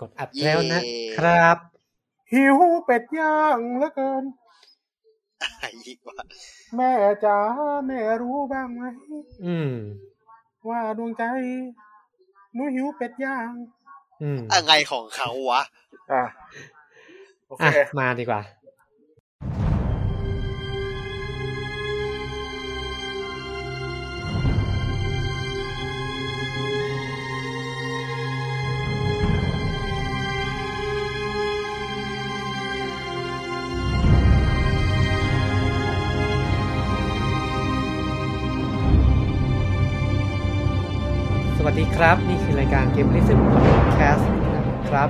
กดอัดแล้วนะครับ หิวเป็ดย่างเหลือเกินอะไรอีกวะแม่จ๋าแม่รู้บ้างไหมอืม ว่าดวงใจหนูหิวเป็ดย่าง อืมอะไรของเขาวะ อะโอเคอะมาดีกว่า วัสดีครับ นี่คือรายการ Game l i s t e n Podcast นะครับ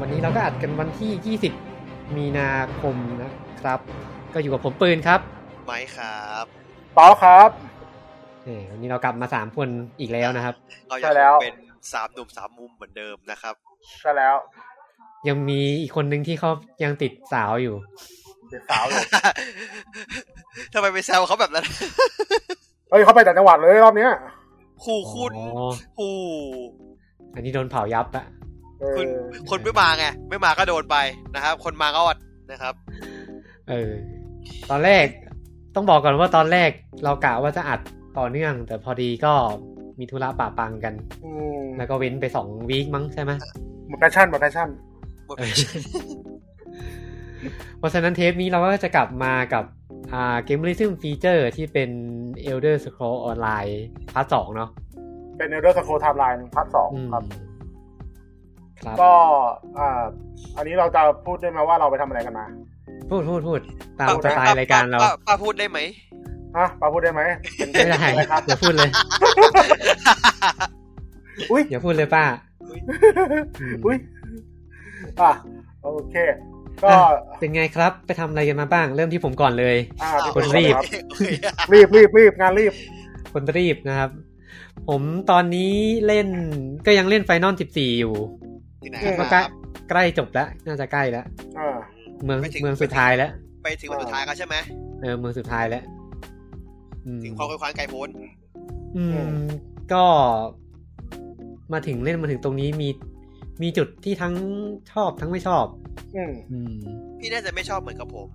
วันนี้เราก็อัดกันวันที่ 20 มีนาคมนะครับ ก็อยู่กับผมปืนครับไม้ครับเปล่าครับเอ้ยวันนี้เรากลับมา3คนอีกแล้วนะครับเราใช่ยังแล้วเป็นสามหนุ่มสามมุมเหมือนเดิมนะครับใช่แล้ว ยังมีอีกคนนึงที่เขายังติดสาวอยู่เด็กสาวเลยทำไมไปแซวเขาแบบนั้นเฮ้ยเขาไปแต่างจังหวัดเลยรอบเนี้ย ขู่คุณอ๋อขู่อันนี้โดนเผายับอะเออคุณคนไม่มาไง ไม่มาก็โดนไปนะครับ คนมาก็อดนะครับ เออ ตอนแรกต้องบอกก่อนว่าตอนแรกเรากะว่าจะอัดต่อเนื่อง แต่พอดีก็มีธุระป่าปังกันอืมแล้วก็เว้นไปสอง week มั้งใช่ไหมหมด passion หมด passion หมดเออเพราะฉะนั้นเทปนี้เราก็จะกลับมากับ อ่าเกมริซึม feature ที่เป็น Elder Scroll Online part สองเนาะเป็น Elder Scroll Online part สองอืมครับครับก็อ่าอันนี้เราจะพูดได้ไหมว่าเราไปทำอะไรกันมา พูดพูดพูดตามสไตล์รายการเราป้ป้าพูดได้ไหมฮะปาพูดได้ไหมเป็นไม่ได้อะไรครับอย่าพูดเลยอุ้ยอย่าพูดเลยป้าอืมอุ้ยอะโอเค ก็อะเป็นไงครับไปทำอะไรกันมาบ้าง เริ่มที่ผมก่อนเลยอ่าคนรีบครับรีบรีบรีบงานรีบ คนรีบนะครับ ผมตอนนี้เล่นก็ยังเล่นไฟนอล14อยู่ที่ไหนอืมก็คใกล้รับใกล้จบแล้ว น่าจะใกล้แล้วอ่าเมืองไปถึงเมืองสุดท้ายแล้ว ไปถึงวันสุดท้ายกันใช่ไหมเออเมืองสุดท้ายแล้วอืมถึงความควายไก่พ้นอืม ก็มาถึงเล่นมาถึงตรงนี้มี มีจุดที่ทั้งชอบทั้งไม่ชอบอืมอืมพี่น่าจะไม่ชอบเหมือนกับผม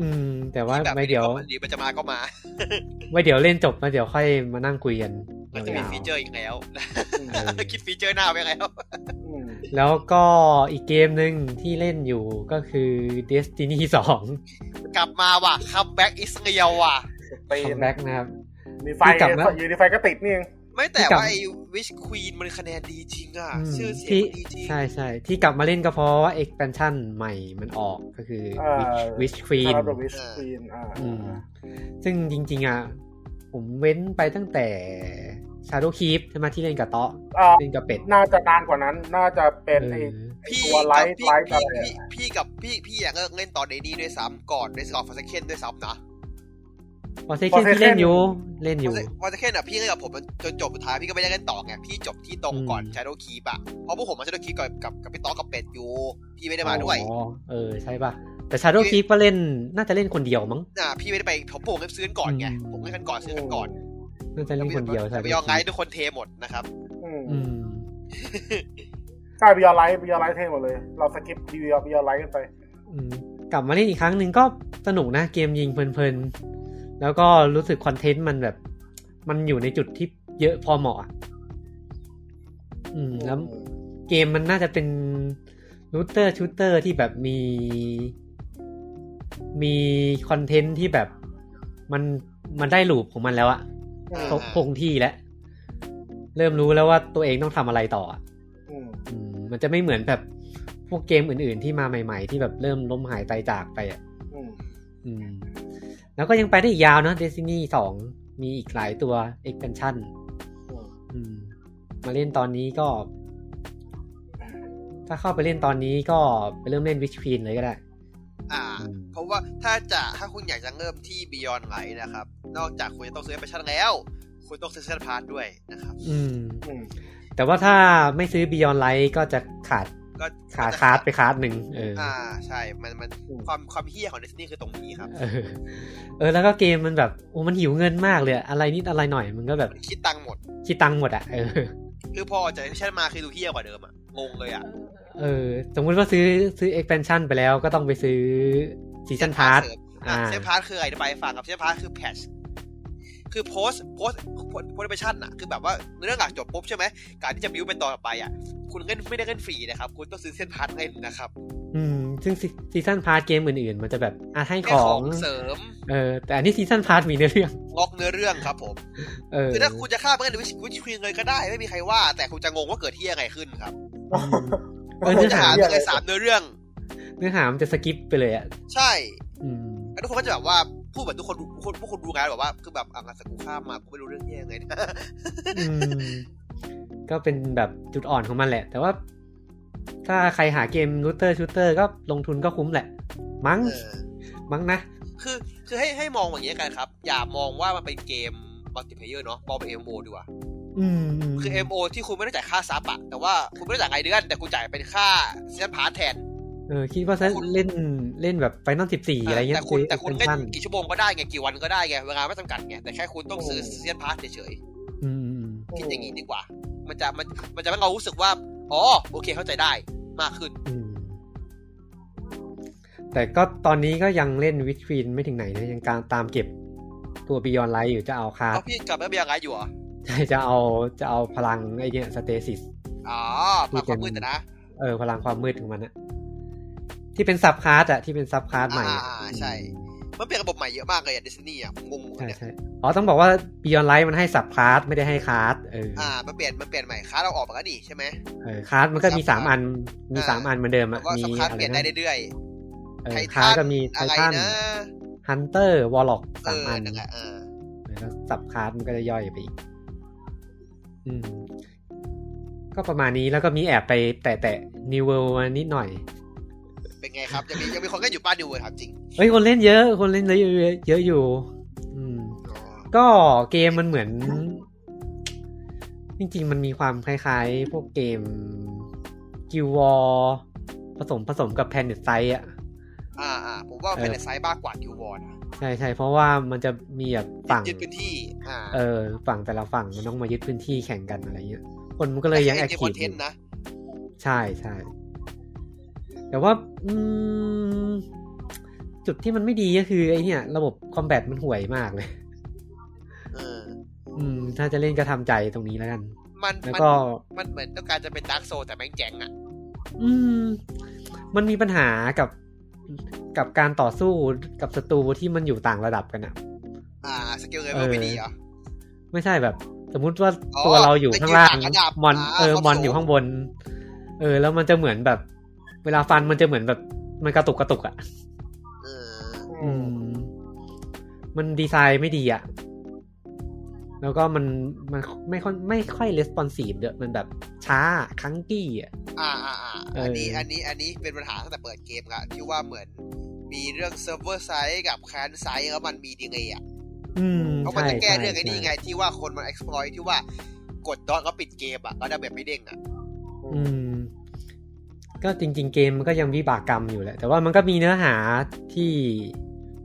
อืม แต่ว่าที่แบบไว้เดี๋ยวมันดีมันจะมาก็มาไว้เดี๋ยวเล่นจบมาเดี๋ยวค่อยมานั่งคุยกันมันจะมียาวๆฟีเจอร์อีกแล้วอืมเออคิด feature หน้าไปแล้วอืมแล้วก็อีกเกมหนึ่งที่เล่นอยู่ก็คือ Destiny 2 กลับมาว่ะ comeback is real ว่ะเป็น comeback นะครับ มีไฟที่กลับแล้วอยู่ในไฟก็ติดนี่เอง ไม่แต่ที่กลับว่าไอ้วิชควีนมันคะแนนดีจริงอะอืมชื่อเสียงที่มันดีจริง ใช่ใช่ที่กลับมาเล่นก็เพราะว่า expansion ใหม่มันออกก็คือ Witch- Witch Queen คาร์บวิชควีนอ่าอืมซึ่งจริง ๆ อะ ผมเว้นไปตั้งแต่ Shadow Keep ใช่ไหมที่เล่นกับเตาะอ่าเล่นกับเป็ด น่าจะนานกว่านั้น น่าจะเป็นไอ้เออไอ้พี่ตัวไลกับท์พี่ไลท์อะไรพี่อะพี่กับพี่พี่อยากเลิกเล่นตอนเดนี่ด้วยซ้ำก่อนในสกอร์ฟาสเคนด้วยซ้ำนะ พอเซคินที่เล่นอยู่เล่นอยู่ฟาสเคนอะพี่เล่นกับผมจนจบสุดท้ายพี่ก็ไม่ได้เล่นต่อไงพี่จบที่ตรงก่อนอืมชาโดคีปอะเพราะพวกผมมาชาโดคีปกับกับกับพี่ต๊อกกับเป็ดอยู่พี่ไม่ได้มาด้วยอ๋อเออใช่ป่ะแต่ Shadow Keep ก็เล่นน่าจะเล่นคนเดียวมั้งอ่าพี่ไม่ได้ไปผมผมซื้อกันก่อนไงอืมผมเล่นกันก่อนซื้อกันก่อนน่าจะเล่นคนเดียวใช่แต่ไม่ยอมไงทุกคนเทหมดนะครับอืมอืมใช่ Beyond Light Beyond Light เท่หมดเลย เรา skip Beyond Beyond Light กันไปอืมกลับมาเล่นอีกครั้งหนึ่งก็สนุกนะเกมยิงเพลินๆ แล้วก็รู้สึก content มันแบบ มันอยู่ในจุดที่เยอะพอเหมาะอะอืมแล้วเกมมันน่าจะเป็น looter shooter ที่แบบมี มี content ที่แบบมันมันได้ loop ของมันแล้วอะอืมคงคงที่แล้ว เริ่มรู้แล้วว่าตัวเองต้องทำอะไรต่ออะอืมอืมมันจะไม่เหมือนแบบพวกเกมอื่น ๆ ที่มาใหม่ ๆ ที่แบบเริ่มล้มหายตายจากไปอะอืมอืม แล้วก็ยังไปได้อีกยาวเนอะ Destiny สองมีอีกหลายตัว expansion อืมอืมมาเล่นตอนนี้ก็ ถ้าเข้าไปเล่นตอนนี้ก็ไปเริ่มเล่น Witch Queen เลยก็ได้ อ่าอืมเพราะว่าถ้าจะถ้าคุณอยากจะเริ่มที่ Beyond Light นะครับ นอกจากคุณจะต้องซื้อ expansion แล้ว คุณต้องซื้อ season pass ด้วยนะครับอืมอืม แต่ว่าถ้าไม่ซื้อ Beyond Light ก็จะขาด ก็ขาดก็จะขาดไป part หนึ่งเอออ่าใช่ มันมันความความเหี้ยของ Destiny คือตรงนี้ครับ เออเออแล้วก็เกมมันแบบโอ้มันหิวเงินมากเลย อะอะไรนิดอะไรหน่อยมันก็แบบมันคิดตังค์หมด คิดตังค์หมดอะเออคือพอ expansion มาคือดูเหี้ยกว่าเดิมอะงงเลยอะเออ สมมุติว่าซื้อซื้อ expansion ไปแล้วก็ต้องไปซื้อ season pass เสริมอ่าอ่าเซนพาร์ทคืออะไรไปฝากกับเซนพาร์ทคือแพช คือโพสโพสโพสโพสชั่นอะคือแบบว่าเรื่องหลักจบปุ๊บใช่ไหมการที่จะบิวเป็นต่อไปอะคุณเล่นไม่ได้เล่นฟรีนะครับ คุณต้องซื้อเซนพาร์ทเล่นนะครับ อืม ซึ่งซีซันพาร์ทเกมอื่นๆ มันจะแบบอะให้แค่ขขอองงเสริมเออแต่อันนี้ซีซันพาร์ทมีเนื้อเรื่องงอกเนื้อเรื่องครับผมเออคือถ้าคุณจะฆ่ามันหรือวิวิควีนเลยก็ได้ไม่มีใครว่า แต่คุณจะงงว่าเกิดที่ยังไงขึ้นครับอืมเออคุเนื้ณอจะหาหาเลยสามเนื้อเรื่อง เนื้อหามันจะสกิปไปเลยอะใช่อืมแล้วทุกคนก็จะแบบว่า พูดแบบทุกคนทุกคนพวกคนดูงานแบบว่า คือแบบอะงานสกูข้ามมากูไม่รู้เรื่องแย่ยังไงนะอืมก็เป็นแบบจุดอ่อนของมันแหละ แต่ว่า ถ้าใครหาเกมรูเตอร์ชูเตอร์ก็ลงทุนก็คุ้มแหละ มั้งเออมั้งนะ คือคือให้ให้มองอย่างนี้กันครับ อย่ามองว่ามันเป็นเกมมัลติเพเยอร์เนาะมองเป็น MO ดีกว่าอืมมคือ MMO ที่คุณไม่ได้จ่ายค่า sub อะแต่ว่าคุณไม่ได้จ่ายรายเดือนแต่คุณจ่ายเป็นค่า season pass แทนเออคิดว่าถ้าเล่น เล่นแบบ Final สิบสี่อะไรเงี้ยแต่คุณซื้อแต่คุณเล่น expansion กี่ชั่วโมงก็ได้ไงกี่วันก็ได้ไงเวลาไม่จำกัดไงแต่แค่คุณต้องซื้อ season pass เฉยอืมอืมๆคิดอย่างนี้ดีกว่า มันจะมันมันจะให้เรารู้สึกว่าอ๋อโอเคเข้าใจได้มากขึ้นอืมแต่ก็ตอนนี้ก็ยังเล่น Witch Queen ไม่ถึงไหนนะยังการตามเก็บตัว Beyond Light อยู่จะเอาคาร์เพดราะพี่กลับมาเบียร์ไงอยู่เหรอใช่จะเอาจะเอาพลังไอเนี่ยสเตซิสอ๋อมาความมืดแต่นะเออพลังความมืดของมันอะ ที่เป็นซับคาร์ดอะที่เป็นซับคาร์ดใหม่อะอ่าใช่ มันเปลี่ยนระบบใหม่เยอะมากเลยอะดิสนีย์อะผมงงใช่เนี่ยใช่อ๋อต้องบอกว่า Beyond Light มันให้ซับคาร์ดไม่ได้ให้คาร์ดเออออ่ามันเปลี่ยนมันเปลี่ยนใหม่ค้าเราออกมาก็ดีใช่ไหมเออคาร์ดมันก็มีซับสามคาร์ดอันมีอ่าสามอันเหมือนเดิมแบอะบว่ามีสคัดอะเปไรลี่ยนได้นะเรื่อยเออไทคาร์ดทันก็มีไทอะไรทันนะฮันเตอร์วอลล็อกเอสามออันนั่นแหละเออแล้วสับคาร์ดมันก็จะย่อยไปอีกอืมก็ประมาณนี้แล้วก็มีแอบไปแตะแตะนิวเวลนิดหน่อย เป็นไงครับ ยังมียังมีคนก็อยู่ป้านดูเลยครับจริงเอ้ยคนเล่นเยอะ คนเล่นเยอะเยอะเยอะอยู่ อืมอ๋อก็เกมมันเหมือน จริง ๆ มันมีความคล้ายๆ พวกเกมกิววอผสมผสมกับ PlanetSide อะอ่าอ่าผมว่ามันเป็นเออไซส์มากกว่าคิววอนใช่ใช่เพราะว่ามันจะมีแบบฝั่งยึดพื้นที่อ่าเออ ฝั่งแต่ละฝั่งมันต้องมายึดพื้นที่แข่งกันอะไรเงี้ยคนมันก็เลยยัง active แต่ทีคฟ อยู่นะ ใช่ใช่ แต่ว่าอืมจุดที่มันไม่ดีก็คือไอเนี่ย ระบบ combat มันห่วยมากเลยเอออืม ถ้าจะเล่นก็ทำใจตรงนี้แล้วกัน มันแล้วมันก็มันเหมือนต้องการจะเป็น Dark Souls แต่แม่งแจ๋งอะ อืม มันมีปัญหากับกับการต่อสู้กับศัตรูที่มันอยู่ต่างระดับกันอะอ่า สกิลเลเอเวลอไม่ดีเหรอ ไม่ใช่แบบ สมมุติว่าอ๋อตัวเราอยู่ข้างล่างไปยืนต่างระดับ mon อ่าเออความ mon สูงอยู่ข้างบน เออ แล้วมันจะเหมือนแบบ เวลาฟันมันจะเหมือนแบบ มันกระตุกกระตุกอะเอออืม มันดีไซน์ไม่ดีอะแล้วก็มันมันไม่ค่อยไม่ค่อย responsive เด้อมันแบบช้า clunky อะอ่าอ่าอ่าเอออัอันนี้อันนี้อันนี้เป็นปัญหาตั้งแต่เปิดเกมละที่ว่าเหมือนมีเรื่อง server side กับ client side แล้วมันมี delay อะอืมเพราะมันใช่จะแก้ใช่เรื่องไอ้นี่ใช่ไง ที่ว่าคนมัน exploit ที่ว่ากด dodge แล้วปิดเกมอะแล้ว damage ไม่เด้งอะอืม ก็จริง ๆ เกมมันก็ยังวิบากกรรมอยู่แหละ แต่ว่ามันก็มีเนื้อหาที่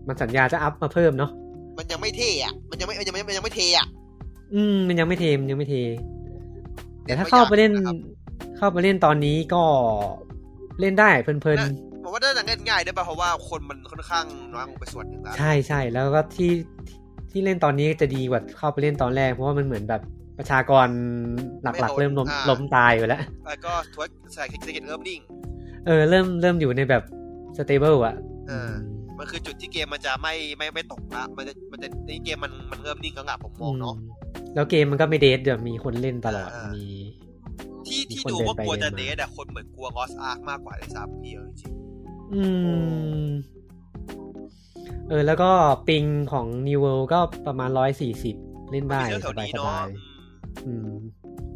มันสัญญาจะอัพมาเพิ่มเนาะมันยังไม่เท่อะ มันยังไม่มันยังไม่มันยังไม่เท่อะ อืม มันยังไม่เทมนยังไม่เท แต่ถ้าเข้าไปเล่นนะครับเข้าไปเล่นตอนนี้ก็เล่นได้เพลินนะผมว่าน่าจะเล่นง่ายด้วยป่ะเพราะว่าคนมันค่อนข้างน้อยลงไปส่วนหนึ่งแล้วๆใช่ใช่แล้วก็ที่ที่เล่นตอนนี้จะดีกว่าเข้าไปเล่นตอนแรกเพราะว่ามันเหมือนแบบ ประชากรหลักๆ เริ่มล้มล้มตายไปแล้ว แล้วก็ทวดใส่เซกิเริ่มนิ่ง เออ เริ่มเริ่มอยู่ในแบบสเตเบิลอะเออ มันคือจุดที่เกมมันจะไม่ไม่ไม่ตกละ มันจะมันจะนี่เกมมันมันเริ่มนิ่งแล้วอะผมมองเนาะมแล้วเกมมันก็ไม่เดทเดี๋ยวมีคนเล่นตลอดอ่ามีมี ที่ที่มีคนดูเดินว่ากลัวไปเดิจะนมาเดทอะคนเหมือนกลัวงอสอาร์คมากกว่าเลยซ้ำพี่เอาจริงอืมเออ แล้วก็ปิงของ New World ก็ประมาณร้อยสี่สิบเล่นๆได้มีเรื่องแถสวบายนี้สเนาะบายอืม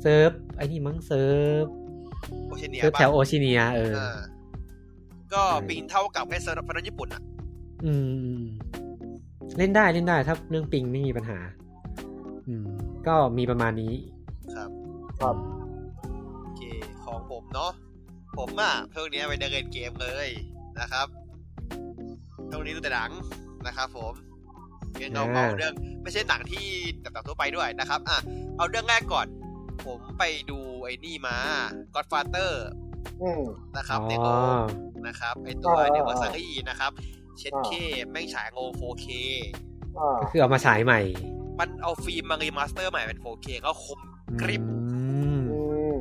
เซิร์ฟไอ้นี่มั้งเซิร์ฟ Oceania เซิร์ฟบ้าแถว Oceania เออเออก็ใช่ ping เท่ากับแค่เซิร์ฟฟันญี่ปุ่นอะอืม เล่นได้เล่นได้ถ้าเรื่อง ping ไม่มีปัญหา อืม ก็มีประมาณนี้ ครับ ครับโอเคของผมเนาะผมอะเพิ่งเนี้ยไปเดินเล่นเกมเลยนะครับเพิ่งนี้ดูแต่หนังนะครับผม เรื่องเราอ่าเอาเรื่องไม่ใช่หนังที่แบบทั่วไปด้วยนะครับอะเอาเรื่องแรกก่อน ผมไปดูไอ้นี่มา Godfather อืมนะครับอ๋อเนโอนะครับไอตัวอ่าเนโอซังอีนะครับเช็ดเคแม่งฉายโง 4K อ่าก็คือเอามาฉายใหม่ มันเอาฟิล์มมารีมาสเตอร์ใหม่เป็น 4K ก็คมกริบอืมอืม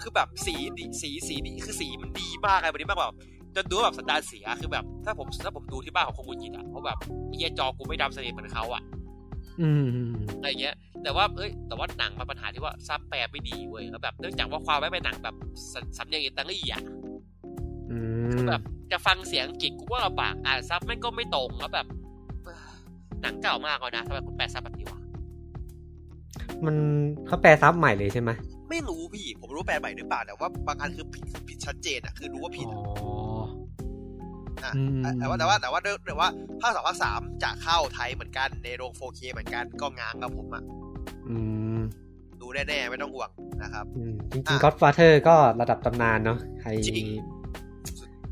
คือแบบสีดีสีสีดีคือสีมันดีมากเลยมันดีมากแบบ จนดูว่าแบบสันดานเสียคือแบบ ถ้าผมถ้าผมดูที่บ้านของคงกุยินอะเพราะแบบไอ้เหี้ยจอกูไม่ดำสนิทเหมือนเขาอะอืมอะไรเงี้ย แต่ว่าเอ้ยแต่ว่าหนังมันปัญหาที่ว่าซับแปลไม่ดีเว้ยแล้วแบบเนื่องจากว่าความไม่เป็นหนังแบบสสำเนียงอิตาลีอะอืคือมแบบจะฟังเสียงอังกฤษกูว่าลำบากอ่านซับแม่งก็ไม่ตรงแล้วแบบเอ้อหนังเก่ามากเลยนะทำไมคุณแปลซับแบบนี้วะมันเขาแปลซับใหม่เลยใช่ไหม ไม่รู้พี่ ผมรู้แปลใหม่หรือเปล่าแต่ว่าบางอันคือผิดคือผิดชัดเจนอะคือรู้ว่าผิดอ๋ออะอืมแต่ว่าแต่ว่าแต่ว่าแต่ว่าภาคสองภาคสามจะเข้าไทยเหมือนกันในโรง 4K เหมือนกันก็ง้างกับผมอะอืมดูแน่ๆไม่ต้องห่วงนะครับอืมจริงอะๆ Godfather ก็ระดับตำนานเนาะใครจริง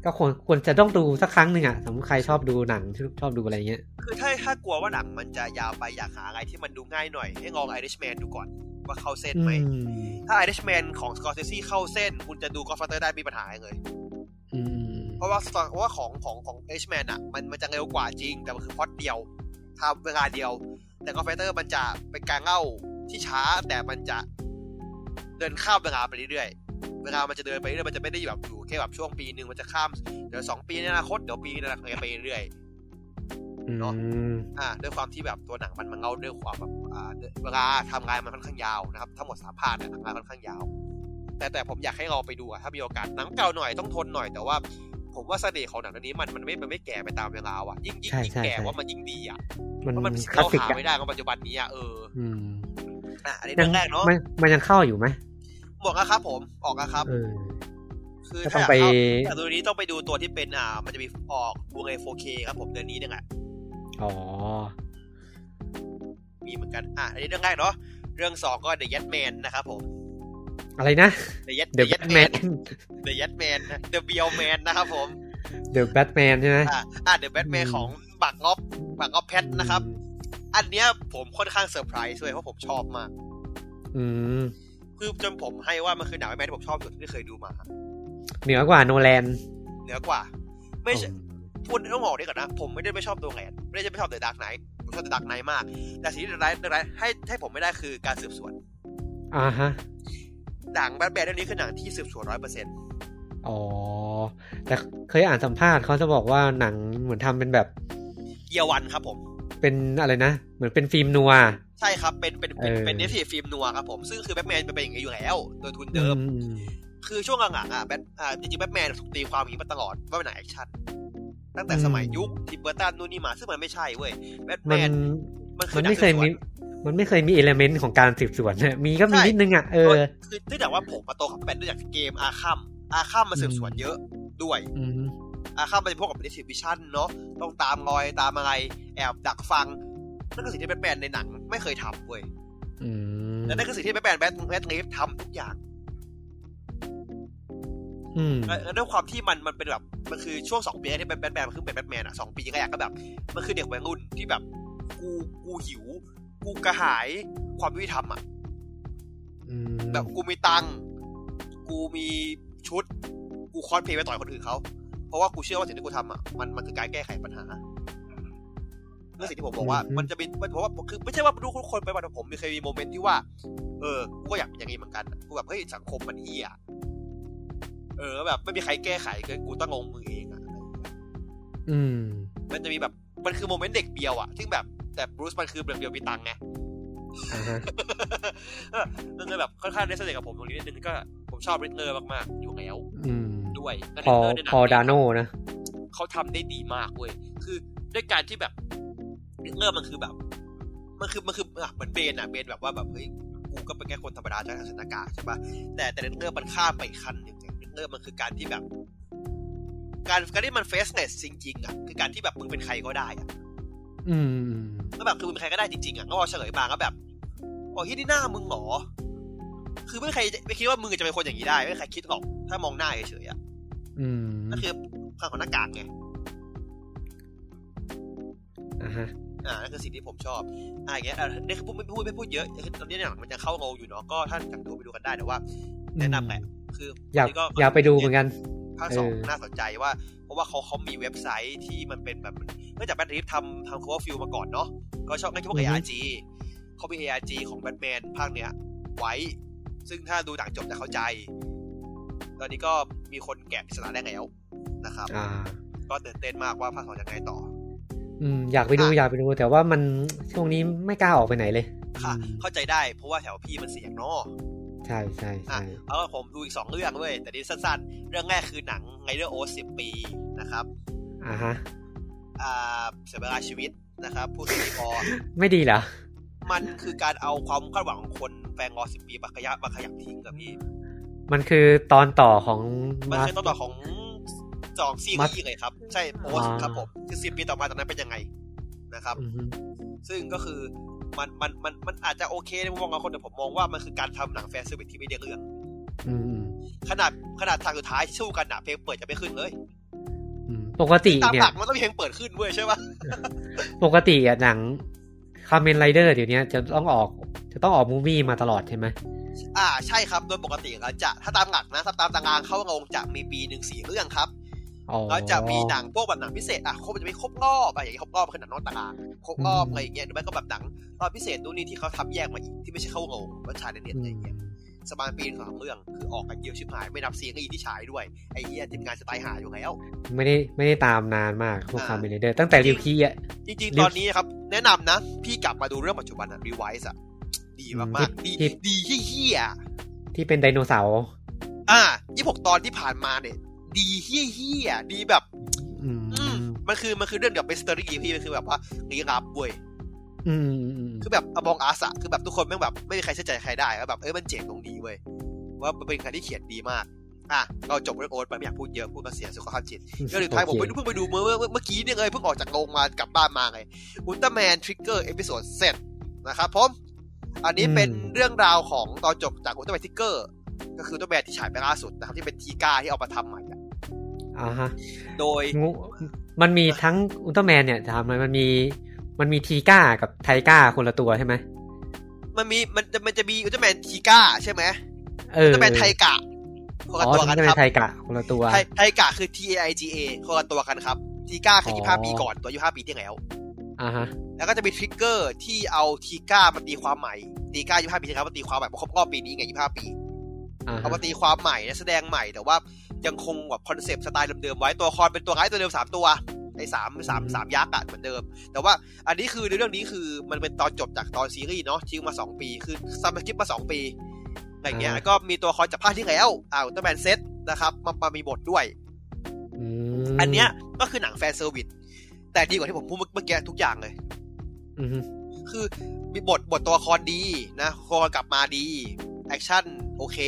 ก็ควรควรจะต้องดูสักครั้งหนึ่งอะสมมติใครชอบดูหนังชอบดูอะไรเงี้ย คือถ้าถ้ากลัวว่าหนังมันจะยาวไปอยากหาอะไรที่มันดูง่ายหน่อย ให้ลอง Irishman ดูก่อน ว่าเข้าเส้นไหมอืมถ้า Irishman ของ Scorsese เข้าเส้น คุณจะดู Godfather ได้ไมมีปัญหาเลยอืมเพราะว่าเพราะว่าของของของ Irishman อะ มันมันจะเร็วกว่าจริง แต่มันคือพล็อดเดียวทำเวลาเดียว แต่ Godfather มันจะเป็นการเล่าที่ช้าแต่มันจะเดินข้ามเวลาไปเรื่อยๆ เวลามันจะเดินไปเรื่อยๆมันจะไม่ได้แบบอยู่แค่แบบช่วงปีหนึ่งมันจะข้ามเดี๋ยวสองปีในอนาคตเดี๋ยวปีในอนาคตไปเรื่อย ๆเนอะอืมอ่าด้วยความที่แบบตัวหนังมันมันเล่าด้วยความแบบอ่าเวลาทำงานมันค่อนข้างยาวนะครับทั้งหมดสามภาคเนี่ยทำงานค่อนข้างยาว แต่แต่ผมอยากให้เราไปดูอะถ้ามีโอกาสหนังเก่าหน่อยต้องทนหน่อยแต่ว่าผมว่าเสน่ห์ของหนังเรื่องนี้มันมันไม่มันไม่แก่ไปตามเวลาว่ะยิ่งยิ่งใช่ยิ่งใช่แก่ใช่ว่ามันยิ่งดีอะมันเพราะมันคลาสเราสิกหาอะไม่ได้ของปัจจุบันนี้อะเอออืมอะอันนี้ยัเรื่องแรกเนาะมันมันยังเข้าอยู่ไหมบอกนะครับ ผมออกนะครับเออคือก็ต้ถ้าองอยากไปเข้าแต่ตัวนี้ต้องไปดูตัวที่เป็นอ่า มันจะมีออกบูเร 4K ครับผมเดือนนี้เนี่ยแหละ อ๋อ มีเหมือนกัน อะ อันนี้เรื่องแรกเนาะ เรื่องสองก็ The Batman นะครับผม อะไรนะ The The Batman The Batman The Batman นะครับผม The Batman ใช่ไหมอ่าอ่า The Batman อืมของบักร็อบบักร็อบแพทนะครับ อันเนี้ยผมค่อนข้างเซอร์ไพรส์ด้วยเพราะผมชอบมาก อืม คือจนผมให้ว่ามันคือหนังแบทแมนที่ผมชอบสุดที่เคยดูมา เหนือกว่าโนแลน เหนือกว่า ไม่ใช่ พูดต้องบอกนี่ก่อนนะ ผมไม่ได้ไม่ชอบโนแลนไม่ได้จะไม่ชอบ The Dark Knight ผมชอบ The Dark Knight มาก แต่สิ่งที่ The Dark Knight ให้ให้ผมไม่ได้คือการสืบสวนอ่าฮะหนังแบทแมนเรื่องนี้คือหนังที่สืบสวนร้อยเปอร์เซ็นต์อ๋อ แต่เคยอ่านสัมภาษณ์เขาจะบอกว่าหนังเหมือนทำเป็นแบบเยียวันครับผม เป็นอะไรนะ เหมือนเป็น film noir ใช่ครับ เป็นเป็นเป็นเออเป็นเนฟที film noir ครับผม ซึ่งคือแบทแมนเป็นอย่างนี้อยู่แล้ว โดยทุนเดิมอืมคือช่วงหลังๆอะแบทอ่าจริงๆแบทแมนถูกตีความอย่างนี้มาตลอดว่าเป็นหนังแอคชั่น ตั้งแต่สมัยยุคทิมเบอร์ตันนู่นนี่มาซึ่งมันไม่ใช่เว้ยแบทแมมันนมันคืมัอนหนังไม่เคยสืบสวมีนมันไม่เคยมี element ของการสืบสวนเนี่ยมีก็มีใช่นิดนึงอะเออคือเนื่องจากว่าผมมาโตกับแบทด้วยจากเกม Arkham Arkham มาสืบสวนเยอะด้วยอืม Arkham มันเป็นพวกกับ detective vision เนาะต้องตามรอยตามอะไร แอบดักฟังนั่นคือสิ่งที่แบทแมนในหนังไม่เคยทำเว้ยอืมและนั่นคือสิ่งที่แบทแมนแบทแบทลีฟทำทุกอย่าง อืมและและด้วยความที่มันมันเป็นแบบมันคือช่วงสองปีแรกที่แบทแมนมันคือเป็นแบทแมนอะสองปีแรกก็แบบมันคือเด็กวัยรุ่นที่แบบกูกูหิว กูกระหายความยุติธรรมอะอืมแบบกูมีตังค์กูมีชุด กูคอสเพลย์ไปต่อยคนอื่นเขาเพราะว่ากูเชื่อว่าสิ่งที่กูทำอะมันมันคือการแก้ไขปัญหาเรื่องสิ่งที่ผมบอกว่ามันจะมีเพราะว่าคือไม่ใช่ว่าทุกคนไปวันผมมีเคยมีโมเมนต์ที่ว่า เออ กูก็อยากเป็นอย่างนี้เหมือนกันอะกูแบบเฮ้ยสังคมมันเหี้ย เออแบบไม่มีใครแก้ไขเกินกูต้องลงมือเองอะอะไรอย่างเงี้ยอืม มันจะมีแบบมันคือโมเมนต์เด็กเบียวอะซึ่งแบบแต่บรูซมันคือเด็กเบียวมีตังค์ไงอ่าฮะเออมันเลยแบบค่อนข้างได้สนิทกับผมตรงนี้นิดนึงก็ผมชอบ Riddler มากๆอยู่แล้วอืมด้วยและพอ Riddler ในหนังพอเนี่ย Danoนะเขาทำได้ดีมากเว้ยคือด้วยการที่แบบ Riddler มันคือแบบ มันคือมันคืออะเหมือน Bane อะ Bane แบบว่าแบบเฮ้ยกูก็เป็นแค่คนธรรมดาใส่หน้ากากใช่ปะแต่แต่ Riddler มันข้ามไปอีกขั้นหนึ่ง Riddler มันคือการที่แบบ การการที่มัน faceless จริงๆอะคือการที่แบบมึงเป็นใครก็ได้อะอืมก็แบบคือมึงเป็นใครก็ได้จริงๆอะก็พอเฉลยมาก็แบบโอ้ยที่หน้ามึงเหรอคือไม่มีใครไม่คิดว่ามึงจะเป็นคนอย่างนี้ได้ ไม่มีใครคิดหรอก ถ้ามองหน้าเฉยๆอะอืมนั่นคือความของหน้ากากไงอ่าฮะอ่านั่นคือสิ่งที่ผมชอบอ่าอย่างเงี้ยอะนี่คือพูดไม่พูดไม่พูดเยอะคือตอนนี้เนี่ยมันจะเข้างงอยู่เนาะก็ถ้าอยากดูไปดูกันได้แต่ว่า แนะนำแหละ คืออยากนี่ก็อยากไปดูเหมือนกันภาคสองเออน่าสนใจว่า เพราะว่าเขาเขามีเว็บไซต์ที่มันเป็นแบบเนื่องจากแบทริฟทำทำ cover fill มาก่อนเนาะก็ชอบงั้นพวก ARG เขามี ARG ของแบทแมนภาคเนี้ย ไว้ ซึ่งถ้าดูหนังจบจะเข้าใจ ตอนนี้ก็มีคนแกะปริศนาได้แล้วนะครับอ่าก็ตื่นเต้นมากว่าภาคสองจะไงต่อ อืมอยากไปดูอะอยากไปดู แต่ว่ามันช่วงนี้ไม่กล้าออกไปไหนเลย ค่ะอืมเข้าใจได้เพราะว่าแถวพี่มันเสียงเนาะ ใช่ใช่อะใช่เอาละผมดูอีกสองเรื่องเว้ยแต่นี่สั้นๆ เรื่องแรกคือหนังไงเดอร์โอสิบปีนะครับอ่าฮะอ่าเสียเวลาชีวิตนะครับพูดไม่พอไม่ดีเหรอ มันคือการเอาความคาดหวังของคนแฟนงอสิบปีมาขยะมาขยับทิ้งกับพี่ มันคือตอนต่อของมันคือ Master ต้นต่อของจองซีรีส์เลยครับ ใช่โพสอ่าครับผมคือสิบปีต่อมาจากนั้นเป็นยังไงนะครับอืมซึ่งก็คือ มันมันมันมันอาจจะโอเคในมุมมองของคนแต่ผมมองว่ามันคือการทำหนังแฟนเซอร์วิสที่ไม่ได้เรื่องอืมขนาดขนาดทางสุดท้ายที่สู้กันอะเพลงเปิดจะไม่ขึ้นเลยอืมปกติตามเนี่หยลักมันต้องมีเพลงเปิดขึ้นเว้ยใช่ปะปกติอะหนังคาเมนไรเดอร์เดี๋ยวนี้จะต้องออกจะต้องออกมูวี่มาตลอดใช่ไหมอ่าใช่ครับโดยปกติแล้วจะถ้าตามหลักนะถ้าตามตารางเข้าโรงจะมีปีหนึ่งสี่เรื่องครับอ๋อ แล้วจะมีหนังพวกแบบหนังพิเศษอะครบมันจะมีครบรอบอะอย่างนี้ครบรอบคือหนังนอกตารางครบรอบอืมอะไรอย่างเงี้ยหรือไม่ก็แบบหนังรอบพิเศษนู่นนี่ที่เขาทำแยกมาอีกที่ไม่ใช่เข้าโรงว่าฉายในเน็ตอะไรอย่างเงี้ยสมานปีสองเรื่องคือออกกันเยอะชิบหาย ไม่นับซีรีส์ที่ฉายด้วยไอ้เหี้ยทีมงานจะตายห่าอยู่แล้ว ไม่ได้ไม่ได้ตามนานมากพวกอ่าคาเมนไรเดอร์ตั้งแต่ริวคีอะจริงๆ ตอนนี้ครับ แนะนำนะ พี่กลับมาดูเรื่องปัจจุบันอะรีไวซ์อะดีมากๆ ดีดีเหี้ยๆที่เป็นไดโนเสาร์อ่ายี่หกตอนที่ผ่านมาเนี่ย ดีเหี้ยเหี้ยดีแบบอืมอืมมันคือมันคือเรื่องแบบ mystery พี่มันคือแบบว่าลี้ลับเว้ยอืมอืมอืมคือแบบ Among Us อะคือแบบทุกคนแม่งแบบ ไม่มีใครเชื่อใจใครได้แล้วแบบเอ้ยมันเจ๋งตรงนี้เว้ยว่ามันเป็นการที่เขียนดีมากอะเราจบเรื่องโอ๊ตไปไม่อยากพูดเยอะพูดมาเสียสุขภาพจิตเรื่องสุดท้ายผมไปดูเพิ่งไปดูเมื่อเมื่อเมื่อกี้เนี่ยเลยเพิ่งออกจากโรงมากลับบ้านมาไงอุลตร้าแมนทริกเกอร์ Episode Z นะครับผมอันนี้เป็นเรื่องราวของตอนจบจากอุลตร้าแมนทริกเกอร์ก็คืออุลตร้าแมนที่ฉายไปล่าสุดนะครับที่เป็นทีก้าที่เอามาทำใหม่ อะอ่าฮะโดยงูมันมีทั้งอุลตร้าแมนเนี่ยถามหน่อยมันมีมันมีทีก้ากับไทก้าคนละตัวใช่ไหมมันมีมันจะมันจะมีอุลตร้าแมนทีก้าใช่ไหมเออุอลตร้าแมนไทกะคนอ๋ละอตัวอุลกันตร้าแมครับนไทกะคนละตัวไทไทกะคือ T A I G A คนละตัวกันครับ ทีก้าคืออ๋อยี่ห้าปีก่อนตัวยี่ห้าปีที่แล้วอ่าฮะแล้วก็จะมีทริกเกอร์ที่เอาทีก้ามาตีความใหม่ตีก้ายี่ห้าปีที่แล้วมาตีความใหม่เพราะครบรอบปีนี้ไงยี่ห้าปีอ่าเอาฮะมาตีความใหม่นักแสดงใหม่แต่ว่า ยังคงแบบคอนเซปต์สไตล์เดิมๆไว้ตัวละครเป็นตัวร้ายตัวเดิมสามตัวไอ้สามสามสามยักษ์อะเหมือนเดิม แต่ว่าอันนี้คือในเรื่องนี้คือมันเป็นตอนจบจากตอนซีรีส์เนาะทิ้งมาสองปีคือ time skip มาสองปีอะไรอย่างเงี้ยแล้วก็มีตัวละครจากภาคที่แล้วอ่าอุลตร้าแมน Z นะครับมามามีบทด้วยอืมอันเนี้ยก็คือหนัง fan service แต่ดีกว่าที่ผมพูดเมื่อกี้ทุกอย่างเลยอืมคือมีบทบทตัวละครดีนะตัวละครกลับมาดี แอคชั่นโอเค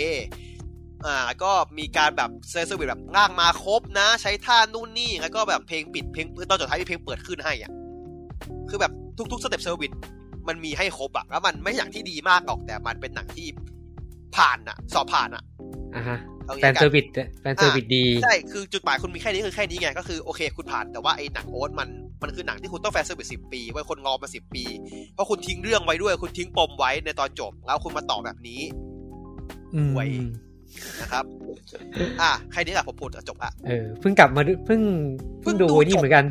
อ่าแล้วก็มีการแบบ service แบบร่างมาครบนะ ใช้ท่านู่นนี่แล้วก็แบบเพลงปิดเพลงตอนสุดท้ายมีเพลงเปิดขึ้นให้อะคือแบบทุกๆสเต็ป service มันมีให้ครบอะแล้วมันไม่ใช่หนังที่ดีมากหรอกแต่มันเป็นหนังที่ผ่านอะสอบผ่านอะอ่าฮะเอางี้กัน fan service fan service ดีใช่คือจุดหมายคุณมีแค่นี้คือแค่นี้ไงก็คือโอเคคุณผ่านแต่ว่าไอ้หนังโอ๊ตมันมันคือหนังที่คุณต้อง fan service สิบปีไว้คนรอมาสิบปี เพราะคุณทิ้งเรื่องไว้ด้วย คุณทิ้งปมไว้ในตอนจบ แล้วคุณมาต่อแบบนี้อืมไว้ นะครับ อะใครนี้แหละผมพูดจบละเออเพิ่งกลับมาดูเพิ่งเพิ่เพิ่งงดูดูนี่จบเหมือนกัน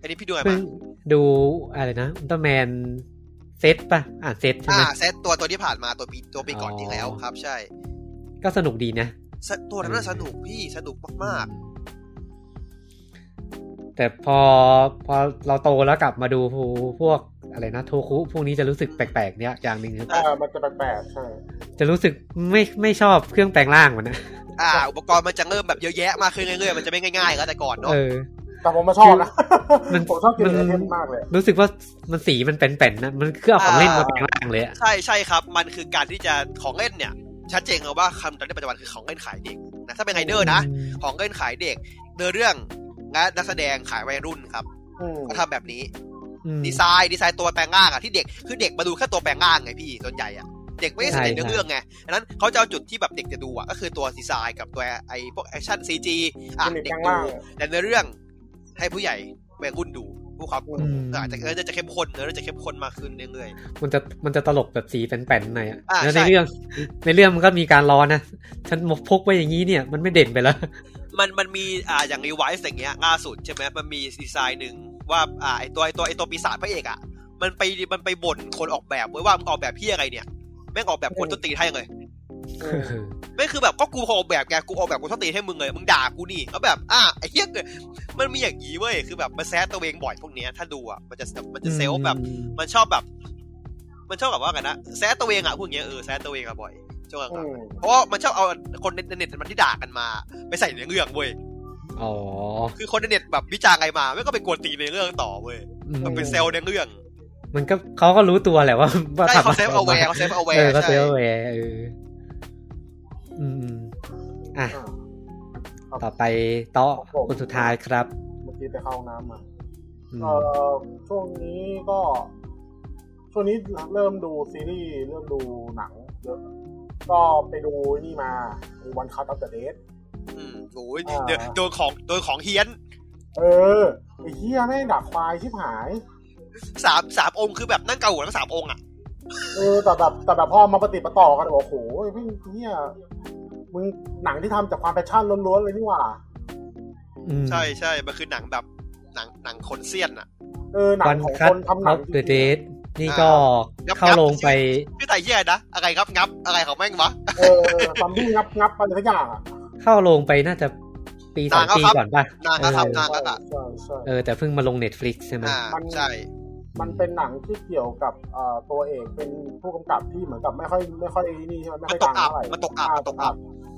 อันนี้พี่ดูอะไรเพิ่มางดูอะไรนะอุลตร้าแมนเซตป่ะ อ่านเซตใช่ไหอ่ามเซตตัวตัวที่ผ่านมาตัวปีตัวปีก่อนอ๋อที่แล้วครับ ใช่ ก็สนุกดีนะเซตตัวนั้นนะสนุกพี่สนุกมากแต่พอพอเราโตแล้วกลับมาดูพวก อะไรนะโทคุพวกนี้จะรู้สึกแปลกๆเนี่ยอย่างหนึ่งคืออ่ามันจะแปลกๆใช่จะรู้สึกไม่ไม่ชอบเครื่องแปลงร่างมันนะๆอ่า อุปกรณ์มันจะเริ่มแบบเยอะแยะมากขึ้นเรื่อยๆมันจะไม่ง่ายๆแล้วแต่ก่อนเนาะเออแต่ผมมาชอบนะมันผมชอบกินมันไอเทมมากเลย รู้สึกว่ามันสีมันเป็นๆนะมันเครื่องของเล่นมาแปลงร่างเลยอะใช่ใช่ครับ มันคือการที่จะของเล่นเนี่ย ชัดเจนเลยว่าคำตอนนี้ปัจจุบันคือของเล่นขายเด็กนะถ้าเป็นไงเดอร์นะ ของเล่นขายเด็กเนื้อเรื่องและนักแสดงขายวัยรุ่นครับอืมก็ทำแบบนี้อืม ดีไซน์ดีไซน์ตัวแปลงร่างอะที่เด็กคือเด็กมาดูแค่ตัวแปลงร่างไงพี่ส่วนใหญ่อะเด็กไม่ได้สนใจใช่เนื้อเรื่องไงดังนั้นเขาจะเอาจุดที่แบบเด็กจะดูอะก็คือตัวดีไซน์กับตัวไอ้พวกแอคชั่น CG อะมันมีเด็กแปลงดูร่างแต่เนื้อเรื่องให้ผู้ใหญ่วัยรุ่นดูผู้ความอืมอาจจะเออจะเข้มข้นเออจะเข้มข้นมากขึ้นเรื่อยมันจะมันจะตลกแบบสีแป้นๆหน่อยอะอ่าแล้วในใช่เรื่องในเรื่องมันก็มีการล้อนะฉันพกไว้อย่างนี้เนี่ยมันไม่เด่นไปแล้วๆ มันมันมีอ่าอย่างรีไวซ์อย่างเงี้ยล่าสุดใช่ไหมมันมีดีไซน์หนึ่งว่าอ่าไอตัวไอตัวไอตัวปีศาจพระเอกอะมันไปมันไปบ่นคนออกแบบไว้ว่ามึงออกแบบพี่อะไรเนี่ยแม่งออกแบบคนต้นตีนให้เลยเออไม่คือแบบก็กูออกแบบแกกูออกแบบกูต้นตีนให้มึงเลยมึงด่ากูนี่แล้วแบบอะไอ้เหี้ยมันมีอย่างนี้เว้ยคือแบบมันแซะตัวเองบ่อยพวกเนี้ยถ้าดูอะมันจะมันจะเซลล์แบบ มันชอบแบบ มันชอบแบบว่ากันนะแซะตัวเองอะพวกเนี้ยเออแซะตัวเองอะบ่อย ช่วงหลังอืมๆเพราะว่ามันชอบเอาคนในเน็ตมันที่ด่ากันมา ไปใส่ในเรื่องเว้ยอ๋อคือคนในเน็ตแบบวิจารณ์อะไรมาไม่ก็ไปกวนตีนในเรื่องต่อเว้ยอืมมันเป็นเซลล์ในเรื่อง มันก็เขาก็รู้ตัวแหละว่าว่าใช่ทำเขาเซฟอะไรเอาแวร์กเขาเซฟเอาแวเออร์ก็เซใช่ฟเอาแวร์เอออืมอืมอะอ่าต่อไปโต๊ะครับผมคนสุดท้ายครับเมื่อกี้ไปเข้าห้องน้ำมาอืมเอ่อช่วงนี้ก็ ช่วงนี้เริ่มดูซีรีส์เริ่มดูหนังเยอะ ก็ไปดูนี่มาวันคัตอัปเดตอืมโอ้ยอ่าเดี๋ยวโดนของโดนของเฮี้ยน เออไอ้เหี้ยแม่งดักควายชิบหายสามสามองค์คือแบบนั่งเกาหัวทั้งสามองค์อะเออแต่แบบแต่แบบพอมาปฏิดประต่อกันโอ้โหพี่เหี้ยมึงหนังที่ทำจากความแพชชั่นล้วนๆเลยนี่หว่าอืมใช่ใช่มันคือหนังแบบหนังหนังคนเซียนอะเออหนังวันของคัคตนทำหอนัองฟจเดริอะงเดๆท นี่ก็งับเข้าลงไปชื่อไทยชื่ออะไรนะ อะไรครับงับ อะไรของแม่งวะเออซอมบี้งับงับอะไรสักอย่างอะเข้าลงไปน่าจะปีสองนานแล้วปีครับก่อนป่ะนานแล้วครับเออนานแล้วอะใช่ใช่เออแต่เพิ่งมาลง Netflix ใช่ไหมอ่ามันใช่มันเป็นหนังที่เกี่ยวกับเอ่อตัวเอกเป็นผู้กำกับที่เหมือนกับไม่ค่อยไม่ค่อยนี่ใช่ไหมไม่มันค่อยตดักงอับเท่าไหร่มันตกอับอ่ามันตกอับ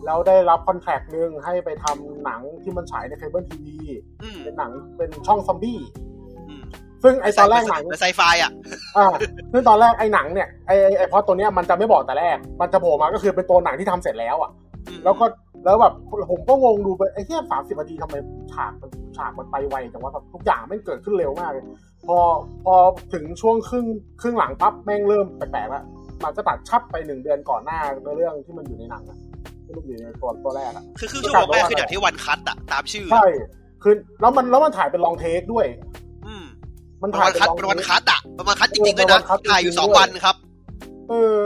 แล้วได้รับ contract หนึ่งให้ไปทำหนังที่มันฉายในเคเบิลทีวีอืมเป็นหนังเป็นช่องซอมบี้อืม ซึ่งไอตอนแรกหนังไซไฟอะอ่าซึ่งตอนแรกไอหนังเนี่ยไอไอไอพอตัวเนี้ยมันจะไม่บอกแต่แรก มันจะโผล่มาก็คือเป็นตัวหนังที่ทำเสร็จแล้วอะ แล้วก็แล้วแบบผมก็งงดูไปไอ้เหี้ยสามสิบนาทีทำไมฉากมันฉากมันไปไวจังวะแบบทุกอย่างไม่เกิดขึ้นเร็วมากเลยพอพอถึงช่วงครึ่งครึ่งหลังปั๊บแม่งเริ่มแปลกๆแล้วมันจะตัดชับไปหนึ่งเดือนก่อนหน้าในเรื่องที่มันอยู่ในหนังอะที่มันอยู่ในตัวตัวแรกอะคือครึ่งชั่วโมงแรกคืออย่างที่วันคัตอะตามชื่อใช่คือแล้วมันแล้วมันถ่ายเป็นลองเทคด้วย มมันเป็นถ่ายวันเป็นคัตลองเป็นเทวันคคัตอะเป็นวันคัตจริงๆเลยเออเป็นวันะนคัตจริงๆถ่ายอยู่สองด้วยวันครับ เออ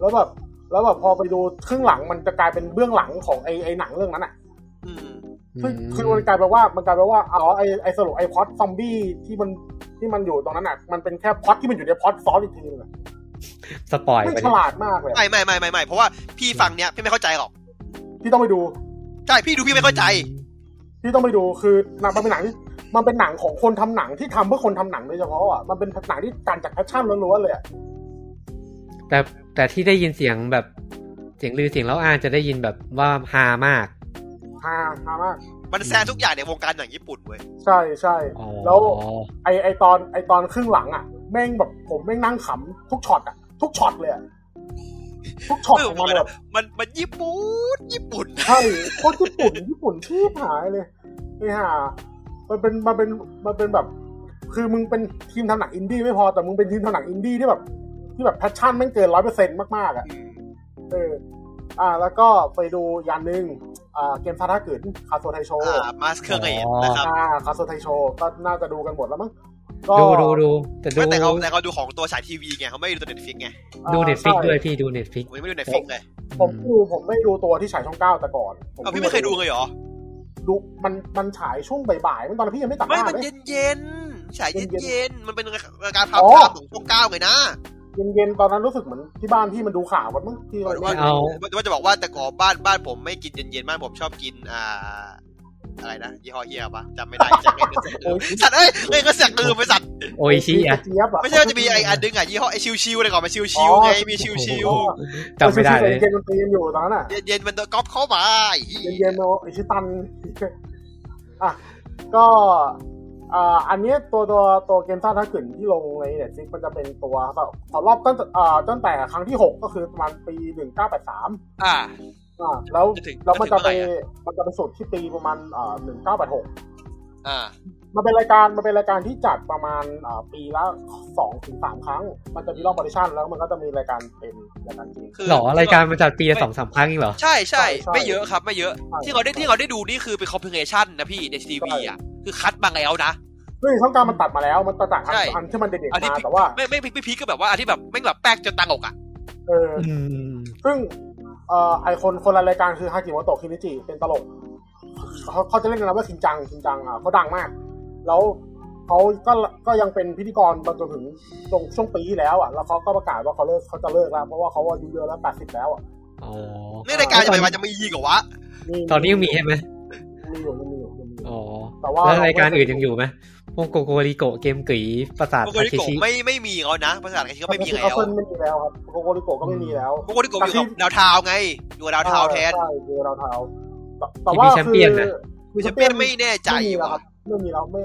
แล้วแบบแล้วแบบพอไปดูครึ่งหลังมันจะกลายเป็นเบื้องหลังของไอไอหนังเรื่องนั้นอะอืมคือคือมันกลายเป็นว่ามันกลายเป็นว่าอ๋อไอไอสรุปไอพล็อตซอมบี้ที่มันที่มันอยู่ตรงนั้นอะมันเป็นแค่พล็อตที่มันอยู่ในพล็อตซ้อนอีกทีนึงอะสปอยไม่ไปฉลาดมากเลยไม่ไม่ไม่ไม่ไม่เพราะว่าพี่ฟังเนี้ยพี่ไม่เข้าใจหรอกที่ต้องไปดูใช่พี่ดูพี่ไม่เข้าใจที่ต้องไปดูคือหนังมันเป็นหนังที่ มันเป็นหนังของคนทำหนังที่ทำเพื่อคนทำหนังโดยเฉพาะอะมันเป็นหนังที่การจาก passion ล้วนๆเลยอะแต่แต่ที่ได้ยินเสียงแบบเสียงลือเสียงเล่าอ้างจะได้ยินแบบว่าฮามากฮาฮามาก มันแซงทุกอย่างในวงการหนังญี่ปุ่นเว้ยใช่ใช่อ๋อแล้วไอไอตอนไอตอนครึ่งหลังอะแม่งแบบผมแม่งนั่งขำทุกช็อตอะทุกช็อตเลยอะทุกช็อตของมันแบบมันมันญี่ปุ่นญี่ปุ่นใช่โคตรญี่ปุ่นญี่ปุ่นที่หายเลยนี่ฮะ มันเป็นมันเป็นมันเป็นแบบ คือมึงเป็นทีมทำหนังอินดี้ไม่พอแต่มึงเป็นทีมทำหนังอินดี้ที่แบบ ที่แบบ passion แม่งเกินร้อยเปอร์เซ็นต์มากๆอะเอออ่า แล้วก็ไปดูอย่างหนึ่งอ่าเกมซ่าท้ากึ๋นคาโซไทโชอ่า Masquerade นะครับอ่าคาโซไทโชก็น่าจะดูกันหมดแล้วมั้งก็ดูดูดูแต่ดูไม่แต่เขาแต่เขาดูของตัวฉายทีวีไงเขาไม่ดูตัว Netflix ไงดูอ่า Netflix ใช่ด้วยพี่ดู Netflix ผมยังไม่ดู Netflix เลยผมดูผมไม่ดูตัวที่ฉายช่องเก้าแต่ก่อนผเอาพี่ไม่เคยดูเลยเหรอ ดูมันมันฉายช่วงบ่ายๆมันตอนนั้นพี่ยังไม่กลับไม่บ้านมันเลยเย็นเย็นๆฉายเย็นเย็นๆมันเป็นรายการอ๋ทำอทำของช่องเก้าไงนะเย็นๆตอนนั้นรู้สึกเหมือนที่บ้านพี่มันดูข่าวกันมั้งที่ว่าเราว่าว่าจะบอกว่าแต่ก่อนบ้านบ้านผมไม่กินเย็นเย็นๆบ้านผมชอบกินอ่า อะไรนะยี่ห้อเฮียปะจำไม่ได้จำไม่ได้สัตว์เอ้ยเอ้ยก็เสียงลืมไปสัตว์โออิชิอะเจี๊ยบอะไม่ใช่ว่าจะมีไออันดึงอะยี่ห้อไอชิวชิวอะไรก่อนมาชิวชิวไงมีชิวชิวอ๋อจำไม่ได้เลยเย็นๆมันตีกันอยู่ตอนนั้นอะเย็นเย็นๆมันก๊อปเข้ามาไอ้เหี้ยเย็นๆโนไอชิตันอะก็อ่าอันเนี้ยตัวตัวตัวเกมซ่าทักขึ้นที่ลงในเน็ตฟิกมันจะเป็นตัวต่อรอบตั้งแต่อ่าตั้งแต่ครั้งที่หกก็คือประมาณปีหนึ่งเก้าแปดสามอ่าอ่า แล้วจะถึงแล้วมันจะไปจะถึงเมื่อไหร่อะมันจะไปสุดที่ปีประมาณอ่าหนึ่งเก้าแปดหกอ่ามันเป็นรายการมันเป็นรายการที่จัดประมาณอ่าปีละสองถึงสามครั้ง มันจะมีรอบ audition แล้วมันก็จะมีรายการเป็นรายการจริงคือหรอรายการมันจัดปีละสองสามครั้งเองเหรอ ใช่ใช่ใช่ไม่เยอะครับไม่เยอะใช่ที่เราได้ที่เราได้ดูนี่คือเป็น compilation นะพี่ในทีวีอะคือคัดมาแล้วนะเรื่องช่องกลางมันตัดมาแล้วมันตัดจากอันใช่อันที่มันเด็ดอันๆที่มา peak แต่ว่า ไม่ไม่ไม่ peak ก็แบบว่าอันที่แบบแม่งแบบแป๊กจนตังอกอะเอออืมซึ่ง เอ่อไอคนคนละรายการคือฮากิโมโตะคินิจิเป็นตลกเขาเขาจะเล่นกันนะว่าคินจังคินจังอะเขาดังมาก แล้วเขาก็ก็ยังเป็นพิธีกรมาจนถึงตรงช่วงปีที่แล้วอะแล้วเขาก็ประกาศว่าเขาเลิกเขาจะเลิกแล้วเพราะว่าเขาอายุเยอะแล้วแปดสิบแล้วอะอ๋อนี่รายการจะไปมาจะมียีกเหรอวะตอนนี้ยังมีใช่ไหมมีอยู่ยังมีอยู่ยังมีอยู่อ๋อแต่ว่าแล้วรายการอื่นยังอยู่ไหม พวกโกโกริโกะเกมกรีประสาทโกโกทาริเคโกะชิไม่ไม่มีเขานะภาษาอังกฤษก็ไม่มีแล้แล้ววไม่มีแล้วครับโกโกริโกะก็ไม่มีแล้วโกโกริโกะอยู่กับดาวเทาวน์ไงอยู่กับดาวเทาวน์แทนใช่อยู่กับดาวเทาแต่แต่ว่าคือแชมเปี้ยนไม่แน่ใจไม่มีแล้วคว่ะรับไม่มีแล้วไม่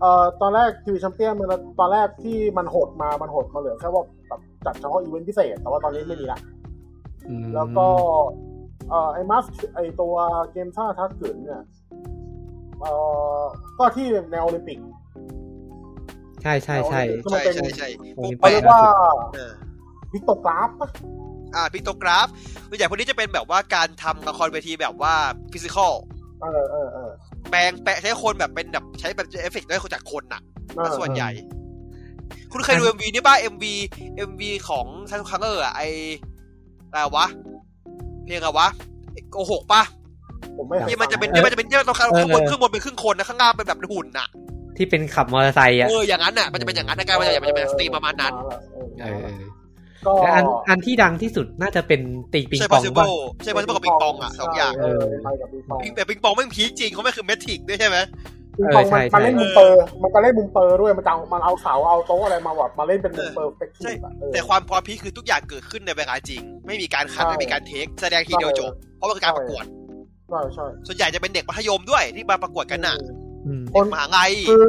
เอ่อตอนแรกทีวีแชมเปี้ยนมันตอนแรกที่มันหดมามันหดมาเหลือแค่ว่าแบบจัดเฉพาะอีเวนต์พิเศษ แต่ว่าตอนนี้ไม่มีละอืมแล้วก็เอ่อไอ้มัสไอ้ตัวเกมท่าทักกึนเนี่ยเอ่อก็ที่ในโอลิมปิก ใช่ใช่ใช่ก็มันใช่เป็นใช่ใช่โอลิมปิแปเขาดเรียกว่าเออ pictographปะอ่า pictograph ส่วนใหญ่พวกนี้จะเป็นแบบว่าการทำละครเวทีแบบว่า physical เออเออเออแปลงแปะใช้คนแบบเป็นแบบใช้แบบเอฟเฟกต์ด้วยคนจากคนน่ะเออส่วนใหญ่ คุณเคยดู MV นี่ป่ะ MV MV ของซันคังเออร์อะไออะไรวะเพลงอะไรวะโกหกป่ะผมไม่ที่มันจะเป็นที่มันจะเป็นที่ตรงข้างข้างบนครึ่งบนเป็นครึ่งคนนะข้างล่างเป็นแบบหุ่นน่ะ ที่เป็นขับมอเตอร์ไซค์อะเอออย่างนั้นน่ะมันจะเป็นอย่างนั้นนะการมันจะมันจะเป็นสตรีมประมาณนั้นเออเออก็แต่อันอันที่ดังที่สุดน่าจะเป็นตีปิงใช่ปอง possible ป่ะใช่ possible กับปิงปองอะสองอย่างเออไปกับปิงปองปิงแต่ปิงปองไม่งพีคจริงเขาไม่คือเมทิกด้วยใช่ไหมปิงปองเออใช่มันมันใช่เล่นมุมเปอร์มันก็เล่นมุมเปอร์ด้วยมันจะเอามันเอาเสาเอาโต๊ะอะไรมาแบบมาเล่นเป็นมุมเปอร์เฟกทีใช่ฟอะเออแต่ความความพีคคือทุกอย่างเกิดขึ้นในเวลาจริง ไม่มีการคัดใช่ไม่มีการเทคแสดงทีเดียวจบเพราะมันคือการประกวดใช่ใช่ส่วนใหญ่จะเป็นเด็กมัธยมด้วยที่มาประกวดกันน่ะอืม คนมหาลัยคือ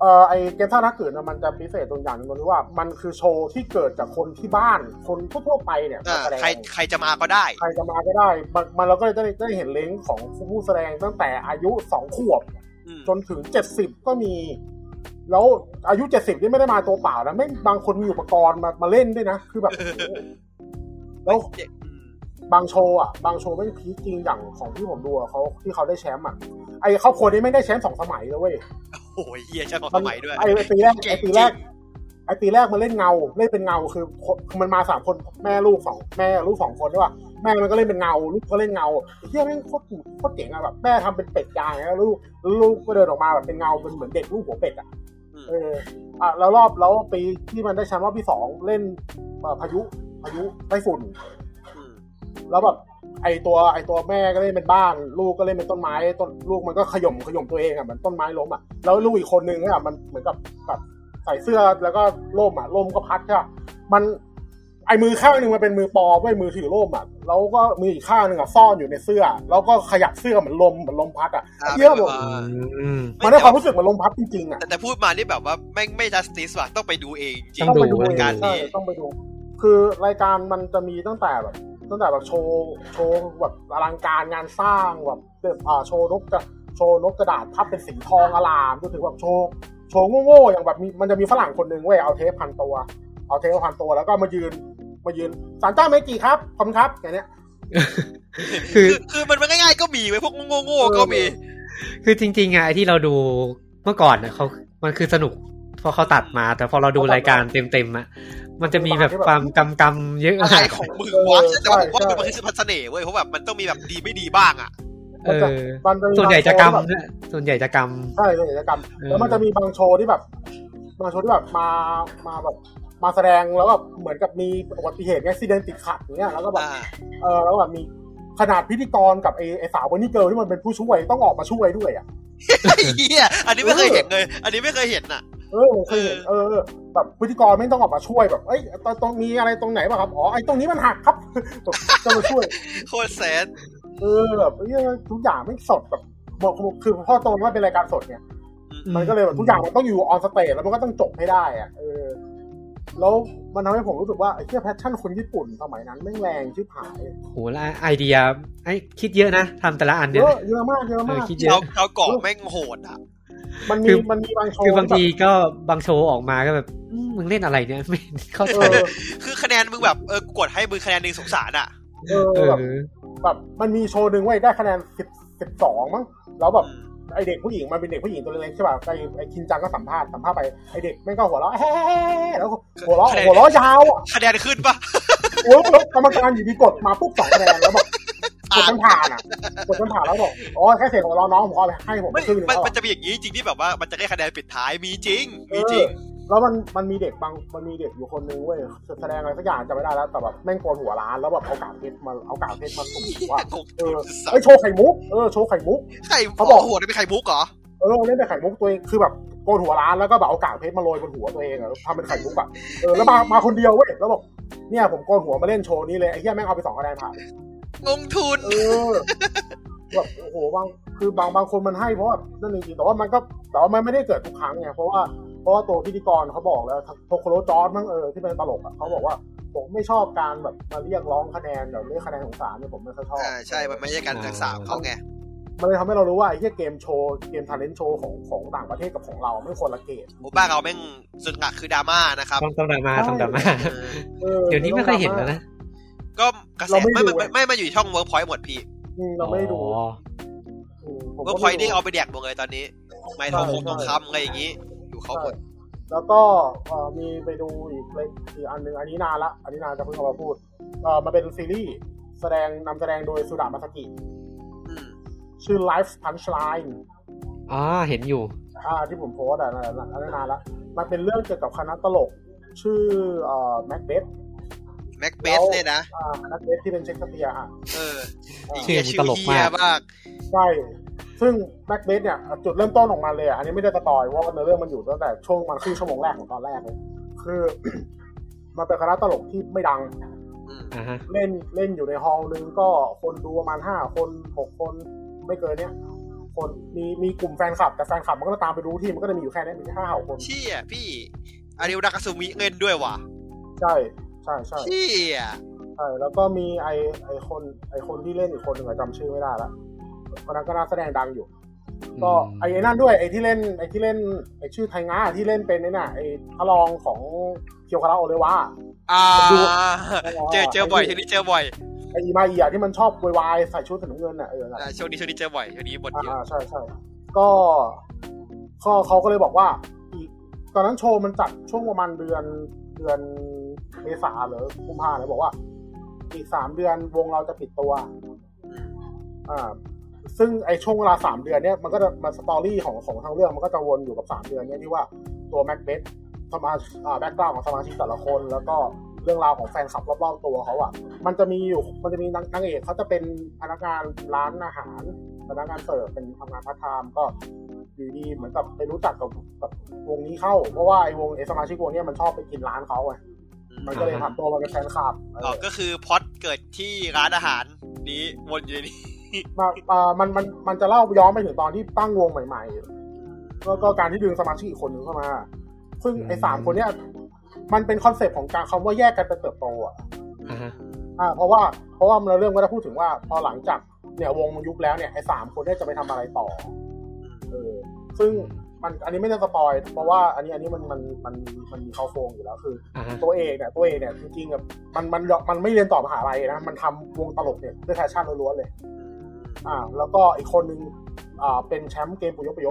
เอ่อไอเกมท่านักเกิดนะมันจะพิเศษตรงอย่างหนึงตรงที่ว่ามันคือโชว์ที่เกิดจากคนที่บ้าน คนทั่วๆไปเนี่ยอ่ามาแสดงใครใครจะมาก็ได้ ใครจะมาก็ได้ มันมันเราก็จะได้ได้เห็นเลนส์ของผู้แสดงตั้งแต่อายุสองขวบอืมจนถึงเจ็ดสิบก็มี แล้วอายุเจ็ดสิบนี่ไม่ได้มาตัวเปล่านะไม่บางคนมีอุปกรณ์มามาเล่นด้วยนะ คือแบบแล้วเด็กอืม บางโชว์อะบางโชว์ไม่พีคจริงอย่างของที่ผมดูอะเขาที่เขาได้แชมป์อะไอครอบครัวนี้ไม่ได้แชมป์สองสมัยเลยเว้ยโอ้ยเฮียช่างของสมัยด้วยไอไอปีแรกเก่ไองปีแรกไอปีแรกมันเล่นเงาเล่นเป็นเงาคือคือมันมาสามคนแม่ลูกสองแม่ลูกสองคนด้วยว่าแม่มันก็เล่นเป็นเงา ลูกก็เล่นเงาเฮียแม่งโคตรโคตรเจ๋งอะแบบแม่ทำเป็นเป็ดยางแล้วลูกแล้วลูกก็เดินออกมาแบบเป็นเงาเป็นเหมือนเด็กลูกหัวเป็ดอะอืมเอออะแล้วรอบแล้วปีที่มันได้แชมป์รอบที่สองเล่นเอ่อพายุพายุไต้ฝุ่นอืม แล้วแบบไอตัวไอตัวแม่ก็เล่นเป็นบ้าน ลูกก็เล่นเป็นต้นไม้ต้นลูกมันก็ขย่มขย่มตัวเองอะเหมือนต้นไม้ล้มอะแล้วลูกอีกคนนึงอะมันเหมือนกับแบบใส่เสื้อแล้วก็ร่มอะร่มก็พัดใช่ปะมันไอมือข้างหนึ่งมันเป็นมือปอไว้ยมือถือร่มอะแล้วก็มืออีกข้างหนึ่งอะซ่อนอยู่ในเสื้อ แล้วก็ขยับเสื้อเหมือนลมเหมือนลมพัดอะอ่าเยอะแบบอ่าอืมมันได้ความรู้สึกเหมือนลมพัดจริงๆอะแต่แต่พูดมานี่แบบว่าแม่งไม่ justice ว่ะต้องไปดูเองจริงต้ต้องดูไปดูรายการใช่นี้ต้องไปดู คือรายการมันจะมีตั้งแต่แบบ ตั้งแต่แบบโชว์โชว์แบบอลังการงานสร้างแบบแบบอ่าโชว์นกกระโชว์นกกระดาษพับเป็นสีทองอลามจนถึงแบบโชว์โชว์โง่ๆอย่างแบบมีมันจะมีฝรั่งคนหนึ่งเว้ยเอาเทปพันตัวเอาเทปพันตัวแล้วก็มายืนมายืนสารเจ้าเมจิครับขอบคุณครับอย่างเนี้ยคือคือคือมันมันง่ายๆก็มีไว้ยพวกโง่ๆก็มี คือจริงๆอะไอ้ที่เราดูเมื่อก่อนน่ะเขามันคือสนุกเพราะเขาตัดมา แต่พอเราดูรายการเต็มๆอะ มันจะมีแบบความกำกำๆเยอะอะไรมากของมึงวะแต่ว่าผมว่ามันคือเสน่ห์เว้ยเพราะแบบมันต้องมีแบบดีไม่ดีบ้างอะเออมันจะมีส่วนใหญ่จะบางโชว์ที่แบบกำนะส่วนใหญ่จะกใช่กิจกรรมเออแล้วมันจะมีบางโชว์ที่แบบบางโชว์ที่แบบมามาแบบมาแสดงแล้วแบบเหมือนกับมีอุบัติเหตุเนี่ย accident ติดขัดอย่างเงี้ยแล้วก็แบบอ่าเออแล้วแบบมีขนาดพิธีกรกับไอ้ไอ้สาว bunny girl ที่มันเป็นผู้ช่วยต้องออกมาช่วยด้วยอะไอ้เหี้ยอันนี้ไม่เคยเห็นเลย อันนี้ไม่เคยเห็นอะ เออผมเคยเห็นเออแบบพิธีกรไม่ต้องออกมาช่วยแบบเอ้ยตรงตรงมีอะไรตรงไหนป่ะครับอ๋อไอ้ตรงนี้มันหักครับแบบจะมาช่วยโคตร sad เออแบบเอ้ยทุกอย่างไม่สดแบบบอกคือพ่อโตว่าเป็นรายการสดเนี่ยำมันก็เลยแบบทุกอย่างมันต้องอยู่ on stage แล้วมันก็ต้องจบให้ได้อะเออแล้วมันทำให้ผมรู้สึกว่าไอ้เที่ยแพชชั่นคนญี่ปุ่นสมัยนั้นแม่งแรงชิบหายโหแล้วไอเดียไอคิดเยอะนะทำแต่ละอันเยเนี่ยอะเยอะมากเยอะเอมาอกคิดเยเขาอะเขาเกาะแม่งโหดอะ มันคืมีอมันมีบางโชว์คือบางทีแบบก็บางโชว์ออกมาก็แบบอืมมึงเล่นอะไรเนี่ยไม่เข้าเอใจอคือคะแนนมึงแบบเออกดให้มึงคะแนนหนึ่งสงสารอะเออเออแบบแบบมันมีโชว์หนึ่งไว้ยได้คะแนนสิบสิบสองมั้งแล้วแบบอืมไอเด็กผู้หญิงมันเป็นเด็กผู้หญิงตัวเล็กๆใช่ป่ะไอไอคินจังก็สัมภาษณ์สัมภาษณ์ไปไอเด็กแม่งก็หัวเราะแฮ่ๆแล้วหัวเราะหัวเราะยาวอะคะแนนขึ้นปะโอ้ยแล้วกรรมการอยู่ดีกดมาปุ๊บสองคะแนนแล้วแบบ กดจนผ่านอะกดจนผ่านแล้วบอกอ๋อแค่เสียงของเราน้องผมเอาไปให้ผมไม่ครึ่งหนึงมันแล้วมันอะจะมีอย่างนี้จริงที่แบบว่ามันจะได้คะแนนปิดท้ายมีจริง มีจริง แล้วมันมันมีเด็กบางมันมีเด็กอยู่คนนึงเว้ยแสดงอะไรสักอย่างจำไม่ได้แล้วแต่แบบแม่งโกนหัวร้านแล้วแบบเอากากเพชรมาเอากากเพชรมาสุ่มว่าเออไอยโชว์ไข่มุกเออโชว์ไข่มุกไข่เขาบอกหัวนี่เป็นไข่มุกเหรอเออเล่นเป็นไข่มุกตัวเองคือแบบโกนหัวร้านแล้วก็แบบเอากากเพชรมาโรยบนหัวตัวเองอะทำเป็นไข่มุกอะเออแล้วมามาคนเดียวเว้ยแล้วบอกเนี่ยผมโกนหัวมาเล่นโชว์นี้เลยไอ้เหี้ยแม่งเอาไปสองคะแนนผ่าน ลงทุน เออแบบโอ้โหบางคือบางบางคนมันให้เพราะว่านั่นจริงๆแต่ว่ามันก็แต่ว่ามันไม่ได้เกิดทุกครั้งไงเพราะว่าเพราะว่าตัวพิธีกรเขาบอกแล้วโทโคโรจอร์ดมั้งเออที่เป็นตลกอะเขาบอกว่าผมไม่ชอบการแบบมาเรียกร้องคะแนนแบบเรียกคะแนนสงสารเนี่ยผมไม่ค่อยชอบอ่าใช่ มันไม่ใช่การศึกษาของเขาไงมันเลยทำให้เรารู้ว่าไอ้ที่เกมโชว์เกม talent show ของของต่างประเทศกับของเราไม่คนละเกมโอ้บ้านเราแม่งส่วนหลักคือดราม่านะครับต้องต้องดราม่าต้องดราม่าเออออเดี๋ยวนี้ไม่ค่อยเห็นแล้วนะ ก็กระแสเราไม่ไม่ดูไม่อะไม่มาอยู่ช่องเวิร์กพอยต์หมดพี่อืมเราไม่ได้ดูอ๋อมผมเวิร์กพอยต์นี่เอาไปแดกหมดเลยตอนนี้ ไม่ทองคงทองคำอะไรอย่างนี้ อยู่เขาหมดแล้วก็เอ่อมีไปดูอีกเล็กอีกอันหนึ่งอันนี้นานละ อันนี้นานจะเพิ่งเอามาพูดเออมาเป็นซีรีส์แสดงนำแสดงโดยสุดามาสกิอืมชื่อ Life Punchline อ๋อเห็นอยู่อ่าที่ผมโพสต์อะนั่นนั่นอันนั้นนานละมันเป็นเรื่องเกี่ยวกับคณะตลก ชื่อเอ่อแม็กเบธแม็กเบสเนี่ยนะอ่าแม็กเบธที่เป็นเชคสเปียร์อะเออไอ้ชื่เหี้อยมันชื่ตอลกเฮียมากมากใช่ซึ่งแม็กเบธเนี่ยจุดเริ่มต้นออกมาเลยอะอันนี้ไม่ได้สปอยเพราะว่าเนื้อเรื่องมันอยู่ตั้งแต่ช่วงมันครึ่งชั่วโมงแรกของตอนแรกเลยคือ มันเป็นคณะตลกที่ไม่ดังอืมอ่าฮะเล่นเล่นอยู่ในฮอลล์นึงก็คนดูประมาณห้าคนหกคนไม่เกินเนี้ยคนมีมีกลุ่มแฟนคลับ แต่แฟนคลับมันก็ตามไปดูที่มันก็จะมีอยู่แค่นี้มีแค่ห้าหกคนเชี่ยพี่อาริวดากาซูมิเงินด้วยว่ะใช่ ใช่ใช่เชี่ยใช่แล้วก็มีไอไอคนไอคนที่เล่นอีกคนหนึ่งอะจำชื่อไม่ได้ละคนนั้นก็น่าแสดงดังอยู่ ก็ไอไอ้นั่นด้วยไอที่เล่นไอที่เล่นไอชื่อไทงาที่เล่นเป็นไอ้น่ะไอพระรองของเคียวคาราโอเลวาอ่าดูเจอเจอบ่อยช่วงนี้เจอบ่อยไออีมาอีอะที่มันชอบวายๆใส่ชุดสีน้ำเงินอะเออนั่นอ่าช่วงนี้ช่วงนี้เจอบ่อยช่วงนี้บทเยอะอ่าใช่ใช่ก็เขาเขาก็เลยบอกว่าอีกตอนนั้นโชว์มันจัดช่วงประมาณเดือนเดือน เมษาหรือกุมภาเนี่ยบอกว่า อีกสามเดือนวงเราจะปิดตัวอืมอ่า ซึ่งไอช่วงเวลาสามเดือนเนี่ยมันก็จะมา story ของของทางเรื่องมันก็จะวนอยู่กับสามเดือนเนี่ยที่ว่าตัวแม็กเบสสมาอ่า background ของสมาชิกแต่ละคน แล้วก็เรื่องราวของแฟนคลับรอบๆตัวเขาอะ มันจะมีอยู่มันจะมีนางนางเอกเขาจะเป็นพนักงานร้านอาหารพนักงานเสิร์ฟเป็นทำงานพาร์ทไทม์ก็อยู่ดีเหมือนกับไปรู้จักกับกับวงนี้เข้า เพราะว่าไอ้วงไอ้สมาชิกวงเนี้ยมันชอบไปกินร้านเขาไง มันก็เลยทำตัวมาเป็นแฟนคลับเออ๋ออก็คือพล็อตเกิดที่ร้านอาหารนี้วนอยู่ในนี้มาอ่ามันมันมันจะเล่าย้อนไปถึงตอนที่ตั้งวงใหม่ ๆ แล้วก็การที่ดึงสมาชิกอีกคนนึงเข้ามา ซึ่งไอ้สามคนเนี้ยมันเป็น concept ของการคำว่าแยกกันไปเติบโตอะอ่าฮะอ่า เพราะว่าเพราะว่าเราเรื่องก็จะพูดถึงว่า พอหลังจากเนี่ยวงมันยุบแล้วเนี่ยไอ้สามคนเนี้ยจะไปทำอะไรต่อ เออ ซึ่ง มันอันนี้ไม่ได้ spoil เพราะว่าอันนี้อันนี้มันมันมันมันมีเค้าโครงอยู่แล้วคืออ่าฮะตัวเอกเนี่ยตัวเอกเนี่ยจริงๆแบบมันมันมันไม่เรียนต่อมหาลัยนะมันทำวงตลกเนี่ยด้วย passion ล้วนๆเลย อ่า แล้วก็อีกคนนึงอ่าเป็นแชมป์เกม Puyo Puyo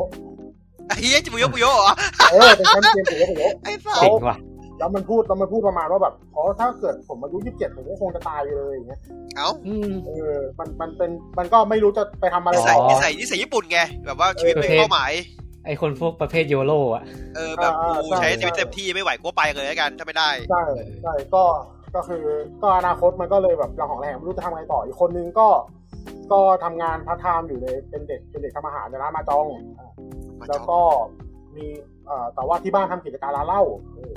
ไอ้เหี้ยจิ Puyo Puyo เหรอเออเป็นแชมป์เกม Puyo Puyo ไอ้สัสเจ๋งว่ะแล้วมันพูดแล้วมันพูดประมาณว่าแบบอ๋อถ้าเกิดผมอายุยี่สิบเจ็ดผมก็คงจะตายไปเลยอย่างเงี้ย เอ้าอืมเออ มันมันเป็นมันก็ไม่รู้จะไปทำอะไรนิอ๋อสัยต่อนิสัยนิสัยญี่ปุ่นไงแบบว่าชีวิตไม่มีเป้าหมาย ไอคนพวกประเภท YOLO อะเออแบบกูใช้ชีวิตเต็มที่ไม่ไหวกูก็ไปเลยแล้วกันถ้าไม่ได้ใช่ใช่ก็ก็คือก็อนาคตมันก็เลยแบบระหองระแหงไม่รู้จะทำไงต่ออีกคนนึงก็ ก็ทำงานพาร์ทไทม์อยู่ในเป็นเด็กเป็นเด็กทำอาหารในร้าน mahjong อ่าแล้วก็มีเอ่อแต่ว่าที่บ้านทำกิจการร้านเหล้าเออ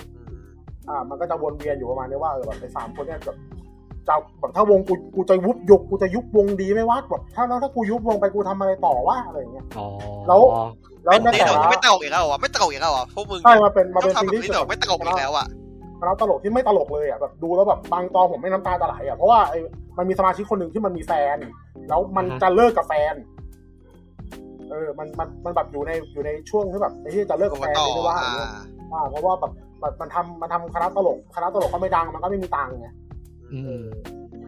อ่า มันก็จะวนเวียนอยู่ประมาณนี้ว่าเออแบบไอ้สามคนเนี่ยแบบ จะแบบถ้าวงกูกูจะยุบยุบกูจะยุบวงดีไหมวะแบบถ้าแล้วถ้ากูยุบวงไปกูทำอะไรต่อวะอะไรอย่างเงี้ยอ๋อแล้วแล้วไม่ในไม่แต่ตลกละไม่ตลกอีกแล้วเหรอะไม่ตลกอีกแล้วเหรอะพวกมึงใช่มาเป็นมาต้อเป็นงทำซีแบบรีส์นี้ตลกไม่ตลกอีกแล้วอะแล้วตลกที่ไม่ตลกเลยอะแบบดูแล้วแบบบางตอนผมไม่น้ำตาจะไหลอะเพราะว่าไอ้มันมีสมาชิกคนหนึ่งที่มันมีแฟน แล้วมันจะเลิกกับแฟนเออ มัน มัน มันแบบอยู่ใน อยู่ในช่วงที่แบบไอ้ที่จะเลิกกับแฟนต่อเลยไม่ว่าอ่าอย่างเงี้ยอ่าเพราะว่าแบบแบบ มันทำมันทำคณะตลก คณะตลกก็ไม่ดัง มันก็ไม่มีตังค์ไง อืม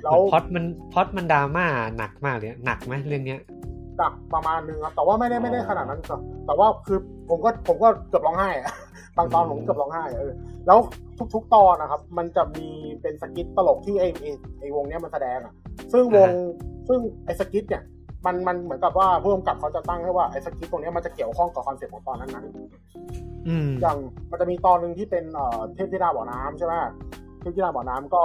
แล้วพล็อตมันพล็อตมันดราม่าหนักมากเลยหนักไหมเรื่องเนี้ยหนักประมาณนึงครับแต่ว่าไม่ได้ไม่ได้ขนาดนั้นครับแต่ว่าคือผมก็ผมก็เกือบร้องไห้อะบางตอนผมก็เกือบร้องไห้อะเออแล้วทุก ๆ ตอนนะครับ มันจะมีเป็น skit ตลกที่ไอไอ้ไอวงเนี้ยมันแสดงอะ ซึ่งวงซึ่งไอ skit เนี่ยมันมันเหมือนกับว่าผู้กำกับเขาจะตั้งให้ว่าไอ skit ตรงเนี้ยมันจะเกี่ยวข้องกับ concept ของตอนนั้นๆอืมอย่างมันจะมีตอนหนึ่งที่เป็นเอ่อเทพธิดาบ่อน้ำใช่ไหมเทพธิดาบ่อน้ำก็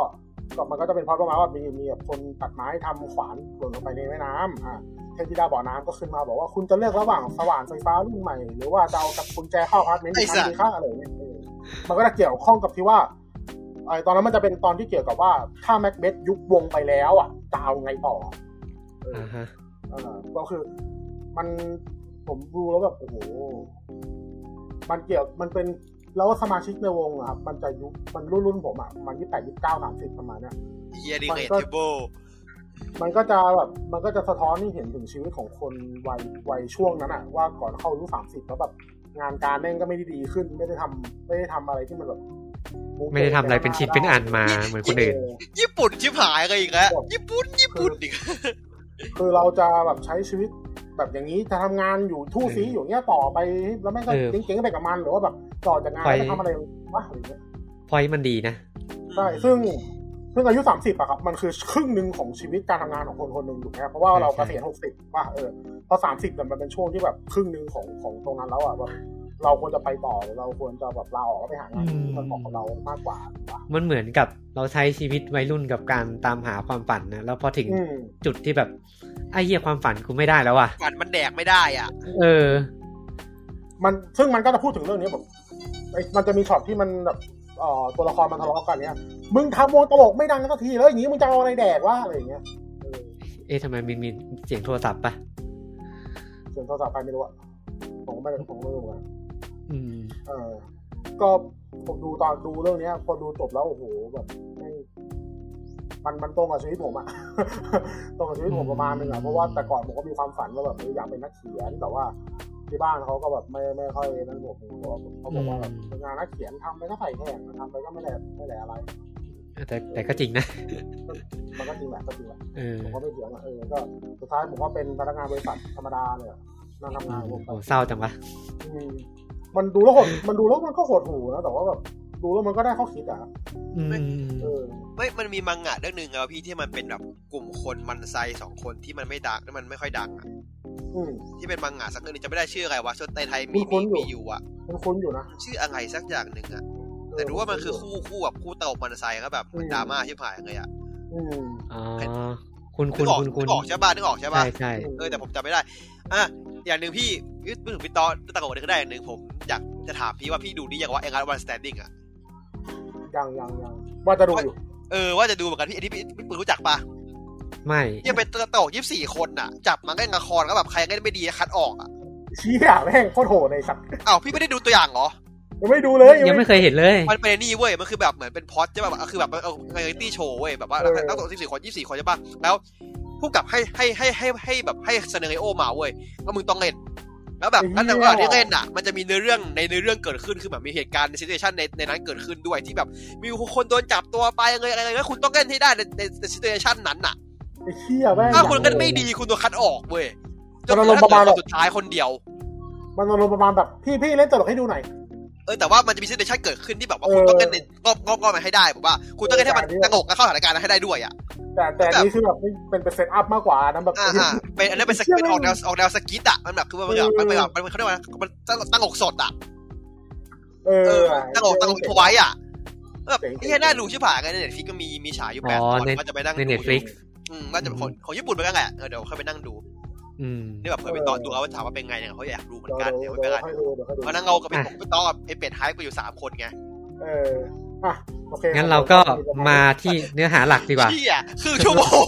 ก็มันก็จะเป็นเพราะประมาณว่ามีมีแบบคนตัดไม้ทำขวานหล่นลงไปในแม่น้ำอ่าเทพธิดาบ่อน้ำก็ขึ้นมาบอกว่าคุณจะเลือกระหว่างสว่านไฟฟ้ารุ่นใหม่ หรือว่าจะเอากับกุญแจเข้าอพาร์ตเมนต์ที่ทำดีค่าอะไรอย่างเงี้ยเออมันก็จะเกี่ยวข้องกับที่ว่าไอตอนนั้นมันจะเป็นตอนที่เกี่ยวกับว่าถ้าแม็กเบสยุบวงไปแล้วอะจะเอาไงต่อเอออ่าฮะเออก็คือ มันผมดูแล้วแบบโอ้โหมันเกี่ยวมันเป็น แล้วสมาชิกในวงอะครับมันจะยุคมันรุ่นรุ่นผมอะมันยี่แปดยี่เก้าสามสิบประมาณเนี้ยเฮียดีมันเรทก็เทเบิลมันก็จะแบบมันก็จะสะท้อนให้เห็นถึงชีวิตของคนวัยวัยช่วงนั้นอะว่าก่อนเข้าอายุสามสิบแล้วแบบงานการแม่งก็ไม่ได้ดีขึ้น ไม่ได้ทำไม่ได้ทำอะไรที่มันแบบไม่ได้ทำอะไรเป็นชิ้นเป็นอันมาเหมือนคนอื่นญี่ปุ่นชิบหายกันอีกแล้วญี่ปุ่นญี่ปุ่นอีก คือเราจะแบบใช้ชีวิตแบบอย่างนี้จะทำงานอยู่ทู่ซีอยู่เนี้ยต่อไปแล้วแม่งก็เออเจ๊งๆไปกับมันหรือว่าแบบต่อจากงานไปแล้วทำอะไรวะอะไรอย่างเงี้ยพอยมันดีนะใช่ซึ่งซึ่งอายุสามสิบอะครับมันคือครึ่งหนึ่งของชีวิตการทำงานของคนคนหนึ่งถูกไหมครับเพราะว่าเราใช่เกษียณหกสิบว่าเออพอสามสิบเนี่ยมันเป็นช่วงที่แบบครึ่งหนึ่งของของตรงนั้นแล้วอะแบบ เราควรจะไปต่อหรือเราควรจะแบบลาออกแล้วไปหางานที่มันเหมาะกับเรามากกว่าถูกปะมันเหมือนกับเราใช้ชีวิตวัยรุ่นกับการตามหาความฝันนะแล้วพอถึงอืมจุดที่แบบไอ้เหี้ยความฝันกูไม่ได้แล้วอะฝันมันแดกไม่ได้อะ เออ มันซึ่งมันก็จะพูดถึงเรื่องนี้แบบไอ้มันจะมีช็อตที่มันแบบเอ่อตัวละครมันทะเลาะกันเนี้ย มึงทำวงตลกไม่ดังสักทีแล้วอย่างนี้มึงจะเอาอะไรแดกวะอะไรอย่างเงี้ย เออเอ๊ะทำไมมันมีเสียงโทรศัพท์ปะเสียงโทรศัพท์ใครไม่รู้อะผมก็ไม่ได้ผมก็ไม่รู้เหมือนกันอืม เออก็ผมดูตอนดูเรื่องเนี้ยพอดูจบแล้วโอ้โหแบบไม่มันมันตรงกับชีวิตผมอะตรงกับชีวิตผมประมาณนึงอะเพราะว่าแต่ก่อนผมก็มีความฝันว่าแบบเอออยากเป็นนักเขียนแต่ว่าที่บ้านเขาก็แบบไม่ไม่ค่อยนั่นผมเพราะว่าเขาบอกว่าแบบอืมงานนักเขียนทำไปก็ใส่แข่งทำไปก็ไม่ได้ไม่ได้อะไรแต่แต่ก็จริงนะมันก็จริงแหละก็จริงแหละเออผมก็ไม่เถียงอะเออก็สุดท้ายผมก็เป็นพนักงานบริษัทธรรมดาเลยอะนั่งทำงานผมไปโอ้เศร้าจังวะอื มมันดูแล้วหดมันดูแล้วมันก็หดหูนะแต่ว่าแบบดูแล้วมันก็ได้ข้อคิดอะอืมเออไม่ มันมีมังงะเรื่องหนึ่งอะพี่ที่มันเป็นแบบกลุ่มคนมันไซสองคนที่มันไม่ดังที่มันไม่ค่อยดังอะอืมที่เป็นมังงะสักเรื่องหนึงจะไม่ได้ชื่ออะไรวะส่วนในไทยมีคุ้มีนๆอยู่มีอยู่อะมันคุ้นอยู่นะชื่ออะไรสักอย่างหนึ่งอะแต่รู้ว่ามันคือคู่คู่แบบคู่ตลกมันไซก็แบบมันดราม่าชิบหายเลยอะอืมอ๋อ คุณนึคุณกออกคุณคุนึณกออกใช่ป่ะนึกออกใช่ป่ะใช่ใช่เออแต่ผมจำไม่ได้ อะอย่างหนึ่งพี่พี่พูดถึงพี่ต๊อดตะโกนก็ได้อย่างหนึ่งผมอยากจะถามพี่ว่าพี่ดูนี่ยัง Last One Standing อะยังยังยังว่าจะดูอยู่เออว่าจะดูเหมือนกันพี่อันนี้พี่พี่ปืนรู้จักปะไม่ยังเป็นตลกยี่สิบสี่คนน่ะ จับมาเล่นละครก็แบบใครเล่นไม่ดีคัดออกอะเชี่ยแม่งโคตรโหดเลยสัตว์อ้าวพี่ไม่ได้ดูตัวอย่างเหรอ ยังไม่ดูเลยยังไม่เคยเห็นเลย มันเป็นไอ้นี่เว้ยมันคือแบบเหมือนเป็นพอดใช่ป่ะแบบคือแบบเออ reality show เว้ยแบบว่านักตลกยี่สิบสี่คนยี่สิบสี่คนใช่ป่ะแล้วผู้กำกับให้ให้ให้ให้ให้แบบให้ scenario มาเว้ยว่ามึงต้องเล่นแล้วแบบนั่นแต่ว่าที่เล่นอะ มันจะมีเนื้อเรื่องในเนื้อเรื่องเกิดขึ้นคือแบบมีเหตุการณ์ใน situation ในในนั้นเกิดขึ้นด้วยที่แบบ มีคนโดนจับตัวไปอะไรอะไรแล้วคุณต้องเล่นให้ได้ในในใน situation นั้นน่ะไอ้เชี่ยแม่งถ้าคุณเล่นไม่ดีคุณโดนคัดออกเว้ยจนมันอารมณ์ประมาณเหลือคนสุดท้ายคนเดียว มันอารมณ์ประมาณแบบพี่พี่เล่นตลกให้ดูหน่อย เออแต่ว่ามันจะมีซีเนชั่นเกิดขึ้นที่แบบว่าเออคุณต้องเล่นในรอบรอบรอบมันให้ได้ผมว่าคุณต้องเล่นให้มันเออตลกและเข้าสถานการณ์นั้นให้ได้ด้วยอะแต่แต่อันนี้คือแบบเป็นเป็นเซตอัพมากกว่านะแบบอ่าฮะเป็นอันนั้นเป็นสกิปออกแนวออกแนวสกิทอะมันแบบคือมันแบบมันแบบมันเขาเรียกว่ามันตลกสดอะเอเอออตลกตลกทวายอะแบบเจ๋งๆไอ้แค่น่าดูชิบหายไงในเน็ตฟิกก็มีมีฉายอยู่แปดอ๋อตอนในก็จะไปนั่งในดู Netflix อืมว่าจะของของญี่ปุ่นเป็นไงแหละเออเดี๋ยวค่อยไปนั่งดูอืม นี่แบบเผื่อไปต่อดูเอาว่าถามว่าเป็นไงเนี่ยเขาอยากดูเหมือนกันเดี๋เดี๋ยยววเดี๋ไปยวไปค่อยดูเดี๋ยวค่อยดูเพราะนั่งเรากับเป็นอะผมไปต่อกับไอ้เป็ดไฮไปอยู่สามคนไงเอออะโอเคงั้นเราก็มาที่เนื้อหาหลักดีกว่าพี่อะคือชั่วโมง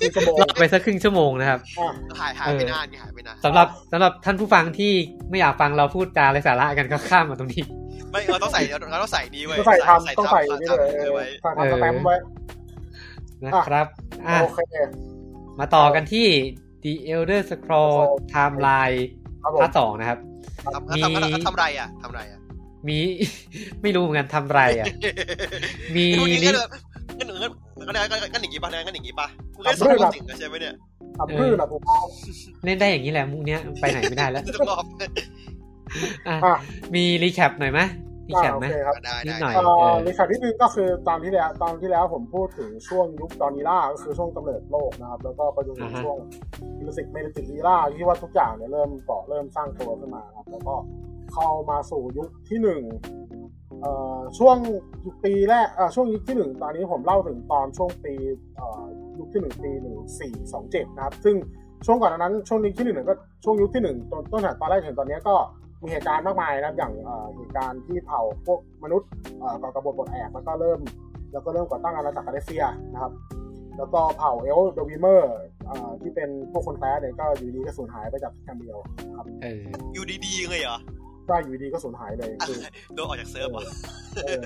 มีกระบอกรอไปสักครึ่งชั่วโมงนะครับอะหายหายไปนานไงหายไปนานสำหรับสำหรับท่านผู้ฟังที่ไม่อยากฟังเราพูดจาไรสาระกันก็ข้ามมาตรงนี้ไม่เราต้องใส่เราต้องใส่นี่เว้ยต้องใส่ทำต้องใส่นี่เลยเออไว้ใส่ทำสแตมป์ไว้นะครับอะโอเคมาต่อกันที่ The Elder Scroll Timeline ครับผมพาร์ทสองนะครับทำทำทำทำไรอะทำไรอะ มีไม่รู้เหมือนกันทำไรอะ มีดูนี่ลิก็งก์งั้นงั้นงั้นงั้นงั้นอย่างงี้ป่ะงั้นอย่างงี้ป่ะกูแค่สอนสิ่งใช่ไหมเนี่ยทำพืชอะผมเล่นได้อย่างนี้แหละมุกเนี้ยไปไหนไม่ได้แล้วต้องรอบอะอะมีรีแคปหน่อยไหม รีแคปโอไหมเคครับได้นิดได้หน่อยเอ่เอออในข่าวนิดนึงก็คือตอนที่แล้วตอนที่แล้วผมพูดถึงช่วงยุคดอนิล่าก็คือช่วงกำเนิดโลกนะครับ แล้วก็ไปจนถึงอ่าฮะช่วงมิวสิกเมดิติลีล่าที่ว่าทุกอย่างเนี่ยเริ่มก่อเริ่มสร้างตัวขึ้นมาครับ แล้วก็เข้ามาสู่ยุคที่หนึ่งเอ่อช่วงปีแรกเอ่อช่วงยุคที่หนึ่งตอนนี้ผมเล่าถึงตอนช่วงปีเอ่อยุคที่หนึ่งปีหนึ่งสี่สองเจ็ดนะครับ ซึ่งช่วงก่อนหน้านั้นช่วงยุคที่หนึ่งเนี่ยก็ช่วงยุคที่หนึ่งต้นต้นตอนแรกถึงตอนเนี้ยก็ มีเหตุการณ์มากมายนะครับอย่างเอ่อเหตุการณ์ที่เผาพวกมนุษย์เอ่อก่อกบฏปลดแอกแล้วก็เริ่ม แล้วก็เริ่มก่อตั้งอาณาจักรกาเลเซียนะครับแล้วก็เผ่าเอลเดวิเมอร์ที่เป็นพวกคนแคร์เนี่ยก็อยู่ดีก็สูญหายไปจากแคมเดียวครับเอออยู่ดีๆเลยเหรอก็อยู่ดีก็สูญหายเลยคือโดนออกจากเซิร์ฟเหรอเออ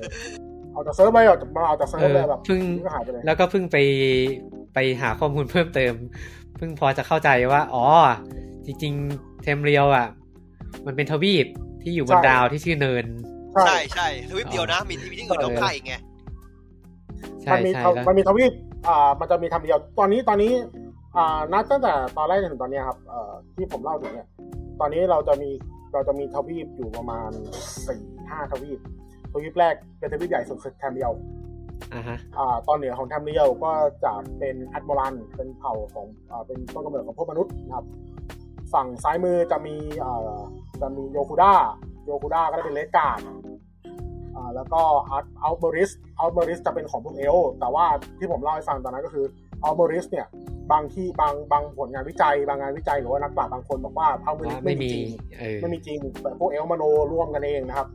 เอาจากเซิร์ฟไปเอาจากมาเอาจากเซิร์ฟเลยแบบเพิ่งก็หายไปเลยแล้วก็เพิ่งไปไปหาข้อมูลเพิ่มเติม เพิ่งพอจะเข้าใจว่า อ๋อ จริง ๆ เทมเรียวอะ มันเป็นทวีปที่อยู่บนดาวที่ชื่อเนิน ใช่ใช่ใช่ทวิปเดียวนะมีที่มีที่อื่นรอบข้างอีกไงใช่มันมีใช่ทวแล้วมันมีทวีปอ่ามันจะมีทำเดียว ตอนนี้ตอนนี้ อ่านับตั้งแต่ตอนแรกจนถึงตอนเนี้ยครับเอ่อที่ผมเล่าถึงเนี่ย ตอนนี้เราจะมีเราจะมีทวีปอยู่ประมาณสี่ห้าทวีปทวีปแรกเป็นทวีปใหญ่สุดคือแคมเดียวอ่าฮะอ่าตอนเหนือของ Tamriel ก็จะเป็น Atmora เป็นเผ่าของอ่าเป็นต้นกำเนิดของพวกมนุษย์นะครับ ฝั่งซ้ายมือจะมีอ่าจะมี Yokuda Yokuda ก็จะเป็น Redguard อ่าแล้วก็ Ald Aldmeris Aldmeris จะเป็นของพวกเอล แต่ว่าที่ผมเล่าให้ฟังตอนนั้นก็คือ Aldmeris เนี่ยบางที่บางบางผลงานวิจัย บางงานวิจัยหรือว่านักปราชญ์บางคนบอกว่า Aldmeris ว่าไม่ไม่มีมีจริงเออไม่มีจริงแต่พวกเอลมโนร่วมกันเองนะครับ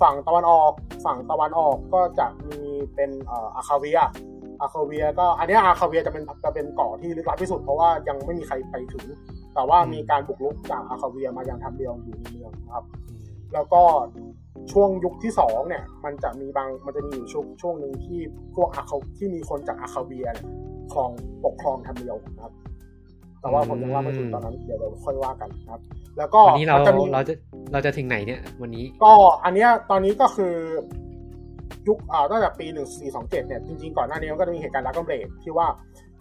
ฝั่งตะวันออกฝั่งตะวันออกก็จะมีเป็นเอ่ออาคาเวียอาคาเวียก็อันเนี้ยอาคาเวียจะเป็นจะเป็นเกาะที่ลึกลับที่สุดเพราะว่ายังไม่มีใครไปถึง แต่ว่ามีการบุกรุกจากอาคาเวียมายังทำเดียวอยู่ในเมืองนะครับ แล้วก็ช่วงยุคที่สองเนี่ย มันจะมีบางมันจะมีอยู่ช่วงช่วงหนึ่งที่พวกอาคาที่มีคนจากอาคาเวียเนี่ยครองปกครองทำเดียวนะครับ แต่ว่าผมยังเล่าไม่ถึงตอนนั้นเดี๋ยวเราค่อยว่ากันนะครับ แล้วก็วันนี้เรามันจะมีเราจะเราจะถึงไหนเนี่ย วันนี้ ก็อันเนี้ยตอนนี้ก็คือยุคอ่าตั้งแต่ปีหนึ่งสี่สองเจ็ดเนี่ย จริงๆ ก่อนหน้านี้มันก็จะมีเหตุการณ์ Dragon Break ที่ว่า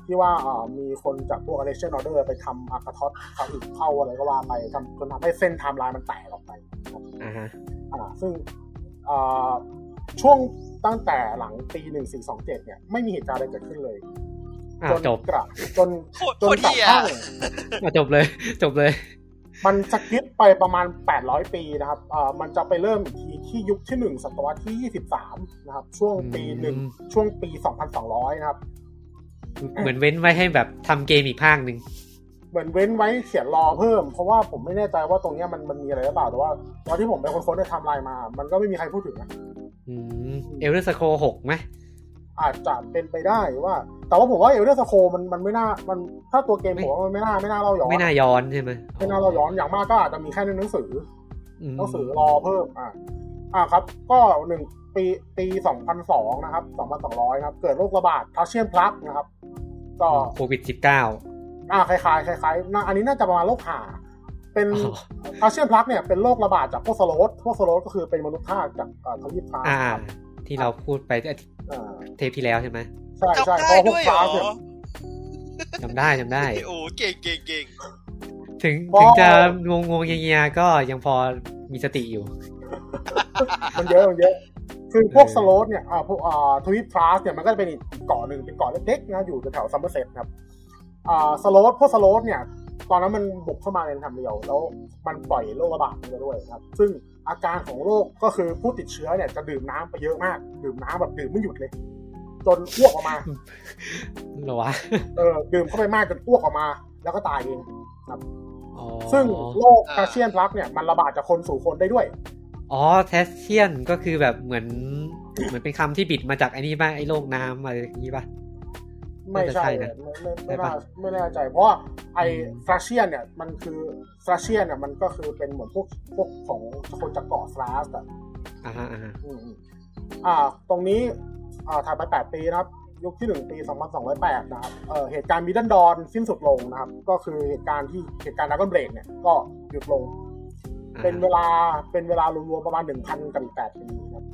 ที่ว่าอ่ามีคนจากพวก Selective order ไปทำ Akatosh เขาอีกเข้าอะไรก็ว่าไปทำจนทำให้เส้นไทม์ไลน์มันแตกออกไปนะครับอ่าฮะอ่าซึ่งอ่าช่วงตั้งแต่หลังปีหนึ่งสี่สองเจ็ดเนี่ย ไม่มีเหตุการณ์อะไรเกิดขึ้นเลยอ่าจนจบกระจนโคตรจนโคตรกระทั่งอะจบเลย จบเลย มัน skip ไปประมาณ 800 ปีนะครับเอ่อมันจะไปเริ่มอีกทีที่ยุคที่1ศตวรรษที่ 23 นะครับ ช่วงปีหนึ่งอืมช่วงปี 2200 นะครับ เหมือนเว้นไว้ให้แบบทำเกมอีกภาคหนึ่งเหมือนเว้นไว้เขียนรอเพิ่ม เพราะว่าผมไม่แน่ใจว่าตรงเนี้ยมันมันมีอะไรหรือเปล่าแต่ว่าตอนที่ผมไปค้นๆในไทม์ไลน์มา มันก็ไม่มีใครพูดถึงนะอืม Elder Scrolls หกไหมอาจจะเป็นไปได้ว่า แต่ว่าผมว่า Elder Scrolls มันมันไม่น่ามันถ้าตัวเกมผมว่ามันไม่น่าไม่น่าเล่าย้อนไม่น่าย้อนใช่ไหมไม่น่าเล่าย้อนอย่างมากก็อาจจะมีแค่ในหนังสือมหนังสือรอเพิ่มอ่า อ่าครับ ก็หนึ่งปีปีสองพันสองนะครับสองพันสองร้อยครับ เกิดโรคระบาด Thrassian Plague นะครับ ก็โควิดสิบเก้าอ่าคล้ายๆคล้ายๆน่าอันนี้น่าจะประมาณโรคห่าเป็นอ๋อ Thrassian Plague เนี่ยเป็นโรคระบาดจากพวก Sload พวก Sload ก็คือเป็นมนุษย์ทาสจากอ่าทวีป Thras อ่าครับที่เราพูดไปอ่าเทปที่แล้วใช่ไหมใช่ใช่จำเพได้ราะพวด้กวยพเหรลัอสเนี่ยจำได้จำได้โอ้เก่งเก่งเก่งถึงเพราะถึงจะงงงๆเงียๆก็ยังพอมีสติอยู่ มันเยอะมันเยอะคือพวกเออสโลดเนี่ยอ่าพวกอ่าทวีปพลัสเนี่ยมันก็จะเป็นอีกเกาะหนึ่งเป็นเกาะเล็กๆนะอยู่แถวซัมเมอร์เซตครับอ่าสโลดพวกสโลดเนี่ย ตอนนั้นมันบุกเข้ามาในทำเดียว แล้วมันปล่อยโรคระบาดมาด้วยนะครับ ซึ่งอาการของโรคก็คือผู้ติดเชื้อเนี่ยจะดื่มน้ำไปเยอะมาก ดื่มน้ำแบบดื่มไม่หยุดเลย จนอ้วกออกมาเหรอวะเออดื่มเข้าไปมากจนอ้วกออกมา แล้วก็ตายเองอ๋อซึ่งโรคคาเชียนพลักเนี่ยมันระบาดจากคนสู่คนได้ด้วย อ๋อเทสเชียนก็คือแบบเหมือน เหมือนเป็นคำที่บิดมาจากไอ้นี่ป่ะไอ้โรคน้ำอะไรอย่างนี้ป่ะไม่ใช่น่าจะใช่นะไม่ไม่ไม่ใช่ปะน่าไม่แน่ใจ เพราะว่าไอ้อืมฟราเชียนเนี่ยมันคือฟราเชียนเนี่ยมันก็คือเป็นเหมือนพวกพวกของคนจากเกาะฟราสอะอ่าฮะอ่าฮะอืมอืมอ่าตรงนี้อ่าถ่ายไป8ปีนะครับยุคที่1ปี2208นะครับเอ่อเหตุการณ์มิดเดิลดอนสิ้นสุดลงนะครับ ก็คือเหตุการณ์ที่เหตุการณ์ดักกอนเบรกเนี่ยก็หยุดลงอ่า เป็นเวลาเป็นเวลารวมๆประมาณ1,000กับอีก8ปีครับ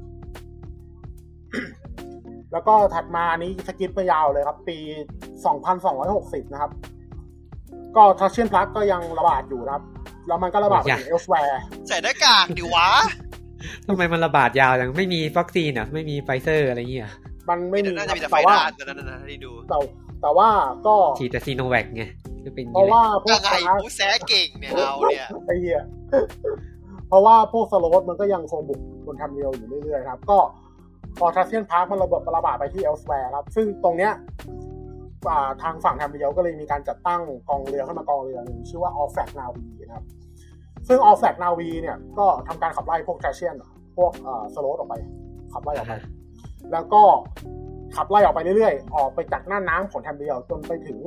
แล้วก็ถัดมานี้ skip ไปยาวเลยครับ ปี2260นะครับ ก็ Thrassian Plague ก็ยังระบาดอยู่นะครับ แล้วมันก็ระบาดไปถึง Elsweyr ใส่หน้ากากดิวะทำไมมันระบาดยาวจังไม่มีวัคซีนอะ ไม่มีไฟเซอร์อะไรเงี้ยมันไม่มีน่าจะมีแต่ไฟแต่ว่าด้านตอนนั้นนะที่ดูแต่แต่ว่าก็ฉีดแต่ซีโนแวคไงจะเป็นอย่งเพนี้ราะแหละว่าพวยักงไงคลาสกูแซะเก่งเนี่ยเราเนี่ยไอ้เหี้ย เพราะว่าพวก Sload มันก็ยังคงบุกบน Tamriel อยู่เรื่อยๆครับ ก็พอ Thrassian Plague มันระเบิดระบาดไปที่ Elsweyr ครับ ซึ่งตรงเนี้ยทางฝั่ง Tamriel ก็เลยมีการจัดตั้งกองเรือขึ้นมากองเรือหนึ่งชื่อว่า All Flags Navy นะครับซึ่ง All Flags Navy เนี่ยก็ทำการขับไล่พวก Thrassian พวก Sload ออกไป ขับไล่ออกไป แล้วก็ขับไล่ออกไปเรื่อยๆ ออกไปจากน่านน้ำของ Tamriel จนไปถึง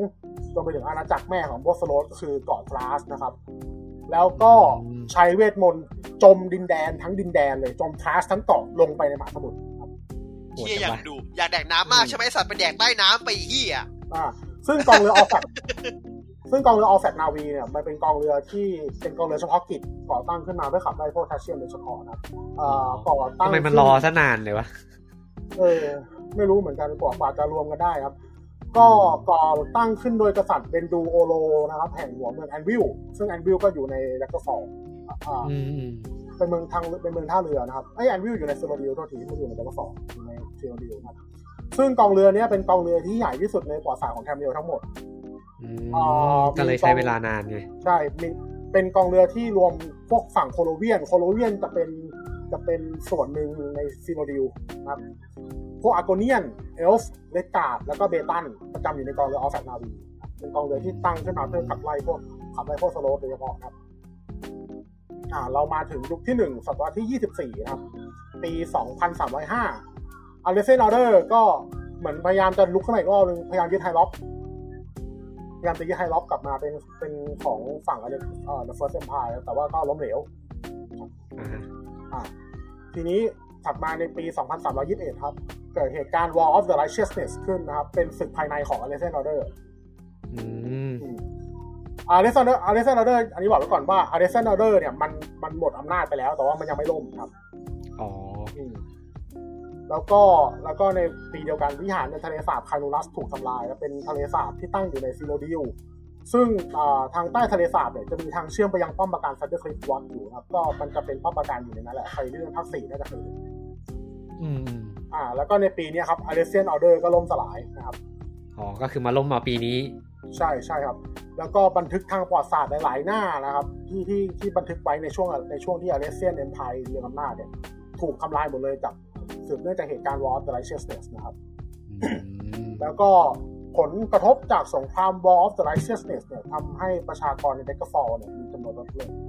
จนไปถึงอาณาจักรแม่ของพวก Sload ก็คือเกาะ Thras นะครับ แล้วก็ใช้เวทมนต์จมดินแดนทั้งดินแดนเลย จมฟลาสทั้งเกาะลงไปในมหาสมุทรครับโหดเฮียจัองยากวะดู อยากแดกน้ำมากใช่ไหมไอ้สัตว์ไปแดกใต้น้ำไปเฮียอ่าซึ่งกองเรือออฟแฟกซึ่งกองเรือออฟแฟกนาวีเนี่ยมันเป็นกองเรือที่เป็นกองเรือเฉพาะกิจก่อตั้งขึ้นมาเพื่อขับไล่พวกทัชเชียนโดยเฉพาะนะครับเอ่อก่อตั้งทำไมมันขึ้รอซะนานเลยวะเออไม่รู้เหมือนกันกว่ากว่าจะรวมกันได้ครับ ก็ก่อตั้งขึ้นโดยกษัตริย์ Bendu Olo นะครับแห่งหัวเมือง Anvil ซึ่ง Anvil ก็อยู่ใน Daggerfall อ่าอืมอืมเป็นเมืองทางเป็นเมืองท่าเรือนะครับไอ้ย Anvil อยู่ใน Cyrodiil โทษทีไม่อยู่ใน Daggerfall อยู่ใน Cyrodiil นะครับซึ่งกองเรือเนี้ยเป็นกองเรือที่ใหญ่ที่สุดในประวัติศาสตร์ของ Tamriel ทั้งหมดอืมอ่าก็เลยมีใช้กองเวลานานไงใช่มีเป็นกองเรือที่รวมพวกฝั่ง Colovian Colovian จะเป็นจะเป็นส่วนหนึ่งใน Cyrodiilนะครับพ วก Argonian เอลฟ์ Redguard แล้วก็ Breton ประจำอยู่ในกองเรือ All Flags Navy เป็นกองเรือที่ตั้งขึ้นมาเพื่อขับไล่พวกขับไล่พวก Sload โดยเฉพาะครับอ่าเรามาถึงยุคที่หนึ่งศตวรรษที่ยี่สิบสี่นะครับ ปีสองพันสามร้อยห้า Alessian Order ก็เหมือนพยายามจะลุกขึ้นมาอีกรอบนึงพยายามยึด High Rock พยายามจะยึด High Rock กลับมาเป็นเป็นของฝั่งอะไรเอ่อ The First Empire แต่ว่าก็ล้มเหลวอ่าฮะอ่าทีนี้ถัดมาในปี 2321 ครับ เกิดเหตุการณ์ War of the Righteousness ขึ้นนะครับ เป็นศึกภายในของ Alexander Order อืม Alexander Alexander Order อันนี้บอกไว้ก่อนว่า Alexander Order เนี่ยมันมันหมดอำนาจไปแล้ว แต่ว่ามันยังไม่ล่มครับ อ๋ออืมแล้วก็แล้วก็ในปีเดียวกันวิหารในทะเลสาบคานูลัสถูกทำลาย และเป็นทะเลสาบที่ตั้งอยู่ในซิโลดิลซึ่งอ่าทางใต้ทะเลสาบเนี่ยจะมีทางเชื่อมไปยังป้อมปราการ Sundercliff Watch อยู่นะครับ ก็มันจะเป็นป้อมปราการอยู่ในนั้นแหละใครที่เล่นภาคสี่น่าจะเคยเห็น อืมอืมอ่า แล้วก็ในปีเนี้ยครับ a l e s i a n Order ก็ล่มสลายนะครับ อ๋อ ก็คือมาล่มมาปีนี้ ใช่ใช่ครับ แล้วก็บันทึกทางประวัติศาสตร์หลายๆหน้านะครับ ที่ที่ที่บันทึกไว้ในช่วงในช่วงที่ a l e s i a n Empire เรืองอำนาจเนี่ยถูกทำลายหมดเลยจากสืบเนื่องจากเหตุการณ์ War of the Righteousness นะครับอืมแล้วก็ผลกระทบจากสงคราม War of the Righteousness เนี่ยทำให้ประชากรในเดกฟอลเนี่ยมีจำนวนลดลงอืม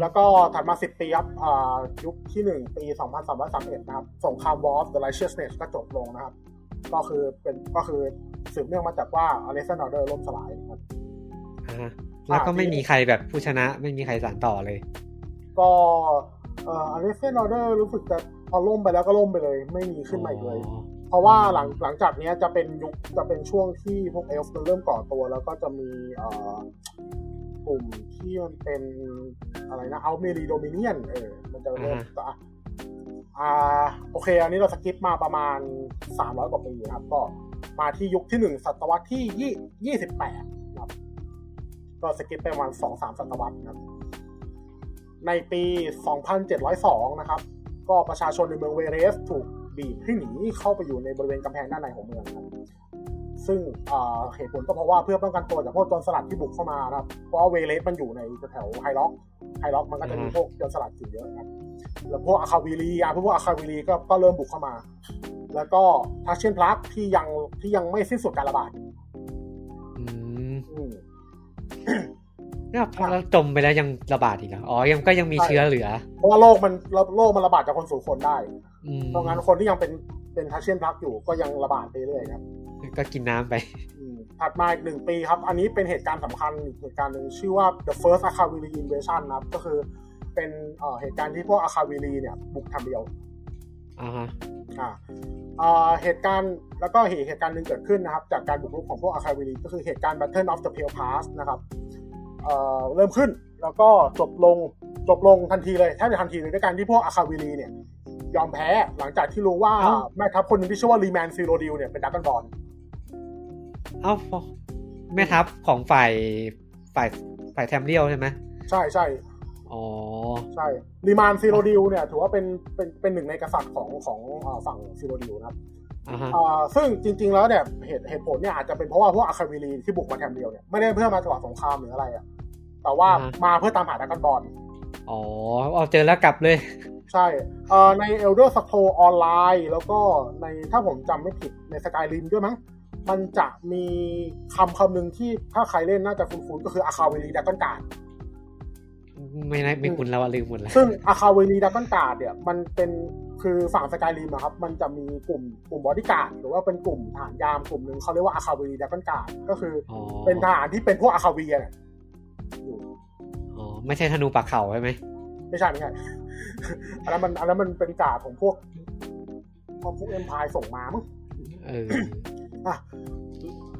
แล้วก็ถัดมา10ปีครับอ่ายุคที่1ปี2331นะครับสงคราม War of the Righteousness ก็จบลงนะครับ ก็คือเป็นก็คือสืบเนื่องมาจากว่า Alexander Order ล่มสลายครับอ่าฮะแล้วก็ไม่มีใครแบบผู้ชนะไม่มีใครสานต่อเลย ก็เอ่อ Alessian Order รู้สึกจะพอล่มไปแล้วก็ล่มไปเลย ไม่มีขึ้นมาอีกเลยอ๋อเพราะว่าหลังหลังจากเนี้ยจะเป็นยุคจะเป็นช่วงที่พวกเอลฟ์มันเริ่มก่อตัว แล้วก็จะมีเอ่อ กลุ่มที่มันเป็นอะไรนะ Aldmeri Dominion เออ มันจะเริ่มอะอ่าโอเค อันนี้เรา skip มาประมาณสามร้อยกว่าปีนะครับ ก็มาที่ยุคที่หนึ่งศตวรรษที่ยี่ยี่สิบแปดนะครับ ก็ skip ไปประมาณสองสามศตวรรษนะครับ ในปีสองพันเจ็ดร้อยสองนะครับ ก็ประชาชนในเมือง Wayrest ถูกบีบให้หนีเข้าไปอยู่ในบริเวณกำแพงด้านในของเมืองครับ ซึ่งอ่าเหตุผลก็เพราะว่าเพื่อป้องกันตัวจากพวกโจรสลัดที่บุกเข้ามานะครับ เพราะว่า Wayrest มันอยู่ในแถว High Rock High Rock มันก็จะมีพวกโจรสลัดอยู่เยอะนะครับแล้วพวก Akaviri อะพวก Akaviri ก็ก็เริ่มบุกเข้ามา แล้วก็ทัชเชนพลัสที่ยังที่ยังไม่สิ้นสุดการระบาดอืมอืมเนี่ยพอเราจมไปแล้วยังระบาดอีกเหรออ๋อยังก็ยังมีใช่เชื้อเหลือ เพราะว่าโรคมันโรคมันระบาดจากคนสู่คนได้อืมเพราะงั้นคนที่ยังเป็นเป็นทัชเชนพลัสอยู่ก็ยังระบาดไปเรื่อยครับ ก็กินน้ำไปอืมถัดมาอีกหนึ่งปีครับ อันนี้เป็นเหตุการณ์สำคัญอีกเหตุการณ์หนึ่งชื่อว่า the first Akaviri invasion นะครับ ก็คือเป็นเอ่อเหตุการณ์ที่พวก Akaviri เนี่ยบุกทำเดียวอ่าฮะอ่าอ่าเหตุการณ์แล้วก็เหตุเหตุการณ์หนึ่งเกิดขึ้นนะครับ จากการบุกรุกของพวก Akaviri ก็คือเหตุการณ์ Battle of the Pale Pass นะครับเอ่อเริ่มขึ้นแล้วก็จบลงจบลงทันทีเลยแทบจะทันทีเลยด้วยการที่พวก Akaviri เนี่ยยอมแพ้หลังจากที่รู้ว่าเอ้าแม่ทัพคนหนึ่งที่ชื่อว่า Reman Cyrodiil เนี่ยเป็น Dragonborn เอ้าพอแม่ทัพของฝ่ายฝ่ายฝ่าย Tamriel ใช่ไหมใช่ใช่อ๋อใช่ Reman Cyrodiil เนี่ย ถือว่าเป็นเป็นเป็นหนึ่งในกษัตริย์ของของอ่าฝั่ง Cyrodiil นะครับอ่าฮะอ่าซึ่งจริง ๆ แล้วเนี่ยเหตุเหตุผลเนี่ยอาจจะเป็นเพราะว่าพวก Akaviri ที่บุกมา Tamriel เนี่ยไม่ได้เพื่อมาจังหวะสงครามหรืออะไรอะแต่ว่ามาเพื่อตามหา Dragonbornอ๋อเอาเจอแล้วกลับเลย ใช่เอ่อใน Elder s c r o l ออนไลน์แล้วก็ในถ้าผมจำไม่ผิดใน Skyrim ด้วยมั้ง มันจะมีคำคำหนึ่งที่ถ้าใครเล่นน่าจะคุ้นๆก็คือ Akaviri Dragonguardไม่ได้ไม่คุ้นแล้วอะลืมหมดแล้วซึ่ง Akaviri Dragonguard เนี่ยมันเป็นคือฝั่ง Skyrim ครับ มันจะมีกลุ่มกลุ่มบอดี้การ์ดหรือว่าเป็นกลุ่มทหารยามกลุ่มหนึ่งเขาเรียกว่า Akaviri Dragonguard ก็คืออ๋อเป็นทหารที่เป็นพวกอาคาเวียเนี่ยอยู่อ๋อไม่ใช่ธนูปักเข่าใช่ไหมไม่ใช่ไม่ใช่อันนั้นมันอันนั้นมันเป็นการ์ดของพวกพวกพวก Empire ส่งมามั้งเอออะ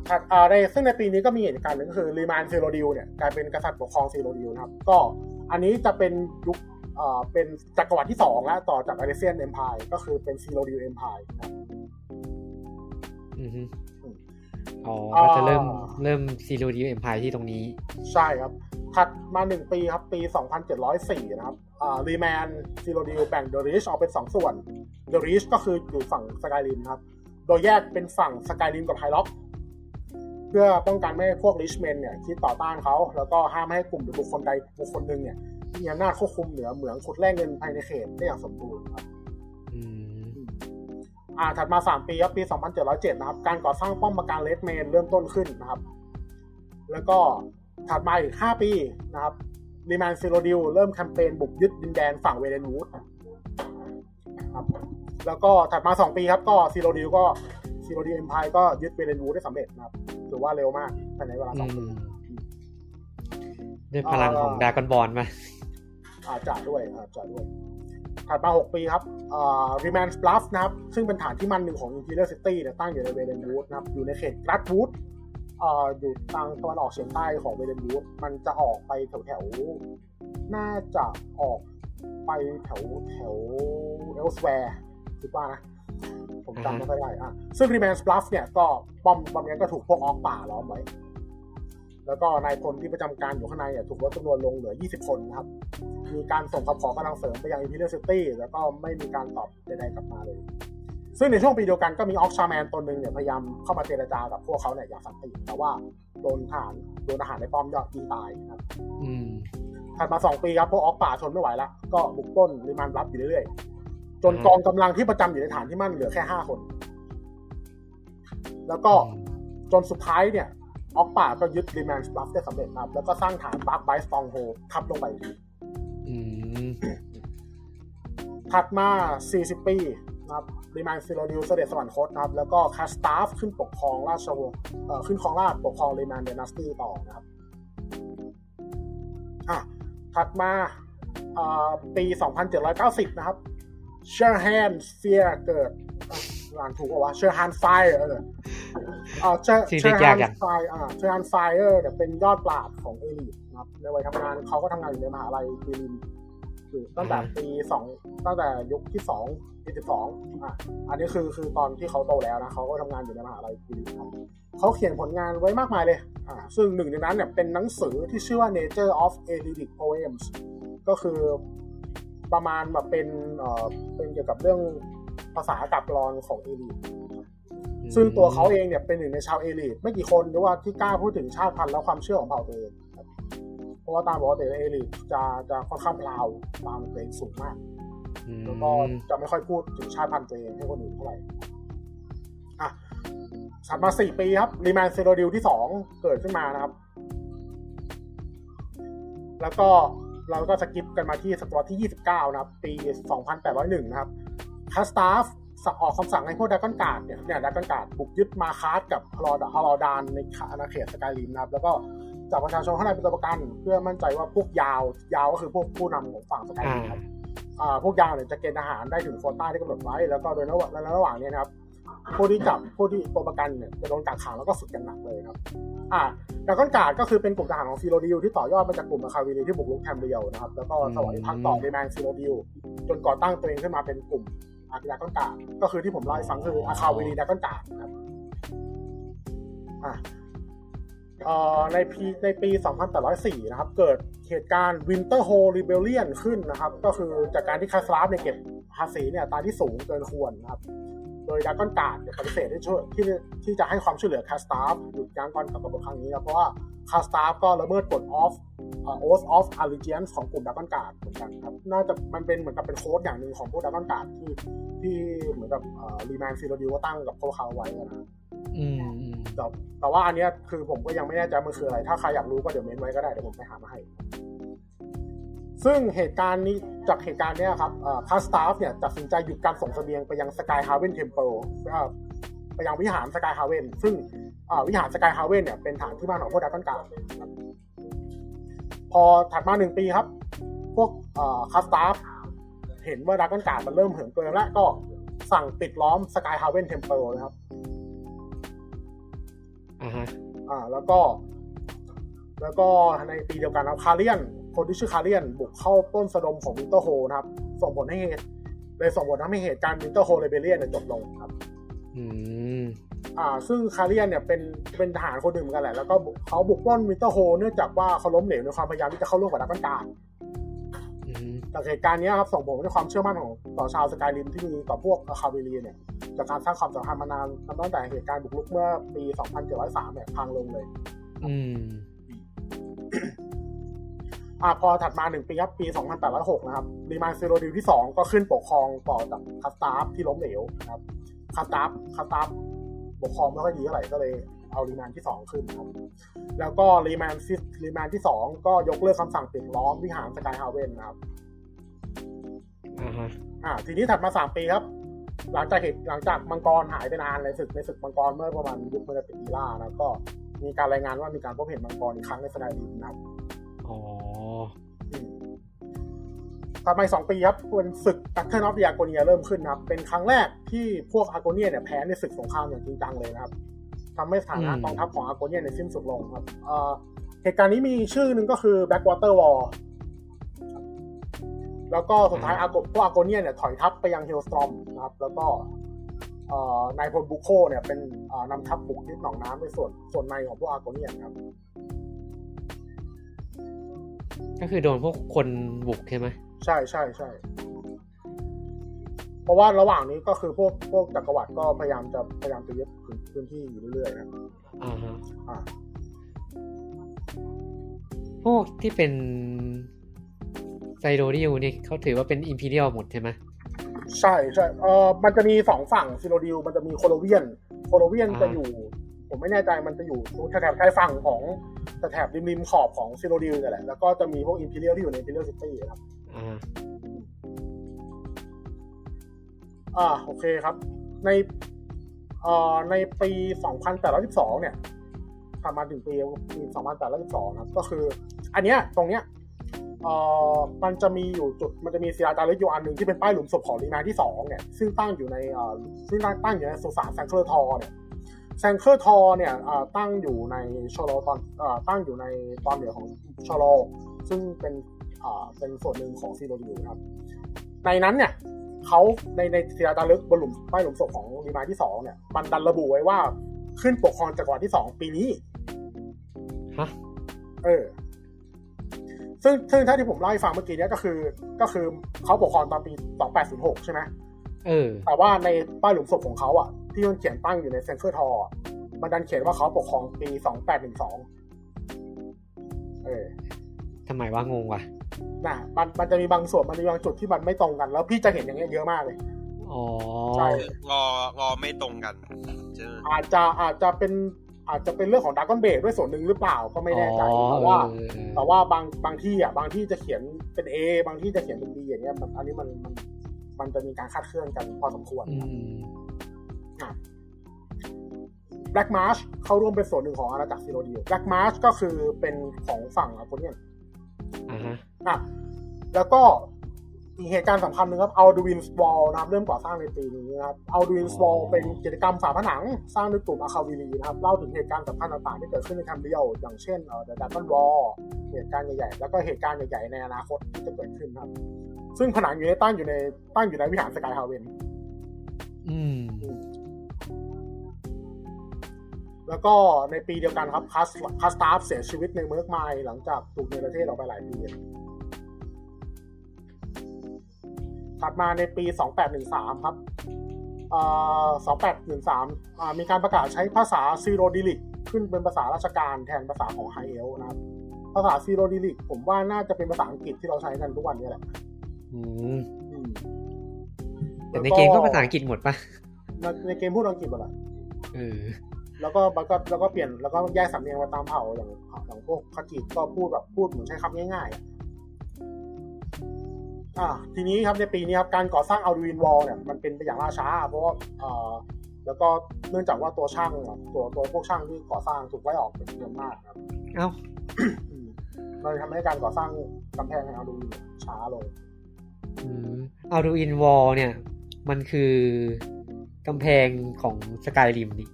ถัดอ่าในซึ่งในปีนี้ก็มีเหตุการณ์หนึ่งก็คือ Reman Cyrodiil เนี่ยกลายเป็นกษัตริย์ปกครอง Cyrodiil นะครับ ก็อันนี้จะเป็นยุคเอ่อเป็นจักรวรรดิที่สองแล้วต่อจาก Alessian Empire ก็คือเป็น Cyrodiil Empire นะครับอือฮึอืมอ๋ออ่าก็จะเริ่มเริ่ม Cyrodiil Empire ที่ตรงนี้ ใช่ครับ ถัดมาหนึ่งปีครับ ปี 2704 นะครับอ่า Reman Cyrodiil แบ่ง The Reach ออกเป็นสองส่วน The Reach ก็คืออยู่ฝั่ง Skyrim ครับ โดยแยกเป็นฝั่ง Skyrim กับ High Rock เพื่อป้องกันไม่ให้พวก Reachmen เนี่ยคิดต่อต้านเขาแล้วก็ห้ามไม่ให้กลุ่มหรือบุคคลใดบุคคลหนึ่งเนี่ยมีอำนาจควบคุมเหนือเหมืองขุดแร่เงินภายในเขตได้อย่างสมบูรณ์ครับอืมอ่าถัดมา 3 ปีครับปี 2707 นะครับ การก่อสร้างป้อมปราการเลดเมนเริ่มต้นขึ้นนะครับ แล้วก็ถัดมาอีก 5 ปีนะครับ Reman Cyrodiil เริ่มแคมเปญบุกยึดดินแดนฝั่ง Valenwood ครับ แล้วก็ถัดมา 2 ปีครับ ก็ Cyrodiil ก็ Cyrodiil Empire ก็ยึด Valenwood ได้สำเร็จนะครับถือว่าเร็วมากภายในเวลาอืสองปีมด้วยพลังของดากอนบอลมาอาจจะด้วยอาจจะด้วย ถัดมา 6 ปีครับอ่า Remand Bluff นะครับ ซึ่งเป็นฐานที่มั่นหนึ่งของ Imperial City เนี่ยตั้งอยู่ในเวเดนวูดนะครับ อยู่ในเขตกรัดวูดอ่าอยู่ทางตะวันออกเฉียงใต้ของเวเดนวูดมันจะออกไปแถวแถวๆน่าจะออกไปแถวแถวเอลสแวร์ คิดว่านะผมจำไม่ค่อยได้อะซึ่ง Remand Bluff เนี่ยก็ป้อมป้อมเนี้ยก็ถูกพวกออกป่าล้อมไว้ แล้วก็นายพลที่ประจำการอยู่ข้างในเนี่ยถูกลดจำนวนลงเหลือ 20 คนนะครับ มีการส่งคำขอกำลังเสริมไปยัง Imperial City แล้วก็ไม่มีการตอบใดๆกลับมาเลย ซึ่งในช่วงปีเดียวกันก็มีออกชาแมนตนหนึ่งเนี่ยพยายามเข้ามาเจรจากับพวกเขาเนี่ยอย่างสันติแต่ว่าโดนทหารโดนทหารในป้อมยอดยิงตายนะครับอืมถัดมา2ปีครับพวกออกป่าทนไม่ไหวแล้วก็บุกปล้นริมานรับอยู่เรื่อยๆ จนกองกำลังที่ประจำอยู่ในฐานที่มั่นเหลือแค่5คน แล้วก็จนสุดท้ายเนี่ยออกป่าก็ยึดรีแมนส์บลัฟได้สำเร็จนะครับ แล้วก็สร้างฐานบาร์กไบสตองโฮทับลงไปอีกทีอืมถัดมา 40 ปีนะครับรีแมนซิโรดิวเสด็จสวรรคตนะครับ แล้วก็คาสตาฟขึ้นปกครองราชวงศ์เอ่อขึ้นครองราชย์ปกครองรีแมนเดนาสตี้ต่อนะครับ อะ ถัดมาเอ่อปี 2790 นะครับ เชอร์แฮนเฟียเกิดอะอ่านถูกป่าวะเชอร์แฮนไฟเออเอ่อเชอร์ชื่อเชอเรียกร์แฮยากนจังไฟอ่าเชอร์แฮนไฟเออเนี่ยเป็นยอดปราดของเอลิทนะครับในวัยทำงานเขาก็ทำงานอยู่ในมหาลัยบิลินอยู่ตั้งแต่ปีสองตั้งแต่ยุคที่สองปีสิบสองอะอันนี้คือคือตอนที่เขาโตแล้วนะเขาก็ทำงานอยู่ในมหาลัยบิลินครับเขาเขียนผลงานไว้มากมายเลยอ่าซึ่งหนึ่งในนั้นเนี่ยเป็นหนังสือที่ชื่อว่า Nature of Aeolic Poems ก็คือ ประมาณแบบเป็นเอ่อเป็นเกี่ยวกับเรื่องภาษากับกลอนของเอลิทซึ่งตัวเขาเองเนี่ยเป็นหนึ่งในชาวเอลิทไม่กี่คนหรือว่าที่กล้าพูดถึงชาติพันธุ์และความเชื่อของเผ่าตัวเองเพราะว่าตามปกติเอลิทจะจะค่อนข้างพลาวตามตัวเองสูงมากแล้วก็จะไม่ค่อยพูดถึงชาติพันธุ์ตัวเองให้คนอื่นเท่าไหร่อะถัดมาสี่ปีครับ Reman Cyrodiil ที่สองเกิดขึ้นมานะครับ แล้วก็ เราก็ skip กันมาที่ศตวรรษที่ 29 นะครับ ปี 2801 นะครับ Kastav ออกคำสั่งให้พวก Dragonguard เนี่ยเนี่ย Dragonguard บุกยึด Markarth กับฮลอด Hroldan ในอาณาเขต Skyrim นะครับ แล้วก็จับประชาชนข้างในเป็นตัวประกัน เพื่อมั่นใจว่าพวกยาวยาวก็คือพวกผู้นำของฝั่ง Skyrim ครับอ่าพวกยาวเนี่ยจะเกณฑ์ทหารได้ถึงโควต้าที่กำหนดไว้ แล้วก็โดยระหว่างและระหว่างเนี้นะครับ ผู้ที่จับผู้ที่ตัวประกันเนี่ยจะโดนกักขังแล้วก็ฝึกกันหนักเลยครับอ่า Dragonguard ก็คือเป็นกลุ่มทหารของ Cyrodiil ที่ต่อยอดมาจากกลุ่ม Akaviri ที่บุกรุก Tamriel นะครับแล้วก็สวามิภักดิ์ต่อ Reman Cyrodiil จนก่อตั้งตัวเองขึ้นมาเป็นกลุ่มอา Dragonguard ก็คือที่ผมเล่าให้ฟังคือ Akaviri Dragonguard นะครับอ่าในปีในปี 2804 นะครับ เกิดเหตุการณ์ Winterhold Rebellion ขึ้นนะครับ ก็คือจากการที่ Kastav เนี่ยเก็บภาษีเนี่ยตาที่สูงเกินควรนะครับ โดย Dragonguard ปฏิเสธที่ช่วยที่ที่จะให้ความช่วยเหลือ Kastav หยุดยั้งการกลับมาครั้งนี้นะเพราะว่า Kastav ก็ละเมิดกฎออฟ Oath of Allegiance ของกลุ่ม Dragonguard เหมือนกันครับน่าจะมันเป็นเหมือนกับเป็นโค้ดอย่างหนึ่งของพวก Dragonguard ที่ที่เหมือนกับ Reman Cyrodiil ก็ตั้งกับพวกเขาไว้นะอืมอืมแต่แต่ว่าอันเนี้ยคือผมก็ยังไม่แน่ใจมันคืออะไร ถ้าใครอยากรู้ก็เดี๋ยวเม้นไว้ก็ได้เดี๋ยวผมไปหามาให้ ซึ่งเหตุการณ์นี้จากเหตุการณ์เนี้ยครับ Kastav เนี่ยตัดสินใจหยุดการส่งเสบียงไปยัง Sky Haven Temple ไปยังวิหาร Sky Haven ซึ่งอ่าวิหาร Sky Haven เนี่ยเป็นฐานที่มั่นของพวก Dragonguard ครับพอถัดมาหนึ่งปีครับ พวก Kastav เห็นว่า Dragonguard มันเริ่มเหิมเกินแล้วก็สั่งปิดล้อม Sky Haven Temple นะครับอ่าฮะอ่าแล้วก็ แล้วก็ในปีเดียวกันนะครับ Kalien คนที่ชื่อ Kalien บุกเข้าปล้นสะดมของ Winterhold นะครับ ส่งผลให้เหตุเลยส่งผลทำให้เหตุการณ์ Winterhold Rebellion จบลงครับ อืมอ่า ซึ่ง Kalien เนี่ยเป็นเป็นทหารคนหนึ่งเหมือนกันแหละแล้วก็บุกเขาบุกปล้น Winterhold เนื่องจากว่าเขาล้มเหลวในความพยายามที่จะเข้าร่วมกับ Dragonguard อืมจากเหตุการณ์นี้ครับส่งผลให้ความเชื่อมั่นของต่อชาว Skyrim ที่มีต่อพวก Akaviri เนี่ยจากการสร้างความสัมพันธ์มานานนับตั้งแต่เหตุการณ์บุกรุกเมื่อปี 2703 เนี่ยพังลงเลย อืม อ่าพอถัดมาหนึ่งปีครับ ปี 2806 นะครับ Reman Cyrodiil ที่ 2 ก็ขึ้นปกครองต่อจาก Kastav ที่ล้มเหลวนะครับ Kastav Kastav ปกครองไม่ค่อยดีเท่าไหร่ก็เลยเอา Reman ที่ 2 ขึ้นครับ แล้วก็ Reman ซิ Reman ที่ 2 ก็ยกเลิกคำสั่งปิดล้อมวิหาร Sky Haven นะครับอ่าฮะอ่าทีนี้ถัดมา 3 ปีครับ หลังจากเหตุหลังจากมังกรหายไปนานในศึกในศึกมังกรเมื่อประมาณยุคเมื่อปีอีล่านะก็มีการรายงานว่ามีการพบเห็นมังกรอีกครั้งในสกายริมนะครับอ๋อ ต่อมาอีกสองปีครับเป็นศึกตักเทอร์นอฟเดียโกเนียเริ่มขึ้นนะครับ เป็นครั้งแรกที่พวกอาโกเนียเนี่ยแพ้ในศึกสงครามอย่างจริงจังเลยนะครับทำให้สถานะอืมกองทัพของอาโกเนียเนี่ยสิ้นสุดลงครับเอ่อเหตุการณ์นี้มีชื่อหนึ่งก็คือ Backwater War แล้วก็สุดท้ายอาโกพวกอาโกเนียเนี่ยถอยทัพไปยังเฮลสตอมนะครับ แล้วก็เอ่อนายพลบุโคเนี่ยเป็นเอ่อนำทัพบุกยึดหนองน้ำในส่วนส่วนในของพวกอาโกเนียครับ ก็คือโดนพวกคนบุกใช่ไหมใช่ใช่ใช่เพราะว่าระหว่างนี้ก็คือพวกพวกจักรวรรดิก็พยายามจะพยายามจะยึดพื้นที่อยู่เรื่อยๆนะครับอ่าฮะอ่าพวกที่เป็น Cyrodiil นี่เขาถือว่าเป็น Imperial หมดใช่ไหมใช่ใช่เออมันจะมีสองฝั่ง Cyrodiil มันจะมี Colovian Colovian อ่าจะอยู่ ผมไม่แน่ใจมันจะอยู่ตรงแถบชายฝั่งของ แถบริมริมๆขอบของ Cyrodiil เนี่ยแหละ แล้วก็จะมีพวก Imperial ที่อยู่ใน Imperial City ครับอ่าอ่าโอเคครับ ในเอ่อในปี2812เนี่ยประมาณถึงปีปี2812นะครับก็คือ อันเนี้ยตรงเนี้ยเอ่อมันจะมีอยู่จุดมันจะมีศิลาจารึกอยู่อันหนึ่งที่เป็นป้ายหลุมศพของ Reman ที่สองเนี่ยซึ่งตั้งอยู่ในเอ่อซึ่งตั้งตั้งอยู่ในสุสาน Sancre Tor เนี่ย Sancre Tor เนี่ยเอ่อตั้งอยู่ใน Chorrol ตอนเอ่อตั้งอยู่ในตอนเหนือของ Chorrol ซึ่งเป็นเอ่อเป็นส่วนหนึ่งของ Cyrodiil นะครับ ในนั้นเนี่ยเขาในในศิลาจารึกบนหลุมป้ายหลุมศพของลีมายที่สองเนี่ยมันดันระบุไว้ว่าขึ้นปกครองจักรวรรดิที่สองปีนี้ฮะเออซึ่งซึ่งถ้าที่ผมเล่าให้ฟังเมื่อกี้เนี้ยก็คือ ก็คือเขาปกครองตอนปี2806ใช่ไหมเออแต่ว่าในป้ายหลุมศพของเขาอะ ที่มันเขียนตั้งอยู่ในเซนเซอร์ทออะมันดันเขียนว่าเขาปกครองปี2812เออทำไมว่างงวะน่ะมันมันจะมีบางส่วนมันมีบางจุดที่มันไม่ตรงกัน แล้วพี่จะเห็นอย่างเงี้ยเยอะมากเลยอ๋อใช่คืององอไม่ตรงกันใช่ไหมอาจจะอาจจะเป็นอาจจะเป็นเรื่องของด a ก o n นเบ e ด้วยส่วนหนึ่งหรือเปล่าก็ไม่แน่ใจอ๋อแต่ว่าเออเออแต่ว่าบางบางที่อะบางที่จะเขียนเป็น A บางที่จะเขียนเป็น B อย่างเงี้ยมันอันนี้มันมันมันจะมีการคาดเคลื่อนกันพอสมควร อืม Black March เข้าร่วมเป็นส่วนหนึ่งของอาณาจักรซิโรดิว Black March ก็คือเป็นของฝั่งอาโกเนียนอ่าฮะอะแล้วก็อีกเหตุการณ์สำคัญหนึ่งครับ Alduin's Wall นะครับเริ่มก่อสร้างในปีนี้นะครับ Alduin's Wall เป็นกิจกรรมฝาผนัง สร้างโดยกลุ่มอาคาวิลีนะครับเล่าถึงเหตุการณ์สำคัญต่างๆ ที่เกิดขึ้นในแคมเบียลอย่างเช่นเอ่อ The Dragon War เหตุการณ์ใหญ่ๆ แล้วก็เหตุการณ์ใหญ่ๆ ในอนาคตที่จะเกิดขึ้นครับ ซึ่งผนังอยู่ในตั้งอยู่ในตั้งอยู่ในวิหารสกายฮาเวนอืม แล้วก็ในปีเดียวกันครับคัสคัสตาฟเสียชีวิตในเมืองไมล์หลังจากถูกในประเทศออกไปหลายปีถัดมาในปี 2813 ครับเอ่อ2813อ่ามีการประกาศใช้ภาษา Cyrodilic ขึ้นเป็นภาษาราชการแทนภาษาของ High Elf นะครับ ภาษา Cyrodilic ผมว่าน่าจะเป็นภาษาอังกฤษที่เราใช้กันทุกวันนี้แหละอืมอืมแต่ในเกมก็ภาษาอังกฤษหมดปะในในเกมพูดอังกฤษหมดแหละเออ แล้วก็มันก็แล้วก็เปลี่ยนแล้วก็แยกสำเนียงไปตามเผ่าอย่างอย่างพวกคากิก็พูดแบบพูดเหมือนใช้คำง่ายๆอะอ่าทีนี้ครับในปีนี้ครับการก่อสร้างอัลดูอินวอลเนี่ยมันเป็นไปอย่างล่าช้า เพราะว่าเอ่อแล้วก็เนื่องจากว่าตัวช่างอะตัวตัวพวกช่างที่ก่อสร้างถูกไล่ออกเป็นจำนวนมากครับเอ้าอืมมันเลยทำให้การก่อสร้างกำแพงใน Alduin ช้าลงอืม Alduin Wall เนี่ย มันคือกำแพงของ Skyrim นี่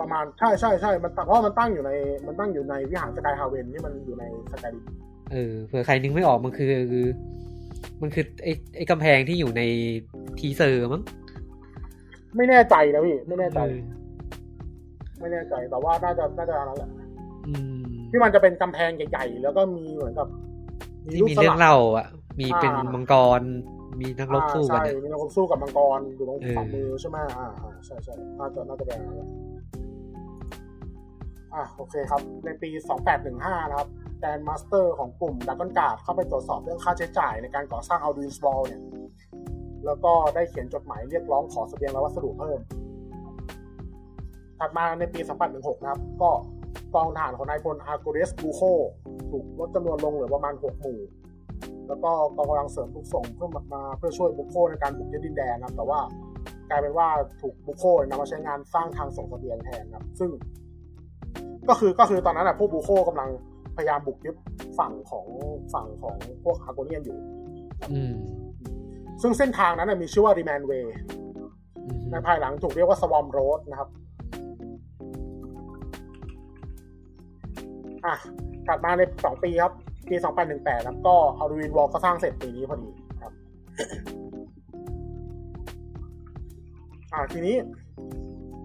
ประมาณใช่ใช่ใช่มันเพราะว่ามันตั้งอยู่ในมันตั้งอยู่ในวิหาร Sky Haven ที่มันอยู่ใน Skyrimเออเผื่อใครนึกไม่ออกมันคือ มันคือไอ้ไอ้กำแพงที่อยู่ใน teaser มั้งไม่แน่ใจนะพี่ไม่แน่ใจเออไม่แน่ใจแต่ว่าน่าจะน่าจะอันนั้นแหละอืมที่มันจะเป็นกำแพงใหญ่ๆแล้วก็มีเหมือนกับที่มีเรื่องเล่าอะ มีเป็นอ่ามัมังกร มีนักรบสู้กันอ่าใช่อะมีนักรบสู้กับมังกรอยู่ตรงเออฝ่ามือใช่ไหมอ่าอ่าใช่ใช่น่าจะน่าจะเป็นอันนั้นแหละ อะโอเคครับ ในปี 2815 นะครับ Grandmaster ของกลุ่ม Dragonguard เข้าไปตรวจสอบเรื่องค่าใช้จ่ายในการก่อสร้าง Alduin's Wall เนี่ย แล้วก็ได้เขียนจดหมายเรียกร้องขอเสบียงและวัสดุเพิ่ม ถัดมาในปี 2816 นะครับ ก็กองทหารของนายพลอาร์โกเรสบูโคถูกลดจำนวนลงเหลือประมาณ 6 หมู่ แล้วก็กองกำลังเสริมถูกส่งเพื่อมาเพื่อช่วยบุโคในการบุกยึดดินแดนนะครับแต่ว่ากลายเป็นว่าถูกบุโคนำมาใช้งานสร้างทางส่งเสบียงแทนครับ ซึ่ง ก็คือก็คือตอนนั้นอะพวกบุโคกำลังพยายามบุกยึดฝั่งของฝั่งของพวกอาร์โกเนียนอยู่อืมซึ่งเส้นทางนั้นนะมีชื่อว่า Remand Way อืมในภายหลังถูกเรียกว่า Swarm Road นะครับ อะถัดมาในสองปีครับ ปี2818ครับก็ Alduin Wall ก็สร้างเสร็จปีนี้พอดีครับ อะทีนี้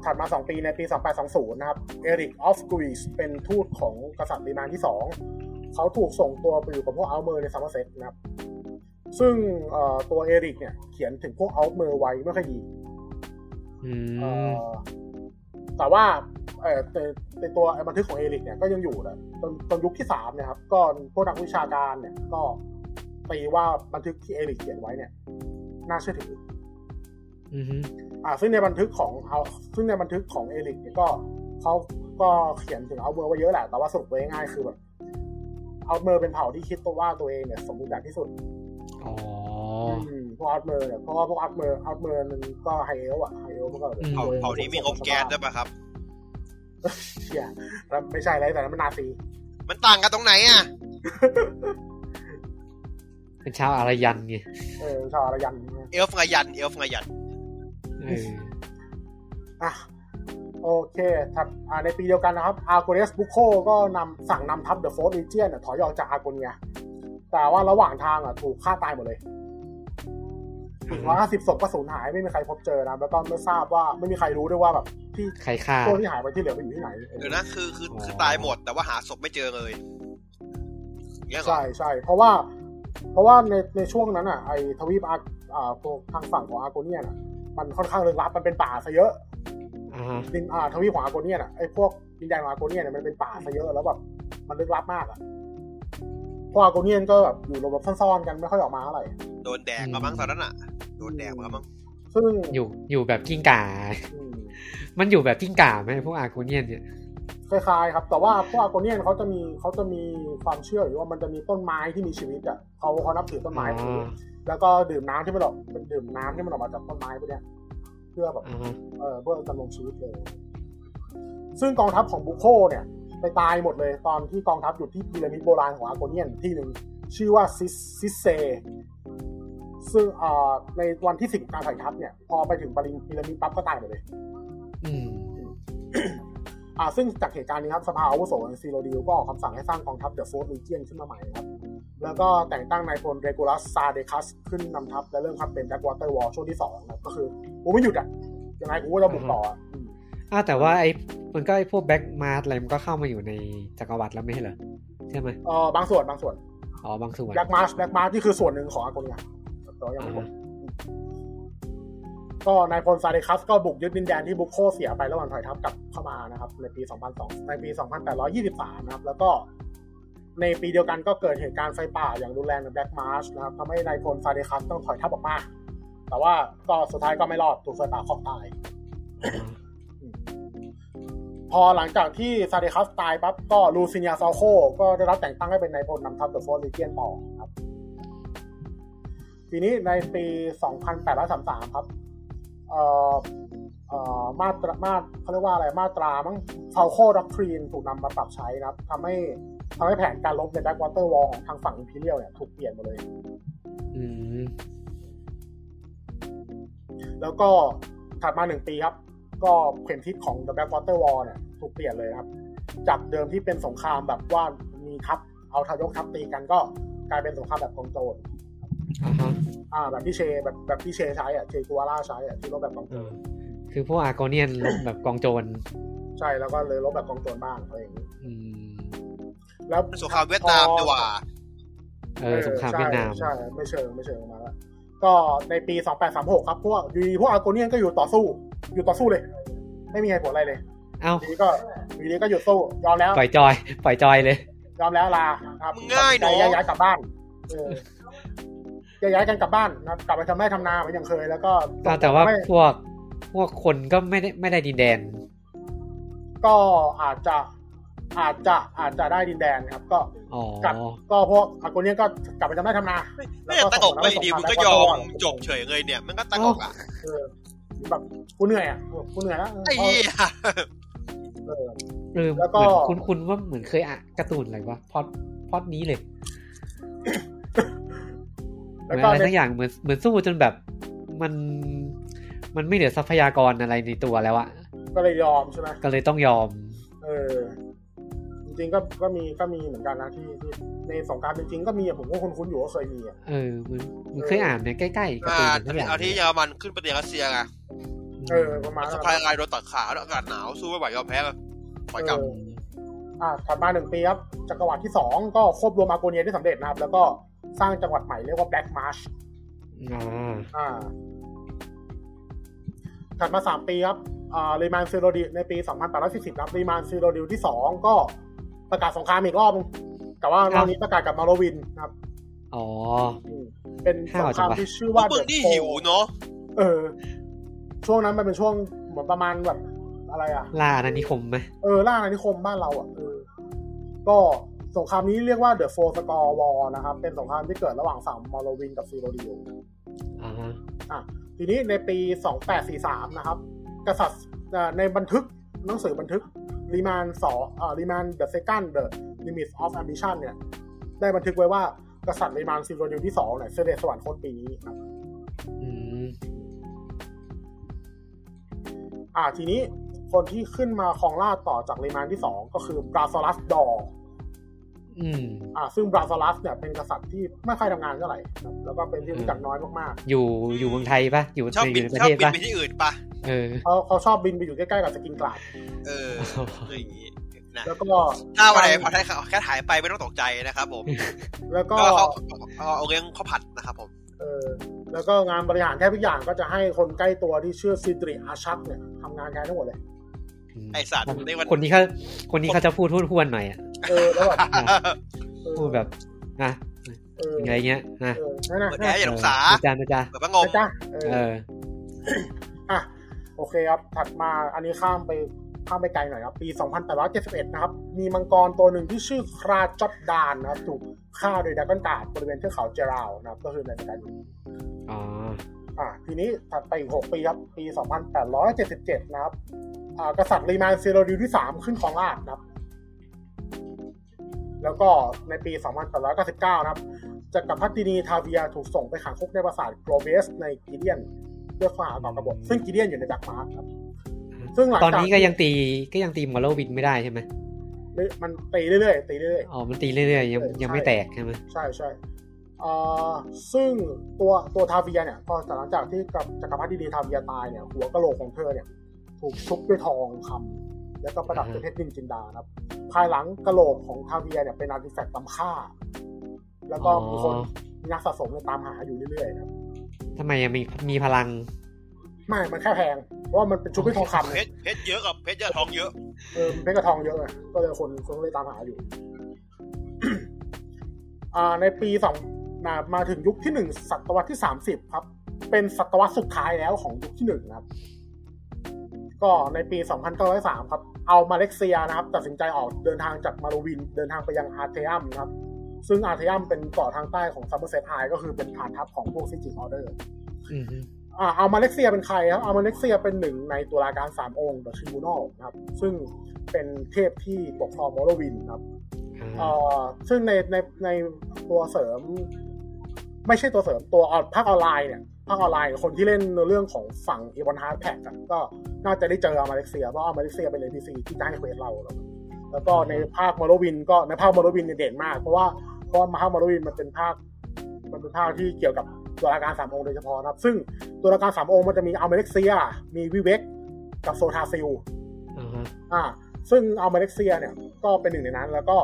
ถัดมา 2 ปีในปี 2820 นะครับ Eric of Guis เป็นทูตของกษัตริย์ Reman ที่ 2 เขาถูกส่งตัวไปอยู่กับพวก Altmer ใน Summerset นะครับ ซึ่งเอ่อตัว Eric เนี่ยเขียนถึงพวก Altmer ไว้ไม่ค่อยดีอืเอ่มอแต่ว่าเอ่อในในตัวไอ้บันทึกของ Eric เนี่ยก็ยังอยู่นะจนจนยุคที่สามเนี่ยครับ ก็พวกนักวิชาการเนี่ย ก็ตีว่าบันทึกที่ Eric เขียนไว้เนี่ย น่าเชื่อถือ อืมอ่าซึ่งในบันทึกของเอาซึ่งในบันทึกของ Eric เนี่ยก็เขาก็เขียนถึง Altmer ไว้เยอะแหละ แต่ว่าสรุปไว้ง่ายๆคือแบบAltmer เป็นเผ่าที่คิดตัวว่าตัวเองเนี่ยสมบูรณ์แบบที่สุดอ๋ออืมพวก Altmer เนี่ยเพราะว่าพวก Altmer Altmer มันก็ High Elf อะ High Elf มันก็อืมเผ่าเผ่านี้มีรมแก๊สด้วยป่ะครับเชี่ยแล้วไม่ใช่อะไรแต่นั้นมันนาซีมันต่างกันตรงไหนอะเป็นชาวอารยันไงเออชาวอารยันเนี่ยเอลฟ์อารยัน เอลฟ์อารยันเอออะโอเคถัดอ่าในปีเดียวกันนะครับ Augustus Bucco ก็นำสั่งนำทัพเดอะโฟร์ e ีเจียนถอยออกจาก Argonia แต่ว่าระหว่างทางอะถูกฆ่าตายหมดเลยอีกร้อยห้าสิบศพก็สูญหายไม่มีใครพบเจอนะแล้วก็ไม่ทราบว่าไม่มีใครรู้ด้วยว่าแบบที่ใครฆ่าตัวที่หายไปที่เหลือไปอยู่ที่ไหนเออเดี๋ยวนะคือคืออ๋อคือตายหมดแต่ว่าหาศพไม่เจอเลยอย่างเงี้ยเหรอใช่ใช่เพราะว่า เพราะว่าในในช่วงนั้นอะไอทวีปอาร์อ่าพวกทางฝั่งของ Argonia น่ะ มันค่อนข้างลึกลับมันเป็นป่าซะเยอะอ่าฮะดินอ่าทวีปของอาร์โกเนียน่ะไอ้พวกดินแดนของ Argonia เนี่ยมันเป็นป่าซะเยอะแล้วแบบมันลึกลับมากอะพวก Argonian ก็แบบอยู่หลบๆซ่อนๆกันไม่ค่อยออกมาเท่าไหร่โดนแดกมามั้งตอนนั้นอะโดนแดกมามั้งซึ่งอยู่อยู่แบบกิ้งก่าอืมมันอยู่แบบกิ้งก่าไหมพวก Argonian เนี่ย คล้ายๆครับ แต่ว่าพวก Argonian เขาจะมีเขาจะมีความเชื่ออยู่ว่ามันจะมีต้นไม้ที่มีชีวิตอะเขาเขานับถือต้นไม้พวกนี้อ่าแล้วก็ดื่มน้ำที่มันออกเป็นดื่มน้ำที่มันออกมาจากต้นไม้พวกเนี้ยเพื่อแบบอ่าฮะเออเพื่อดำรงชีวิตเลย ซึ่งกองทัพของ Bucco เนี่ย ไปตายหมดเลยตอนที่กองทัพอยู่ที่พีระมิดโบราณของ Argonian ที่หนึ่งชื่อว่าซิสซิสเซ ซึ่งเอ่อในวันที่สิบการถอยทัพเนี่ย พอไปถึงปริพีระมิดปั๊บก็ตายหมดเลย อืมอ่าซึ่งจากเหตุการณ์นี้ครับสภาอาวุโสใน Cyrodiil ก็ออกคำสั่งให้สร้างกองทัพ The Fourth Legion ขึ้นมาใหม่ครับแล้วก็แต่งตั้งนายพลเรกูลัสซาเดคัสขึ้นนำทัพและเริ่มทำเป็น Blackwater War ช่วงที่สองนะครับก็คือกูไม่หยุดอะยังไงกูก็จะบุกต่ออะอืมอ้าวแต่ว่าไอ้มันก็ไอ้พวก Black Marsh อะไรมันก็เข้ามาอยู่ในจักรวรรดิแล้วไม่ใช่เหรอใช่ไหมเออบางส่วนบางส่วนอ๋อบางส่วน Black Marsh Black Marsh นี่คือส่วนหนึ่งของ Argonia แต่ว่ายังไม่หมด ก็นายพลซาเดคัสก็บุกยึดดินแดนที่ Bucco เสียไประหว่างถอยทัพกลับเข้ามานะครับในปี 2002 ในปี 2823 นะครับ แล้วก็ในปีเดียวกันก็เกิดเหตุการณ์ไฟป่าอย่างรุนแรงใน Black Marsh นะครับทำให้นายพลซาเดคัสต้องถอยทัพออกมา แต่ว่าก็สุดท้ายก็ไม่รอดถูกไฟป่าคลอกตาย พอหลังจากที่ซาเดคัสตายปั๊บก็ลูซิเนียซาโคก็ได้รับแต่งตั้งให้เป็นนายพลนำทัพ The Fourth Legion ต่อครับ ทีนี้ในปี 2833 ครับ มาตรามาตเขาเรียกว่าอะไรมาตรามั้ง Falco Doctrine ถูกนำมาปรับใช้นะครับทำให้ทำให้แผนการรบใน Blackwater War ของทางฝั่ง Imperial เนี่ยถูกเปลี่ยนหมดเลย อืม แล้วก็ถัดมาหนึ่งปีครับ ก็เข็มทิศของ The Blackwater War เนี่ยถูกเปลี่ยนเลยครับ จากเดิมที่เป็นสงครามแบบว่ามีทัพเอาทายกทัพตีกันก็กลายเป็นสงครามแบบกองโจร อ่าฮะอ่าแบบที่เชแบบแบบที่เชใช้อะเชกัวล่าใช้อะที่รบแบบกองโจอ่ารคือพวกอาร์โกเนียนแบบกองโจร ใช่แล้วก็เลยรบแบบกองโจรบ้างอะไรอย่างนี้อืมแล้วสงครามเวียดนามดีกว่าเออสงครามเวียดนามใช่ใช่ไม่เชิงไม่เชิงมาแล้วก็ในปี 2836 ครับพวกอยู่ดีพวกอาร์โกเนียนก็อยู่ต่อสู้ อยู่ต่อสู้เลย ไม่มีเหตุผลอะไรเลย เอ้าอยู่ดีก็อยู่ดีก็หยุดสู้ ยอมแล้ว ปล่อยจอย ปล่อยจอยเลย ยอมแล้วลาครับมึงง่ายเนอะย้ายย้ายกลับบ้านเออ แยกย้ายกันกลับบ้านนะครับกลับไปทำไร่ทำนาเหมือนอย่างเคย แล้วก็ก็แต่ว่าไม่พวกพวกคนก็ไม่ได้ไม่ได้ดินแดน ก็อาจจะอาจจะอาจจะได้ดินแดนครับ ก็อ๋อกลับก็พวกอาร์โกเนียนก็กลับไปทำไร่ทำนาเนี่ยตั้งอกไปดีมึงก็ยอมจบเฉยเลยเนี่ยมันก็ตั้งอกอะเออแบบกูเหนื่อยอะเออกูเหนื่อยแล้วไอ้เหี้ยเออเออแล้วก็เหมือนคุณคุณว่าเหมือนเคยอ่านการ์ตูนอะไรวะพอดพอดนี้เลยเหมื แล้วอนก็อะไรในสักอย่างเหมือนเหมือนสู้จนแบบมันมันไม่เหลือทรัพยากรอะไรในตัวแล้วอะก็เลยยอมใช่ไหมก็เลยต้องยอม เออ จริงๆก็ก็มีก็มีเหมือนกันนะที่ที่ในสงครามจริงๆก็มีอะผมก็คุ้นๆอยู่ว่าเคยมีอะเออเหมือนเหมือนเคยอ่านเนี่ยใกล้ๆการ์อ่าตูนสักอย่างเอาที่เยอรมันขึ้นไปเตียรัสเซียไงเออประมาณสนั้งนครามอะไรโดนตัดขาแล้วอากาศหนาวสู้ไม่ไหวยอมแพ้ก็ถอยกลับเอออ่าถัดมาหนึ่งปีครับจักรวรรดิที่สองก็ควบรวม Argonia ได้สำเร็จนะครับ แล้วก็ สร้างจังหวัดใหม่เรียกว่า Black Marsh อ่าอ่าถัดมาสามปีครับอ่า Reman Cyrodiil ในปี 2840ครับ Reman Cyrodiil ที่สองก็ประกาศสงครามอีกรอบนึงแต่ว่ารอบนี้ประกาศกับ Morrowind นะครับ อ๋ออืมเป็นสงครามห้าวจังวะที่ชื่อว่าว่ามึง The นี่ Four หิวเนาะเออ ช่วงนั้นมันเป็นช่วงเหมือนประมาณแบบอะไรอะล่าอาณานิคมไหมเออล่าอาณานิคมบ้านเราอะเออ ก็ สงครามนี้เรียกว่า The Four Score War นะครับ เป็นสงครามที่เกิดระหว่างฝั่ง Morrowind กับ Cyrodiil อ่าฮะอะทีนี้ในปี 2843 นะครับ กษัตริย์เอ่อในบันทึกหนังสือบันทึก Reman สอเอ่อ Reman The Second The Limits of Ambition เนี่ย ได้บันทึกไว้ว่ากษัตริย์ Reman Cyrodiil ที่สองเนี่ยเสด็จสวรรคตปีนี้ครับอืมอ่าทีนี้คนที่ขึ้นมาครองราชย์ต่อจาก Reman ที่สองก็คือ Brazollus Dor อืมอ่าซึ่ง Brazollus เนี่ยเป็นกษัตริย์ที่ไม่ค่อยทำงานเท่าไหร่ครับแล้วก็เป็นที่รู้จักน้อยมากอยู่อยู่เมืองไทยปะอยู่ชอบในอบินยู่ในประชอบเทศบินปะไปที่อื่นปะเออๆเขาเขาชอบบินไปอยู่ใกล้ๆกับสกินกลาดเออคืออย่างงี้นะแล้วก็ถ้าวันไหนพอได้แค่ถ่ายไปไม่ต้องตกใจนะครับผม แล้วก็ก็เขาเอาเอาเลี้ยงข้าวผัดนะครับผมเออแล้วก็งานบริหารแทบทุกอย่างก็จะให้คนใกล้ตัวที่ชื่อซิดริอาชักเนี่ยทำงานแทนทั้งหมดเลย ไอสัตว์ในวันคนนี้เขาคนนี้เขาจะพูดพูดพวนหน่อยอะเออแล้วแบบเออพูดแบบนะเอออะไรเงี้ยนะเออนั่นนะเปิดแอร์อย่าสงสาเออนะจ๊ะนะจ๊ะเปิดพัดลมนะจ๊ะเออเอออะโอเคครับ ถัดมาอันนี้ข้ามไปข้ามไปไกลหน่อยครับ ปี 2871 นะครับ มีมังกรตัวหนึ่งที่ชื่อ Krahjotdaan นะครับ ถูกฆ่าโดย Dragonguard บริเวณเทือกเขา Jerall นะครับ ก็คือใน Skyrim อ๋ออะทีนี้ถัดไปอีก 6 ปีครับ ปี 2877 นะครับอ่า กษัตริย์ Reman Cyrodiil ที่3ขึ้นครองราชย์นะครับ แล้วก็ในปี 2899 นะครับจักรพรรดินี Tavia ถูกส่งไปขังคุกในปราสาท Giovese ใน Gideon ด้วยข้อหาก่อกบฏซึ่ง Gideon อยู่ใน Black Marsh ครับ ซึ่งหลังตอนจากนี้ก็ยังตีก็ยังตี Morrowind ไม่ได้ใช่ไหมมันตีเรื่อยๆตีเรื่อยอ๋อมันตีเรื่อยๆยังใช่ยังไม่แตกใช่ไหมๆใช่ใช่เอ่อซึ่งตัวตัว Tavia เนี่ยก็หลังจากที่กับจักรพรรดินี Tavia ตายเนี่ยหัวกะโหลกของเธอเนี่ย ถูกชุบด้วยทองคำแล้วก็ประดับด้วยเพชรนินจินดาครับ ภายหลังกะโหลกของทาเวียเนี่ยเป็นอาร์ติแฟกต์ล้ำค่า แล้วก็มีคนอ๋อมีนักสะสมเนี่ยตามหาอยู่เรื่อยๆครับทำไมยังมีมีพลัง ไม่ มันแค่แพง เพราะว่ามันเป็นชุบด้วยทองคำเพเนี่ยชรเพชรเยอะกับเพชรเยอะทองเยอะ เออมันเพชรกับทองเยอะไงก็เลยคนคนก็เลยตามหาอยู่ อ่า ในปีสองมามาถึงยุคที่หนึ่งศตวรรษที่สามสิบครับ เป็นศตวรรษสุดท้ายแล้วของยุคที่หนึ่งนะครับ ก็ในปี 2903 ครับ Almalexia นะครับ ตัดสินใจออกเดินทางจาก Morrowind เดินทางไปยัง Artaeum นะครับ ซึ่ง Artaeum เป็นเกาะทางใต้ของ Summerset Isle ก็คือเป็นฐานทัพของพวก Psijic Order อืมฮึอ่า Almalexia เป็นใครครับ Almalexia เป็นหนึ่งในตุลาการสามองค์ The Tribunal นะครับ ซึ่งเป็นเทพที่ปกครอง Morrowind ครับอ่าเอ่อซึ่งในในในตัวเสริม ไม่ใช่ตัวเสริมตัวออนภาคออนไลน์เนี่ย ภาคออนไลน์คนที่เล่นในเรื่องของฝั่ง Ebonheart Pact ก็น่าจะได้เจอ Almalexia เพราะ Almalexia เป็น NPC ที่จะให้ quest เรา แล้วแล้วก็ในภาค Morrowind ก็ในภาค Morrowind เนี่ยเด่นมาก เพราะว่าเพราะว่าภาค Morrowind มันเป็นภาค มันเป็นภาคที่เกี่ยวกับตุลาการสามองค์โดยเฉพาะนะครับ ซึ่งตุลาการสามองค์มันจะมี Almalexia มี Vivec กับ Sotha Sil อ่าฮะอ่าซึ่ง Almalexia เนี่ยก็เป็นหนึ่งในนั้นแล้วก็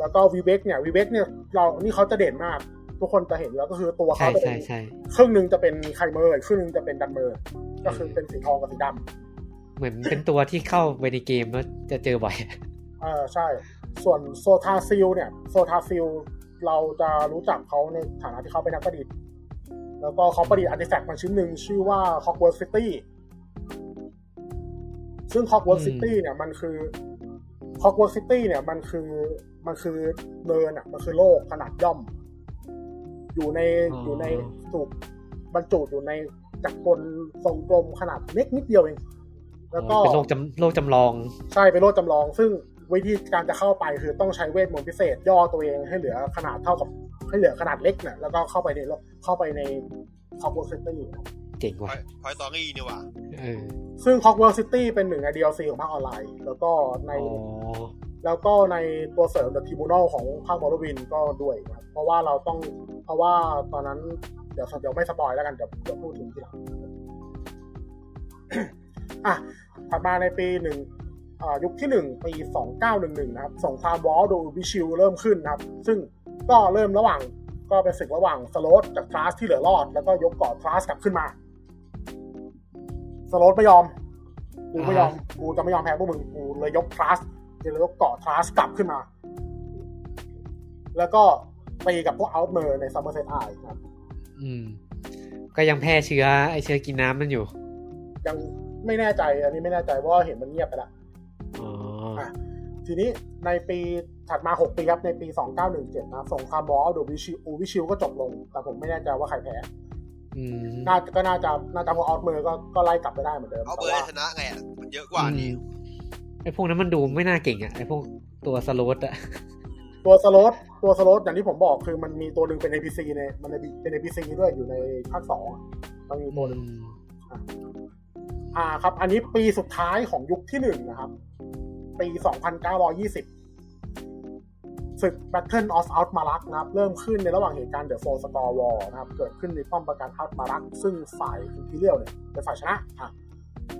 แล้วก็ Vivec เนี่ย Vivec เนี่ยเรานี่เขาจะเด่นมาก ทุกคนจะเห็นอยู่แล้วก็คือตัวใช่เขาจะเป็ใช่นใช่ใช่ครึ่งหนึ่งจะเป็น Chimer อีกครึ่งหนึ่งจะเป็น Dunmer ก็คือเป็นสีทองกับสีดำเหมือนเป็นตัวที่เข้าไปในเกมแล้วจะเจอบ่อยอ่าใช่ ส่วน Sotha Sil เนี่ย Sotha Sil เราจะรู้จักเขาในฐานะที่เขาเป็นนักประดิษฐ์ แล้วก็เขาประดิษฐ์ artifact มาชิ้นหนึ่งชื่อว่า Clockwork City ซึ่ง Clockwork อืม City เนี่ยมันคือ Clockwork City เนี่ยมันคือมันคือเนินอะมันคือโลกขนาดย่อม อยู่ในอยู่ในถูกบรรจุอยู่ในจักรกลทรงกลมขนาดเล็กนิดเดียวเองแล้วก็เป็นโลกจำโลกจำลอง ใช่เป็นโลกจำลอง ซึ่งวิธีการจะเข้าไปคือต้องใช้เวทมนต์พิเศษ ย่อตัวเองให้เหลือขนาดเท่ากับให้เหลือขนาดเล็กเนี่ยแล้วก็เข้าไปในโลกเข้าไปใน Clockwork Cityเจ๋งพอว่ะยพอยตอรี่นี่ว่ะเออซึ่ง Clockwork City เป็นหนึ่งใน DLC ของภาคออนไลน์ แล้วก็ในอ๋อ แล้วก็ในตัวเสริม The Tribunal ของภาค Morrowind ก็ด้วยครับเพราะว่าเราต้องเพราะว่าตอนนั้นเดี๋ยวเดี๋ยวไม่ spoil แล้วกันเดี๋ยวเดี๋ยวพูดถึงทีหลังอะถัดมาในปีหนึ่งยุคที่หนึ่งปีสองเก้าหนึ่งหนึ่งนะครับสงคราม War of the Uvichil เริ่มขึ้นนะครับ ซึ่งก็เริ่มระหว่างก็เป็นศึกระหว่าง Sload จาก Thras ที่เหลือรอด แล้วก็ยกเกาะ Thras กลับขึ้นมาSload ไม่ยอมกูไม่ยอมกูจะไม่ยอมแพ้พวกมึงกูเลยยก Thras เลยยกเกาะ Thras กลับขึ้นมา แล้วก็ตีกับพวก Altmer ใน Summerset Isle ครับ อืม ก็ยังแพร่เชื้อไอเชื้อกินน้ำมันอยู่ ยังไม่แน่ใจ อันนี้ไม่แน่ใจเพราะว่าเห็นมันเงียบไปแล้วอ๋ออะทีนี้ในปีถัดมา 6 ปีครับ ในปี 2917 นะสงคราม War of the Uvichil Uvichil ก็จบลง แต่ผมไม่แน่ใจว่าใครแพ้อืมน่าก็น่าจะน่าจะพวก Altmer ก็ก็ไล่กลับไปได้เหมือนเดิมเอาเบแต่อร์ว่าชนะไงอะมันเยอะกว่านี่ ไอพวกนั้นมันดูไม่น่าเก่งอะไอพวกตัว Sload อะตัว Sload ตัว Sload อย่างที่ผมบอกคือมันมีตัวหนึ่งเป็น NPC ในมันเป็น NPC ด้วยอยู่ในภาคสองอะมันมีตัวหนึ่งอ่าครับ อันนี้ปีสุดท้ายของยุคที่หนึ่งนะครับ ปี2920ศึก Battle of Out m a r a k นะครับ เริ่มขึ้นในระหว่างเหตุการณ์ The Four Score War นะครับ เกิดขึ้นในป้อมปราการ Out m a r a k ซึ่งฝ่าย Imperial เนี่ยเป็นฝ่ายชนะอะ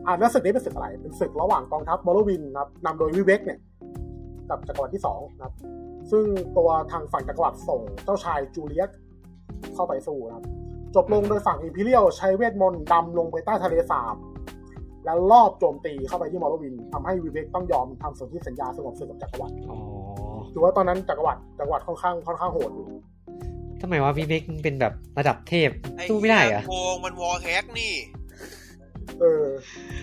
อ่าแล้วศึกนี้เป็นศึกอะไร เป็นศึกระหว่างกองทัพมอร์วินนะครับนำโดยวิเวกเนี่ย กับจักรวรรดิที่สองนะครับ ซึ่งตัวทางฝั่งจักรวรรดิส่งเจ้าชายจูเลียสเข้าไปสู้นะครับ จบลงโดยฝั่ง Imperial ใช้เวทมนต์ดำลงไปใต้ทะเลสาบ แล้วลอบโจมตีเข้าไปที่มอร์วินทำให้วิเวกต้องยอมทำสนธิสัญญาสงบศึกกับจักรวรรดิอ๋อถือว่าตอนนั้นจักรวรรดิจักรวรรดิค่อนข้างค่อนข้างโหดอยู่ทำไมว่าวิเวกมันเป็นแบบระดับเทพไอ้สู้ไม่ได้เหรเหี้อะยโกงมันวอลแฮกนี่ เออ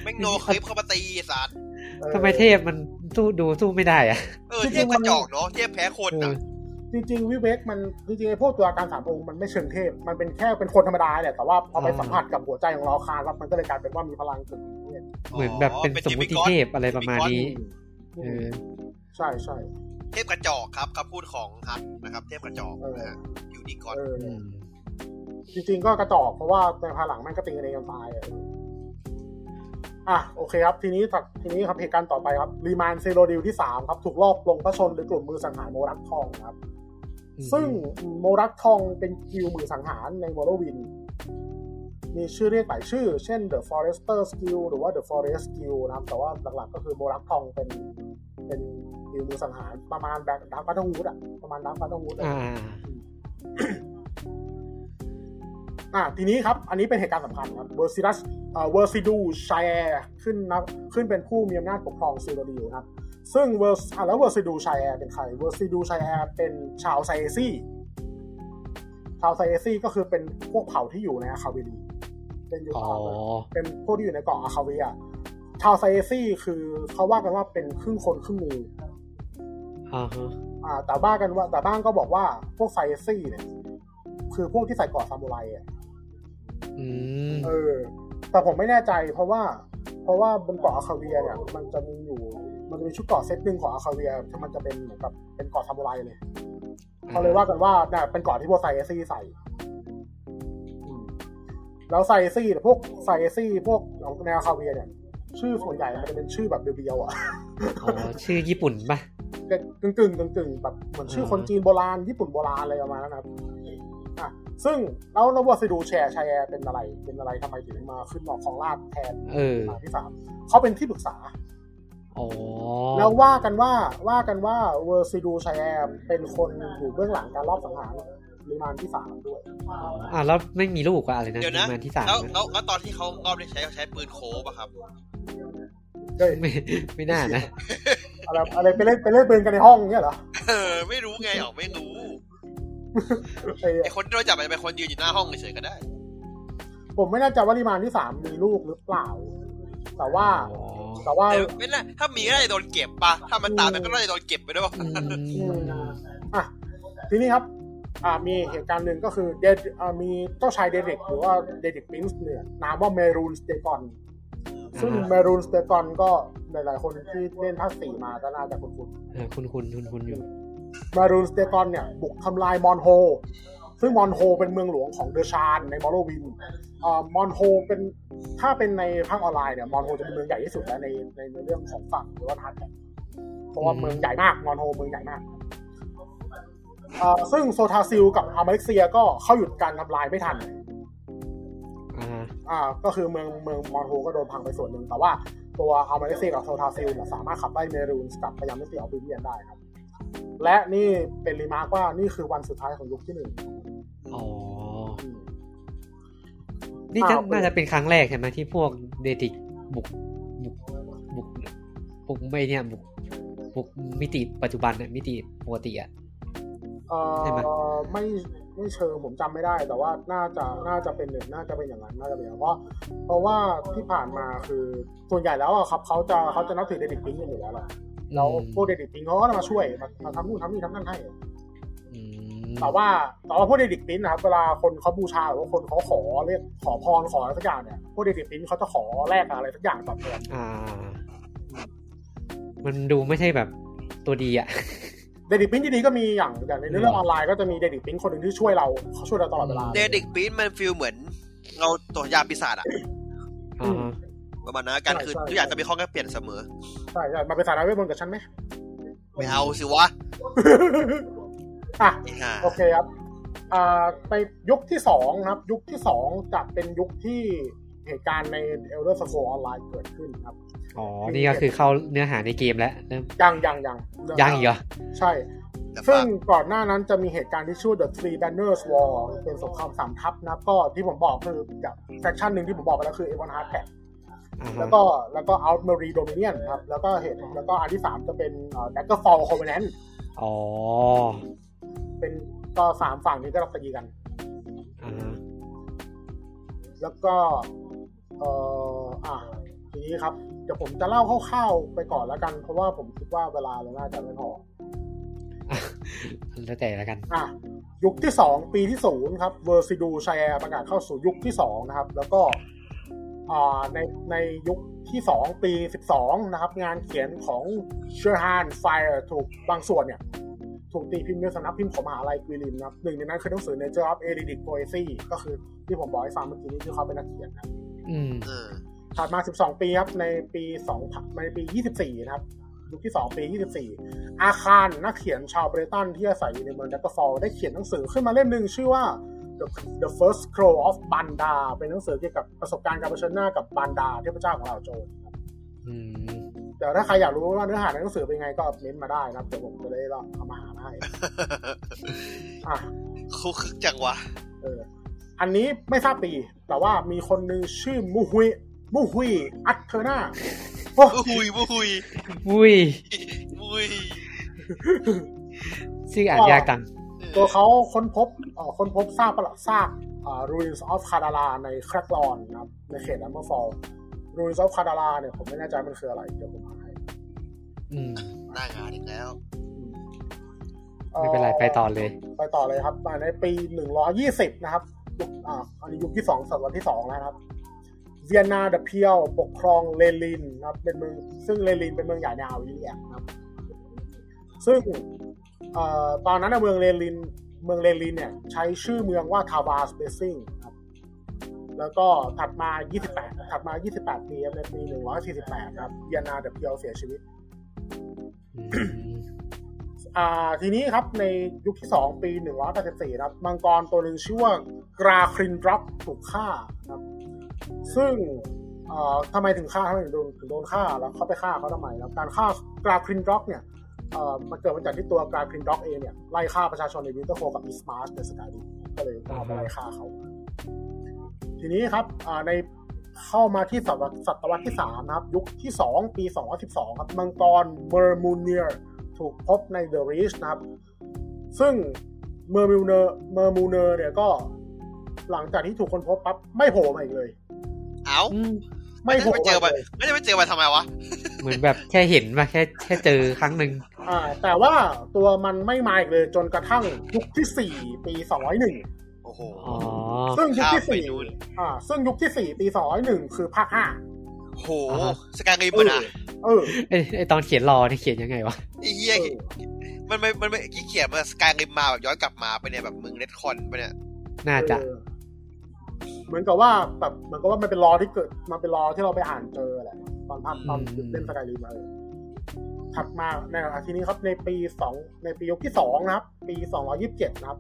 แม่งโนคลิปเข้ามาตีไอ้สัตว์ออทำไมเทพมันสู้ดูสู้ไม่ได้อะเออจริงๆเทียบกระมันจอกเนาะเทียบแพ้คนเออะอจริงๆวิเวกมันจริงๆไอ้พวกตัวการสามองค์มันไม่เชิงเทพ มันเป็นแค่เป็นคนธรรมดาแหละแต่ว่าพอไปอ่าสัมผัสกับหัวใจของเราคานแล้วมันก็เลยกลายเป็นว่ามีพลังเกิดขึ้นเนี่ยเหมือนแบบเป็นสมมุติเทพอะไรประมาณนี้เออใช่ใช่เทพกระจอกครับคำพูดของฮัทนะครับ เทพกระจอกนะฮะอยู่ดีก่อนเอออืมจริงๆก็กระจอกเพราะว่าในภายหลังแม่งก็ตีกันเองกันตาย อะอะโอเคครับ ทีนี้ถัดทีนี้ครับเหตุการณ์ต่อไปครับ Reman Cyrodiil ที่สามครับ ถูกลอบปลงพระชนม์โดยกลุ่มมือสังหาร Morag Tong ครับ ซึ่ง Morag Tong เป็นคิวมือสังหารใน Morrowind มีชื่อเรียกหลายชื่อ เช่น The Foresters Guild หรือว่า The Foresters Guild นะครับ แต่ว่าหลักๆก็คือ Morag Tong เป็นเป็นดิวมือสังหารประมาณแบบ Dark Brotherhood อะประมาณ Dark Brotherhood อ่า อ่าทีนี้ครับ อันนี้เป็นเหตุการณ์สำคัญครับ Versidue เอ่อ Versidue-Shaie ขึ้นนะขึ้นเป็นผู้มีอำนาจปกครอง Cyrodiil นะครับซึ่งเวอร์อ่าแล้ว Versidue-Shaie เป็นใคร Versidue-Shaie เป็นชาว Tsaesci ชาว Tsaesci ก็คือเป็นพวกเผ่าที่อยู่ใน Akaviri เป็นอยู่อ๋อเผ่าเป็นพวกที่อยู่ในเกาะอาคาเวียชาว Tsaesci คือเขาว่ากันว่าเป็นครึ่งคนครึ่งงูอ่าฮะอ่าแต่บ้างกันว่า แต่บ้างก็บอกว่าพวก Tsaesci เนี่ย คือพวกที่ใส่เกราะซามูไรอะอืม เออ แต่ผมไม่แน่ใจเพราะว่า เพราะว่าบนเกาะอาคาเวียเนี่ย มันจะมีอยู่ มันจะมีชุดเกราะเซตหนึ่งของ Akavir ที่มันจะเป็นเหมือนกับเป็นเกราะซามูไรเลยเขาเลยว่ากันว่าเนี่ยเป็นเกราะที่พวก Tsaesci ใส่อืมแล้วไซเอซี่เนี่ยพวกไซเอซี่พวกในอาคาเวียเนี่ยชื่อส่วนใหญ่มันจะเป็นชื่อแบบเบียวๆอะอ๋อชื่อญี่ปุ่นปะกึ่งกึ่งกึ่งกึ่งๆแบบเหมือนชื่อคนจีนโบราณญี่ปุ่นโบราณอะไรประมาณนั้นนะครับอะ ซึ่งแล้วแล้ววอซิดูแชร์แชร์เป็นอะไร เป็นอะไรทำไมถึงมาขึ้นมาครองราชย์แทน Reman ที่สามเขาเป็นที่ปรึกษาอ๋อแล้วว่ากันว่าว่ากันว่า Versidue-Shaie เป็นคนอยู่เบื้องหลังการรอบสังหารลิมานที่สามด้วย อ่าแล้วไม่มีลูกว่าอะไรนะเดี๋ยวนะประมาณที่สามแล้วนะแล้วแล้วตอนที่เขารอบได้ใช้เขาใช้ปืนโคบอะครับเฮ้ยไม่ไม่น่านะอะไรอะไรไปเล่นไปเล่นปืนกันในห้องเนี่ยเหรอเออไม่รู้ไงออกไม่รู้ ไอ้ไอคนที่เราจับมันจะเป็นคนยืนอยู่หน้าห้องเฉยๆก็ได้ ผมไม่แน่ใจว่าลิมานที่สามมีลูกหรือเปล่า แต่ว่าอ๋อแต่ว่าแต่ไม่น่าถ้ามีก็น่าจะโดนเก็บปะถ้ามันตามมันก็น่าจะโดนเก็บไปด้วยอือืมมอะทีนี้ครับอ่ามีเหตุการณ์หนึ่งก็คือเดดอ่ามีเจ้าชาย Daedric หรือว่า Daedric Prince เนี่ยนามว่า Mehrunes Dagon ซึ่ง Mehrunes Dagon ก็หลายๆคนที่เล่นภาคสี่มาก็น่าจะคุ้นเออคุ้นคุ้นคุ้นคุ้นอยู่ ๆ Mehrunes Dagon เนี่ยบุกทำลาย Mournhold ซึ่ง Mournhold เป็นเมืองหลวงของ Deshaan ใน Morrowind อ่า Mournhold เป็นถ้าเป็นในภาคออนไลน์เนี่ย Mournhold จะเป็นเมืองใหญ่ที่สุดแล้วในในในเรื่องของฝั่ง Ebonheart Pactเพราะว่าเมืองใหญ่มาก Mournhold เมืองใหญ่มากเอ่อซึ่ง Sotha Sil กับ Almalexia ก็เข้าหยุดการทำลายไม่ทันอ่าอ่า ก็คือเมืองเมือง Mournhold ก็โดนพังไปส่วนหนึ่งแต่ว่าตัว Almalexia กับ Sotha Sil เนี่ยสามารถขับไล่ Mehrunes กลับไปยังมิติ Oblivion ได้ครับ และนี่เป็น remark ว่านี่คือวันสุดท้ายของยุคที่หนึ่งอ๋ออืมนี่จะอ้าวน่าจะเป็นครั้งแรกใช่ไหมที่พวกเดติกบุกบุกบุกบุกไม่เนี่ยบุกบุกมิติปัจจุบันน่ะมิติปกติอะเอ่อใช่ไหมไม่ไม่เชิงผมจำไม่ได้ แต่ว่าน่าจะน่าจะเป็นหนึ่งน่าจะเป็นอย่างนั้นน่าจะเป็นอย่างนั้นเพราะเพราะว่าที่ผ่านมาคือส่วนใหญ่แล้วอะครับเขาจะเขาจะนับถือเดดิกพิงกันอยู่แล้วแหละ แล้วพวกเดดิกพิงเขาก็จะมาช่วยมามาทำนู่นทำนี่ทำนั่นให้อืมแต่ว่าแต่ว่าพวก Daedric Prince นะครับเวลาคนเขาบูชาหรือว่าคนเขาขอเรียกขอพรขออะไรสักอย่างเนี่ยพวก Daedric Prince เขาจะขอแลกกับอะไรสักอย่างตอบแทนอ่ามันดูไม่ใช่แบบตัวดีอะ Daedric Prince ที่ดีก็มีอย่างอย่างในเรื่องออนไลน์ก็จะมี Daedric Prince คนหนึ่งที่ช่วยเราเขาช่วยเราตลอดเวลา Daedric Prince มัน feel เหมือน เราตัวยาปีศาจอะอ่าฮะ ประมาณนั้นกันคือทุกอย่างจะมีข้อแลกเปลี่ยนเสมอใช่ใช่มาเป็นสายนักเวทมนต์กับฉันไหมไม่เอาสิวะอะไอ้ห่าโอเคครับอ่าไปยุคที่สองนะครับ ยุคที่สองจะเป็นยุคที่เหตุการณ์ใน Elder Scrolls ออนไลน์เกิดขึ้นครับ อ๋อ นี่ก็คือเข้าเนื้อหาในเกมแล้วเริ่มยังยังยังยังอีกเหรอ ใช่แต่ซึ่ฟังงก่อนหน้านั้นจะมีเหตุการณ์ที่ชื่อ The Three Banners War เป็นสงครามสามทัพนะ ก็ที่ผมบอกคือแบบแฟคชั่นหนึ่งที่ผมบอกไปแล้วคือ a v o n Hard Pack อ่า แล้วฮะก็แล้วก็ Out Marine Dominion ครับ แล้วก็เหตุแล้วก็อันที่สามจะเป็นเอ่อ Daggerfall Covenant อ๋อ เป็นก็สามฝั่งนี้ก็รับตีกันอ่าฮะแล้วก็ เอ่ออะทีนี้ครับ เดี๋ยวผมจะเล่าคร่าวๆไปก่อนแล้วกัน เพราะว่าผมคิดว่าเวลาเราน่าจะไม่พอแล้วแต่ละกัน อะ ยุคที่สองปีที่ศูนย์ครับเวอร์ซิดูชัยแอร์ประกาศเข้าสู่ยุคที่สองนะครับ แล้วก็อ่า ในในยุคที่สองปีสิบสองนะครับ งานเขียนของเชอร์ฮานไฟร์ถูกบางส่วนเนี่ยถูกตีพิมพ์ในสำนักพิมพ์ของมหาลัย Gwylim นะครับหนึ่งในนั้นคือหนังสือ Nature of Ayleidic Poesy ก็คือที่ผมบอกให้ฟังเมื่อกี้นี้คือเขาเป็นนักเขียนนะอืมเออถัดมา 12 ปีครับ ในปี2ในปี 24 นะครับ ยุคที่ 2 ปี 24 อาคารนักเขียนชาว Breton ที่อาศัยอยู่ในเมือง Daggerfall ได้เขียนหนังสือขึ้นมาเล่มหนึ่งชื่อว่า The, The First Scroll of Baan Dar เป็นหนังสือเกี่ยวกับประสบการณ์การเผชิญหน้ากับ Baan Dar เทพเจ้าของเหล่าโจรครับอืมแต่ถ้าใครอยากรู้ว่าเนื้อหาในหนังสือเป็นไงก็เม้นต์มาได้นะครับเดี๋ยวผมจะได้ลองเอามาหามาให้อะคุกคึกจังวะเอออันนี้ไม่ทราบปี แต่ว่ามีคนหนึ่งชื่อมูฮุยมูฮุยอัตเทอร์นาโอ้บุหุยบุหุยอุ้ยบุยชื่ออ่านยากจัง ตัวเขาค้นพบเอ่อค้นพบซากปลักซากอ่า ruins of Kadala ในแครกลอนนะครับในเขตแอมเบอร์ฟอล ruins of Kadala เนี่ยผมไม่แน่ใจมันคืออะไรเดี๋ยวผมหาให้อืมหน้างานอีกแล้ว ไม่เป็นไร ไปต่อเลย ไปต่อเลยครับมาในปี120นะครับยุคอ่าอันนี้ยุคที่สองศตวรรษที่สองแล้วนะครับเวียนนาเดอะเพียวปกครองเลลินนะครับ เป็นเมืองซึ่งเลลินเป็นเมืองใหญ่ในอาวิเลียนะครับ ซึ่งเอ่อ ตอนนั้นนะเมืองเลลินเมืองเลลินเนี่ยใช้ชื่อเมืองว่า Tava's Blessing ครับแล้วก็ถัดมา 28 ถัดมา 28 ปีครับในปี 148 ครับ Vianna the Pure เสียชีวิตอืมอ่าทีนี้ครับในยุคที่ 2 ปี 184 ครับ มังกรตัวหนึ่งชื่อว่า Grahkrindrog ถูกฆ่าครับ ซึ่งเอ่อทำไมถึงฆ่าทำไมถึงโดนถึงโดนฆ่า แล้วเขาไปฆ่าเขาทำไมครับ การฆ่า Grahkrindrog เนี่ยเอ่อ มันเกิดมาจากที่ตัว Grahkrindrog เองเนี่ยไล่ฆ่าประชาชนใน Winterhold กับ Eastmarch ใน Skyrim ก็เลยต้องเอาไปไล่ฆ่าเขา ทีนี้ครับอ่าในเข้ามาที่ศตวรรษศตวรรษที่สามนะครับ ยุคที่สองปี212 ครับ มังกร Mirmulnir ถูกพบใน The Reach นะครับ ซึ่งMirmulnir Mirmulnir เนี่ยก็หลังจากที่ถูกคนพบปั๊บไม่โผล่มาอีกเลย เอ้าอืม ไม่โผล่ไม่เจอมามาเลยไม่ได้ไปเจอมาทำไมวะ เหมือนแบบแค่เห็นมาแค่แค่เจอครั้งหนึ่งอ่า แต่ว่าตัวมันไม่มาอีกเลยจนกระทั่งยุคที่สี่ปีสองร้อยหนึ่งโอ้โหอ๋อซึ่งยุคที่ข้ามไปสี่นู่นอ่า ซึ่งยุคที่สี่ปีสองร้อยหนึ่งคือภาคห้าโห Skyrim นะเออไอไอตอนเขียน lore นี่เขียนยังไงวะไอ้เหี้ยเออมันไม่มันไม่กี่เขียนมา Skyrim มาแบบย้อนกลับมาไปเนี่ยแบบมึง retcon ไปเนี่ยน่าจะ เออเหมือนกับว่าแบบเหมือนกับว่ามันเป็น lore ที่เกิดมันเป็น lore ที่เราไปอ่านเจอแหละตอนภาคตอนอืมเล่น Skyrim มาเออถัดมาในทีนี้ครับในปีสองในปียุคที่สองนะครับ ปีสองร้อยยี่สิบเจ็ดนะครับ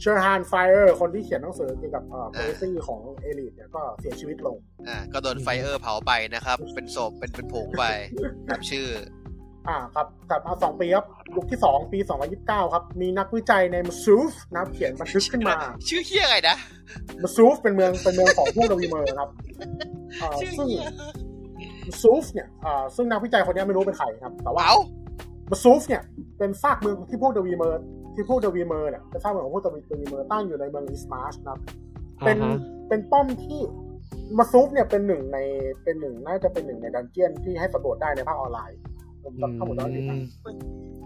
เชอร์ฮานไฟเออร์คนที่เขียนหนังสือเกี่ยวกับเอ่อ Poesy ของ Ayleid เนี่ยก็เสียชีวิตลง อ่า ก็โดนไฟเออร์เผาไปนะครับ เป็นศพเป็นเป็นผงไปตามชื่อ อ่าครับถัดมาสองปีครับยุคที่สองปีสองร้อยยี่สิบเก้าครับ มีนักวิจัยใน Mzulft นะครับเขียนบันทึกขึ้นมา ชื่อเฮียอะไรนะ Mzulft เป็นเมืองเป็นเมืองของพวก Dwemer ครับอ่าชื่อซึ่งเฮียซูฟเนี่ยอ่าซึ่งนักวิจัยคนนี้ไม่รู้เป็นใครครับ แต่ว่าเอ้า Mzulft เนี่ยเป็นซากเมืองที่พวก Dwemer ที่พวก Dwemer เนี่ยเป็นซากเมืองของพวก Dwemer ตั้งอยู่ในเมือง Eastmarch นะครับเป็นอ่าฮะเป็นป้อมที่มาซูฟเนี่ยเป็นหนึ่งในเป็นหนึ่งน่าจะเป็นหนึ่งในดันเจียนที่ให้สำรวจได้ในภาคออนไลน์ ผมจำข้อมูลได้ผิดนะ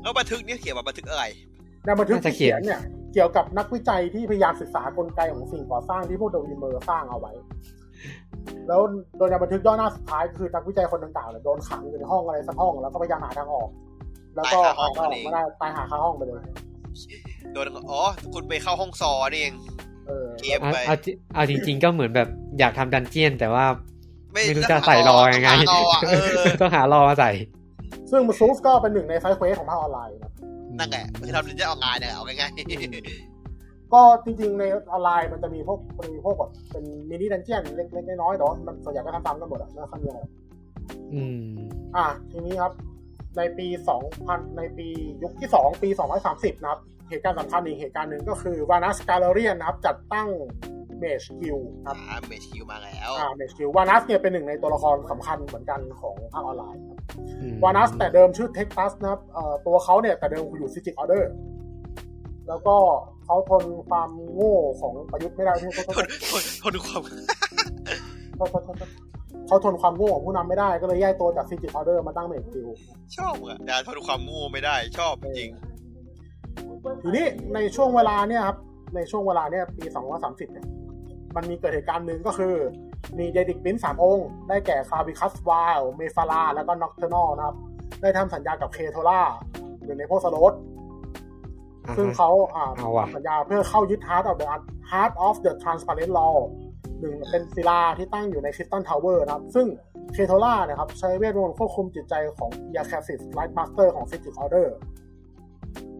แล้วบันทึกเนี่ยเขียนว่าบันทึกอะไรในบันทึกน่าจะที่เขีเขียยนนเนี่ยเกี่ยวกับนักวิจัยที่พยายามศึกษากลไกของสิ่งก่อสร้างที่พวกเดวีเมอร์สร้างเอาไว้ แล้วโดยในบันทึกย่อหน้าสุดท้ายก็คือนักวิจัยคนดังกล่าวเนี่ยโดนขังอยู่ในห้องอะไรสักห้องแล้วก็พยายามหาทางออก แล้วก็ตายคาห้องหาทางออกนั่นเองไม่ได้ตายหาคาห้องไปเลยโดนอ๋อคุณไปเข้าห้องซอนี่เองเออเกมเอาไปเอาจริงเอาจริง ๆ ก็เหมือนแบบอยากทำ dungeon แต่ว่าไม่ไม่รู้จะใส่ lore ยังไงต้องหา lore อะเออต้องหา lore มาใส่ ซึ่ง Mzulft ก็เป็นหนึ่งใน side quest ของภาคออนไลน์นะนั่นแหละไม่ใช่ทำลินจะเอางานเนี่ยเอาง่ายก็จริงๆในออนไลน์มันจะมีพวกมันมีพวกแบบเป็น mini dungeon เล็กๆน้อยๆแต่ว่ามันส่วนใหญ่ก็ทำตามกันหมดอะไม่ค่อยมีอะไรอืม อะทีนี้ครับ ในปี2000ในปียุคที่2ปี230นะครับ เหตุการณ์สำคัญอีกเหตุการณ์หนึ่งก็คือ Vanus Galerion นะครับ จัดตั้ง Mages Guild ๆครับอ่า Mages Guild มาแล้วอ่า Mages Guild Vanus เนี่ยเป็นหนึ่งในตัวละครสำคัญเหมือนกันของภาคออนไลน์ครับอืม Vanus แต่เดิมชื่อ Trechtus นะครับเอ่อตัวเขาเนี่ยแต่เดิมอยู่ Psijic Order แล้วก็เขาทนความโง่ของประยุทธ์ไม่ได้ที่เขาทนทนทนความเขาเขาเขาเขาทนความโง่ของผู้นำไม่ได้ก็เลยแยกตัวจาก Psijic Order มาตั้ง Mages Guildชอบอะแต่ทนความโง่ไม่ได้ ชอบจริงทีนี้ในช่วงเวลาเนี่ยครับในช่วงเวลาเนี่ยปี230 เนี่ย มันมีเกิดเหตุการณ์หนึ่งก็คือ มี Daedric Prince สามองค์ ได้แก่ Clavicus Vile Mephala แล้วก็ Nocturnal นะครับ ได้ทำสัญญากับ K'Tora หรือในโพสโรสอ่าฮะซึ่งเขาอ่าเอาว่ะทำสัญญาเพื่อเข้ายึด Heart of the Heart of the Transparent Law หนึ่งเป็นศิลาที่ตั้งอยู่ใน Crystal Tower นะครับ ซึ่ง K'Tora เนี่ยครับ ใช้เวทมนต์ควบคุมจิตใจของ Iachesis Ritemaster ของ Psijic Order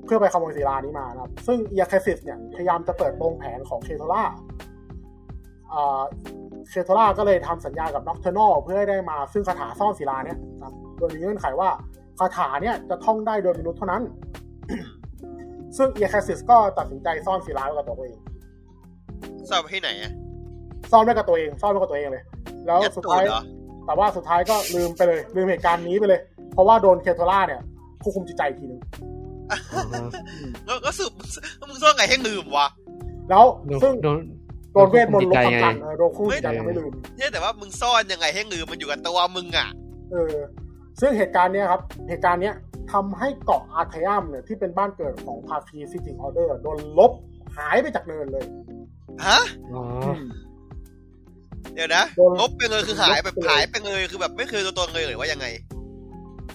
เพื่อไปขโมยศิลานี้มานะครับ ซึ่ง Iachesis เนี่ยพยายามจะเปิดโปงแผนของ K'Tora K'Tora ก็เลยทำสัญญากับ Nocturnal เพื่อให้ได้มาซึ่งคาถาซ่อนศิลาเนี่ยนะครับโดยมีเงื่อนไขว่าคาถาเนี่ยจะท่องได้โดยมนุษย์เท่านั้น ซึ่งเอียเคซิสก็ตัดสินใจซ่อนศิลาไว้กับตัวเองทราบที่ไหนอะซ่อนไว้กับตัวเองซ่อนไว้กับตัวเองเลย แล้วยัดสุดตูท้าดยเหรอแต่ว่าสุดท้ายก็ลืมไปเลย ลืมเหตุการณ์นี้ไปเลย เพราะว่าโดนเคโทล่าเนี่ยควบคุมจิตใจอีกทีนึงแล้วก็สืบมึงซ่อนไงให้ลืมวะแล้วโดนซึ่งโดน โดนเวทมนต์ลบจิตกำใจกันไงเออโดนควบคุมจิตใจยังไม่ลืมเนี่ยแต่ว่ามึงซ่อนยังไงให้ลืมมันอยู่กับตัวมึงอะ เออ ซึ่งเหตุการณ์เนี้ยครับ เหตุการณ์เนี้ยทำให้เกาะอาร์เทยัมเนี่ยที่เป็นบ้านเกิดของพาฟีซิติงออเดอร์โดนลบหายไปจากเนินเลยฮะอ๋อเดี๋ยวนะโดนลบไปเลยคือหายแบบลบไปเลยหายไปเลยคือแบบไม่เคยตัวตนเลยหรือว่ายังไง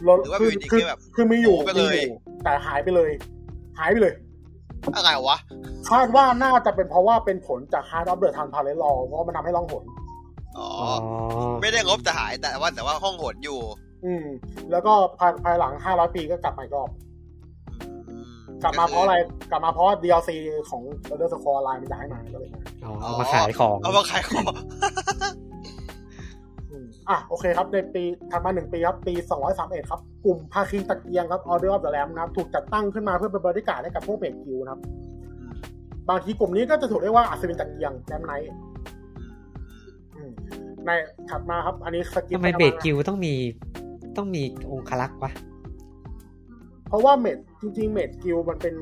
ลดหรือว่าคือเป็นอีกคือแค่แบบคือมีอยู่ไปมีเลอยยู่แต่หายไปเลย หายไปเลย อะไรวะ คาดว่าน่าจะเป็นเพราะว่าเป็นผลจาก Hard of the Time p a l e l a w เพราะว่ามันทำให้ล่องหนอ๋ออ๋ออไม่ได้งบแต่หายแต่ว่าแต่ว่าห้องหดอยู่ อืม แล้วก็ภายภายหลัง500ปีก็กลับมาอีกรอบอืมกลับมาเพราะอะไร กลับมาเพราะ DLC ของ Elder Scrolls Online มันย้ายมาก็เลยมาอ๋อเอามาขายของ เอามาขายของ อืมอะโอเคครับในปีถัดมาหนึ่งปีครับปี 231 ครับ กลุ่มภาคีตะเกียงครับ Order of the Lamp นะครับถูกจัดตั้งขึ้นมาเพื่อเป็นบริการให้กับพวก Mages Guild นะครับ บางทีกลุ่มนี้ก็จะถูกเรียกว่าอัศวินตะเกียงแลมไนท์อืมในถัดมาครับ อันนี้สกิปทำไมปเบระาณดกิวต้องมีต้องมีองคลักษ์วะ เพราะว่าเมดจริง ๆ เมดกิลมันเป็น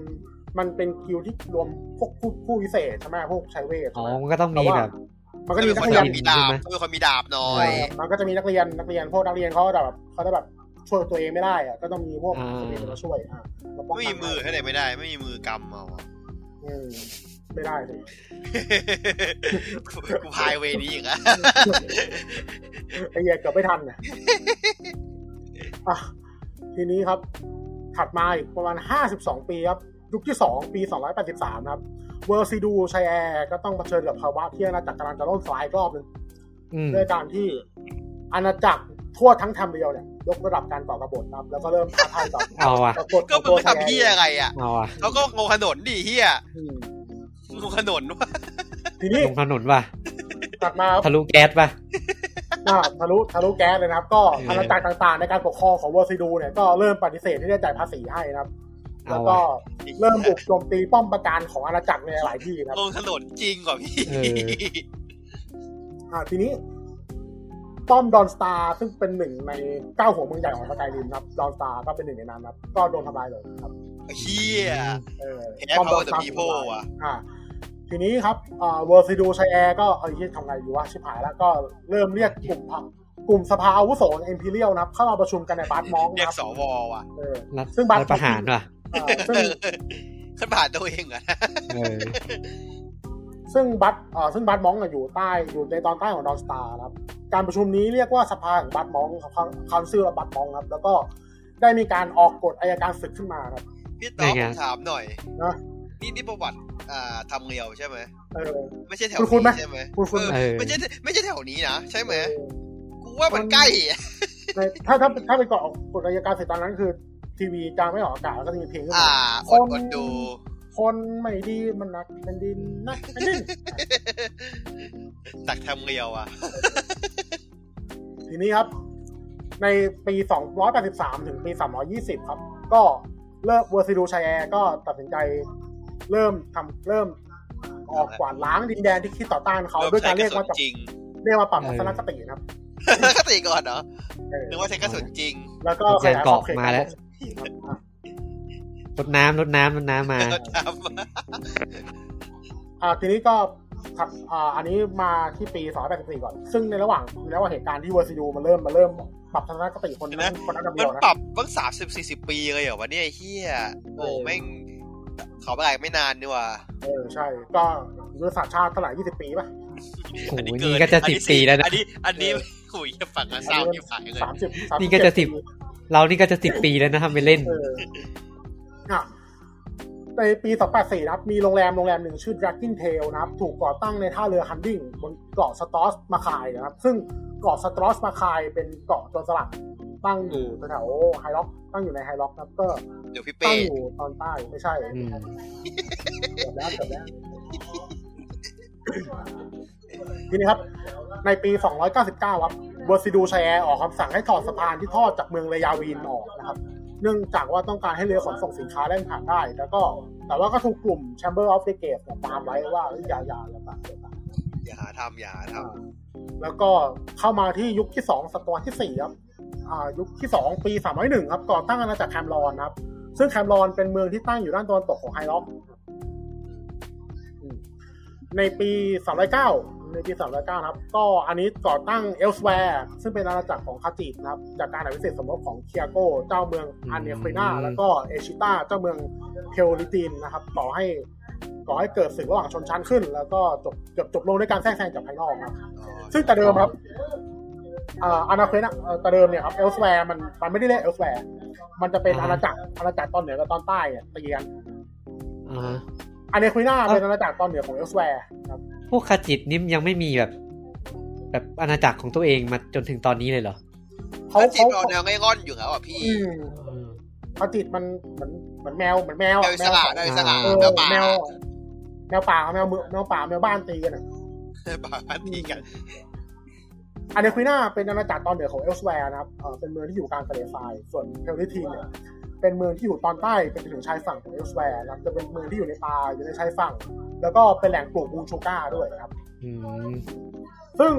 มันเป็นกิลที่รวมพวกผู้ผู้พิเศษใช่ไหมพวกใช้เวทอ๋อใช่ไหมมันก็ต้องมีแบบ มันก็ก็มีมีนัคกนเรียนมีดาบใช่ไหมก็มีคนมีดาบหน่อเอยอมันก็จะมีนักเรียนนักเรียนพวกนักเรียนเขาแบบเขาจะแบบช่วยตัวเองไม่ได้อะก็ต้องมีพวกอ่าสมิธมาช่วยอะาป้งไม่กันมีมือให้ไหนไม่ได้ ไม่มีมือกำเอาอะอืมไม่ได้เลยกูพายเวนี้อีกอะไอ้เหี้ยเกือบไม่ทันเนี่ยอะทีนี้ครับ ถัดมาอีกประมาณห้าสิบสองปีครับ ยุคที่สองปีสองร้อยแปดสิบสามครับ เวอร์ซิดูชัยแอร์ก็ต้องเผชิญกับภาวะที่อาณาจักรกำลังจะล่มสลายอีกรอบหนึงอืมด้วยการที่อาณาจักรทั่วทั้งแทมเรียวเนี่ยยกระดับการก่อกบฏครับ แล้วก็เริ่มท้าทายต่อเอาอะต่อกฎก็มึงไม่ทำเฮียอะไรอะเอาอะเขาก็งงถนนดิเฮียอืมงงถนนวะทีนี้ลงถนนว่ะตัดมาครับทะลุแก๊สป่ะอ่าทะลุทะลุแก๊สเลยนะครับ ก็เออออาณาจักรต่างๆ ในการปกครองของเวอร์ซิดูเนี่ยก็เริ่มปฏิเสธที่จะจ่ายภาษีให้นะครับเอา แล้วก็อะเริ่มบุกโจมตีป้อมปราการของอาณาจักรในหลายที่นะครับลงถนนจริงกว่าพี่เอออ่าทีนี้ ป้อมดอนสตาร์ซึ่งเป็นหนึ่งในเก้าหัวเมืองใหญ่ของสกายริมครับดอนสตาร์ก็เป็นหนึ่งในนั้นครับ ก็โดนทำลายเลยครับเฮียเออแพ้ Power the People ว่ะอ่าทีนี้ครับอ่าเวอร์ซิดูชัยแอร์ก็เอ้ยเหี้ยทำไงอยู่วะชิบหายแล้วก็เริ่มเรียกกลุ่มพักกลุ่มสภาอาวุโสเอ็มพีเรียลนะครับ เข้ามาประชุมกันในบาร์มองเรียนะกครับสวว่ะเออรัฐซึ่งบัตรรัฐประหารว่ะอ่าซึ่ง ขึ้นผ่านตัวเองอะเออซึ่งบัตอ่าซึ่งบัตมองอะอยู่ใต้อยู่ในตอนใต้ของ Dawnstar ครับ การประชุมนี้เรียกว่าสภาของบัตมองครับ Council บัตมองครับ แล้วก็ได้มีการออกกฎอัยการศึกขึ้นมาครับ พี่ต๊อกไงผมถามหน่อยนะนี่นี่ประวัติอ่าทำเรียวใช่ไหมเออไม่ใช่แถวคุ้นๆไหมนี้ใช่ไหมคุ้นๆเออเออไม่ใช่ไม่ใช่แถวนี้นะใช่ไหมเออกูว่ามันใกล้อะในถ้าถ้าถ้าไปเกาะกฎอัยการศึกตอนนั้นคือ ทีวีกลางไม่ออกอากาศแล้วก็จะมีเพลงขึ้นอ่ามาอดอดดู คนไม่ดีมันหนักเป็นดินนักเป็นดินตักทำเรียวอะ ทีนี้ครับ ในปี 283 ถึงปี 320 ครับ ก็เลิกเวอร์ซิดูชัยแอร์ก็ตัดสินใจเริ่มทำเริ่มออกกวาดล้างดินแดนที่คิดต่อต้านเขาด้วยการเรียกว่าใช้ะสุนจริงเรียกว่าปรับทัศนคตินะครับก็ตีก่อนเนาะเออนึกว่าใช้กระสุนจริง แล้วก็แจนเกาะมาแล้วค รับอะรดน้ำรดน้ำรดน้ำมาก็ทอ่าทีนี้ก็ถัดอ่าอันนี้มาที่ปี 284 ก่อน ซึ่งในระหว่างในระหว่างเหตุการณ์ที่เวอร์ซิดูมันเริ่มมาเริ่มปรับทัศนคติคนนั้นคนนั้นกับำเดีมัยนวนะปรับตั้งสามสิบสี่สิบปีเลยเหรอวะเนี่ยไอ้เฮียโอ้เออแม่งเขาไปไหนไม่นานนี่ว่ะเออใช่ ก็ยุทธศาสตร์ชาติเท่าไหร่20ปีป่ะโอ้โหอันี่ก็จะสิบปีแล้วนะ อันนี้ อันนี้หุยจะฝังกันเศร้าที่ฝังเลยสามสิบสามนี่ก็จะสิบ เรานี่ก็จะสิบปีแล้วนะทำไปเล่นเอออะในปี284นะครับ มีโรงแรมโรงแรมหนึ่งชื่อ Dragon Tail นะครับ ถูกก่อตั้งในท่าเรือฮันดิงบนเกาะสตอสมาคายนะครับ ซึ่งเกาะสตอสมาคายเป็นเกาะโจรสลัดตั้งอยู่แถวไฮล็อกตั้งอยู่ในไฮล็อกครับก็เดี๋ยวพี่ตั้เป้งอยู่ตอนใต้ไม่ใช่อืมเกือบแล้วเกือบแล้วทีนี้ครับ ในปี 299 ครับ เวอร์ซิดูแชร์ออกคำสั่งให้ถอดสะพานที่ทอดจากเมืองเรยาวีนออกนะครับเนื่องจากว่าต้องการให้เรือขนส่งสินค้าแล่นผ่านได้ แล้วก็แต่ว่าก็ถูกกลุ่ม Chamber of Frigate เนี่ยตามไว้ว่าเอ้ยอย่าอย่าอย่าตัดอย่าตัดอย่าหาทำอย่าหาทอ่าแล้วก็เข้ามาที่ยุคที่สองศตวรรษที่สี่ครับอ่ายุคที่สองปีสามร้อยหนึ่งครับ ก่อตั้งอาณาจักรแคมรอนครับ ซึ่ง Camlorn เป็นเมืองที่ตั้งอยู่ด้านตะวันตกของไฮล็อกอืมในปีสามร้อยเก้า ในปีสามร้อยเก้าครับ ก็อันนี้ก่อตั้ง Elsweyr ซึ่งเป็นอาณาจักรของ Khajiit นะครับ จากการอภิเษกสมรสของเคียโกเจ้าเมือง Anequina แล้วก็เอชิต้าเจ้าเมือง Pellitine นะครับต่อให้ก่อให้เกิดศึกระหว่างชนชั้นขึ้น แล้วก็จบเกือบจบลงด้วยการแทรกแซงจากภายนอกครับำซึ่งแต่เดิมครับอ่า Anequina เอ่อแต่เดิมเนี่ยครับ Elsweyr มันมันไม่ได้เรียก Elsweyrมันจะเป็นอ่าอาณาจักรอาณาจักรตอนเหนือกับตอนใต้เนี่ยตีกันอ่าอาณาเควนาเอ้าเป็นอาณาจักรตอนเหนือของเอลสแวร์ครับ พวกคาจิตนี่ยังไม่มีแบบ แบบอาณาจักรของตัวเองมาจนถึงตอนนี้เลยเหรอเขาถ้าจีบเขาเราแนวง่ายง่อนอยู่แล้วอะพี่อืมอืมเขาจิตมันเหมือนเหมือนแมวเหมือนแมวแมอะวอิสระแมวแมวอิสระเออแมวป่าแมวแมวป่ากับแมวเมืองแมวป่าแมวบ้านตีกันอะป่าตีกันAnequina เป็นอาณาจักรตอนเหนือของ Elsweyr นะครับเอ่อเป็นเมืองที่อยู่กลางทะเลทราย ส่วน Pellitine เนี่ย เป็นเมืองที่อยู่ตอนใต้เป็นถึงชายฝั่งของ Elsweyr นะครับจะเป็นเมืองที่อยู่ในป่าอยู่ในชายฝั่ง แล้วก็เป็นแหล่งปลูก moon sugar ด้วยนะครับอืมซึ่ง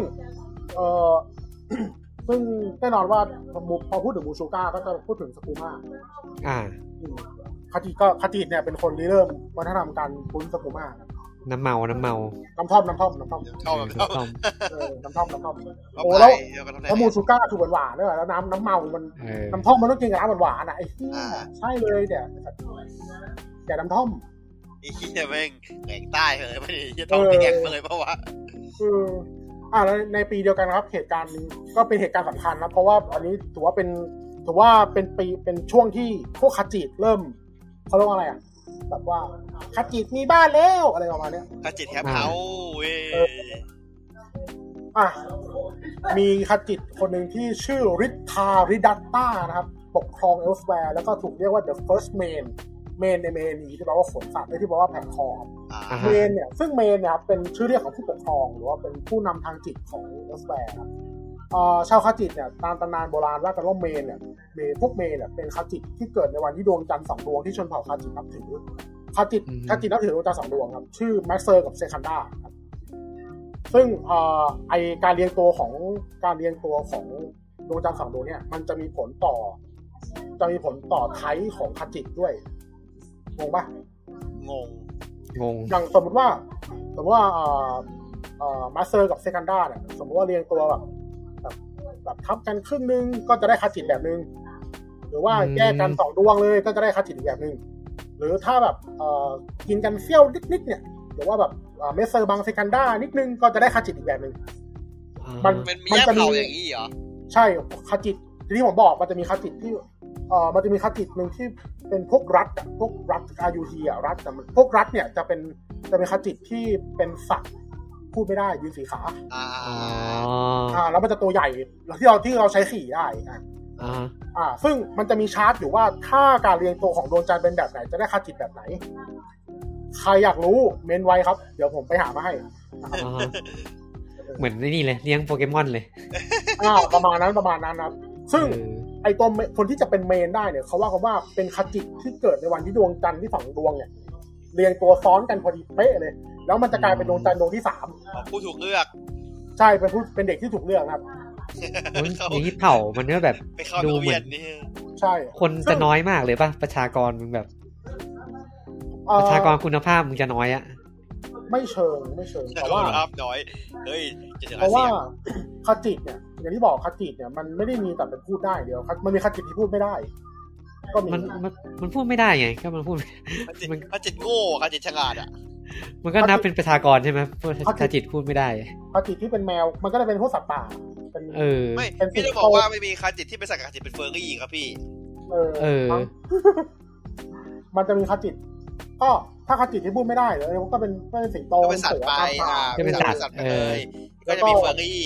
เอ่อซึ่งแน่นอนว่าพอพอพูดถึง moon sugar ก็จะพูดถึงสกูมาอ่าอืม Khajiit ก็ Khajiit เนี่ยเป็นคนริเริ่มวัฒนธรรมการปุ้นสกูมาครับ น้ำเมา น้ำเมา น้ำท่อมน้ำท่อมน้ำท่อมชอบแบบชอบต้มเออน้ำท่อมน้ำท่อมเอาโอ้ไปแล้วเดี๋ยวก็ทำได้แล้วมูชูก้าคือหวานๆด้วยแล้วน้ำน้ำเมา มันเออน้ำท่อมมันต้องกินกับน้ำหวานๆอะไอ้เหี้ยอ่าใช่เลยเนี่ยแต่น้ำท่อมไอ้เหี้ยแม่งแหงใต้เลยไม่ได้จะต้องแหงเลยเพราะว่าคืออ่าแล้วในปีเดียวกันครับ เหตุการณ์นี้ก็เป็นเหตุการณ์สำคัญนะเพราะว่าอันนี้ถือว่าเป็นถือว่าเป็นปีเป็นช่วงที่พวกคาจิเริ่มเขาเรียกว่าอะไรอะแบบว่า คาจิมีบ้านแล้วอะไรประมาณเนี้ยคาจิต has house เว้ยเอออะมีคาจิตคนหนึ่งที่ชื่อ Rid-Thar-ri'Datta นะครับ ปกครองเอลสแวร์แล้วก็ถูกเรียกว่า the first Mane Mane ใน Mane นี่ที่แปลว่าขนสัตว์ที่แปลว่าแผงคออ่าอ่า Mane เนี่ยซึ่ง Mane เนี่ยครับเป็นชื่อเรียกของผู้ปกครอง หรือว่าเป็นผู้นำทางจิตของเอลสแวร์ครับเอ่อชาวคาจิตเนี่ยตามตำนานโบราณว่ากันว่า Mane เนี่ยMane พวก Mane เนี่ยเป็นคาจิตที่เกิดในวันที่ดวงจันทร์สองดวงที่ชนเผ่าคาจิตนับถือ คาจิตอืมคาจิตนับถือดวงจันทร์สองดวงครับ ชื่อ Masser กับ Secunda ครับซึ่งเอ่อไอการเรียงตัวของการเรียงตัวของดวงจันทร์สองดวงเนี่ยมันจะมีผลต่อ จะมีผลต่อ type ของคาจิตด้วยงงปะงงงงอย่างสมมติว่าสมมติว่าเอ่อเอ่อ Masser กับ Secunda เนี่ยสมมติว่าเรียงตัวแบบแบบแบบทับกันครึ่งนึงก็จะได้คาจิตแบบนึง หรือว่าอืมแยกกันสองดวงเลยก็จะได้คาจิตอีกแบบนึง หรือถ้าแบบเอ่อกินกันเสี้ยวนิดๆเนี่ยหรือว่าแบบเอ่อ Masser บัง Secunda นิดนึงก็จะได้คาจิตอีกแบบนึงมันมันมีมันแยกจะมีเผ่าอย่างนี้เหรอใช่คาจิตที่ผมบอกมันจะมีคาจิตที่เอ่อมันจะมีคาจิตหนึ่งที่เป็นพวก Raht อะพวก Raht อายุทีอะ Raht แต่มันพวก Raht เนี่ยจะเป็นจะเป็นคาจิตที่เป็นสัตว์พูดไม่ได้ยืนสีขาอ่าอ๋ออ่าแล้วมันจะตัวใหญ่แล้วที่เราที่เราใช้ขี่ได้อะ อ่าอ่า ซึ่งมันจะมีชาร์ตอยู่ว่าถ้าการเรียงตัวของดวงจันทร์เป็นแบบไหน จะได้คาจิตแบบไหน ใครอยากรู้เมนไว้ครับ เดี๋ยวผมไปหามาให้นะครับอ่าเหมือนไอ้นี่เลยเลี้ยงโปเกมอนเลยอ่าประมาณนั้นประมาณนั้นครับ ซึ่งเออไอตัวเมคนที่จะเป็นเมนได้เนี่ยเขาว่ากันว่าเป็นคจิตที่เกิดในวันที่ดวงจันทร์ที่สองดวงเนี่ยเรียงตัวซ้อนกันพอดีเป๊ะเลย แล้วมันจะกลายเป็นดวงจันทร์ดวงที่สามอ๋อผู้ถูกเลือก ใช่เป็นผู้เป็นเด็กที่ถูกเลือกนะครับโอ้ยอย่างนี้เผ่ามันก็แบบไปเข้าดูดูเหมืเวีอยนนนี่ใช่คนจะน้อยมากเลยป่ะ ประชากรมึงแบบเอ่อประชากรคุณภาพมึงจะน้อยอะไม่เชิงไม่เชิงแต่แต่ว่าว่าภาพน้อยเฮ้ยจะถึงเพอาราะเซีว่ายนคจิตเนี่ยอย่างที่บอกคจิตเนี่ยมันไม่ได้มีแต่เป็นพูดได้เดียวมันมีคจิตที่พูดไม่ได้ ก็มีมันมันมันพูดไม่ได้ไงก็มันพูดเขาจิตมันเขาจิตโง่เขาจิตฉลาดอะ มันก็นับเป็นประชากรใช่ไหมพวกคาจิตพูดไม่ได้คจิตที่เป็นแมว มันก็จะเป็นพวกสัตว์ป่าเป็นเออไม่เป็นพี่ต้องสิงโตบอกว่าไม่มีคาจิตที่เป็นสัตว์กับคาจิตเป็นเฟอร์รี่ครับพี่ เออเออ มั้งมันจะมีคจิต ก็ถ้าคจิตที่พูดไม่ได้เลยก็เป็นก็เป็นสิงโตก็เป็นสัตว์ไปเสืออ่าตามป่าก็เป็นสัตว์สัตว์ไปเอเลอยก็จะมีเฟอร์รี่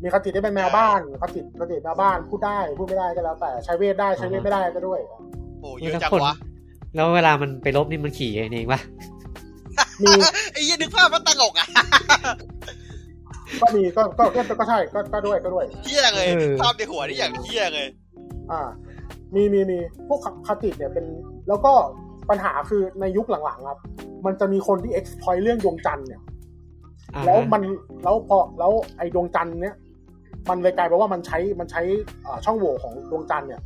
มมีคาจิได้เป็นแมวบ้านคาจิคาจิแมวบ้านพูดได้พูดไม่ได้ก็แล้ว แต่ใช้เวทได้ใช้เวทไม่ได้ก็ด้วยโอ้เยอะจังวะแล้วเวลามันไปลบนี่มันขี่เองปะ มีไอ้เหี้ยนึกภาพมันตลกอะก็มีก็ก็ก็ก็ใช่ก็ก็ด้วยก็ด้วยเหี้ยเลยภาพในหัวนี่อย่างเหี้ยเลย อ่า มีมีมีพวกคาติเนี่ยเป็น แล้วก็ปัญหาคือในยุคหลังๆครับ มันจะมีคนที่ exploit เรื่องดวงจันทร์เนี่ยอ่าแล้วมันแล้วพอแล้วไอ้ดวงจันทร์เนี่ย มันเลยกลายเป็นว่ามันใช้มันใช้อ่าช่องโหว่ของดวงจันทร์เนี่ย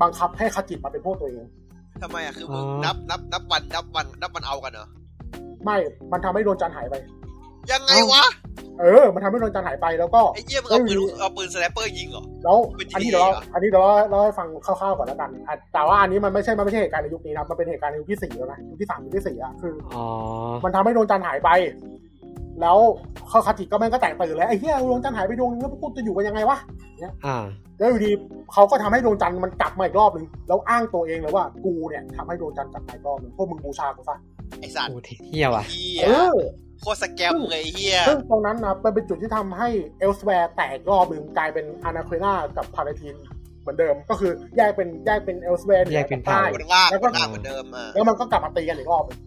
บังคับให้คาจิมาเป็นพวกตัวเองทำไมอะคือมึงนับนับนับวันนับวันนับวันเอากันเหรอ ไม่ มันทำให้ดวงจันทร์หายไป ยังไงวะ เออ มันทำให้ดวงจันทร์หายไปแล้วก็ไอ้เหี้ยมึงเอาปืนเอาปืน sniper ยิงเหรอ แล้วเป็นอันนี้ GTA เดี๋ยวเราเหรออันนี้เดี๋ยวเราเราให้ฟังคร่าวๆก่อนแล้วกันอะแต่ว่าอันนี้มันไม่ใช่ มันไม่ใช่เหตุการณ์ในยุคนี้นะ มันเป็นเหตุการณ์ในยุคที่สี่แล้วนะ ยุคที่สามยุคที่สี่อะคืออ๋อมันทำให้ดวงจันทร์หายไป แล้วเขาคาจิก็แม่งก็แตกตื่นแล้วไอ้เหี้ยดวงจันทร์หายไปดวงนึงแล้วพวกกูจะอยู่กันยังไงวะอ่าแล้วอยู่ดีเขาก็ทำให้ดวงจันทร์มันกลับมาอีกรอบนึงแล้วอ้างตัวเองเลยว่ากูเนี่ยทำให้ดวงจันทร์กลับมาอีกรอบนึงพวกมึงบูชากูซะ ไอ้สัตว์โอ้เที่ยวอะเหี้ยเออโคตร scam เลยไอ้เหี้ยซึ่งตรงนั้นนะมันเป็นจุดที่ทำให้เอลสแวร์แตกรอบนึงกลายเป็น Anequina กับ Pellitine เหมือนเดิม ก็คือแยกเป็นแยกเป็นเอลสแวร์แยกเป็นใต้บนล่างแล้วบก็นล่างเหมือนเดิมอะแล้วมันก็กลับมาตีกันอีกรอบนึง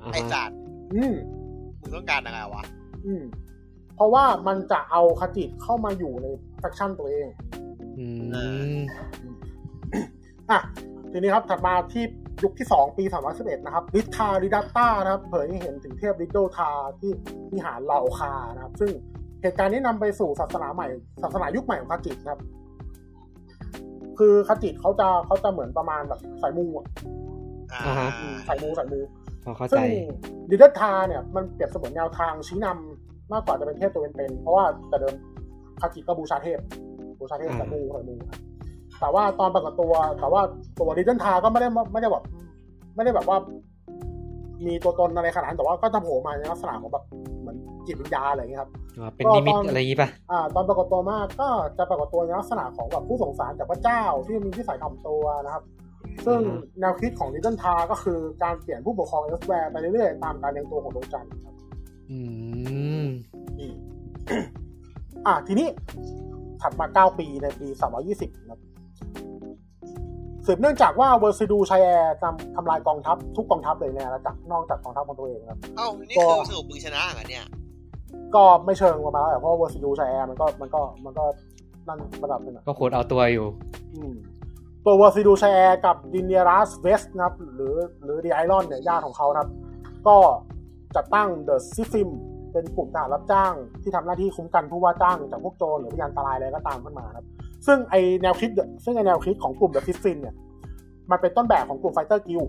อ่าไอ้สัตว์อืมมึงต้องการอะไรวะอืมเพราะว่ามันจะเอาคาจิเข้ามาอยู่ใน faction ตัวเอง อืมอะทีนี้ครับถัดมาที่ ยุคที่ 2 ปี 311 นะครับ Rid-Thar-ri'Datta นะครับเผยให้เห็นถึงเทพ Riddle'Thar ที่วิหารลาโอคานะครับ ซึ่งเหตุการณ์นี้นำไปสู่ศาสนาใหม่ ศาสนายุคใหม่ของคาจินะครับ คือคาจิเขาจะเขาจะเหมือนประมาณแบบสายมูอะอ่าอ่าฮะอืมสายมูสายมูพอเข้าใจซึ่ง Riddle'Thar เนี่ยมันเปรียบเสมือนแนวทางชี้นำมากกว่าจะเป็นเทพตัวเป็นๆเพราะว่าแต่เดิมคาจิก็บูชาเทพ บูชาเทพอ่าสายมูสายมู แต่ว่าตอนปรากฏตัว แต่ว่าตัว Riddle'Thar ก็ไม่ได้ไม่ได้แบบไม่ได้แบบว่า มีตัวตนอะไรขนาดนั้นแต่ว่าก็จะโผล่มาในลักษณะของแบบเหมือนจิตวิญญาณอะไรอย่างเงี้ยครับอ๋อเป็นนิมิตอะไรอย่างงี้ป่ะอ่า ตอนปรากฏตัวมากก็จะปรากฏตัวในลักษณะของแบบผู้ส่งสารจากพระเจ้าที่มีที่สายถ่อมตัวนะครับ ซึ่งอือฮะแนวคิดของ Riddle'Thar ก็คือการเปลี่ยนผู้ปกครองเอลสแวร์ไปเรื่อยๆตามการเรียงตัวของดวงจันทร์ครับอืมอืมอ่าทีนี้ถัดมา 9 ปีในปี 320นะครับ สืบเนื่องจากว่า Versidue-Shaie ทำทำลายกองทัพทุกกองทัพเลยในอาณาจักรนอกจากกองทัพของตัวเองครับเอ้านี่คือสรุปมึงชนะเหรอเนี่ย ก็ไม่เชิงประมาณนั้นแหละเพราะ Versidue-Shaie มันก็มันก็มันก็นั่นระดับหนึ่งอะก็โคตรเอาตัวอยู่อืมตัว Versidue-Shaie กับ Dinieras-Ves นะครับ หรือหรือ the Iron เนี่ยญาติของเขานะครับ ก็จัดตั้ง the Syffim เป็นกลุ่มทหารรับจ้างที่ทำหน้าที่คุ้มกันผู้ว่าจ้างจากพวกโจรหรือภยันอันตรายอะไรก็ตามขึ้นมาครับ ซึ่งไอแนวคิด ซึ่งไอแนวคิดของกลุ่ม the Syffim เนี่ย มันเป็นต้นแบบของกลุ่ม Fighters Guild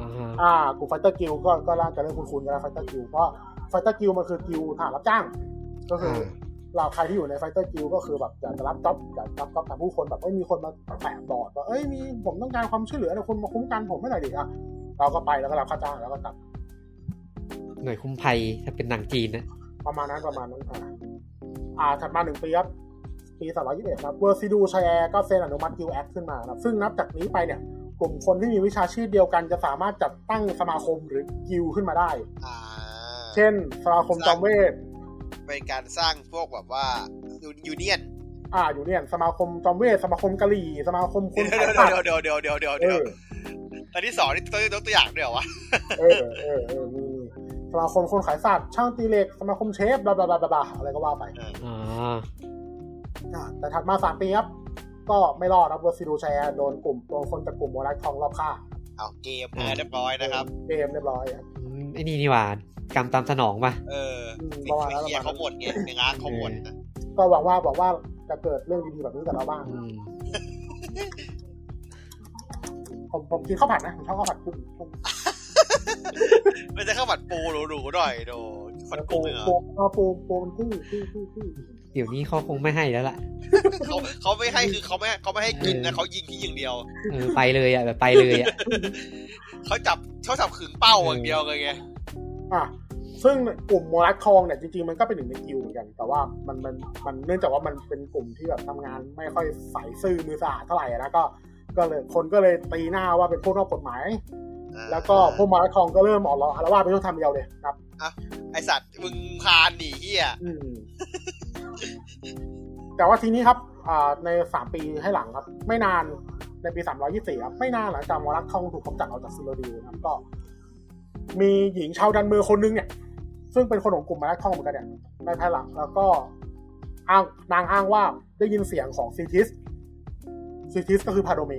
อ่าฮะอ่ากลุ่ม Fighters Guild ก็ก็น่าจะเริ่มคุ้นๆกันแล้ว Fighters Guild เพราะFighters Guild มันคือกิลทหารรับจ้าง ก็คือเราใครที่อยู่ใน Fighters Guild ก็คือแบบอยากจะรับ job อยากรับ job จากผู้คนแบบเอ้ยมีคนมาแปะบอร์ดว่าเอ้ยมีผมต้องการความช่วยเหลือนะคุณมาคุ้มกันผมไม่หน่อยดิอะเราก็ไปแล้วก็รับค่าจ้างแล้วก็กลับหน่วยคุ้มภัยถ้าเป็นหนังจีนนะประมาณนั้นประมาณนั้นอ่าอ่าถัดมาหนึ่งปีครับ ปีสามร้อยยี่สิบเอ็ดครับ Versidue-Shaie ก็เซ็นอนุมัติ Guild Act ขึ้นมานะครับซึ่งนับจากนี้ไปเนี่ยกลุ่มคนที่มีวิชาชีพเดียวกันจะสามารถจัดตั้งสมาคมหรือกิลขึ้นมาได้อ่าเช่นสมาคมจอมเวท เป็นการสร้างพวกแบบว่ายูเนียน อ่า อยู่เนี่ยสมาคมจอมเวท สมาคมกะหรี่ สมาคมคเดี๋นยวขายเดี๋สัตยวว์เดี๋ยวเดี๋ยวเดี๋ยวเดี๋ยวเอเดี๋ยวอตอนที่สองนี่ตัวยกตัวอย่างเดี๋ยววะ เออเออเออมีมีสมาคมคนขายสัตว์ช่างตีเหล็ก สมาคมเชฟบลาบลาบลาบลาอะไรก็ว่าไป อ่าอ่า แต่ถัดมาสามปีครับ ก็ไม่รอดครับเวอร์ซิดูแชร์โดนกลุ่มโดนคนจากกลุ่มโมรักทองรอบฆ่าเอาเกมเรียบร้อยนะครับ เกมเรียบร้อยครับอืมไอ้นี่นี่หว่ากรรมตามสนองป่ะเอออืมมีประมาณนั้นเฮียเขาหมดไงในงานเขาหมดนะก็หวังว่าหวังว่าจะเกิดเรื่องดีๆแบบนี้กับเราบ้างอืมผมผมกินข้าวผัดนะผมชอบข้าวผัดกุ้งกุ้งมันจะเข้าบัดปูหรูๆหน่อยโดฟันปูกุ้งเหรอปูเอาปูปูมันกุ้งกุ้งกุ้งกุ้ง เดี๋ยวนี้เขาคงไม่ให้แล้วล่ะเขาเขาไม่ให้คือเขาไม่เขาไม่ให้กินนะเขายิงที่อย่างเดียวเออไปเลยอะแบบไปเลยอะเขาจับเขาจับขึงเป้าอย่างเดียวเลยไงอะซึ่งกลุ่มโมรักทองเนี่ยจริงๆมันก็เป็นหนึ่งในกิลด์เหมือนกัน แต่ว่ามันมันมันเนื่องจากว่ามันเป็นกลุ่มที่แบบทำงานไม่ค่อยใส่ซื่อมือสะอาดเท่าไหร่อะนะก็ก็เลยคนก็เลยตีหน้าว่าเป็นพวกนอกกฎหมาย แล้วก็พวกโมรักทองก็เริ่มออกล้ออารวาสไปทั่วทำเดียวเลยครับไอสัตว์มึงคานหนีเฮียอืม แต่ว่าทีนี้ครับอ่าในสามปีให้หลังครับ ไม่นานในปีสามร้อยยี่สี่ครับไม่นานหลังจาก Morag Tong ถูกกำจัดออกจาก Cyrodiil นะครับก็ มีหญิงชาว Dunmer คนนึงเนี่ย ซึ่งเป็นคนของกลุ่ม Morag Tong เหมือนกันเนี่ยในภายหลังแล้วก็อ้างนางอ้างว่าได้ยินเสียงของ Sithis Sithis ก็คือ Padomay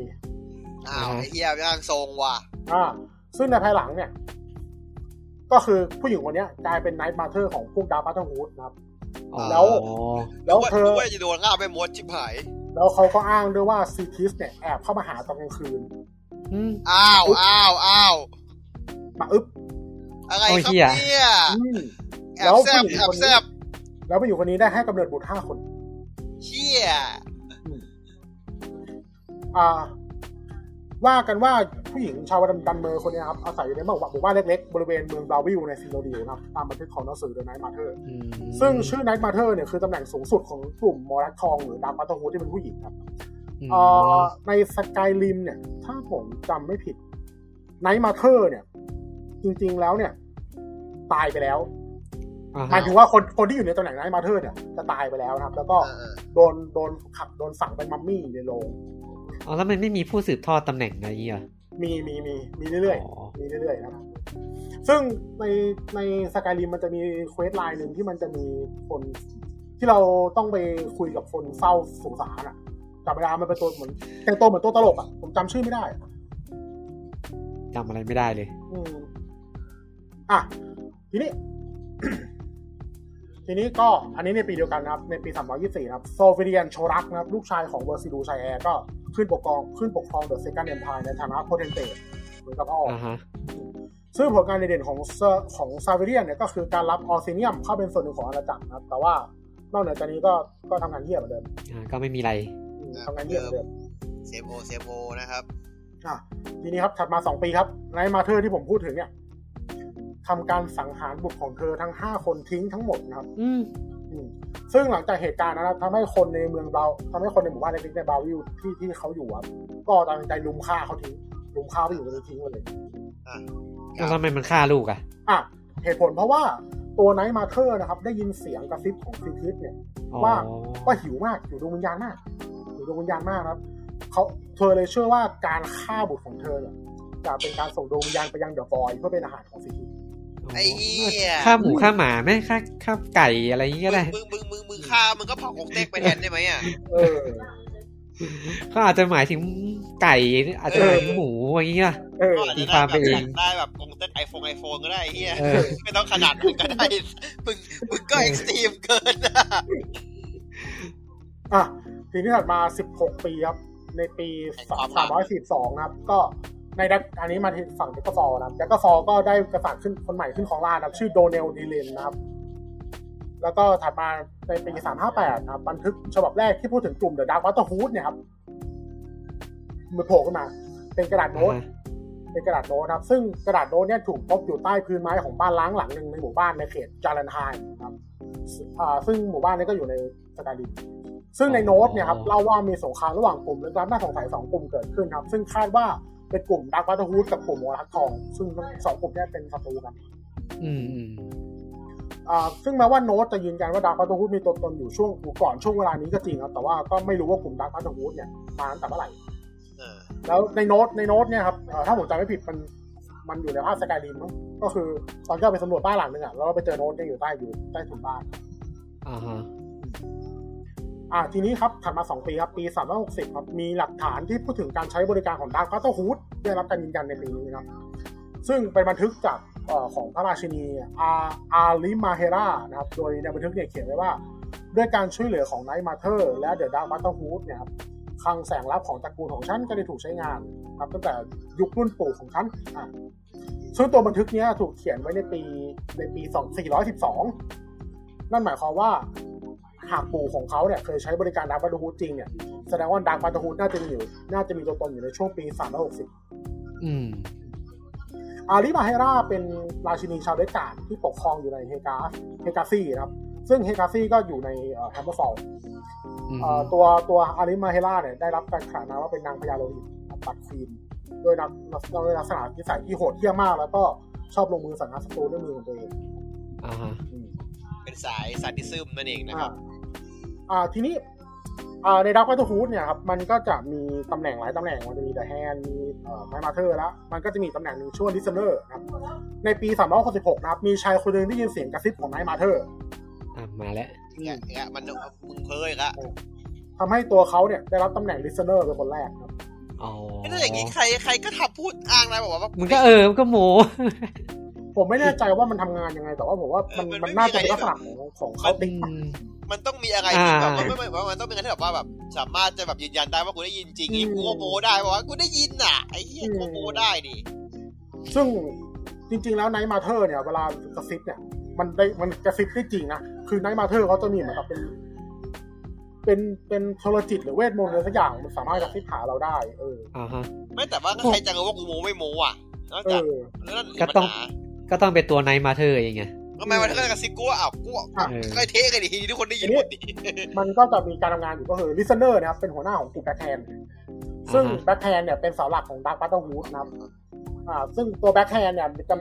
อ้าวไอ้เฮียร่างทรงว่ะอ่าซึ่งในภายหลังเนี่ย ก็คือผู้หญิงคนเนี้ยกลายเป็น Night Mother ของพวก Dark Brotherhood นะครับอ๋อ แล้ว แล้วเธอรู้ว่าจะโดนฆ่าไปหมดชิบหาย แล้วเขาก็อ้างด้วยว่า Sithis เนี่ยแอบเข้ามาหาตอนกลางคืนอืมอ้าวอ้าวอ้าวมาอึ๊บอะไรโอ้ครับเหี้ยเนี่ยอืมแอแล้บวแซบผู้หญิงแอบคนนี้แซบแล้วผู้หญิงคนนี้ได้ให้กำเนิดบุตรห้าคนเชี่ยอ่า ว่ากันว่าผู้หญิงชาว Dunmer คนนี้ครับอาศัยอยู่ในหมู่บ้านหมู่บ้านเล็กๆ บริเวณเมือง Bravil ในซินโดดิวนะครับตามบันทึกของหนังสือ The Night Mother อืมซึ่งชื่อ Night Mother เนี่ยคือตำแหน่งสูงสุดของกลุ่ม Morag Tong หรือ Dark Brotherhood ที่เป็นผู้หญิงครับอืมเอ่อใน Skyrim เนี่ย ถ้าผมจำไม่ผิด Night Mother เนี่ย จริงๆแล้วเนี่ย ตายไปแล้วอ่าหมายถึงว่าคนคนที่อยู่ในตำแหน่ง Night Mother เนี่ยจะตายไปแล้วนะครับ แล้วก็เออโดนโดนครับโดนฝังเป็นมัมมี่ในโลง อ๋อแล้วมันไม่มีผู้สืบทอดตำแหน่งอะไรอย่างเงี้ยเหรอมีมีมีมีเรื่อยอ๋อๆมีเรื่อยๆนะครับซึ่งในใน Skyrim มันจะมี questline หนึ่งที่มันจะมีคนที่เราต้องไปคุยกับคนเฝ้าสุสานอะจำไม่ได้มันเป็นตัวเหมือนแต่งตัวเหมือนตัวตลกอะผมจำชื่อไม่ได้อะจำอะไรไม่ได้เลยอืมอะทีนี้ ทีนี้ก็อันนี้ในปีเดียวกันนะครับ ในปี 324 นะครับ Savirien-Chorak นะครับ ลูกชายของ Versidue-Shaie ก็ ขึ้นปกครองขึ้นปกครอง the Second Empire ในฐานะ Potentate เหมือนกับพ่ออ่าฮะซึ่งผลงานเด่นๆของเซอร์ของ Savirien เนี่ยก็คือการรับ Orsinium เข้าเป็นส่วนหนึ่งของอาณาจักรนะครับแต่ว่านอกเหนือจากนี้ก็ก็ทำงานเยี่ยมเหมือนเดิมอ่าก็ไม่มีอะไรอืมทำงานเยี่ยมเหมือนเดิมเซฟโอเซฟโอนะครับอะทีนี้ครับถัดมาสองปีครับ Night Mother ที่ผมพูดถึงเนี่ยทำการสังหารบุตรของเธอทั้งห้าคนทิ้งทั้งหมดนะครับ อื มอืมซึ่งหลังจากเหตุการณ์นั้นนะครับทำให้คนในเมืองเบาทำให้คนในหมู่บ้านเล็กๆในบราวิลที่ที่เขาอยู่ครับก็ตัดสินใจลุมฆ่าเขาทิ้งลุมฆ่าไปอยู่ตรงนี้ทิ้งไปเลยแล้วทำไมมันฆ่าลูกอะอะเหตุผลเพราะว่าตัวไนท์มาเธอร์นะครับ ได้ยินเสียงกระซิบของซีทิสเนี่ยอ๋อว่าว่าหิวมากหิวดวงวิญญาณมากหิวดวงวิญญาณมากนะครับเขาเธอเลยเชื่อว่าการฆ่าบุตรของเธอเนี่ยจะเป็นการส่งดวงวิญญาณไปยัง the Void เพื่อเป็นอาหารของ Sithis ไอ้เหี้ยฆ่าหมูฆ่าหมาไหมฆ่าฆ่าไก่อะไรอย่างงี้ก็ได้มึงมึงมึงมึงฆ่ามึงก็เผากงเต็กไปแทนได้ไหมอะเออเขาอาจจะหมายถึงไก่อาจจะหมายถึงหมูอย่างงี้ป่ะเออก็อาจตีจะความไปเองได้แบบกงเต็ก iPhone iPhone ก็ได้ไอ้เฮียเออไม่ต้องขนาดนั้นก็ได้มึงมึงก็ extreme เกินนะอะทีนี้ถัดมา 16 ปีครับ ในปี 342นะครับ ก็ ในดักอันนี้มาที่ฝั่ง Daggerfall นะครับ Daggerfall ก็ได้กษัตริย์ขึ้นคนใหม่ขึ้นครองราชย์นะครับ ชื่อ Donel Deleyn นะครับ แล้วก็ถัดมาในปี 358 นะครับ บันทึกฉบับแรกที่พูดถึงกลุ่ม the Dark Brotherhood เนี่ยครับมันโผล่ขึ้นมา เป็นกระดาษโน้ตอ่าฮะเป็นกระดาษโน้ตครับ ซึ่งกระดาษโน้ตเนี่ยถูกพบอยู่ใต้พื้นไม้ของบ้านร้างหลังหนึ่งในหมู่บ้านในเขตจารันไฮน์ครับอ่าซึ่งหมู่บ้านนี้ก็อยู่ในสกายลินซึ่งในโน้ตเนี่ยครับเล่าว่ามีสงครามระหว่างกลุ่มลึกลับน่าสงสัยสองกลุ่มเกิดขึ้นครับ ซึ่งคาดว่า เป็นกลุ่มดักวัตฮูดกับกลุ่มวอลักทอง ซึ่งทั้งสองกลุ่มเนี้เป็นศัตรูกัน อืมอืมอ่าซึ่งแม้ว่าโน้ตจะยืนยันว่าดักวัตฮูดมีตัวตนอยู่ช่วงอยู่ก่อนช่วงเวลานี้ก็จริงครับ แต่ว่าก็ไม่รู้ว่ากลุ่มดักวัตฮูดเนี่ยมาตั้งแต่เมื่อไหร่เออแล้วในโน้ตในโน้ตเนี่ยครับเอ่อถ้าผมจำไม่ผิดมันมันอยู่ในภาพสกายริมมั้งก็คือตอนที่เราไปสำรวจบ้านหลังนึงอะแล้วเราไปเจอโน้ตยังอยู่ใต้อยู่ใต้ถุนบ้านอ่าฮะ อ่าทีนี้ครับถัดมา 2 ปีครับ ปี 360 ครับมีหลักฐานที่พูดถึงการใช้บริการของ Dark Brotherhood ได้รับการยืนยันในปีนี้นะครับซึ่งเป็นบันทึกจากอของพระราชินีอา Arlimahera นะครับโดยในบันทึกเนี่ยเขียนไว้ว่า ด้วยการช่วยเหลือของ Night Mother และ the Dark Brotherhood เนี่ยครับคลังแสงลับของตระกูลของฉันก็ได้ถูกใช้งานครับตั้งแต่ยุครุ่นปู่ของฉันอะซึ่งตัวบันทึกนี้ถูกเขียนไว้ในปีในปี 2412 นั่นหมายความว่า หากปู่ของเขาเนี่ยเคยใช้บริการ Dark Brotherhood จริงเนี่ยแสดงว่า Dark Brotherhood น่าจะมีอยู่ น่าจะมีตัวตนอยู่ในช่วงปี 360 อืม Arlimahera เป็นราชินีชาว Redguard ที่ปกครองอยู่ในเฮกา Hegathe นะครับ ซึ่ง Hegathe ก็อยู่ใน Hammerfellอืมตัวตัว Arlimahera เนี่ยได้รับการขนานนามว่าเป็นนางพญาโลหิตปัดฟีนโดยนักโดยลักษณะนิสัยที่โหดเหี้ยมมาก แล้วก็ชอบลงมือสังหารศัตรูด้วยมือของตัวเองอ่าฮะอืมเป็นสายซาดิซึมนั่นเองนะครับ อ่าอ่าทีนี้อ่าในดัก b ัต t ฮูดเนี่ยครับมันก็จะมีตำแหน่งหลายตำแหน่งมันจะมีแต่แฮนมีเอ่อ Night Mother แล้ว มันก็จะมีตำแหน่งหนึ่งชื่อว่า Listener นะครับในปี366นะครับ มีชายคนหนึ่งได้ยินเสียงกระซิบของ Night Mother อะมาแล้วเนี่ยเนี่ยมันมึงเพ้ออีกละทำให้ตัวเขาเนี่ยได้รับตำแหน่งลิสเนอร์เป็นคนแรกครับอ๋อไม่ได้อย่างงี้ใครใครก็ทำพูดอ้างได้บอกว่ามันก็เออมันก็โมผมไม่แน่ใจว่ามันทำงานยังไง แต่ว่าผมว่ามันเออมันมันไม่น่ามีจะเป็นอะไรลักษณะของของเขาติ๊กอื มมันต้องมีอะไรที่แบบอ่าว่าไม่ไม่ว่ามันต้องเป็นอะไรที่แบบว่าแบบ สามารถจะแบบยืนยันได้ว่ากูได้ยินจริงนี่กูก็โมได้บอกว่ากูได้ยินน่ะไอ้เหี้ยกูโมได้ดิซึ่งจริง ๆ แล้ว Night Mother เนี่ยเวลากระซิบเนี่ย มันได้มันกระซิบได้จริงนะคือ Night Mother เขาจะมีเหมือนกับเป็น เป็นเป็นโทรจิตหรือเวทมนต์อะไรสักอย่างมันสามารถกระซิบหาเราได้ เอออ่าฮะไม่แต่ว่าใครจะรู้ว่ากูโมไม่โมอะนอกเอจากอแล้วนั่นก็ต้องก็ต้องเป็นตัว Night Mother เองไง ทำไมมันก็กระซิบกูว่าอ้าวกูอะก็เทกันดิทุกคนได้ยินหมดดิมันก็จะมีการทำงานอยู่ก็คือ Listener นะครับเป็นหัวหน้าของกลุ่ม Black Handซึ่งอ่าฮะ Black Hand เนี่ยเป็นเสาหลักของดาร์ b บัตเตอร์ฮูดนะครับอ่าซึ่งตัว Black Hand เนี่ยจะ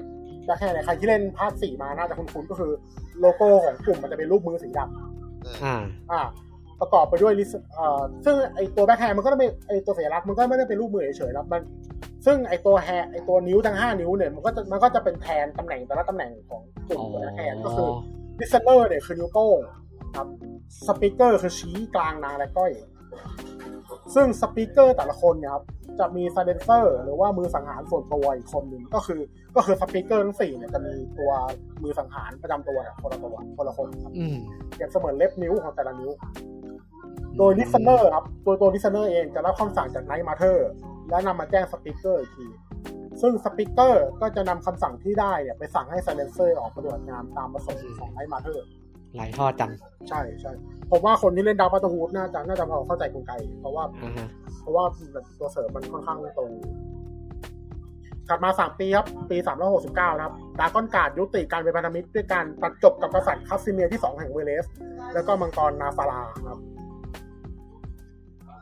Black Hand เนี่ยใครที่เล่นภาคสี่มาน่าจะคุ้นๆก็คือ โลโก้ของกลุ่มมันจะเป็นรูปมือสีดำอ่าอ่า ประกอบไปด้วยลิสเอ่อซึ่งไอตัว Black Hand มันก็ไม่ไอตัวสัญลักษณ์มันก็ไม่ได้เป็นรูปมือเฉยๆนะมันซึ่งไอตัวแฮไอตัวนิ้วทั้งห้านิ้วเนี่ยมันก็จะมันก็จะเป็นแทนตำแหน่งแต่ละตำแหน่งของกลุ่มตัว Black Hand ก็คือ Listener เนี่ยคือนิ้วโป้งครับSpeaker คือชี้กลางนางและก้อย ซึ่ง Speaker แต่ละคนเนี่ยครับจะมี Silencer หรือว่ามือสังหารส่วนตัวอีกคนหนึ่งก็คือก็คือ Speaker ทั้งสี่เนี่ยจะมีตัวมือสังหารประจำตัวเนี่ยคนละตัวคนละคนครับอืมเปรียบเสมือนเล็บนิ้วของแต่ละนิ้ว โดย Listener ครับตัวตัว Listener เองจะรับคำสั่งจาก Night Mother และนำมาแจ้ง Speaker อีกทีซึ่ง Speaker ก็จะนำคำสั่งที่ได้เนี่ยไปสั่งให้ Silencer ออกปฏิบัติงานตามประสงค์ของ Night Motherหลายทอดจัง ใช่ใช่ผมว่าคนที่เล่นดาวปัตตฮูดน่าจะน่าจะพอเข้าใจกลไกเพราะว่าอ่าฮะเพราะว่าแบบตัวเสริมมันค่อนข้างตรงถัดมาสามปีครับ ปีสามร้อยหกสิบเก้านะครับดากอนการ์ดยุติการเป็นพันธมิตรด้วยการตัดจบกับกษัตริย์คัสซิเมียที่สองแห่งเวเลส แล้วก็มังกรนาฟาราครับ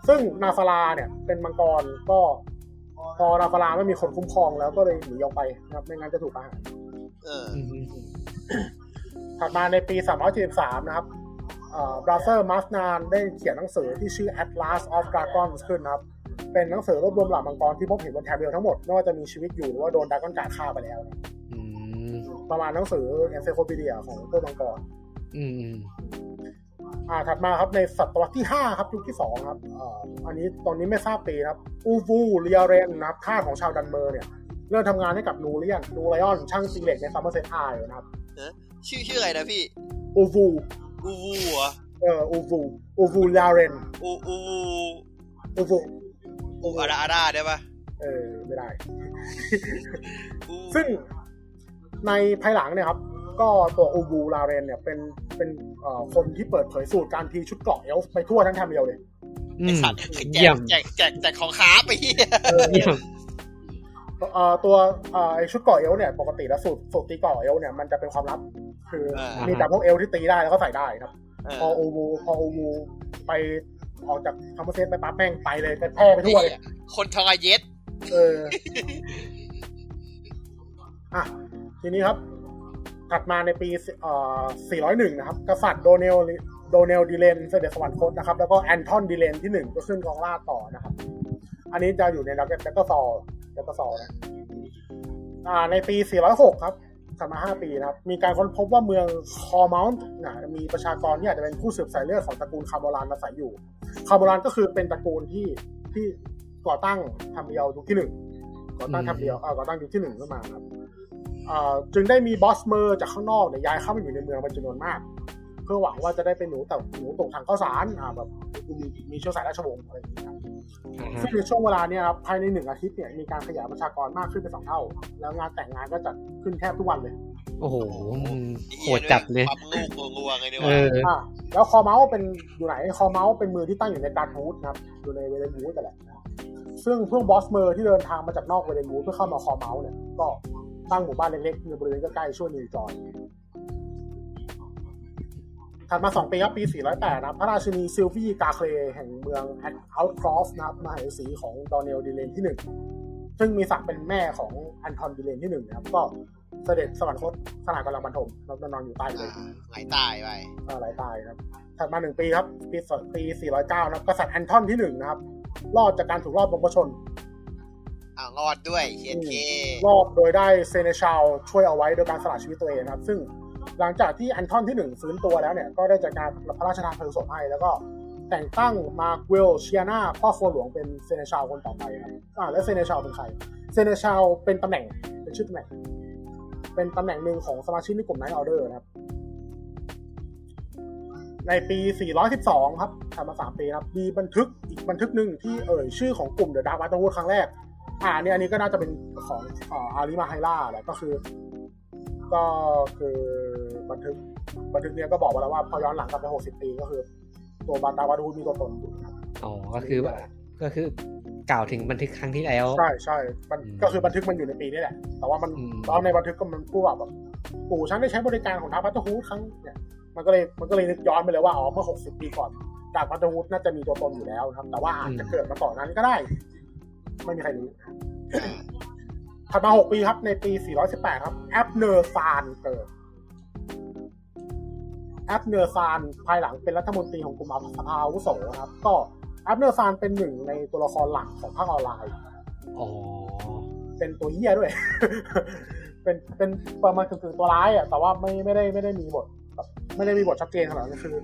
ซึ่งนาฟาราเนี่ยเป็นมังกรก็พอนาฟาราไม่มีคนคุ้มครองแล้วก็เลยหนีออกไปนะครับไม่งั้นจะถูกประหารเอออืมถัดมาในปี 373 นะครับบราเซอร์มาสนานได้เขียนหนังสือที่ชื่อ Atlas of Dragons ขึ้นนะครับ เป็นหนังสือรวบรวมเหล่ามังกรที่พบเห็นบนแถบเดียวทั้งหมดไม่ว่าจะมีชีวิตอยู่หรือว่าโดนดราก้อนการฆ่าไปแล้วนะอืมประมาณหนังสือ Encyclopedia ของพวกมังกร อืมอืมอ่าถัดมาครับในศตวรรษที่ 5 ครับยุคที่ 2 ครับอ่าอันนี้ตอนนี้ไม่ทราบปีนะครับ อูฟูเรียเรนนะครับทาสของชาวดันเมอร์เนี่ยเริ่มทำงานให้กับนูเลียนนูไลออนช่างตีเหล็กในซัมเมอร์เซตไอนะครับชื่อชื่ออะไรนะพี่อูฟูอูวูเหรอเอออูฟูอูฟูเรียเรนอูอูวูอูฟูอูอาราอาราได้ปะเออไม่ได้อูซึ่งในภายหลังเนี่ยครับ ก็ตัวอูบูลาเรนเนี่ยเป็นเป็นเอ่อคนที่เปิดเผยสูตรการตีชุดเกราะเอลฟ์ไปทั่วทั้งแทมเรียลเลยอืไอมสัตว์แจเยี่ยกมแจกแจกแจกของค้าไปเฮียเออเยี่ยมเอ่อตัวเอ่อไอชุดเกราะเอลฟ์เนี่ยปกติแล้วสูตรสูตรตีเกราะเอลฟ์เนี่ยมันจะเป็นความลับ คือมีแต่พวกเอลฟ์ที่ตีได้แล้วก็ใส่ได้ครับเอพอออูบูพออูบูไปออกจากคอมเมอร์เซตไปปั๊บแม่งไปเลยไปแพร่ไปทั่วเลยคนทองอาเย็ดเอออะทีนี้ครับ ถัดมาในปีเอ่อ401 นะครับ กษัตริย์โดเนลโดเนลดิเลนเสด็จสวรรคตนะครับ แล้วก็แอนทอนดิเลนที่หนึ่งก็ขึ้นครองราชย์ต่อนะครับ อันนี้จะอยู่ในดักเก็ตแจ็คเกอร์ซอลแจ็คเกอร์ซอลนะอ่าในปี 406 ครับถัดมา 5 ปีนะครับ มีการค้นพบว่าเมืองคอร์เมาท์นะมีประชากรที่อาจจะเป็นผู้สืบสายเลือดของตระกูลคาร์โบรานอาศัยอยู่ คาร์โบรานก็คือเป็นตระกูลที่ที่ก่อตั้งแทมเรียลยุคที่หนึ่งก่อตั้งอืมแทมเรียลเอ่อก่อตั้งยุคที่หนึ่งขึ้นมาครับอ่า จึงได้มีบอสเมอร์จากข้างนอกเนี่ยย้ายเข้ามาอยู่ในเมืองเป็นจำนวนมาก เพื่อหวังว่าจะได้เป็นหนูแต่หนูตกทางข้าวสารอ่าแบบมีมีเชื้อสายราชวงศ์อะไรอย่างนี้ครับอ่าฮะซึ่งในช่วงเวลาเนี้ยครับภายในหนึ่งอาทิตย์เนี่ยมีการขยายประชากรมากขึ้นเป็นสองเท่า แล้วงานแต่งงานก็จัดขึ้นแทบทุกวันเลย โอ้โหโหดจัดเลยปั๊มลูกงัวๆไงเนี่ยเอวะออ่าแล้วคอเมาส์เป็นอยู่ไหนคอเมาส์เป็นมือที่ตั้งอยู่ในการทูดนะครับอยู่ในเวเลนวูดแต่นแหละนะครับซึ่งพวกบอสเมอร์ที่เดินทางมาจากนอกเวเลนวูดเพื่อเข้ามาคอเมาส์เนี่ยก็ ตั้งหมู่บ้านเล็กๆในบริเวณใกล้ๆชื่อนิวจอยถัดมา 2 ปีครับปี 408 นะครับพระราชินีซิลฟี่กาเคลแห่งเมืองเอาท์ครอฟนะครับมหาเศรษฐีของดอนเนลดิเลนที่หนึ่งซึ่งมีศักดิ์เป็นแม่ของอันทอนดิเลนที่หนึ่งนะครับก็เสด็จสวรรคตขณะกำลังบรรทมแล้วนอนอยู่ใต้เลยไหลตายไปอะไหลตายครับถัดมาหนึ่งปีครับ ปีปี409 นะครับกษัตริย์แอนทอนที่หนึ่งนะครับ รอดจากการถูกลอบปลงพระชนม์ อ่างอดด้วยเคนเครอบโดยได้เซเนชาลช่วยเอาไว้โดยการสละชีวิตตัวเองนะครับ ซึ่งหลังจากที่แอนทอนที่หนึ่งฟื้นตัวแล้วเนี่ย ก็ได้จัดการพระราชทานเพลิงศพให้ แล้วก็แต่งตั้งมาร์กเวลเชียนาพ่อครัวหลวงเป็นเซเนชาลคนต่อไปครับอ่าแล้วเซเนชาลเป็นใคร เซเนชาลเป็นตำแหน่งเป็นชื่อตำแหน่ง เป็นตำแหน่งหนึ่งของสมาชิกในกลุ่ม Knight Order นะครับ ในปี 412 ครับทำมา 3 ปีครับ มีบันทึกอีกบันทึกหนึ่งที่เอ่ยชื่อของกลุ่มเดอะดาร์วัต w วูดครั้งแรก อ่าอันนี้อันนี้ก็น่าจะเป็นของอ่าอาริมาไฮล่าแหละก็คือ ก็คือบันทึกบันทึกเนี้ยก็บอกมาแล้วว่าพอย้อนหลังกลับไป60ปีก็คือ ตัวบาดาวัตวูดมีตัวตนอยู่นะครับอ๋อก็คือว่าก็คือกล่าวถึงบันทึกครั้งที่แล้ว ใช่ใช่มันอืมก็คือบันทึกมันอยู่ในปีนี้แหละ แต่ว่ามันอืมตอนในบันทึกก็มันพูดว่าแบบปู่ฉันได้ใช้บริการของดาร์กบราเธอร์ฮูดครั้งเนี่ยมันก็เลยมันก็เลยนึกย้อนไปเลยว่าอ๋อเมื่อ60ปีก่อนดาร์กบราเธอร์ฮูดน่าจะมีตัวตนอยู่แล้วนะครับ แต่ว่าอาจจะเกิดมาก่อนนั้นก็ได้ ไม่มีใครรู้ถัดมา6ปีครับ ในปี 418 ครับ แอปเนอร์ซานเกิด แอปเนอร์ซานภายหลังเป็นรัฐมนตรีของกลุ่มสภาอาวุโสนะครับ ก็แอปเนอร์ซานเป็นหนึ่งในตัวละครหลักของภาคออนไลน์อ๋อเป็นตัวเหี้ยด้วย เป็นเป็นประมาณกึ่งๆตัวร้ายอะ แต่ว่าไม่ไม่ได้ไม่ได้มีบทแบบไม่ได้มีบทชัดเจนขนาดนั้นคือ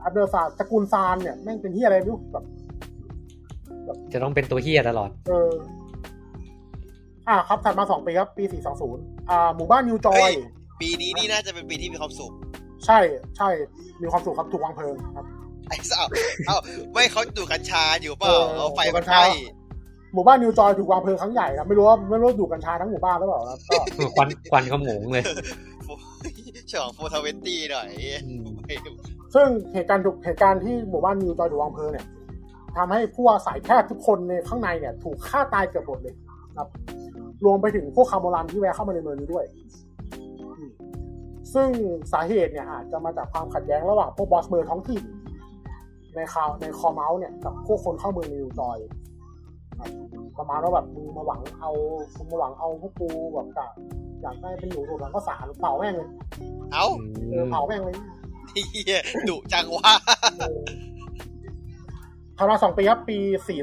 แอปเนอร์ซานตระกูลซานเนี่ยแม่งเป็นเหี้ยอะไรไม่รู้แบบ จะต้องเป็นตัวเฮียตลอด เออ อ่าครับถัดมาสองปีครับปีสี่สองศูนย์อ่า หมู่บ้านนิวจอย ปีนี้นี่น่าจะเป็นปีที่มีความสุข ใช่ใช่มีความสุขครับถูกวางเพลิงครับไอ้สาวเอ้าไม่เขาดูดกัญชาอยู่เปล่าเออเอาไฟดูดกัมันญไฟชาหมู่บ้านนิวจอยถูกวางเพลิงครั้งใหญ่นะไม่รู้ว่าไม่รู้ว่าดูดกัญชาทั้งหมู่บ้านหรือเปล่าครับก็ควันควันขโมงเลยฉลอง four twenty หน่อยอืมซึ่งเหตุการณ์ถูกเหตุการณ์ที่หมู่บ้านนิวจอยถูกวางเพลิงเนี่ย ทำให้ผู้อาศัยแทบทุกคนในข้างในเนี่ย ถูกฆ่าตายเกือบหมดเลยครับ รวมไปถึงพวกคาร์โมรันที่แวะเข้ามาในเมืองนี้ด้วยอืมซึ่งสาเหตุเนี่ยอาจจะมาจากความขัดแย้งระหว่างพวกบอสเมืองท้องถิ่นในคาวในคอเมาส์เนี่ยกับพวกคนเข้าเมืองนิวจอยครับประมาณว่าแบบมึงมาหวังเอามึงมาหวังเอาพวกกูแบบกะอยากได้เป็นหนูถูกหลังก็สารเผาแม่งเลย เอ้าเออเผาแม่งเลยเฮียดุจังวะ ทำมาสองปีครับปี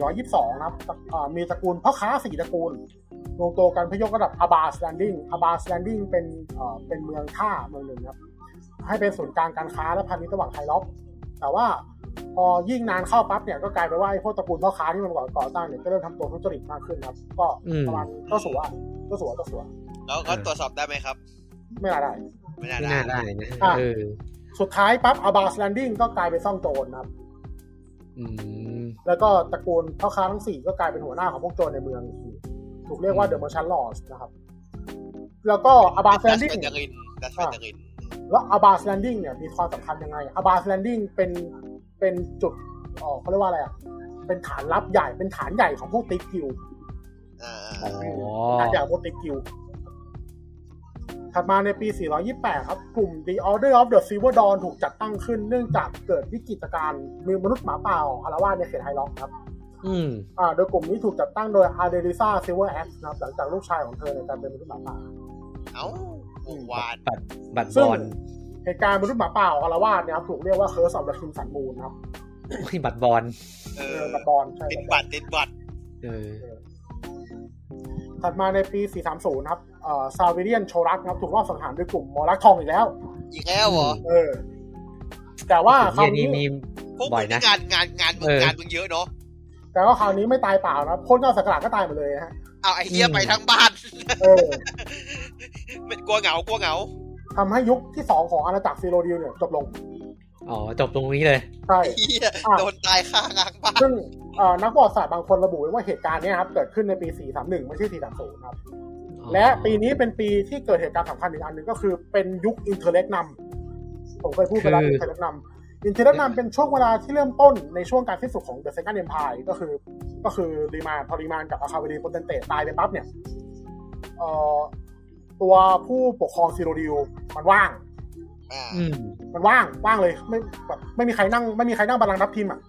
422 นะครับอ่ามีตระกูลพ่อค้าสี่ตระกูลรวมตัวกันเพื่อยกระดับอาบาสแลนดิ้งอาบาสแลนดิ้งเป็นเอ่อเป็นเมืองท่าเมืองหนึ่งครับ ให้เป็นศูนย์กลางการค้าและพาณิชย์ระหว่างไฮล็อกแต่ว่าพอยิ่งนานเข้าปั๊บเนี่ยก็กลายเป็นว่าไอ้พวกตระกูลพ่อค้าที่มันก่อก่อตั้งเนี่ยก็เริ่มทำตัวทุจริตมากขึ้นครับ ก็อืมประมาณก็สัวก็สัวก็สัวแล้วก็ตรวจสอบได้ไหมครับ ไม่น่าได้ ไม่น่าไม่ได้น่าได้นะอะเออสุดท้ายปั๊บอาบาสแลนดิ้งก็กลายเป็นซ่องโจรนะครับอืม แล้วก็ตระกูลพ่อค้าทั้งสี่ก็กลายเป็นหัวหน้าของพวกโจรในเมืองอีกทีถูกเรียกว่า The Merchant Lords นะครับ แล้วก็อาบาสแลดันชดิ้งแมนดารินดัชแมนดารินแล้วอาบาสแลนดิ้งเนี่ยมีความสำคัญยังไงอาบาสแลนดิ้งเป็นเป็นจุดเอ๋อเขาเรียกว่าอะไรอะเป็นฐานลับใหญ่เป็นฐานใหญ่ของพวกติ๊กกิลอ่าอ๋อฐานใหญ่ของพวกติ๊กกิล ถัดมาในปี 428 ครับ กลุ่ม The Order of the Silver Dawn ถูกจัดตั้งขึ้นเนื่องจากเกิดวิกฤตการณ์มีมนุษย์หมาป่าออกอาละวาดในเขตไฮล็อกครับอืมอ่า โดยกลุ่มนี้ถูกจัดตั้งโดยอาเดริซาซิลเวอร์แอคนะครับ หลังจากลูกชายของเธอในการเป็นมนุษย์หมาป่า เอ้าโอ้วานบัตรบัตรซึ่บงอลเหตุการณ์มนุษย์หมาป่าออกอารวาสเนี่ยครับถูกเรียกว่าเคอร์สอ f เดอะคิมสันมูนครับโอ้ยบัตรบอลเอเอออกับบอลใช่ติดกับบอบัลตรติดบัตรเออ ถัดมาในปี 430 ครับเอ่อซาวิเลียนโชรักนะครับ ถูกลอบสังหารด้วยกลุ่มมอรักทองอีกแล้ว อีกแล้วเหรอ เออ แต่ว่าคเฮีราวยนี้นี่มีพวกบ่มึอยงนะนี่งานงานงานมึงเอองานมึงเยอะเนาะ แต่ว่าคราวนี้ไม่ตายเปล่านะครับคนก็สักหลาดก็ตายหมดเลยนะฮะเอาไอ้เฮียอืมไปทั้งบ้าน เออไม่กลัวเหงากลัวเหงาทำให้ยุคที่สองของอาณาจักรซีโรดิวเนี่ยจบลง อ๋อ จบตรงนี้เลย ใช่เฮียอะโดนตายข้างางบ้านซึ่งเอ่อนักประวัติศาสตร์บางคนระบุไว้ว่าเหตุการณ์เนี้ครับ เกิดขึ้นในปี 431 ไม่ใช่ 430 ครับ และปีนี้เป็นปีที่เกิดเหตุการณ์สำคัญอีกอันหนึ่งก็คือเป็นยุคอินเทอร์เล็กนำผมเคยพูดไปแล้วคืออินเทอร์เล็กนำอินเทอร์เล็กนำเป็นช่วงเวลาที่เริ่มต้นในช่วงการสิ้นสุดของ The Second Empire ก็คือ ก็คือรีมานพอรีมานกับอาคาเวดีโปเตนเตตายไปปั๊บเนี่ยเอ่อตัวผู้ปกครองซีโรดิวมันว่างอ่าอื มมันว่างว่างเลย ไม่แบบไม่มีใครนั่ง ไม่มีใครนั่งบัลลังก์ทัพทีมอะ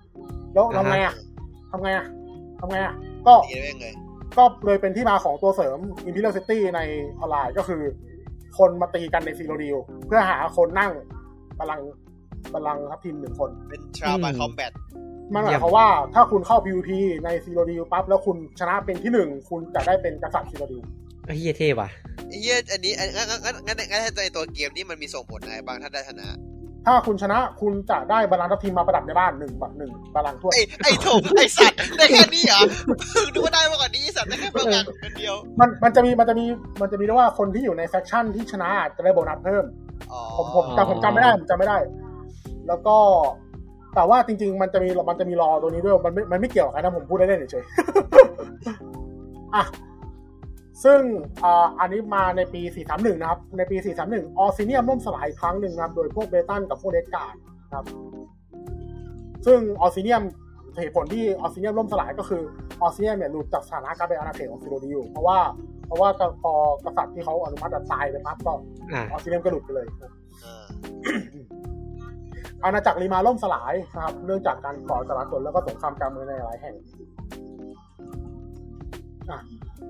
แล้วอ่าทำฮะไงอะทำไงอะทำไงอะก็ตีได้ไงก็เลยเป็นที่มาของตัวเสริม Imperial City ในออนไลน์ก็คือ คนมาตีกันใน Cyrodiil เพื่อหาคนนั่งบัลลังก์บัลลังก์ทับทิมหนึ่งคน เป็น trial by combat มันหมายความว่าถ้าคุณเข้า PVP ใน Cyrodiil ปั๊บแล้วคุณชนะเป็นที่หนึ่งคุณจะได้เป็นกษัตริย์ Cyrodiil ไอ้ เหี้ยเท่ว่ะไอ้เหี้ยอันนี้อันงั้นงั้นงั้นงั้นในตัวเกมนี้มันมีส่งผลอะไรบ้างถ้าได้ชนะ ถ้าคุณชนะคุณจะได้บัลลังก์ทับทิมมาประดับในบ้านหนึ่งบัตรหนึ่งบัลลังก์ถ้วยไอ้ไอ้โถไอ้สัตว์ได้แค่นี้เหรอดูว่าได้มากกว่านี้ไอ้สัตว์ได้แค่ประกันคนเดียว มันมันจะมีมันจะมีมันจะมีด้วยว่าคนที่อยู่ใน faction ที่ชนะจะได้โบนัสเพิ่มอ๋อผมผมจำผมจำไม่ได้ผมจำไม่ได้ แล้วก็แต่ว่าจริง ๆ มันจะมีมันจะมีรอตัวนี้ด้วยมันไม่มันไม่เกี่ยวกับนะผมพูดได้เล่นเฉยๆอะ ซึ่งอ่าอันนี้มาในปี 431 นะครับ ในปี 431 Orsinium ล่มสลายอีกครั้งหนึ่งนะครับ โดยพวก Breton กับพวก Redguardครับ ซึ่ง Orsinium เหตุผลที่ Orsinium ล่มสลายก็คือ Orsinium เนี่ยหลุดจากสถานะการเป็นอาณาเขตของ Cyrodiil เพราะว่าเพราะว่าพอกษัตริย์ที่เขาอนุมัติตายไปปั๊บก็อ่า Orsinium ก็หลุดไปเลยครับอ่าอาณาจักร Reman ล่มสลายนะครับ เนื่องจากการก่อจลาจลแล้วก็สงครามกลางเมืองในหลายแห่งอะ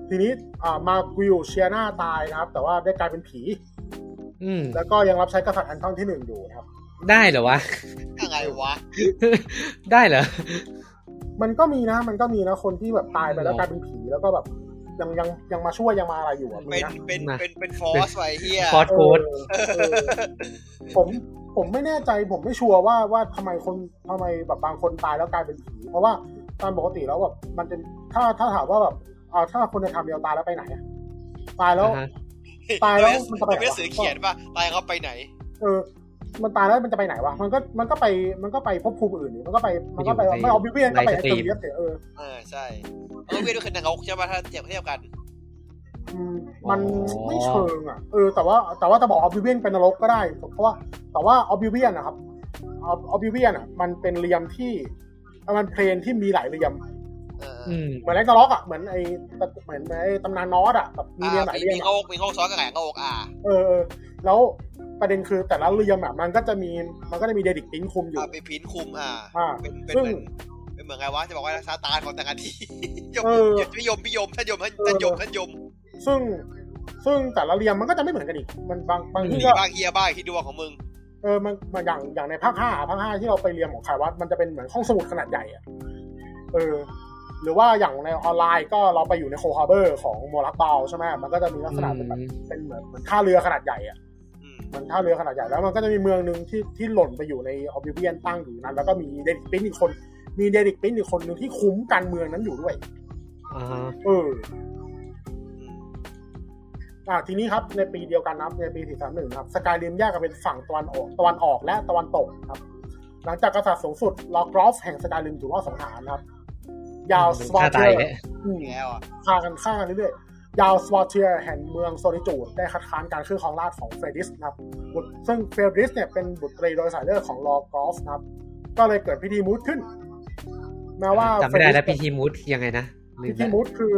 ทีนี้อ่ามากิวเชียนาตายนะครับ แต่ว่าได้กลายเป็นผี อืมแล้วก็ยังรับใช้กษัตริย์แอนทอนที่หนึ่งอยู่นะครับ ได้เหรอวะยังไงวะ ได้เหรอ มันก็มีนะ มันก็มีนะคนที่แบบตายไปแล้วกลายเป็นผีแล้วก็แบบยังยังยังมาช่วยยังมาอะไรอยู่อะมีเป็นนะเป็นมาเป็นเป็นฟอสไว้เฮียฟอสโค้ดเออเออผมผมไม่แน่ใจผมไม่ชัวร์ว่าว่าทำไมคนทำไมแบบบางคนตายแล้วกลายเป็นผี เพราะว่าตามปกติแล้วแบบมันจะถ้าถ้าถามว่าแบบ อ่าถ้าคนในทำเดียวตายแล้วไปไหนอะตายแล้วอ่าฮะตายแล้วมันจะไปไหนวะไม่สือเขียนป่ะตายเขาไปไหน เออ มันตายแล้วมันจะไปไหนวะมันก็มันก็ไปมันก็ไปภพภูมิอื่นนี่มันก็ไปมันก็ไปไม่ Oblivion ก็ไป Aetheriusเออเออใช่เออเวียนด้วยคือนางกใช่ป่ะถ้าเทียบเทียบกันอืมมันไม่เชิงอะเออแต่ว่าแต่ว่าจะบอก Oblivion เป็นนรกก็ได้ เพราะว่าแต่ว่า Oblivion นะครับ Oblivion อะ มันเป็น realm ที่มัน plane ที่มีหลาย realm เอออืมเหมือนไอ้กระล็อกอะเหมือนไอ้ตะเหมือนไอ้ตำนานนอสอะแบบมีเรียมหลายมีเรียมมีอะโงกมีโงกซ้อนกับแหงโงกอ่าเออเออ แล้วประเด็นคือแต่ละเรียมอะมันก็จะมีมันก็จะมีเดดิกติ้งคุมอยู่อ่าเป็นพินคุมอ่าอ่าเป็นเป็นซึ่งเหมือนเป็นเหมือนไงวะจะบอกว่าซาตานของแต่งานที่ยมเออพิยมพิยมท่านยมท่านท่านยมท่านยม ซึ่งซึ่งแต่ละเรียมมันก็จะไม่เหมือนกันอีก มันบางบางที่มีก็บ้างเฮียบ้างที่ดวงของมึงเออมันมันอย่างอย่างในภาคห้าภาคห้าที่เราไปเรียนของขายวัดมันจะเป็นเหมือนห้องสมุดขนาดใหญ่อะเออ หรือว่าอย่างในออนไลน์ก็เราไปอยู่ใน Coldharbour ของ Molag Bal ใช่ไหมมันก็จะมีลักษณะเป็นแบบเป็นเหมือนเหมือนท่าเรือขนาดใหญ่อะอืมเหมือนท่าเรือขนาดใหญ่แล้วมันก็จะมีเมืองหนึ่งที่ที่หล่นไปอยู่ใน Oblivion ตั้งอยู่นั้น แล้วก็มี Daedric Prince อีกคน มี Daedric Prince อีกคนหนึ่งที่คุ้มกันเมืองนั้นอยู่ด้วยอ่าฮะเอออืมอ่าทีนี้ครับในปีเดียวกันนะครับในปี 431 ครับ Skyrim แยกกันเป็นฝั่งตะวันออกตะวันออกและตะวันตกครับ หลังจากกษัตริย์สูงสุดลอกรอฟแห่งสกายริมถูกรอบสังหารครับ ยาวสวาฆ่าเทีตายยแล้วอืมแล้วอะฆ่ากันฆ่ากันเรื่อยๆยาวสวาเทียแห่งเมืองโซลิจูดได้คัดค้านการขึ้นของราชย์ของเฟรดิสนะครับบุตรซึ่งเฟรดิสเนี่ยเป็นบุตรีโดยสายเลือดของลอกรอฟนะครับ ก็เลยเกิดพิธีมูดขึ้นแม้ว่าจำไม่ได้แล้วเฟรพิดิสธีมูดยังไงนะลืพิมธีแล้วมุดคือ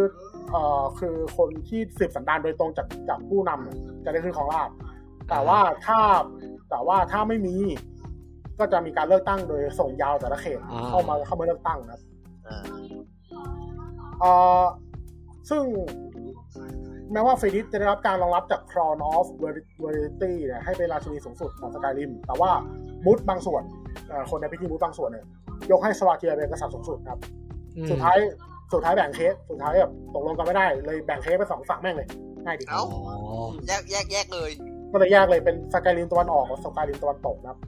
เอ่อคือคนที่สืบสันดานโดยตรงจากจากผู้นำจะได้ขึ้นของราชย์แต่ว่าถ้าแต่ว่าถ้าไม่มี ก็จะมีการเลือกตั้งโดยส่งยาวแต่ละเขตเข้ามาเข้ามาเลือกตั้งนะครับ อ่าเอ่อซึ่งแม้ว่าเฟรดิสจะได้รับการรองรับจาก Crown of Verity เนี่ยให้เป็นราชินีสูงสุดของสกายริม แต่ว่ามุดบางส่วนเอ่อคนในพิธีมุดบางส่วนเนี่ย ยกให้สวาเทียเป็นกษัตริย์สูงสุดครับอืมสุดท้ายสุดท้ายแบ่งเค้กสุดท้ายแบบตกลงกันไม่ได้ เลยแบ่งเค้กไปสองฝั่งแม่งเลยง่ายดีอ๋อแยกแยกแยกเลย ก็เลยแยกเลยเป็นสกายริมตะวันออกกับสกายริมตะวันตกนะครับ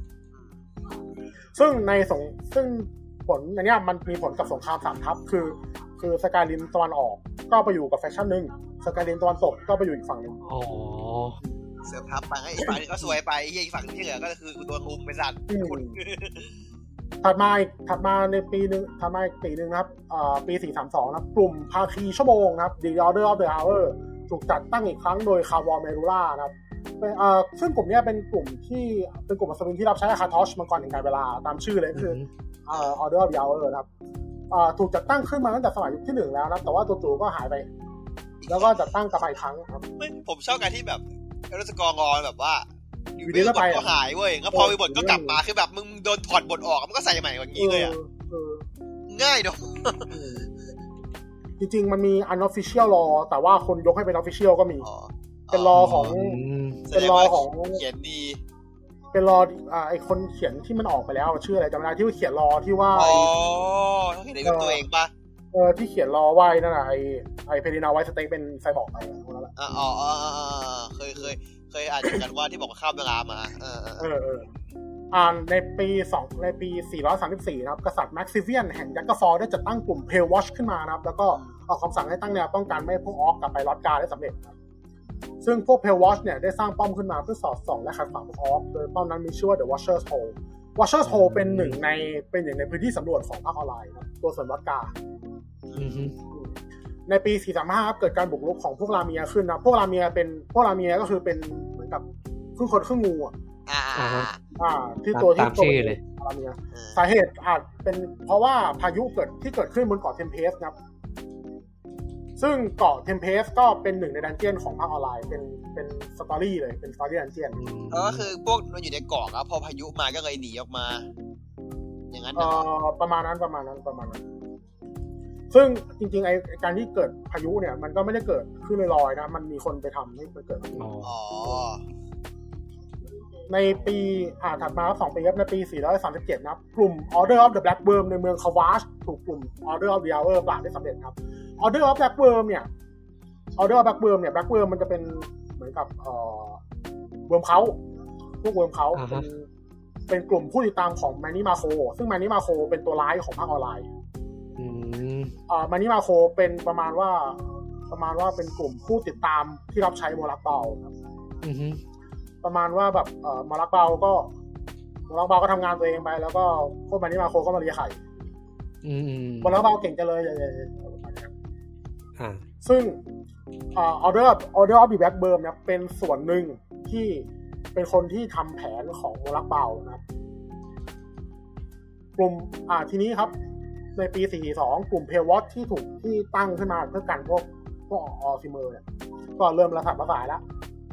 ซึ่งในสงซึ่ง ผลอันเนี้ยมันมีผลกับสงครามสามทัพคือ คือสกายริมตะวันออก ก็ไปอยู่กับแฟคชั่นหนึ่งสกายริมตะวันตกก็ไปอยู่อีกฝั่งหนึ่งอ๋อเสริมทับไปให้อีกฝั่งหนึงก็สวยไปเฮียอีกฝั่งที่เหลือก็คือกูโดนมุมเป็นสัตว์อืมคุณถัดมาอีกถัดมาในปีหนึ่งถัดมาอีกปีหนึ่งนะครับอ่าปี432นะครับกลุ่มภาคีชั่วโมงนะครับ The Order of the Hour ถูกจัดตั้งอีกครั้งโดยคาร์วอร์เมรูล่านะครับเป็นอ่า ซึ่งกลุ่มเนี้ยเป็นกลุ่มที่เป็นกลุ่มอัศวินที่รับใช้ Akatosh มังกรแห่งกาลเวลาตามชื่อเลยก็คืออ่า Order of the Hour นะครับอ่าถูกจัดตั้งขึ้นมาตั้งแต่สมัยยุคที่หนึ่งแล้วนะครับแต่ว่าจู่ๆก็หายไป แล้วก็จัดตั้งกลับมาอีกครั้งครับไม่ผมชอบการที่แบบ Elder Scrolls Online แบบว่าอยู่ดีก็ไปบทก็อะหายเว้ยก็พอมีบทก็กลับมาคือแบบมึงโดนถอดบทออกมันก็ใส่ใหม่กว่านี้เลยอะเออง่ายเนาะเออจริงๆมันมี unofficial law แต่ว่าคนยกให้เป็น official ก็มีอ๋อ เป็น law ของอืมเป็น law ของเขียนดีเป็นรออ่าไอคนเขียนที่มันออกไปแล้วชื่ออะไรจำไม่ได้ที่ว่าเขียนรอที่ว่าอ๋อต้องเห็นในเว็บตัวเองปะเออที่เขียนรอไว้นั่นน่ะไอไอเพดินาไวสเต็กเป็นไซบอร์กไปอะพวกนั้นแหละอ๋ออ๋ออ๋ออ๋ออ๋อเคยเคยเคยอ่านเหมือนกันว่าที่บอกว่าข้ามเวลามาเออเออเออเอออ่านในปีสองในปี 434 นะครับ กษัตริย์แม็กซิเวียนแห่งยักษ์ฟอร์ได้จัดตั้งกลุ่มเพลวอชขึ้นมานะครับ แล้วก็ออกคำสั่งให้ตั้งแนวป้องกันไม่ให้พวกออกกลับไปลอดกาได้สำเร็จครับ ซึ่งพวกเพลวอชเนี่ยได้สร้างป้อมขึ้นมาเพื่อสอดส่องและขัดขวางพวกออกโดยป้อมนั้นมีชื่อว่า The Watcher's Hole Watcher's Hole เป็นหนึ่งในเป็นหนึ่งในพื้นที่สำรวจของภาคออนไลน์ครับตัวส่วนลอดกาอือฮึในปี 435ครับเกิดการบุกรุกของพวกราเมียขึ้นนะพวกราเมียเป็นพวก Lamia ก็คือเป็นเหมือนกับครึ่งคนครึ่งงูอะอ่าอ่าอ่าอ่าที่ตัวที่ตามชื่อเลย Lamia เออสาเหตุอาจเป็นเพราะว่าพายุเกิดที่เกิดขึ้นบนเกาะ Tempest นะครับ ซึ่งเกาะ Tempest ก็เป็นหนึ่งใน dungeon ของภาคออนไลน์เป็นเป็น story เลยเป็น story dungeon อืมแล้วก็คือพวกมันอยู่ในเกาะครับพอพายุมาก็เลยหนีออกมา อย่างนั้นเอ่นะอประมาณนั้นประมาณนั้นประมาณนั้น ซึ่งจริงๆไอไอ้การที่เกิดพายุเนี่ย มันก็ไม่ได้เกิดขึ้นลอยๆนะ มันมีคนไปทำให้มันเกิดพายุอ๋ออ๋อ ในปีอ่าถัดมาครับสองปีครับในปี 437 นะครับ กลุ่ม Order of the Black Worm ในเมือง Kvatch ถูกกลุ่ม Order of the Hour ปราบได้สำเร็จครับ Order of Black Worm เนี่ย Order of Black Worm เนี่ย Black Worm มันจะเป็นเหมือนกับเอ่อ Worm Cult พวก Worm Cult อ่าเป็ฮะนเป็นกลุ่มผู้ติดตามของ Mannimarcoซึ่ง Mannimarco เป็นตัวร้ายของภาคออนไลน์อืมอ่า Mannimarco เป็นประมาณว่าประมาณว่าเป็นกลุ่มผู้ติดตามที่รับใช้ Molag Bal ครับอือฮึ ประมาณว่าแบบเอ่อ Molag Bal ก็ Molag Bal ก็ทำงานตัวเองไป แล้วก็พวก Mannimarco ก็มาเลียไข่อืมอืม Molag Bal เก่งจังเลยอย่างเงี้ยประมาณเนี้ยอ่าซึ่งอ่า Order Order of the Black Worm เนี่ยเป็นส่วนหนึ่งที่เป็นคนที่ทำแผนของมารักเบานะครับกลุ่มอ่าทีนี้ครับ ในปี42 กลุ่มเพลวอตที่ถูกที่ตั้งขึ้นมาเพื่อกันพวกพวกออซิเมอร์เนี่ยก็เริ่มระสับระสายแล้ว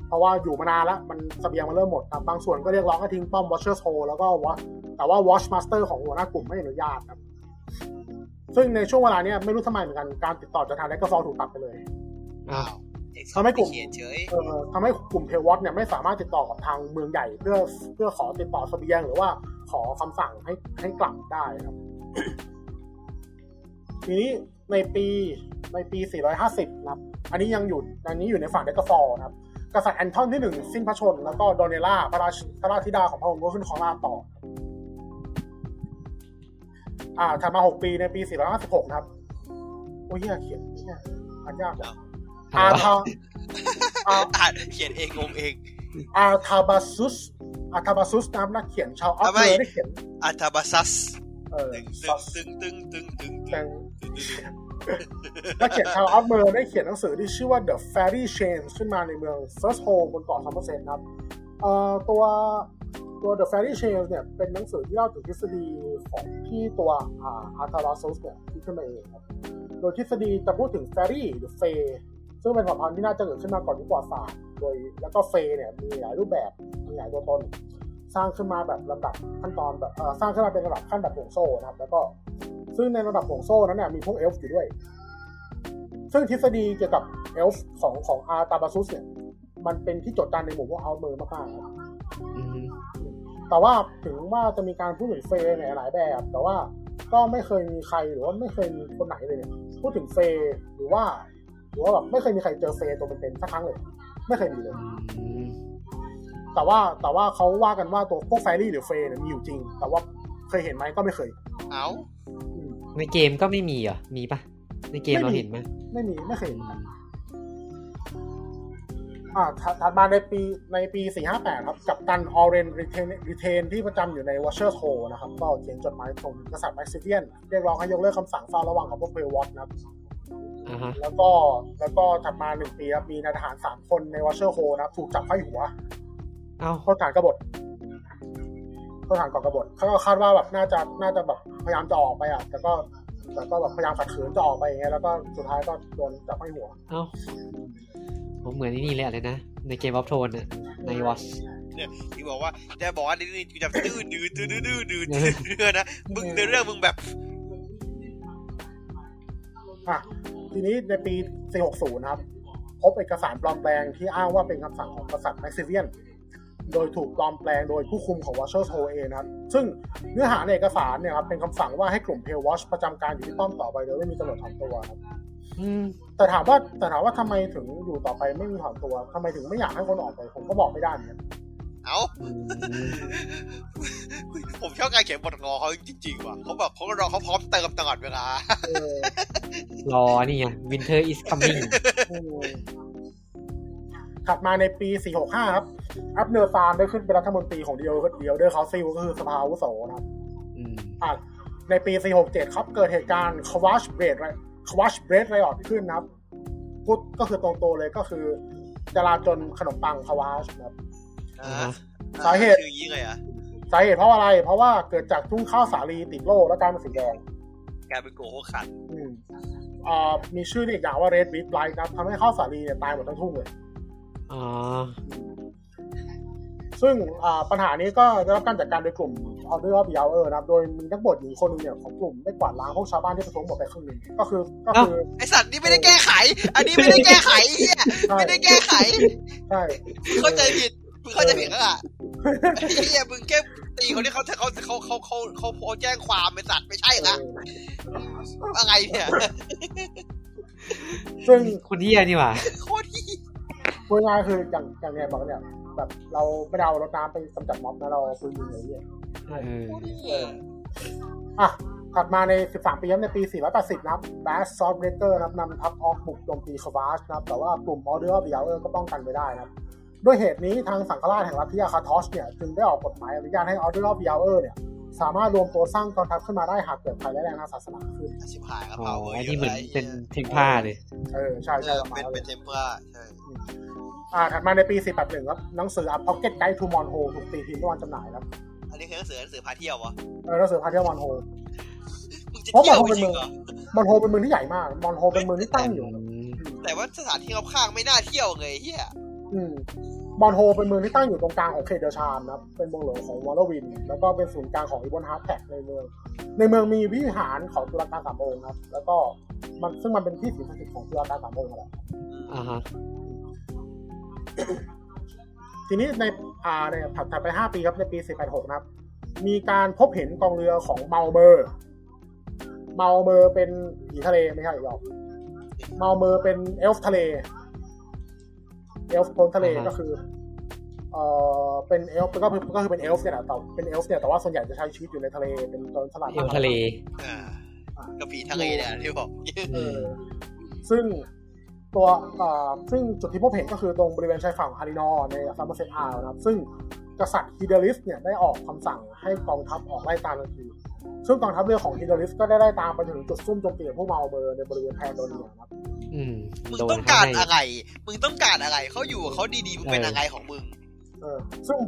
เพราะว่าอยู่มานานแล้วมันเสบียงมันเริ่มหมดครับบางส่วนก็เรียกร้องให้ทิ้งป้อม Watcher's Hole แล้วก็วแต่ว่า Watch Master ของหัวหน้ากลุ่มไม่อนุญาตครับซึ่งในช่วงเวลาเนี้ยไม่รู้ทำไมเหมือนกันการติดต่อจากทางแลกฟอร์ถูกตัดไปเลยอ้าอ้าววทำให้กลุ่มเขียนเฉยเอ่อทำให้กลุ่มเพลวอตเนี่ยไม่สามารถติดต่อกับทางเมืองใหญ่เพื่อเพื่อขอติดต่อเสบียงหรือว่าขอคำสั่งให้ให้กลับได้ครับ ทีนี้ในปีในปี 450 นะครับ อันนี้ยังอยู่อันนี้อยู่ในฝั่ง Daggerfall นะครับ กษัตริย์แอนทอนที่หนึ่งสิ้นพระชนม์แล้วก็โดเนล่าพระราชพระราชธิดาของพระองค์ก็ขึ้นครองราชย์ต่อ อ่าถัดมาหกปีในปี456นะครับ โอ้ยเหี้ยเขียนเหี้ยอ่านยากว่ะอาทาอาอ่านเขียนเองงงเอง อาทาบาซุส อาทาบาซุสนะครับนักเขียนชาว Altmer ได้เขียนอัตบาซัสเออตึงซัสตึงตึงตึงตึงตึงแต่ตึงตึง นักเขียนชาว Altmer ได้เขียนหนังสือที่ชื่อว่า The Fairy Chain ขึ้นมาในเมือง Firsthold บนเกาะ Summerset ครับเอ่อตัวตัว The Fairy Chain เนี่ยเป็นหนังสือที่เล่าถึงทฤษฎีของที่ตัวอ่าอาร์ธาราซุสเนี่ยที่ขึ้นมาเองครับ โดยทฤษฎีจะพูดถึง Fairy หรือ Fey ซึ่งเป็นสายพันธุ์ที่น่าจะเกิดขึ้นมาก่อนยุคประวัติศาสตร์โดยแล้วก็ Fey เนี่ยมีหลายรูปแบบมีหลายตัวตน สร้างขึ้นมาแบบลำดับขั้นตอนแบบเอ่อสร้างขึ้นมาเป็นระดับขั้นแบบห่วงโซ่นะครับ แล้วก็ซึ่งในระดับห่วงโซ่นั้นเนี่ยมีพวกเอลฟ์อยู่ด้วย ซึ่งทฤษฎีเกี่ยวกับเอลฟ์ของของอาร์ตาบาซุสเนี่ย มันเป็นที่จดจำในหมู่พวกอัลเมอร์มากๆครับอืมแต่ว่าถึงว่าจะมีการพูดถึงเฟย์เนี่ยหลายแบบ แต่ว่าก็ไม่เคยมีใครหรือว่าไม่เคยมีคนไหนเลยเนี่ยพูดถึงเฟย์หรือว่า หรือว่าแบบไม่เคยมีใครเจอเฟย์ตัวเป็นๆสักครั้งเลย ไม่เคยมีเลยอืม แต่ว่าแต่ว่าเขาว่ากันว่าตัวพวกแฟรี่หรือเฟย์เนี่ยมีอยู่จริง แต่ว่าเคยเห็นไหมก็ไม่เคย เอ้าอืมในเกมก็ไม่มีเหรอ มีปะในเกมไม่มีเราเห็นไหมไม่มีไม่เคยเห็นกันอ่าถัดถัดมาในปีในปี 458 ครับ กับตันออเรนรีเทนรีเทนที่ประจำอยู่ใน Watcher h o นะครับ ก็เขียนจดหมายส่งถึงกษัตริย์แม็กซิเวียน เรียกร้องให้ยกเลิกคำสั่งเฝ้าระวังกับพวกเพลวอตนะครับอ่าฮะแล้วก็แล้วก็ถัดมาหนึ่งปีครับมีนายทหารสามคนใน Watcher h o นะครับ ถูกจับไฟหัว เอ้าโทษฐานกบฏโทษฐานก่อกบฏเขาก็คาดว่าแบบน่าจะน่าจะแบบพยายามจะออกไปอะ แต่ก็แต่ก็แบบพยายามขัดขืนจะออกไปอย่างเงี้ยแล้วก็สุดท้ายก็โดนจับไฟหัว เอ้าผมเหมือนนี่เลยอะไรนะ ในเกมออฟโทนอะในวอชเนี่ยที่บอกว่าจะบอกว่านี่นี่จะดื้อดื้อดื้อดื้อดื้อดื้อดื้อนะมึงในเรื่องมึงแบบอะทีนี้ในปี 460 นะครับ พบเอกสารปลอมแปลงที่อ้างว่าเป็นคำสั่งของกษัตริย์แม็กซิเวียน โดยถูกปลอมแปลงโดยผู้คุมของ Watcher t o เองนะครับ ซึ่งเนื้อหาในเอกสารเนี่ยครับเป็นคำสั่งว่าให้กลุ่ม Pale Watch ประจำการอยู่ที่ป้อมต่อไปโดยไม่มีกำหนดถอนตัวครับอืมแต่ถามว่าแต่ถามว่าทำไมถึงอยู่ต่อไปไม่มีถอนตัวทำไมถึงไม่อยากให้คนออกไป ผมก็บอกไม่ได้เหมือนกันเอ้าอืมผมชอบการเขียนบทงอเขาจริงๆว่ะเขาแบบเขารอเขาพร้อมเติมตลอดเวลาเออรอนี่ไง winter is coming อืม ถัดมาในปี 465 ครับ อัพเนอร์ซานได้ขึ้นเป็นรัฐมนตรีของเดียวเดียวเดอร์คาซิลก็คือสภาอาวุโสนะครับอืมอะในปี 467 ครับ เกิดเหตุการณ์ควัชเบรดควัชเบรดไรออดขึ้นนะครับพูดก็คือตรงตัวเลยก็คือจราจนขนมปังควัชนะครับอ่าฮะสาเหตุคืออย่างนี้เลยอะสาเหตุเพราะอะไร เพราะว่าเกิดจากทุ่งข้าวสาลีติดโรคและกลายเป็นสีแดงกลายเป็นโกโก้ขันอืมอ่ามีชื่อเรียกอย่างว่าเรดวิ t ไ i ท์นะครับทำให้ข้าวสาลีเนี่ยตายหมดทั้งทุ่งเลย อ๋อซึ่งอ่าปัญหานี้ก็ได้รับการจัดการโดยกลุ่ม Order of the Hour นะครับ โดยมีนักบวชหญิงคนหนึงเนี่ยของกลุ่มได้กวาดล้างพวกชาวบ้านที่ประท้วงหมดไปครึ่งหนึ่งก็คือก็คือไอสัตว์นี่ไม่ได้แก้ไข อันนี้ไม่ได้แก้ไขเหี้ยใช่ไม่ได้แก้ไขใช่มึงเข้าใจผิดมึงเข้าใจผิดแล้วล่ะไอ้เหี้ยมึงแค่ตีคนที่เขาเขาเขาเขาเขาเขาโพสต์แจ้งความเป็นสัตว์ไม่ใช่ละเอออะไรเนี่ยซึ่งคนเฮียนี่หว่าโคตรที่ พูดง่ายๆคืออย่างอย่างเนี่ยบอกเนี่ยแบบเราไม่ได้เอารถน้ำไปกำจัดม็อบนะเราเอาปืนยิงอะไรอย่างเงี้ยเอออะถัดมาใน 13 ปีครับในปี 480 นะครับ Bass s o u t b r e a k e r นะครับนำทัพออกบุกโจมตีคาวาชนะครับ แต่ว่ากลุ่ม Order of the Hour ก็ป้องกันไม่ได้นะครับ ด้วยเหตุนี้ทางสังฆราชแห่งรัฐที่อาคาทอสเนี่ย จึงได้ออกกฎหมายอนุญาตให้ Order of the Hour เนี่ย สามารถรวมตัวสร้างกองทัพขึ้นมาได้หากเกิดภัยร้ายแรงทางศาสนาขึ้นชิบหายครับอ๋อเผาเวอร์ไอ้เยนี่อะเหมือนไอ้เป็นหี้ยเทมผ้าเลยเออใช่เอใช่อประมาเป็ณนนั้นเป็นเลยเทมเพลาใช่อ่าถัดมาในปี 481ครับหนังสือ A Pocket Guide to Monho ถูกตีพิมพ์ด้วยวันจำหน่ายครับอันนี้คือหนังสือหนังสือพาเที่ยววะเออหนังสือพาเที่ยวมอนโฮมึงจะเพราะเที่ยวมันจเป็นริงเมืองเหรอมอนโฮเป็นเมืองที่ใหญ่มากมอนโฮเป็นเมืองที่ตั้งอยู่อืมแต่ว่าสถานที่รอบข้างไม่น่าเที่ยวเลยเฮีย อืมมอนโฮเป็นเมืองที่ตั้งอยู่ตรงกลางของเขตเดลชานนะครับเป็นเมืองหลวงของวอลเลวิน แล้วก็เป็นศูนย์กลางของอีบอนฮาร์ดแท็กในเมือง ในเมืองมีวิหารของตุลาการสามองค์ครับ แล้วก็มันซึ่งมันเป็นที่สิงสถิตของตุลาการสามองค์นั่นแหละอ่าฮะทีนี้ในอ่าในถัดถัดไปห้าปีครับในปี486นะครับ มีการพบเห็นกองเรือของเมาเมอร์ เมาเมอร์เป็นผีทะเลไม่ใช่หรอกเมาเมอร์เป็นเอลฟ์ทะเล เอลฟ์พ้นทะเลอ่าฮะก็คือเอ่อเป็นเอลฟ์ก็คือก็คือเป็นเอลฟ์เนี่ยแหละแต่เป็นเอลฟ์เนี่ยแต่ว่าส่วนใหญ่จะใช้ชีวิตอยู่ในทะเลเป็นโจรสลัดเอลฟ์ทะเลอ่ากับผีทะเลเนี่ยที่บอกเออซึ่งตัวเอ่อซึ่งจุดที่พบเห็นก็คือตรงบริเวณชายฝั่งอารินอร์ใน Summerset Isle นะครับ ซึ่งกษัตริย์ฮิเดลิสเนี่ยได้ออกคำสั่งให้กองทัพออกไล่ตามทันที ซึ่งกองทัพเรือของฮิเดลิสก็ได้ไล่ตามไปถึงจุดซุ่มโจมตีของพวกเมาเมอร์ในบริเวณแพนโดเนียนะครับอื มมึงโดนต้องการให้อะไร มึงต้องการอะไร เขาอยู่กับเขาดีๆ มึงเป็นอะไรของมึง เออ ซึ่ง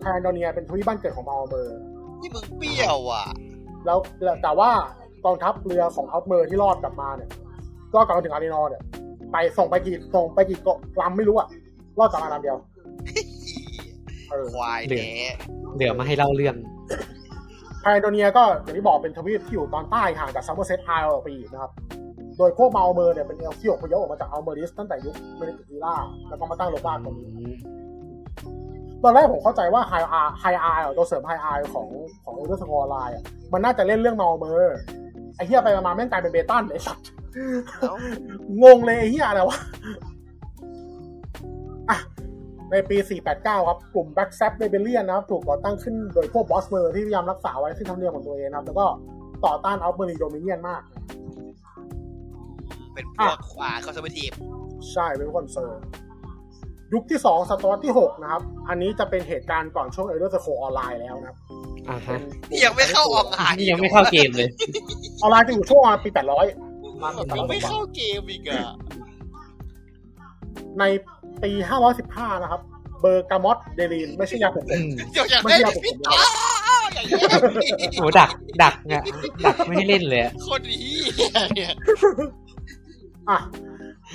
แพนโดเนียเป็นทวีปบ้านเกิดของเมาเมอร์ นี่มึงเปรี้ยวอะ แล้วแต่ว่ากองทัพเรือของอัลเมอร์ที่รอดกลับมาเนี่ยรอดกลับมาถึงอารินอร์เนี่ย ไปส่งไปกี่ส่งไปกี่เกาะลำไม่รู้อะรอดกลับมาลำเดียวเออควายเหลือแท้เหลือมาให้เล่าเรื่องแพนโดเนียก็อย่างที่บอกเป็นทวีปที่อยู่ตอนใต้ห่างจาก Summerset Isle ออกไปอีกนะครับ โดยพวกเมาเมอร์เนี่ยเป็นเอลที่อพยพออกมาจากอัลเมอริสตั้งแต่ยุคเมริกิล่าแล้วก็มาตั้งโลบ้านตรงนี้ตอนแรกผมเข้าใจว่าไฮอาร์ไฮอาร์ตัวเสริมไฮอาร์ของของเอเดอร์สกอร์ไลน์มันน่าจะเล่นเรื่องเมาเมอร์ไอ้เหี้ยไปมาแม่งกลายเป็นเบตันไอ้สัตว์งงเลยไอ้เหี้ยอะไรวะในปี 489 ครับ กลุ่ม Black s a p Rebellion นะครับ ถูกก่อตั้งขึ้นโดยพวกบอสเมอร์ที่พยายามรักษาไว้ที่ทำเนียบของตัวเองนะครับ แล้วก็ต่อต้าน Aldmeri Dominion มาก เป็นพวกขวา conservativeใช่เป็น concern ยุคที่2ศตวรรษที่6นะครับ อันนี้จะเป็นเหตุการณ์ก่อนช่วง Elder Scrolls Online แล้วนะครับอ่าฮะนี่ยังไม่เข้าออกงานนี่ยังไม่เข้าเกมเลยออนไลน์จะอยู่ช่วงประมาณปี800มาปียังไม่800กว่าเข้าเกมอีกอะในปี515นะครับ เบอร์กามอตเดลีนไม่ใช่ยาผมอืมเดี๋ยวจะไม่ให้ใช่ยาผมพี่ต่ออย่างเงี้ยโหดักดักเนี่ยดักไม่ให้เล่นเลยอะคนนี้เนี่ย อะ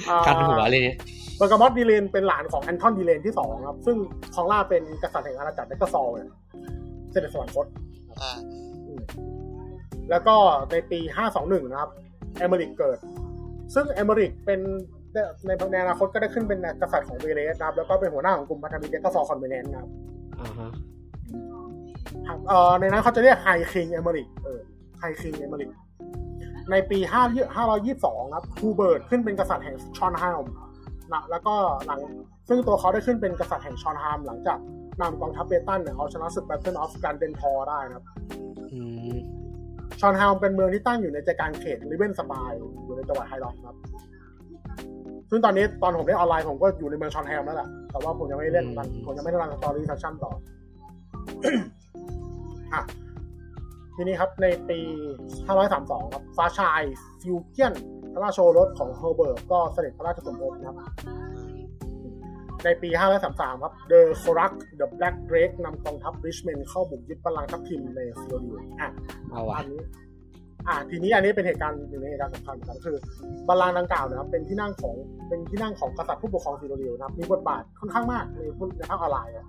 อ่ากันหัวเลยเนี่ยเบอร์กามอตดีเลนเป็นหลานของแอนทอนดีเลนที่สองครับ ซึ่งคองล่าเป็นกษัตริย์แห่งอาณาจักรเนกซอลเนี่ยเสด็จสวรรคตอ่าแล้วก็ในปี 521 นะครับ เอเมริกเกิด ซึ่งเอเมริกเป็นในในอนาคตก็ได้ขึ้นเป็นกษัตริย์ของเวเลสนะครับ แล้วก็เป็นหัวหน้าของกลุ่มพันธมิตรเนกซอลคอนเวเนนต์นะครับอ่าฮะเอ่อในนั้นเขาจะเรียก High King เอเมริกเออ High King เอเมริก ในปี5 522 ครับฮูเบิร์ตขึ้นเป็นกษัตริย์แห่งชอนไฮมนะแล้วก็หลังซึ่งตัวเขาได้ขึ้นเป็นกษัตริย์แห่งชอนไฮมหลังจากนำกองทัพเบตันเนี่ยเอาชนะศึก Battle of g a n d e n t o r ได้นะครับอืมชอนไฮมเป็นเมืองที่ตั้งอยู่ในใจกลางเขตลิเวนสปายอยู่ในจังหวัด High Rock ครับ ซึ่งตอนนี้ตอนผมเล่นออนไลน์ผมก็อยู่ในเมืองชอนไฮมแล้วแหละแต่ว่าผมยังไม่ได้เล่นมันผมยังไม่ได้ run story section ต่ออะ ทีนี้ครับในปี 532 ครับฟ้าชายฟิวเกียนพระราชโอรสของเฮอร์เบิร์ตก็เสด็จพระราชสมภพนะครับ ในปี 533 ครับเดอร์โครัก the Black Drake นำกองทัพริชเมนเข้าบุกยึดบัลลังก์ทัพทิมในฟิโลดิวอะเอาว่ะอันนี้อ่าทีนี้อันนี้เป็นเหตุการณ์หนึ่งในเหตุการณ์สำคัญเหมือนกันก็คือบัลลังก์ดังกล่าวนะครับเป็นที่นั่งของเป็นที่นั่งของกษัตริย์ผู้ปกครองฟิโลเดียวนะครับมีบทบาทค่อนข้างมากในพุทธในภาคออนไลน์อะ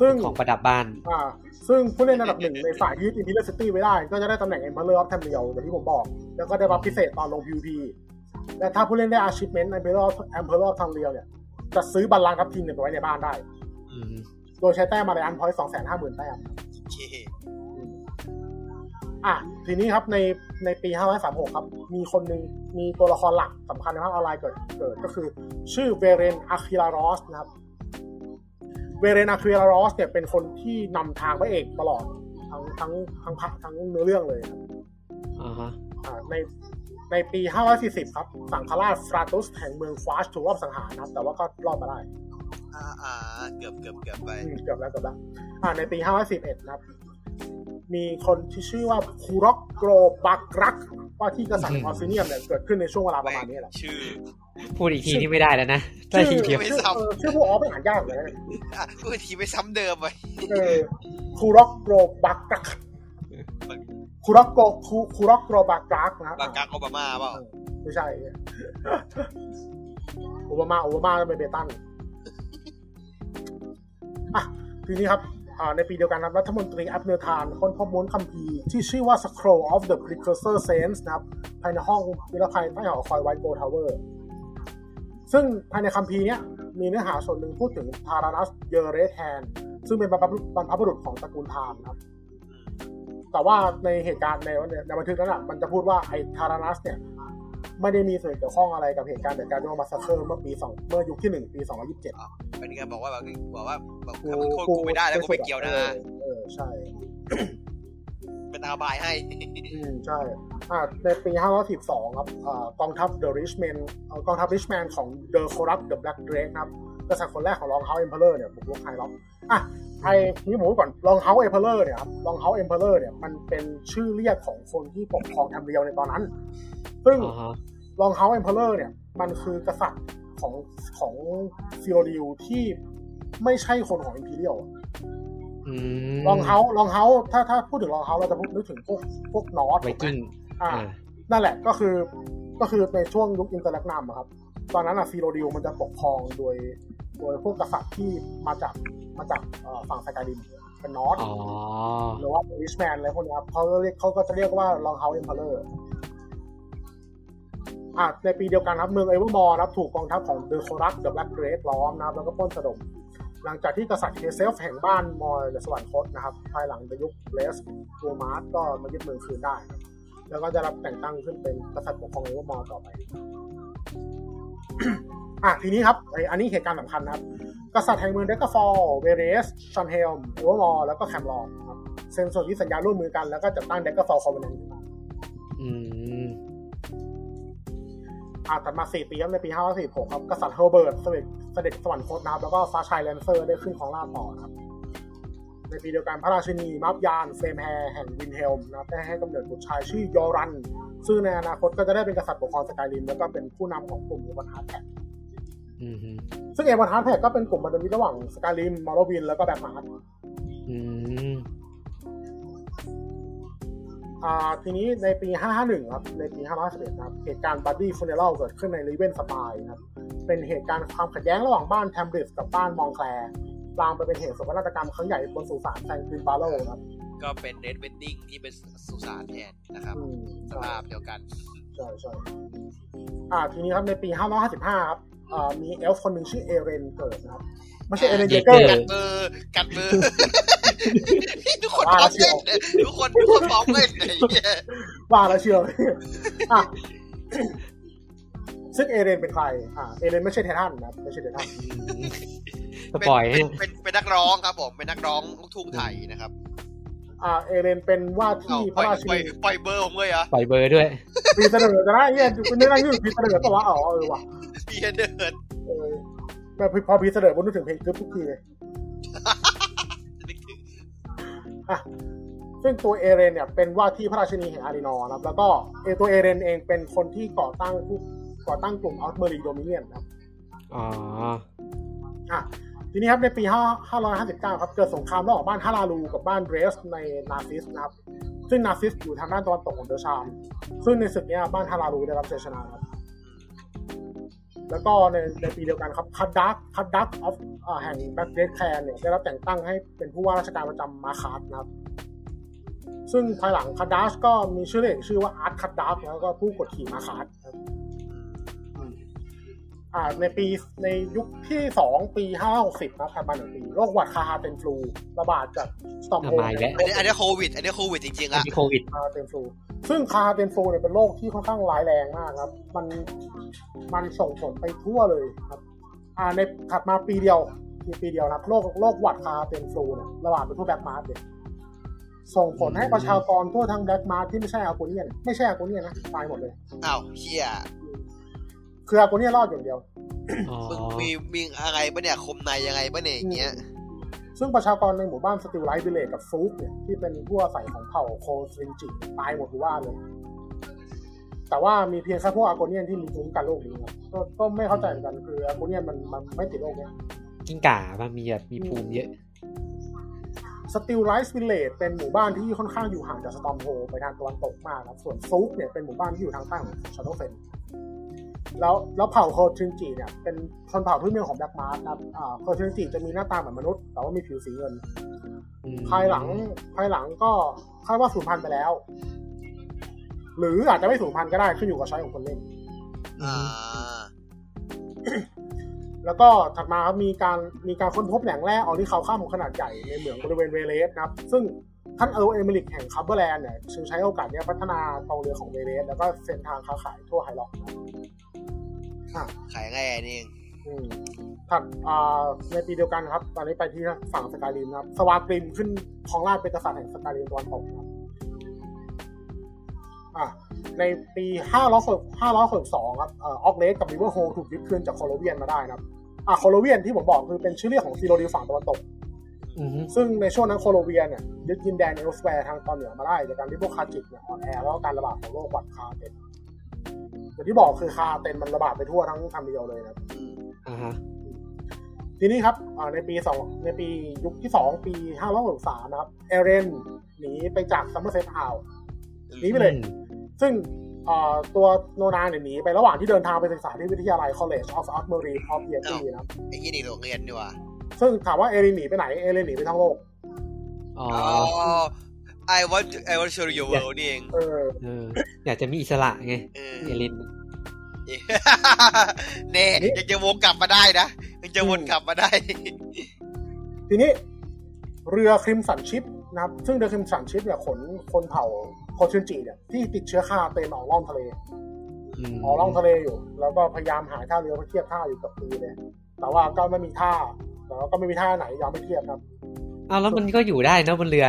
ซึ่งของประดับบ้านอ่าซึ่งผู้เล่นระดับหนึ่งในฝ่ายที่ยึด Imperial City ไว้ได้ ก็จะได้ตำแหน่ง Emperor of Tamriel อย่างที่ผมบอก แล้วก็ได้รับพิเศษตอนลง PVP และถ้าผู้เล่นได้ Achievement Emperor of Emperor of Tamriel เนี่ย จะซื้อบัลลังก์ทัพทีมเนี่ยไปไว้ในบ้านได้อืมโดยใช้แต้มมาในอันพอยต์สองแสนห้าหมื่นแต้มโอเคอะทีนี้ครับในในปี536ครับ มีคนหนึ่งมีตัวละครหลักสำคัญในภาคออนไลน์เกิดเกิดก็คือ ชื่อเวเรนอะคิลารอสนะครับ เวเรนอะคิลารอสเนี่ยเป็นคนที่นำทางพระเอกตลอดทั้งทั้งทั้งพระทั้งเนื้อเรื่องเลยครับอ่าฮะอ่าในในปี 540 ครับ สังฆราชฟราตุสแห่งเมืองฟาชถูกรอบสังหารนะครับแต่ว่าก็รอดมาได้ อ่าอ่าเกือบเกือบเกือบไปอืมเกือบแล้วเกือบแล้วอ่าในปี 511นะครับ มีคนที่ชื่อว่าคูร็อกโกรบักรัก ว่าที่กษัตริย์ออสเตรเลียเนี่ยเกิดขึ้นในช่วงเวลาประมาณนี้แหละชื่อพูดอีกทีนี่ไม่ได้แล้วนะได้ทีเดียวไม่ชื่อซ้ำเออชื่อผู้อ๋อไม่อ่านยากเลยนะอะพูดทีไม่ซ้ำเดิมไปเออ Kurog gro-Bagrakh Kurog gro- Ku Kurog gro-Bagrakh นะครับบางกักโอบามาเปล่าไม่ใช่โอบามาโอบามาเป็นเบตันอะทีนี้ครับอ่า ในปีเดียวกันนะครับรัฐมนตรี Abnur Tharn ค้นพบม้วนคัมภีร์ที่ชื่อว่า Scroll of the Precursor Saints นะครับภายในห้องนิรภัยใต้หอคอย White-Gold Tower ซึ่งภายในคัมภีร์เนี้ยมีเนื้อหาส่วนหนึ่งพูดถึงทารานัสเยเรแทน ซึ่งเป็นบรรพบุรุษบรรพบุรุษของตระกูล Tharn ครับ แต่ว่าในเหตุการณ์ในในบันทึกนั้นอะมันจะพูดว่าไอ้ทารานัสเนี่ย ไม่ได้มีส่วนเกี่ยวข้องอะไรกับเหตุการณ์แต่การโดน massacre เมื่อปีสองเมื่อยุคที่หนึ่งปีสองร้อยยี่สิบเจ็ดเป็นไงบอกว่าแบบบอกว่าบอกถ้ามึงโทษกูไม่ได้แล้วกูไม่เกี่ยวนะเออเออใช่ เป็น alibi ให้ อืมใช่ อ่าในปี512ครับอ่ากองทัพ The Reachman เอ่อกองทัพ Richman ของ The Corrupt The Black Drake นะครับกษัตริย์คนแรกของ Longhouse Emperor เนี่ยบุกรุก High Rock อะไอ้นี่ผมพูดก่อน Longhouse Emperor เนี่ยครับ Longhouse Emperor เนี่ยมันเป็นชื่อเรียกของคนที่ปกครอง Tamriel ในตอนนั้น ซึ่งอ่าฮะ Longhouse Emperor เนี่ยมันคือกษัตริย์ของของ Cyrodiil ที่ไม่ใช่คนของ Imperial อืม Longhouse Longhouse ถ้าถ้าพูดถึง Longhouse เราจะพูดนึกถึงพวกพวก Nord ไวกิ้งอ่าอ่านั่นแหละก็คือก็คือในช่วงยุค Interregnum อะครับ ตอนนั้นอะ Cyrodiil มันจะปกครองโดย โดยพวกกษัตริย์ที่มาจากมาจากเอ่อฝั่ง Skyrim เป็น Nord อ๋อหรือว่า Reachman อะไรพวกนี้ครับเขาก็เรียกเขาก็จะเรียกว่า Longhouse Emperor อะในปีเดียวกันครับเมือง Evermore ครับถูกกองทัพของ Durcorach the Black Drake ล้อมนะครับแล้วก็ปล้นสะดมหลังจากที่กษัตริย์เคเซฟแห่งบ้านมอร์ในสวรรคตนะครับภายหลังในยุคเลสโรมาร์สก็มายึดเมืองคืนได้ แล้วก็จะรับแต่งตั้งขึ้นเป็นกษัตริย์ปกครอง Evermore ต่อไปอะทีนี้ครับไออันนี้เหตุการณ์สำคัญนะครับ กษัตริย์แห่งเมือง Daggerfall Wayrest Shornhelm Evermore แล้วก็ Camlorn ครับเซ็นสนธิสัญญาร่วมมือกันแล้วก็จัดตั้ง Daggerfall Covenant ขึ้นมาอืม อ่าถัดมาสี่ปีครับในปี546ครับกษัตริย์เฮอร์เบิร์ตเสด็จเสด็จสวรรคตนะครับแล้วก็ฟ้าชายแลนเซอร์ได้ขึ้นครองราชย์ต่อนะครับ ในปีเดียวกันพระราชินี Mabjaarn Flame-Hair แห่ง Windhelm นะครับได้ให้กำเนิดบุตรชายชื่อ Jorunn ซึ่งในอนาคตก็จะได้เป็นกษัตริย์ปกครอง Skyrim แล้วก็เป็นผู้นำของกลุ่ม Ebonheart Pact อืมฮึซึ่ง Ebonheart Pact ก็เป็นกลุ่มพันธมิตรระหว่าง Skyrim Morrowind แล้วก็ Black Marshอืมอ่า ทีนี้ในปี 551 ครับ ในปี 551ครับ เหตุการณ์ Bloody Funeral เกิดขึ้นใน Rivenspire ครับ เป็นเหตุการณ์ความขัดแย้งระหว่างบ้าน Tamrith กับบ้าน Montclair ลามไปเป็นเหตุโศกนาฏกรรมครั้งใหญ่บนสุสาน Sanguine Barrows ครับ ก็เป็น Red Wedding ที่เป็นสุสานแทนนะครับอืมสภาพเดียวกัน ใช่ใช่อ่า ทีนี้ครับในปี 555 ครับอ่ามีเอลฟ์คนหนึ่งชื่อ Ayrenn เกิดนะครับ ไม่ใช่เอเลนเย Jaeger เกอร์กัดมือกัดมือทุกคนพร้อมเล่นเนี่ยทุกคนทุกคนพร้อมเล่นไอ้เหี้ยว่าแล้วเชียวอะซึ่งเอเรนเป็นใคร อ่า เอเรนไม่ใช่ไททันนะครับไม่ใช่ไททันสปอยเป็นเนี่ยเป็นเป็นนักร้องครับผม เป็นนักร้องลูกทุ่งไทยนะครับ อ่า เอเรนเป็นว่าเอาที่พปล่ระอยราชิปล่อยนีปล่อยเบอร์ผมเลยเหรอปล่อยเบอร์ด้วยปีเสนอจะได้เนี่ยคุณนึกได้ยืดปีเสนอแต่ว่าอ๋อเออว่ะพี่เดินเออ แบบพอปีเสนอผมนึกถึงเพลงกึ๊บทุกทีเลยนึกถึงอะซึ่งตัว Ayrenn เนี่ยเป็นว่าที่พระราชินีแห่ง Alinor นะครับ แล้วก็เอตัว Ayrenn เองเป็นคนที่ก่อตั้งผู้ก่อตั้งกลุ่ม Aldmeri Dominion ครับอ๋ออะทีนี้ครับในปี5 559 ครับเกิดสงครามระหว่างบ้าน Hlaalu กับบ้านเรสใน Narsis นะครับ ซึ่ง Narsis อยู่ทางด้านตะวันตกของ Deshaan ซึ่งในศึกเนี้ยบ้าน Hlaalu ได้รับชัยชนะครับ แล้วก็ในในปีเดียวกันครับ Caddach Caddach of แห่ง Black Drake Clan เนี่ยได้รับแต่งตั้งให้เป็นผู้ว่าราชการประจำ Markarth นะครับซึ่งภายหลัง Caddach ก็มีชื่อเล่นชื่อว่า Ard Caddach แล้วก็ผู้กดขี่ Markarth ครับ ในปีในยุคที่สองปีห้าหกสิบนะถัดมาหนึ่งปีโรคหวัด Knahaten Flu ระบาดจาก Stormhold มาอีกแล้วอันนี้อันนี้โควิด อันนี้โควิดจริงๆอันอะนี้โควิด Knahaten Flu ซึ่ง Knahaten Flu เนี่ยเป็นโรคที่ค่อนข้างร้ายแรงมากครับ มันมันส่งผลไปทั่วเลยครับอ่าในถัดมาปีเดียวมีปีเดียวนะครับโรคโรคหวัด Knahaten Flu เนี่ยระบาดไปทั่ว Black Marsh เลยส่งผลให้ประชากรทั่วทั้ง Black Marsh ที่ไม่ใช่อากูเนียนไม่ใช่อากูเนียนนะตายหมดเลยอ้าวเฮีย คืออากูเนียนรอดอย่างเดียวอ๋อมึงมีมีอะไรปะเนี่ยคมในยังไงปะเนี่ยอย่างเงี้ย ซึ่งประชากรในหมู่บ้าน Stillrise Village กับ Zuuk เนี่ยที่เป็นผู้อาศัยของเผ่าโคสรินจิตายหมดทุกบ้านเลย แต่ว่ามีเพียงแค่พวก Argonian ที่มีภูมิคุ้มกันโรคนี้ครับก็ก็ไม่เข้าใจเหมือนกันคือ Argonian มันมันไม่ติดโรคเนี้ยกิ้งก่ามันมีแบบมีภูมิเยอะ Stillrise Village เป็นหมู่บ้านที่ค่อนข้างอยู่ห่างจาก Stormhold ไปทางตะวันตกมากครับส่วนฟลุกเนี่ยเป็นหมู่บ้านที่อยู่ทางใต้ของ Shadowfen แล้วแล้วเผ่า Kothringi เนี่ยเป็นชนเผ่าพื้นเมืองของ Black Marsh นะครับอ่า Kothringi จะมีหน้าตาเหมือนมนุษย์ แต่ว่ามีผิวสีเงินอืมภายหลังภายหลังก็คาดว่าสูญพันธุ์ไปแล้ว หรืออาจจะไม่สูญพันธุ์ก็ได้ขึ้นอยู่กับ choice ของคนเล่นอ่าแล้วก็ถัดมาครับมีการมีการค้นพบแหล่งแร่ Orichalcum ขนาดใหญ่ในเหมืองบริเวณ Wayrest นะครับ ซึ่งท่านเอิร์ล Emeric แห่ง Cumberland เนี่ยจึงใช้โอกาสเนี้ยพัฒนากองเรือของ Wayrest แล้วก็เส้นทางค้าขายทั่ว High Rock นะครับอะ ขายไงอันนี่เองอืมถัดอ่าในปีเดียวกันครับ ตอนนี้ไปที่ฝั่งสกายริมนะครับ Svargrim ขึ้นครองราชย์เป็นกษัตริย์แห่งสกายริมตะวันตกนะครับอะในปี5 5 562ครับเ Orcrest กับ Riverhold ถูกยึดคืนจากโคโลเวียนมาได้นะครับอะโคโลเวียนที่ผมบอกคือเป็นชื่อเรียกของซีโรดิวฝั่งตะวันตกอือฮึซึ่งในช่วงนั้นโคโลเวียเนี่ยยึดดินแดน Elsweyr ทางตอนเหนือมาได้จากการที่พวก Khajiit เนี่ยอ่อนแอแล้วก็การระบาดของโรคหวัด Knahaten อย่างที่บอกคือ Knahaten มันระบาดไปทั่วทั้ง Tamriel เลยนะครับอ่าฮะทีนี้ครับอ่าในปีสองในปียุคที่สองปีห้าร้อยหกสามนะครับ Ayrenn หนีไปจาก Summerset อาวหนีไปเลยอืมซึ่งอ่าตัวโนนาเนี่ยหนีไประหว่างที่เดินทางไปศึกษาที่วิทยาลัย College of Artillery of y e t y นะครับไอ้ยี่นี่โรงเรียนดีกว่า ซึ่งถามว่า Ayrenn หนีไปไหน Ayrenn หนีไปทั้งโลก อ๋ออ๋อ I want to, I want to show you your world นี่เองเออเอออยากจะมีอิสระไงเออเอลินเน่ยังจะวนกลับมาได้นะยังจะวนกลับมาได้ ทีนี้ เรือ Crimson Ship นะครับ ซึ่งเรือ Crimson Ship เนี่ยขนคนเผ่า Kothringi เนี่ยที่ติดเชื้อ Knahaten ออกล่องทะเลอืมออกล่องทะเลอยู่ แล้วก็พยายามหาท่าเรือเพื่อเทียบท่าอยู่กับปีเลยแต่ว่าก็ไม่มีท่าแต่ว่าก็ไม่มีท่าไหนยอมไม่เทียบครับอ้าวแล้วมันก็อยู่ได้เนอะบนเรือ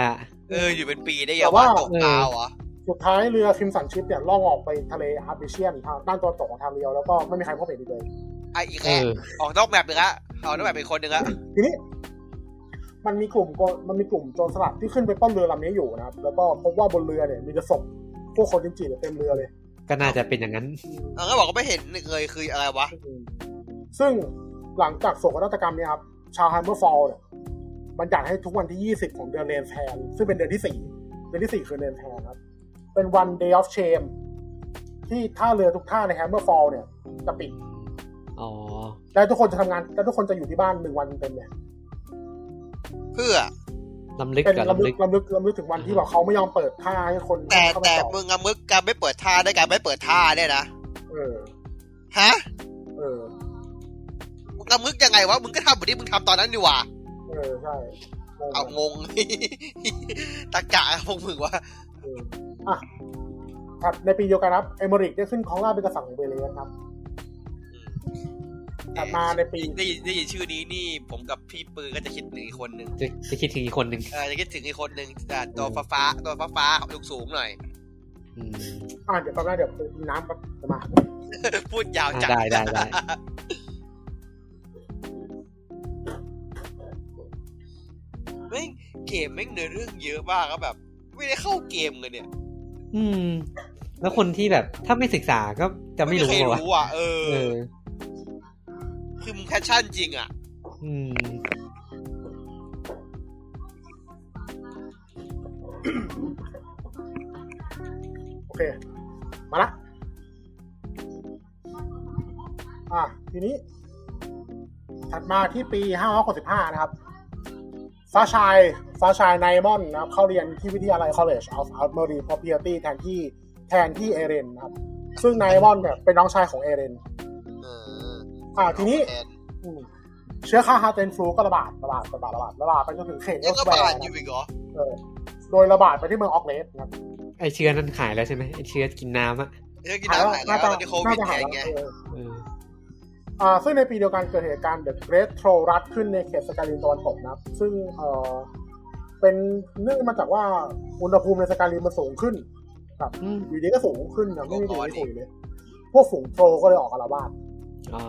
เอออยู่เป็นปีได้แต่ยังว่าว่าตกดาวเหรอสุดท้ายเรือคิมสันชิปเนี่ยล่องออกไปทะเลอาร์บิเชียนทางด้านตะวันตกของทางเรียวแล้วก็ไม่มีใครพบเห็นอีกเลยไอะอีกเอแล้วอออกนอกแบบหนึ่งละออกนอกแบบเป็นคนหนึ่งละทีนี้ มันมีกลุ่มโกมันมีกลุ่มโจรสลัดที่ขึ้นไปปล้นเรือลำนี้อยู่นะครับแล้วก็พบว่าบนเรือเนี่ยมีแต่ศพพวกคนจริงๆเนี่ยเต็มเรือเลย ก็น่าจะเป็นอย่างนั้นเออก็บอกก็ไม่เห็นเลยคืออะไรวะซึ่งหลังจากโศกนาฏกรรมเนี่ยครับชาวไฮเมอร์ฟอลเนี่ย มันอยากให้ทุกวันที่ 20 ของเดือนเรนแทน ซึ่งเป็นเดือนที่ 4 เดือนที่ 4 คือเรนแทนครับ เป็นวัน day of shame ที่ท่าเรือทุกท่าในแฮมเมอร์ฟอลเนี่ยจะปิดอ๋อแล้วทุกคนจะทำงาน แล้วทุกคนจะอยู่ที่บ้านหนึ่งวันเต็มเลยเพื่อลำลึกเป็นกับลำลำลึลึกกลำลึกลำลึกถึงวันที่แบบเขาไม่ยอมเปิดท่าให้คนแต่เข้าไปแต่ต่อมึงอะมึกการไม่เปิดท่าได้การไม่เปิดท่าเนี่ยนะเออฮะเออมึงตะมึกยังไงวะมึงก็ทำเหมือนที่มึงทำตอนนั้นนี่หว่า เออใช่งงเอางงตะกะพวกมึงวะเอออะถัดในปีเดียวกันครับเอเมริกได้ขึ้นของราชย์เป็นกษัตริย์ของเบเลสครับถัดมาในปีได้ยินได้ยินชื่อนี้นี่ผมกับพี่ปือก็จะคิดถึงอีกคนหนึ่งจะจะคิดถึงอีกคนหนึ่งเออจะคิดถึงอีกคนหนึ่งแต่ตัวฟ้าฟ้าๆตัวฟ้าฟ้าสูงสูงๆหน่อยอืมอ่าเดี๋ยวแป๊บนึงเดี๋ยวไปกินน้ำแป๊บเดี๋ยวมา พูดยาวอ่าจังได้ได้ได้ แม่งเกมแม่งเนื้อเรื่องเยอะมากก็แบบ ไม่ได้เข้าเกมเลยเนี่ย อืม แล้วคนที่แบบ ถ้าไม่ศึกษาก็จะไม่รู้เคยว่ารู้อะเออเออ คือมึง passion จริงอะ อืมโอเค มาละ อะ ทีนี้ ถัดมาที่ปี565นะครับ ฟ้าชายฟ้าชายไนมอนนะครับเข้าเรียนที่วิทยาลัย College of Armory Propriety แทนที่แทนที่เอเรนนะครับ ซึ่งไนมอนเนี่ยเป็นน้องชายของเอเรนเอออะทีนี้แทนอืมเชื้อค่าฮาร์เทนฟลูก็ระบาดระบาดระบาดระบาดระบาดไปจนถึงเขตเอยังสก็แบบาดร์อยู่อีกเหรอเออโดยระบาดไปที่เมืองออกเลสนะครับไอเชื้อนั้นหายแล้วใช่ไหมไอเชื้อกินน้ำอะเรื่องกินน้ำหายแล้วตอนนี้โควิดน่าจะแทหายงแล้วไงเออเอออ่า ซึ่งในปีเดียวกันเกิดเหตุการณ์ The Great Troll Rut ขึ้นในเขตสกาลินตะวันตกนะครับซึ่งเอ่อเป็นเนื่องมาจากว่าอุณหภูมิในสกาลินมันสูงขึ้นครับอืมอยู่ดีก็สูงขึ้นนะไม่มีดีไม่คุยเลย พวกฝูงโทรก็เลยออกอาละวาดอ๋อ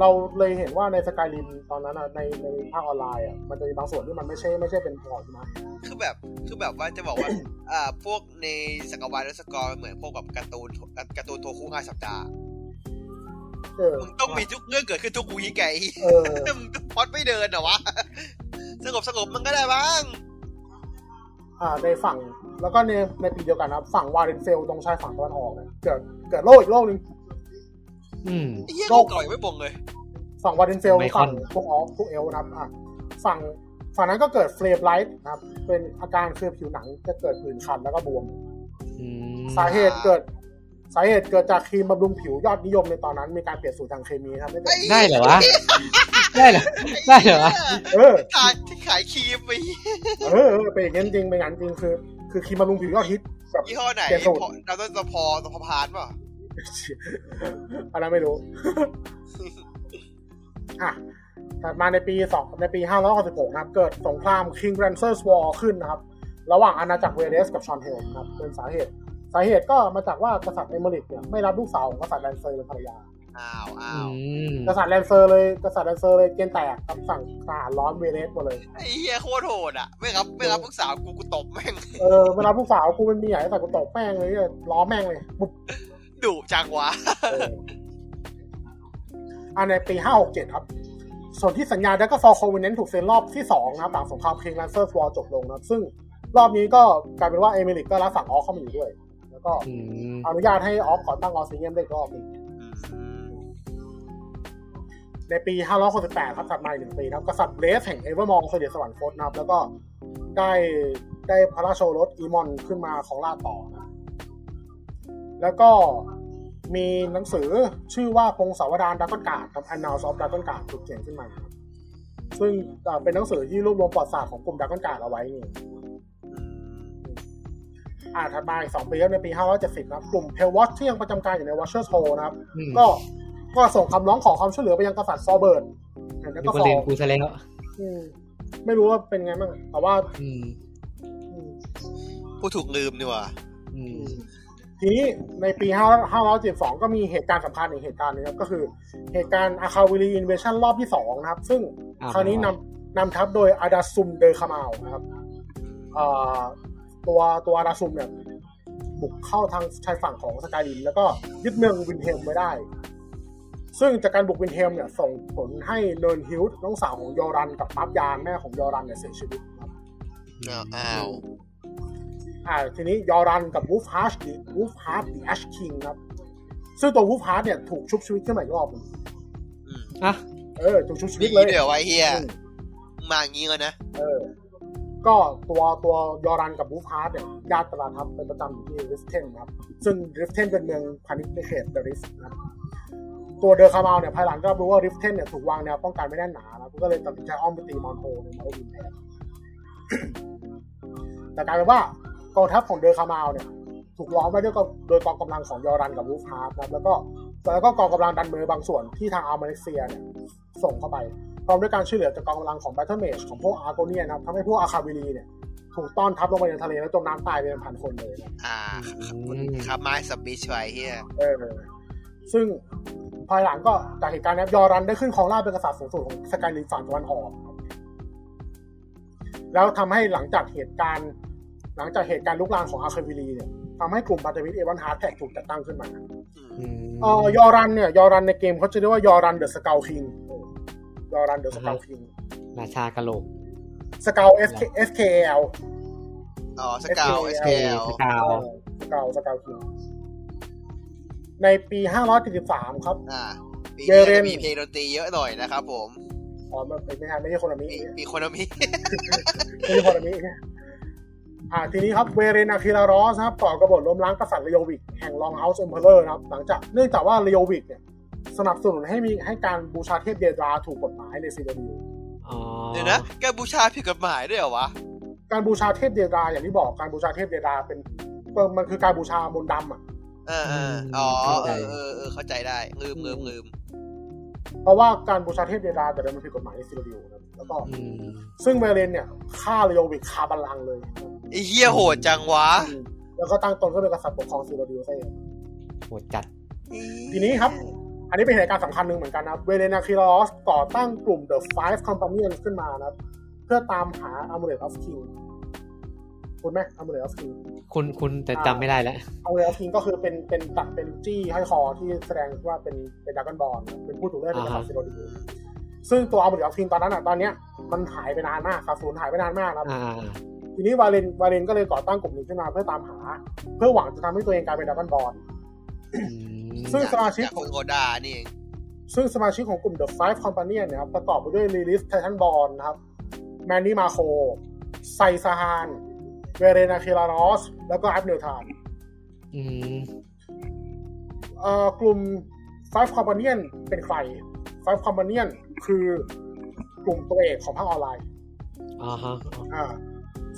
เราเลยเห็นว่าในสกายลินตอนนั้นอะในในภาคออนไลน์อะมันจะมีบางส่วนที่มันไม่ใช่ไม่ใช่เป็นพอร์ตนะคือแบบคือแบบว่าจะบอกว่าอ่าพวกในสักรวาลและสกอร์เหมือนพวกกับการ์ตูนการ์ตูนโทคุห้าสัปดาห์เออ มึงต้องมีทุกเรื่องเกิดขึ้นทุกวีคไงเออมึงพอดไม่เดินเหรอวะ สงบสงบมันก็ได้บ้าง อ่าในฝั่งแล้วก็ในในปีเดียวกันนะครับ ฝั่งวาเรนเฟลตรงชายฝั่งตะวันออกเนี่ยเกิดเกิดโรคอีกโรคหนึ่งอืมไอ้เหี้ยโลกูกก่อยไม่บงเลย ฝั่งวาเรนเฟลไมคอนฝั่งพวกออฟพวกเอลนะครับอะฝั่งฝั่งนั้นก็เกิดเฟลมไลท์นะครับ เป็นอาการคือผิวหนังจะเกิดผื่นคันแล้วก็บวมอืมสาเหตุเกิด สาเหตุเกิดจากครีมบำรุงผิวยอดนิยมในตอนนั้นมีการเปลี่ยนสูตรทางเคมีนะครับไม่ได้ได้เหรอวะได้เหรอได้เหรอวะเออขายที่ขายครีมไปเออเออเป็นอย่างนั้นจริงเป็นอย่างนั้นจริงคือ คือครีมบำรุงผิวยอดฮิตแบบยี่ห้อไหนเปลี่ยนสูตรพอเราต้องจะพอต้องพอพานป่ะอันนั้นไม่รู้อะถัดมาในปีสองในปีห้าร้อยสิบหกนะครับ เกิดสงคราม King Ranser's War ขึ้นนะครับ ระหว่างอาณาจักร Wayrest กับ Shornhelm นะครับ เป็นสาเหตุสาเหตุก็มาจากว่ากษัตริย์ Emeric เนี่ยไม่รับลูกสาวของกษัตริย์ Ranser เป็นภรรยาอ้าวอ้าอืวมกษัตริย์แลนเซอร์เลยกษัตริย์แลนเซอร์เลยเกณฑ์แตกคำสั่งทหารร้อนเวเรสหมดเลยไอ้เหี้ยโคตรโหดอะไม่รับไม่รับลูกสาวกูกูตบแม่งเออเวลาผู้สาวกูเป็นเมียไอ้สัตว์กูตบแม่งเลยเนี่ยล้อแม่งเลยปุ๊บดุจังวะเอออันในปีห้าหกเจ็ดครับ ส่วนที่สัญญาดักก็ฟอร์โควินเนนถูกเซ็นรอบที่สองนะครับหลังสงครามคิงแลนเซอร์วอร์จบลงนะครับซึ่งรอบนี้ก็กลายเป็นว่าเอเมริกก็รับฝั่งออฟเข้ามาอยู่ด้วย แล้วก็อืมอนุญาตให้ออฟก่อตั้ง Orsinium ได้อีกรอบหนึงในปี 568 ครับถัดมาอีกหนึ่งปีนะครับกษัตริย์เบรสแห่งเอเวอร์มองเสด็จสวรรคตนะครับ แล้วก็ได้ได้พระราชโอรสอีมอนขึ้นมาครองราชย์ต่อนะครับแล้วก็มีหนังสือชื่อว่าพงศาวดาร Dragonguard ครับ Annals of Dragon Guard ถูกเขียนขึ้นมาครับซึ่งเอ่อเป็นหนังสือที่รวบรวมประวัติศาสตร์ของกลุ่ม Dragonguard เอาไว้นี่ อ่าถัดมาอีกสองปีครับในปี 570 นะครับ กลุ่มเพลวอชที่ยังประจำการอยู่ในวอชเชอร์โ l นะครับอืมก็ก็ส่งคำร้องขอความช่วยเหลือไปยังกษัตริย์ซอเบิร์นแล้วดูก็คนฟอเรียนร์กูซะแล้วอืมไม่รู้ว่าเป็นไงบ้างแต่ว่าอืมอืมผู้ถูกลืมนี่ว่ะอืมทีนี้ในปี 572 ก็มีเหตุการณ์สำคัญอีกเหตุการณ์หนึงครับ ก็คือเหตุการณ์อาคาวิลีอินเวชั่นรอบที่สองนะครับ ซึ่งอ่าคราวนี้นำนำทัพโดยอาดาซุมเดอคามาลนะครับเอ่อ ตัวตัวอาดาซุมเนี่ยบุกเข้าทางชายฝั่งของ Skyrim แล้วก็ยึดเมือง Windhelm ไว้ได้ ซึ่งจากการบุก Windhelm เนี่ยส่งผลให้เนิร์นฮิลต์น้องสาวของยอรันกับมับยานแม่ของยอรันเนี่ยเสียชีวิตครับอ้าวอ้าวอ่าทีนี้ยอรันกับ Wulfharth Wulfharth the Ash King ครับซึ่งตัววูฟฮาร์ดเนี่ยถูกชุบชีวิตขึ้นมาอีกรอบหนึ่งอืมอะเออถูกชุบชีวินี่ตเลยเดี๋ยวไว้เฮียอืมมาอย่างงี้กันนะ เออ ก็ตัวตัวยอรันกับวูฟฮาร์ดเนี่ยญาติตราทัพเป็นประจำอยู่ที่ Riften นะครับ ซึ่ง Riften เป็นเมืองพาณิชย์ในเขต The Rift นะครับตัวเดอร์คามาลเนี่ยภายหลังก็รู้ว่า Riften เนี่ยถูกวางแนวป้องกันไม่แน่นหนาแล้วก็เลยตัดสินใจอ้อมไปตี Mournhold ใน Morrowind แทนแต่กลายเป็นว่ากองทัพของเดอร์คามาลเนี่ยถูกล้อมไว้ด้วยกองโดยกองกำลังของยอรันกับวูฟฮาร์ดนะครับแล้วก็แล้วก็กองกำลัง Dunmer บางส่วนที่ทาง Almalexia เนี่ยส่งเข้าไป พร้อมด้วยการช่วยเหลือจากกองกำลังของ Battlemage ของพวก Argonian ะครับทำให้พวก Akaviri เนี่ยถูกต้อนทับลงไปในทะเลแล้วจมน้ำตายไปเป็นพันคนเลยนะอ่าคุณครับไม้สบิชไว้เฮียเออซึ่งภายหลังก็จากเหตุการณ์นี้ยอรันได้ขึ้นครองราชย์เป็นกษัตริย์สูงสุดของ Skyrim ฝั่งตะวันออกครับแล้วทำให้หลังจากเหตุการณ์ หลังจากเหตุการณ์ลุกลามของอาร์เควิลีเนี่ยทำให้กลุ่มพันธมิตร Ebonheart Pact ถูกจัดตั้งขึ้นมาอืมเอ่อยอรันเนี่ยยอรันในเกมเขาจะเรียกว่ายอรันเดอะสกาวคิง ยอรันเดอะสกาวคิงราชากะโหลกสกาว S K S K L อ๋อสกาว SKL SKL สกาวสกาวสกาวคิงในปี573ครับ อ่าปีเยนี้เรนมีเพลงดนตรีเยอะหน่อยนะครับผมอ๋อไม่ไม่ใช่ไม่ใช่คนละมิมีมีโคนมิไม่ใช่คนละมิอ่าทีนี้ครับเวเรนอาคิลารอสนะครับก่อกบฏล้มล้างกษัตริย์เลโยวิกแห่งลองเฮาส์เอ็มเพลเลอร์นะครับ หลังจากเนื่องจากว่าเลโยวิกเนี่ย สนับสนุนให้มีให้การบูชาเทพ Daedra ถูกกฎหมายในซีเรียอ๋อเดี๋ยวนะแกบูชาผิดกฎหมายด้วยเหรอวะการบูชาเทพ Daedra อย่างที่บอกการบูชาเทพ Daedra เป็นมันคือการบูชามนต์ดำอะเออเอออ๋อเออเออเออเข้าใจได้ลืมลืมลืมเพราะว่าการบูชาเทพ Daedra แต่เดิมมันผิดกฎหมายในซีเรียนะแล้วก็อืมซึ่ง Varen เนี่ยฆ่า Leovic คาบัลลังก์เลยไอ้เฮียโหดจังวะอืมแล้วก็ตั้งตนก็เป็นกษัตริย์ปกครองซีเรียซะเองโหดจัด ทีนี้ครับ อันนี้เป็นเหตุการณ์สำคัญหนึ่งเหมือนกันนะครับเวเลนาคิรอสก่อตั้งกลุ่ม The Five Companions ขึ้นมานะครับเพื่อตามหา Amulet of King คุณไหม Amulet of King คุณคุณแต่จำไม่ได้แล้ว Amulet of King ก็คือเป็นเป็นตัดเป็นจี้ห้อยคอที่แสดงว่าเป็นเป็นดากอนบอลเป็นผู้ถูกเลือกเป็นกษัตริย์ซิโรดีซึ่งตัว Amulet of King ตอนนั้นอะตอนเนี้ยมันหายไปนานมากครับสูญหายไปนานมากนะครับอ่าทีนี้วาเลนวาเลนก็เลยก่อตั้งกลุ่มนี้ขึ้นมาเพื่อตามหา เพื่อหวังจะทำให้ตัวเองกลายเป็น Dragonborn อืม ซึ่งสมาชิกจากของเมืองโอดานี่เองซึ่งสมาชิกของกลุ่ม The Five Companions เนี่ยครับประกอบไปด้วย Lyris Titanborn นะครับ Mannimarco Sai Sahan Varen Aquilarios แล้วก็ Abnur Tharn อืมเอ่อกลุ่ม Five Companions เป็นใคร Five Companions คือกลุ่มตัวเอกของภาคออนไลน์อ่าฮะอ่า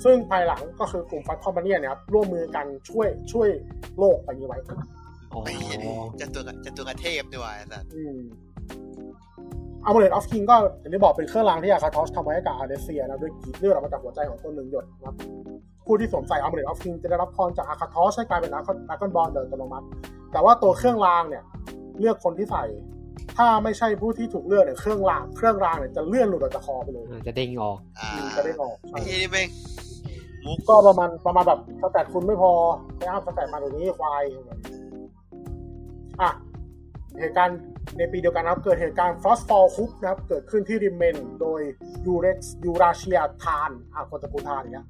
ซึ่งภายหลังก็คือกลุ่ม Five Companions เนี่ยครับร่วมมือกันช่วยช่วยโลกไปนี้ไว้อ๋อ ไอ้เฮียนี่จะตัวจะตัวกระเทพด้วยไอ้สัสอืม Amulet of Kings ก็อย่างที่บอกเป็นเครื่องรางที่ Akatosh ทำไว้ให้กับ Alessia นะด้วยกรีดเลือดออกมาจากหัวใจของตนหนึ่งหยดนะครับผู้ที่สวมใส่ Amulet of Kings จะได้รับพรจาก Akatosh ให้กลายเป็น Dragonborn โดยอัตโนมัติ แต่ว่าตัวเครื่องรางเนี่ย เลือกคนที่ใส่ ถ้าไม่ใช่ผู้ที่ถูกเลือกเนี่ยเครื่องรางเครื่องรางเนี่ยจะเลื่อนหลุดออกจากคอไปเลยอ่าจะเด้งออกอ่าจะได้ออกไอ้เฮียนี่แม่งมุกก็ประมาณประมาณแบบ stat คุณไม่พอไปอ้าม stat มาตรงนี้ควาย อะเหตุการณ์ในปีเดียวกันนะครับ เกิดเหตุการณ์ Frostfall Coup นะครับ เกิดขึ้นที่ Rimmen โดยยูเร็กซ์ Euraxia Tharn อะคนตระกูล Tharn อย่างเงี้ย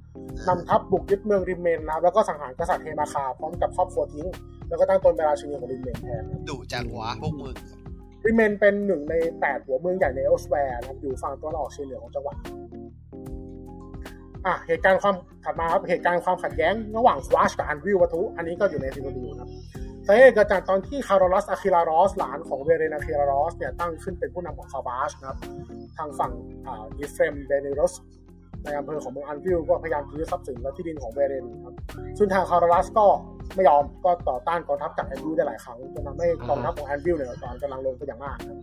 นำทัพบุกยึดเมือง Rimmen นะครับแล้วก็สังหารกษัตริย์เฮมาคาพร้อมกับครอบครัวทิ้ง แล้วก็ตั้งตนเป็นราชินีของ Rimmen แทนดุจังวะพวกมึงRimmen เป็นหนึ่งในแปดหัวเมืองใหญ่ใน Elsweyr นะครับอยู่ฝั่งตะวันออกเฉียงเหนือของจังหวัดอะเหตุการณ์ความถัดมาครับเหตุการณ์ความขัดแย้ง ระหว่าง Kvatch กับอันวิววัตถุอันนี้ก็อยู่ใน Cyrodiil ครับ สาเหตุเกิดจากตอนที่ Carolus Aquilarios หลานของ Varen Aquilarios เนี่ยตั้งขึ้นเป็นผู้นำของ Kvatch นะครับทางฝั่งอ่า Ephrem Benirus ในอำเภอของเมืองอันวิวก็พยายามยึดทรัพย์สินและที่ดินของ Varen ครับซึ่งทาง Carolus ก็ไม่ยอมก็ต่อต้านกองทัพจากแอนวิวได้หลายครั้งจนทำให้กองทัพของแอนวิวเนี่ยทอนกำลังลงไปอย่างมากครับ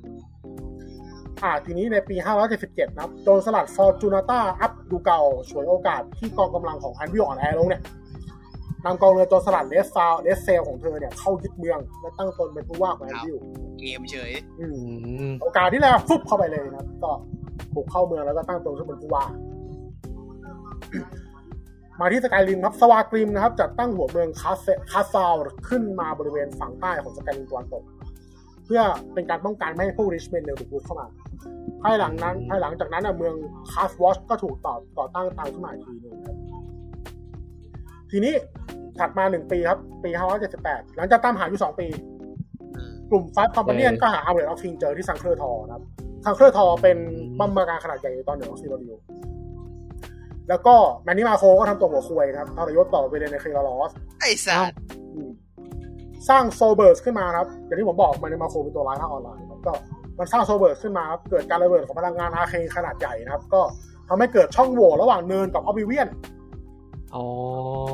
อ่าทีนี้ในปี 577 นะโจรสลัด Fortunata ap Dugal ฉวยโอกาสที่กองกำลังของอันวิวอ่อนแอลงเนี่ย นำกองเรือโจรสลัดเลสซาวเลสเซลของเธอเนี่ยเข้ายึดเมือง และตั้งตนเป็นผู้ว่าของอันวิวเกมเฉยอืมอืมโอกาสที่แล้วฟุบเข้าไปเลยนะครับก็บุกเข้าเมืองแล้วก็ตั้งตนขึ้นเป็นผู้ว่า มาที่สกายริมครับสวากริมนะครับจัดตั้งหัวเมืองคาเซคาซาวขึ้นมาบริเวณฝั่งใต้ของสกายริมตะวันตกเพื่อเป็นการป้องกันไม่ให้พวกริชเมนเนี่ยบุกรุกเข้ามาภายหลังนั้นภายหลังจากนั้นน่ะเมืองคาสวอชก็ถูกต่อต่อตั้งตามขึ้นมาอีกทีหนึงครับ ทีนี้ถัดมาหนึ่งปีครับ ปี578หลังจากตามหาอยู่สองปีอืมกลุ่มฟาสคอมพานีนก็หาเอาเวลออฟฟิงเจอที่ซังเคอร์ทอนะครับซังเคอร์ทอเป็นบัมเบอร์การขนาดใหญ่ในตอนเหนือของ Cyrodiil แล้วก็ Mannimarco ก็ทำตัวหัวควยนะครับทรยศต่อ Varen Aquilarios ไอ้สัสอืมสร้าง Soulburst ขึ้นมาครับ อย่างที่ผมบอก Mannimarco เป็นตัวร้ายภาคออนไลน์ครับก็มันสร้าง Soulburst ขึ้นมาครับเกิดการระเบิดของพลังงานอาเคขนาดใหญ่นะครับ ก็ทำให้เกิดช่องโหว่ระหว่าง Nirn กับ Oblivion อ๋อ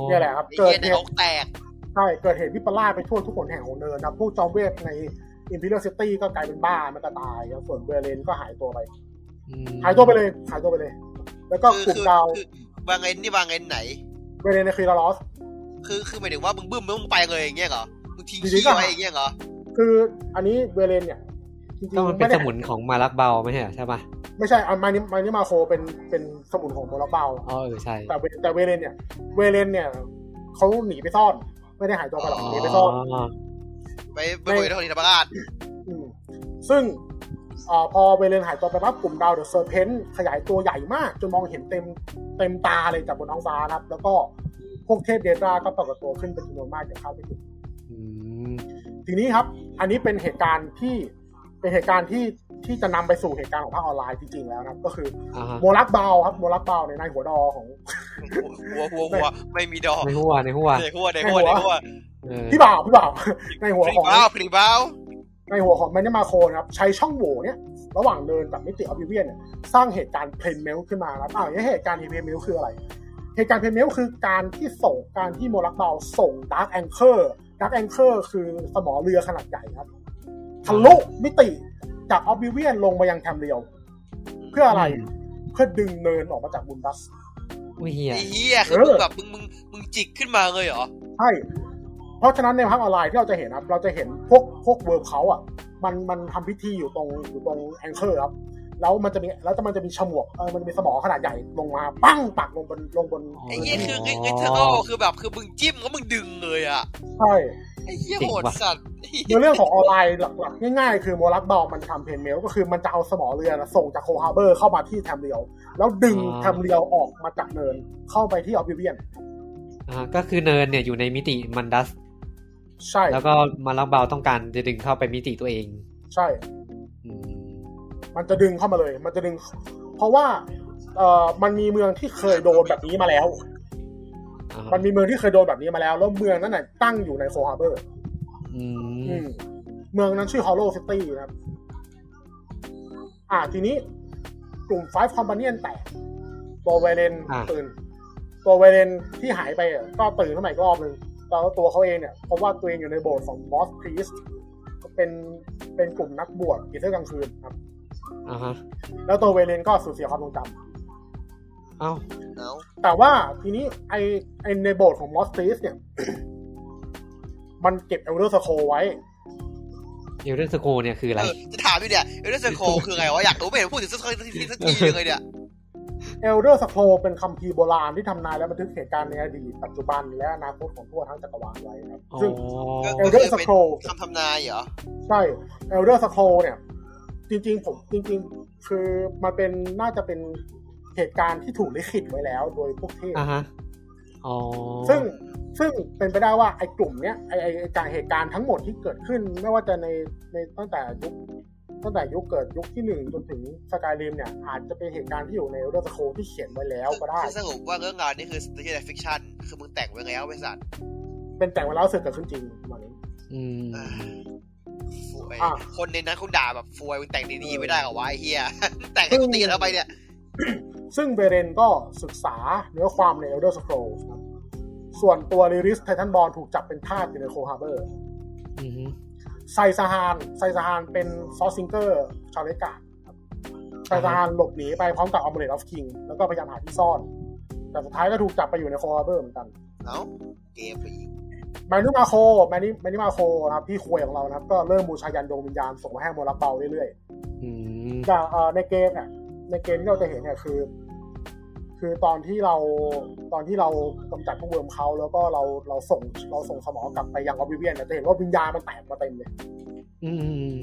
เนี่ยแหละครับไอ้เกิดเหี้ยเหในตุอกแตกใช่เกิดเหตุวิปลาสไปทั่วทุกหนแห่งของ Nirn นะพวกจอมเวทใน Imperial City ก็กลายเป็นบ้ามันก็ตายแล้วส่วนเบรเลนก็หายตัวไปอืมหายตัวไปเลยหายตัวไปเลย แล้วก็คือกลุ่มคือดาวคือบางเอ็นนี่บางเอ็นไหนเบรเลนในครีลาลอสคือคือหมายถึงว่ามึงบึ้มแล้วมึงไปเลยอย่างเงี้ยเหรอมึงทิ้งจริขี้งๆก็ไว้อย่างเงี้ยเหรอคืออันนี้เบรเลนเนี่ยจริงก็มันๆเป็นไม่ได้สมุนของมารักเบาไม่ใช่เหรอใช่ปะ ไม่ใช่อันมานิมานิมาโคเป็นเป็นสมุนของโมลาเบาอ๋อเออใช่แต่เวแต่เวเลนเนี่ยเวเลนเนี่ยเขาหนีไปซ่อน ไม่ได้หายตัวไปหรอกหนีไปซ่อน ไปไปเผยทางธรรมราชอืมซึ่งอ่าพอ Varen หายตัวไปปั๊บกลุ่มดาว The Serpent ขยายตัวใหญ่มาก จนมองเห็นเต็มเต็มตาเลยจากบนท้องฟ้านะครับ แล้วก็พวกเทพ Daedra ก็ปรากฏตัวขึ้นเป็นจำนวนมากอย่างคาดไม่ถึงอืมทีนี้ครับ อันนี้เป็นเหตุการณ์ที่เป็นเหตุการณ์ที่ ที่จะนำไปสู่เหตุการณ์ของภาคออนไลน์จริงๆแล้วนะครับ ก็คืออ่าฮะ Molag Bal ครับ Molag Bal ในนายหัวดอของหัวหัวหัวไม่มีดอกในหัวในหัวในหัวในหัวในหัวเออพี่บ่าวพี่บ่าวในหัวพรีของบ้าวพรีบ้าวในหัวของแมนนี่มาโคนะครับ ใช้ช่องโหว่เนี่ยระหว่างเดินกับมิติออบิเวียนเนี่ยสร้างเหตุการณ์เพลนเมลขึ้นมาครับอ้าวแล้วเหตุการณ์เพลนเมลคืออะไร เหตุการณ์เพลนเมลคือการที่ส่งการที่โมลักเบาส่งดาร์กแองเกอร์ดาร์กแองเกอร์คือสมอเรือขนาดใหญ่ครับทะลุมิติ จากออบิเวียนลงมายังแคมเรียว เพื่ออะไรเพื่อดึงเนินออกมาจาก Mundus อุ้ยเฮียไอ้เหี้ยคือเออมึงแบบมึงมึงมึงจิกขึ้นมาเลยเหรอ ใช่ เพราะฉะนั้นในภาคออนไลน์ที่เราจะเห็นนะครับ เราจะเห็นพวกพวก Worm Cult อะ มันมันทำพิธีอยู่ตรงอยู่ตรง Anchor ครับ แล้วมันจะมีแล้วจะมันจะมีฉมวกเออมันจะมีสมอขนาดใหญ่ลงมาปั้งปักลงบนลงบนไอ้เหี้ยคือไอ้เทอร์โคือแบบคือมึงจิ้มแล้วมึงดึงเลยอะใช่ไอ้เหี้ยโหดสัตว์เนื้อเรื่องของออนไลน์หลักๆง่ายๆ คือ Molag Bal มันทำ Planemeld ก็คือมันจะเอาสมอเรือนะส่งจาก Coldharbour เข้ามาที่ Tamriel แล้วดึง Tamriel ออกมาจาก Nirn เข้าไปที่ Oblivionอ่าก็คือ Nirn เนี่ยอยู่ในมิติ Mundus ใช่แล้วก็ Molag Bal ต้องการจะดึงเข้าไปมิติตัวเอง ใช่อื มมันจะดึงเข้ามาเลย มันจะดึง เพราะว่า เอ่อมันมีเมืองที่เคยโดนแบบนี้มาแล้วอ่าฮะมันมีเมืองที่เคยโดนแบบนี้มาแล้ว แล้วเมืองนั้นน่ะตั้งอยู่ใน Coldharbourอืมอืมเมืองนั้นชื่อ Hollow City นะครับ อ่าทีนี้กลุ่ม Five Companion แตกตัว Varen ตื่น ตัว Varen ที่หายไปอะก็ตื่นขึ้นมาอีกรอบนึงแล้วตัวเขาเองเนี่ยพบว่าตัวเองอยู่ในโบสถ์ของ Moth Priest เป็นเป็นกลุ่มนักบวชผีเสื้อกลางคืนครับ อ่าฮะแล้วตัว Varen ก็สูญเสียความทรงจำเอ้าเอาแต่ว่าทีนี้ไอไอในโบสถ์ของ Moth Priest เนี่ย มันเก็บ Elder Scroll ไว้Elder Scroll เนี่ยคืออะไรเออจะถามอยู่เนี่ย Elder Scroll คือไงวะอยากรู้ไม่เห็นพูดถึงสักทีสักทีเลยเนี่ย Elder Scroll เป็นคัมภีร์โบราณที่ททำนายและบันทึกเหตุการณ์ในอดีตปัจจุบันและอนาคตของทั่วทั้งจักรวาลไว้ครับอ๋อซึ่งก็เอลเดอร์สโคคำทำนายเหรอ ใช่ Elder Scroll เนี่ย จริงๆผมจริงๆ คือมันเป็นน่าจะเป็นเหตุการณ์ที่ถูกลิขิตไว้แล้วโดยพวกเทพอ่าฮะอ๋อซึ่งซึ่งเป็นไปได้ว่าไอ้กลุ่มเนี้ยไอ้ไอ้ไอ้การเหตุการณ์ทั้งหมดที่เกิดขึ้น ไม่ว่าจะในในตั้งแต่ยุคตั้งแต่ยุคเกิดยุคที่หนึ่งจนถึง Skyrim เนี่ย อาจจะเป็นเหตุการณ์ที่อยู่ใน Elder Scroll ที่เขียนไว้แล้วก็ได้คือสรุปว่าเรื่องราวนี้คือไม่ใช่ fiction คือมึงแต่งไว้แล้วไอ้สัตว์เป็นแต่งไว้แล้วเสร็จเกิดขึ้นจริงประมาณนี้อืมอ่า ฟวยอะ คนในนั้นคุณด่าแบบฟวยมึงแต่งดีๆไม่ได้เหรอวะไอ้เฮีย แต่งให้กูตีแล้วไปเนี่ย ซึ่ง Varen ก็ศึกษาเนื้อความใน Elder Scrolls ครับส่วนตัว Lyris Titanborn ถูกจับเป็นทาสอยู่ใน Coldharbour อืม Sai Sahan Sai Sahan เป็น Sword-Singer ชาว Redguard ครับ Sai Sahan หลบหนีไปพร้อมกับ Amulet of Kings แล้วก็พยายามหาที่ซ่อน แต่สุดท้ายก็ถูกจับไปอยู่ใน Coldharbour เหมือนกัน เอ้า เกมไปอีก Mannimarco แมนนิ Mannimarco นะครับพี่ควยของเรานะครับ ก็เริ่มบูชายันดวงวิญญาณส่งมาให้ Molag Bal เรื่อยอืมๆจากเอ่อในเกมเนี่ยในเกมที่เราจะเห็นเนี่ยคือ คือตอนที่เราตอนที่เรากำจัดพวก Worm Cult แล้วก็เราเราส่งเราส่งสมอกลับไปยัง Oblivion เนี่ยจะเห็นว่าวิญญาณมันแตกมาเต็มเลยอืม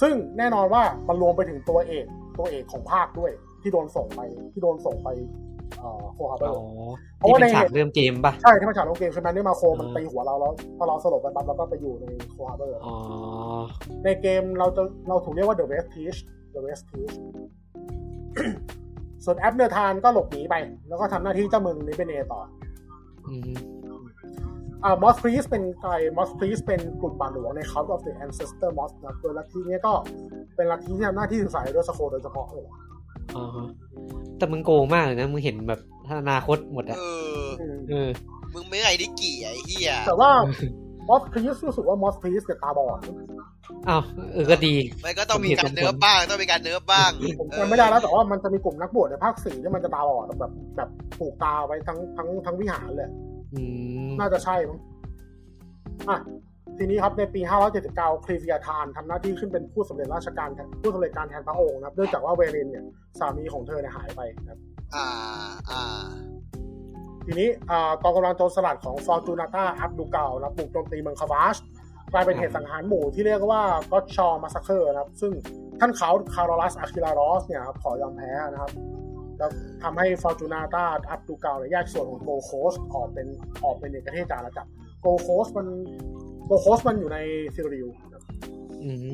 ซึ่งแน่นอนว่ามันรวมไปถึงตัวเอกตัวเอกของภาคด้วย ที่โดนส่งไปที่โดนส่งไปเอ่อ โคฮาร์เบออ๋อร์เพที่ราะว่าเป็นในฉากเริ่มเกมป่ะ ใช่ที่มันฉากลงเกมคือ Mannimarco มันอ่าตีหัวเราแล้วพอเราสลบไปปั๊บเราก็ไปอยู่ใน Coldharbour อ๋อในเกมเราจะเราถูกเรียกว่า The Vestige The Vestige ส่วน Abnur Tharn ก็หลบหนีไป แล้วก็ทำหน้าที่เจ้าเมือง Nibenay ต่ออืมอ่า Moth Priest เป็นใคร Moth Priest เป็นกลุ่มบาทหลวงใน Cult of the Ancestor Moth นะโดยลัทธิเนี้ยก็เป็นลัทธิที่ทำหน้าที่ศึกษา Elder Scroll โดยเฉพาะเลย อ๋อฮะแต่มึงโกงมากเลยนะ มึงเห็นแบบอนาคตหมดอะเออเออ มึงไม่ไงได้กี่ไอ้เหี้ยแต่ว่า Moth Priest รู้สึกว่า Moth Priest เนี่ยตาบอดอ้าวเออก็ดี มันก็ต้องมีการ nerf บ้าง ต้องมีการ nerf บ้างผมจำไม่ได้แล้วแต่ว่ามันจะมีกลุ่มนักบวชในภาคสี่ที่มันจะตาบอดแบบ แบบผูกตาไว้ทั้งทั้งทั้งวิหารเลยอืมน่าจะใช่มั้งอะ ทีนี้ครับในปี 579 Clivia Tharn ทำหน้าที่ขึ้นเป็นผู้สำเร็จราชการแทนผู้สำเร็จการแทนพระองค์นะครับเนื่องจากว่า Varen เนี่ยสามีของเธอเนี่ยหายไปนะครับอ่าอ่าทีนี้อ่ากองกำลังโจรสลัดของ Fortunata ap Dugal นะครับบุกโจมตีเมือง Kvatch กลายเป็นเหตุสังหารหมู่ที่เรียกว่า Kvatch Massacre นะครับ ซึ่งท่านเขา Carolus Aquilarios เนี่ยครับขอยอมแพ้นะครับแล้วทำให้ Fortunata ap Dugal เนี่ยแยกส่วนของโกโคสออกเป็นออกเป็นเอกเทศจากอาณาจักร Gold Coast มัน Gold Coast มันอยู่ใน Cyrodiil นะครับอืม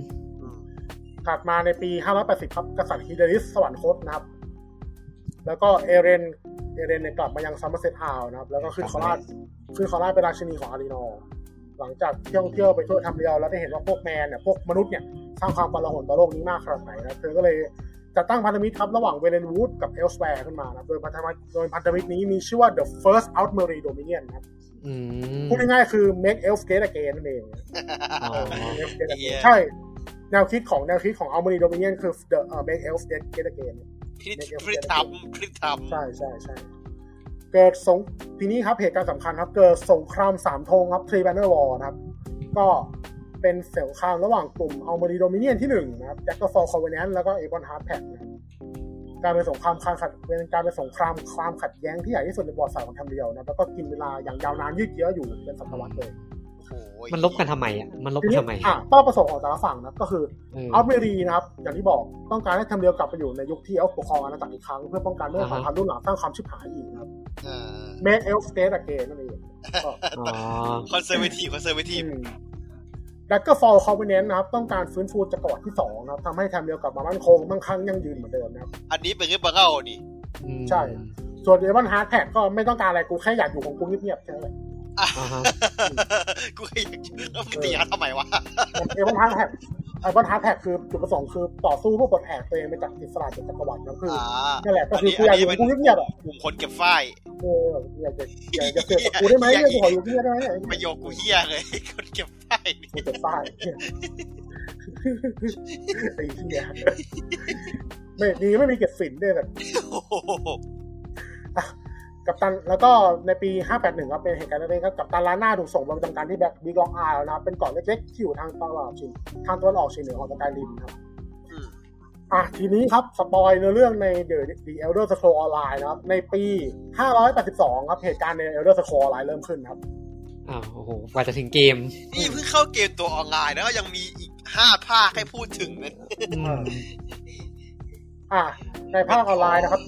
ถัดมาในปี 580 ครับกษัตริย์ Hidellith สวรรคตนะครับ แล้วก็ Ayrenn Ayrenn เนี่ยกลับมายัง Summerset Isle นะครับ แล้วก็ขึ้นครองราชย์ขึ้นครองราชย์เป็นราชินีของ Alinor หลังจากเที่ยวเที่ยวไปทั่ว Tamriel แล้วได้เห็นว่าพวก Man เนี่ย พวกมนุษย์เนี่ย สร้างความโกลาหลต่อโลกนี้มากขนาดไหนนะเธอก็เลยจัดตั้งพันธมิตรครับ ระหว่าง Valenwood กับ Elsweyr ขึ้นมานะโดยพันธมิตรโดยพันธมิตรนี้มีชื่อว่า the First Aldmeri Dominion นะครับอืม พูดง่ายๆคือ make elf great again นั่นเองอ๋อ Make elf great again เหี้ยใช่ แนวคิดของแนวคิดของ Aldmeri Dominion คือ the uh, make elf great again พริพริทำพริทำใช่ใช่ใช่เกิดสงทีนี้ครับเหตุการณ์สำคัญครับ เกิดสงครามสามธงครับ Three Banner War นะครับ ก็เป็นสงครามระหว่างกลุ่ม Aldmeri Dominion ที่หนึ่งนะครับ Daggerfall Covenant แล้วก็ Ebonheart Pact นะครับ การเป็นสงครามความขัดเป็นการเป็นสงครามความขัดแย้งที่ใหญ่ที่สุดในประวัติศาสตร์ของ Tamriel นะแล้วก็กินเวลาอย่างยาวนานยืดเยื้ออยู่เป็นศตวรรษเลยโอ้ยมันรบกันทำไมอะมันรบทีกันนี้ทำไมอะเป้าประสงค์ของแต่ละฝั่งนะครับก็คือเออ Aldmeri นะครับ อย่างที่บอกต้องการให้ Tamriel กลับไปอยู่ในยุคที่เอลฟ์ปกครองอาณาจักรอีกครั้งเพื่อป้องกันไม่ให้ฝั่งพันรุ่นหลังสร้างความชิบหายอีกนะครับอ่า make elf great again นั่นเองก็อ๋อ conservative conservative Daggerfall Covenant นะครับ ต้องการฟื้นฟูจักรวรรดิที่สองนะครับทำให้ Tamriel กลับมามั่นคงมั่งคั่งยั่งยืนเหมือนเดิมนะครับอันนี้เป็นเรื่องบังเอิญนี่อืมใช่ ส่วน Ebonheart Pact ก็ไม่ต้องการอะไรกูแค่อยากอยู่ของกูเงียบๆแค่นั้นแหละอะอ่าฮะกูแค่อยากจะแล้วมึงตีกันทำไมวะ Ebonheart Pact Ebonheart Pact คือจุดประสงค์คือต่อสู้เพื่อปลดแอกตัวเองไปจากอิสระจากจักรวรรดิก็คืออ่านั่นแหละก็คือกูอยากอยู่ของกูเงียบๆอะกลุ่มคนเก็บฝ้ายเอออยากจะอยากจะเกิดกับกูได้ไหมเนี่ยกูขออยู่เงียบได้ไหมเนี่ยประโยคกูเฮี้ยเลยคนเก็บฝ้ายนี่กูเก็บฝ้ายไอ้เหี้ยไม่ดีไม่มีเก็บฝิ่นด้วยแบบโอ้โห กัปตันแล้วก็ในปี 581ครับเป็นเหตุการณ์เล็กๆครับกัปตัน Rana ถูกส่งไปประจำการที่ Bleakrock Isle นะครับเป็นเกาะเล็กๆที่อยู่ทางตะวันออกเฉียงทางตะวันออกเฉียงเหนือของ Skyrim ครับอืมอะทีนี้ครับ spoil ในเรื่องใน The The Elder Scrolls Online นะครับ ในปี 582 ครับเหตุการณ์ใน Elder Scrolls Online เริ่มขึ้นครับอ้าวโอ้โหกว่าจะถึงเกม นี่เพิ่งเข้าเกมตัวออนไลน์แล้วก็ยังมีอีกห้าภาคให้พูดถึงเลยอืมอะในภาคออนไลน์นะครับ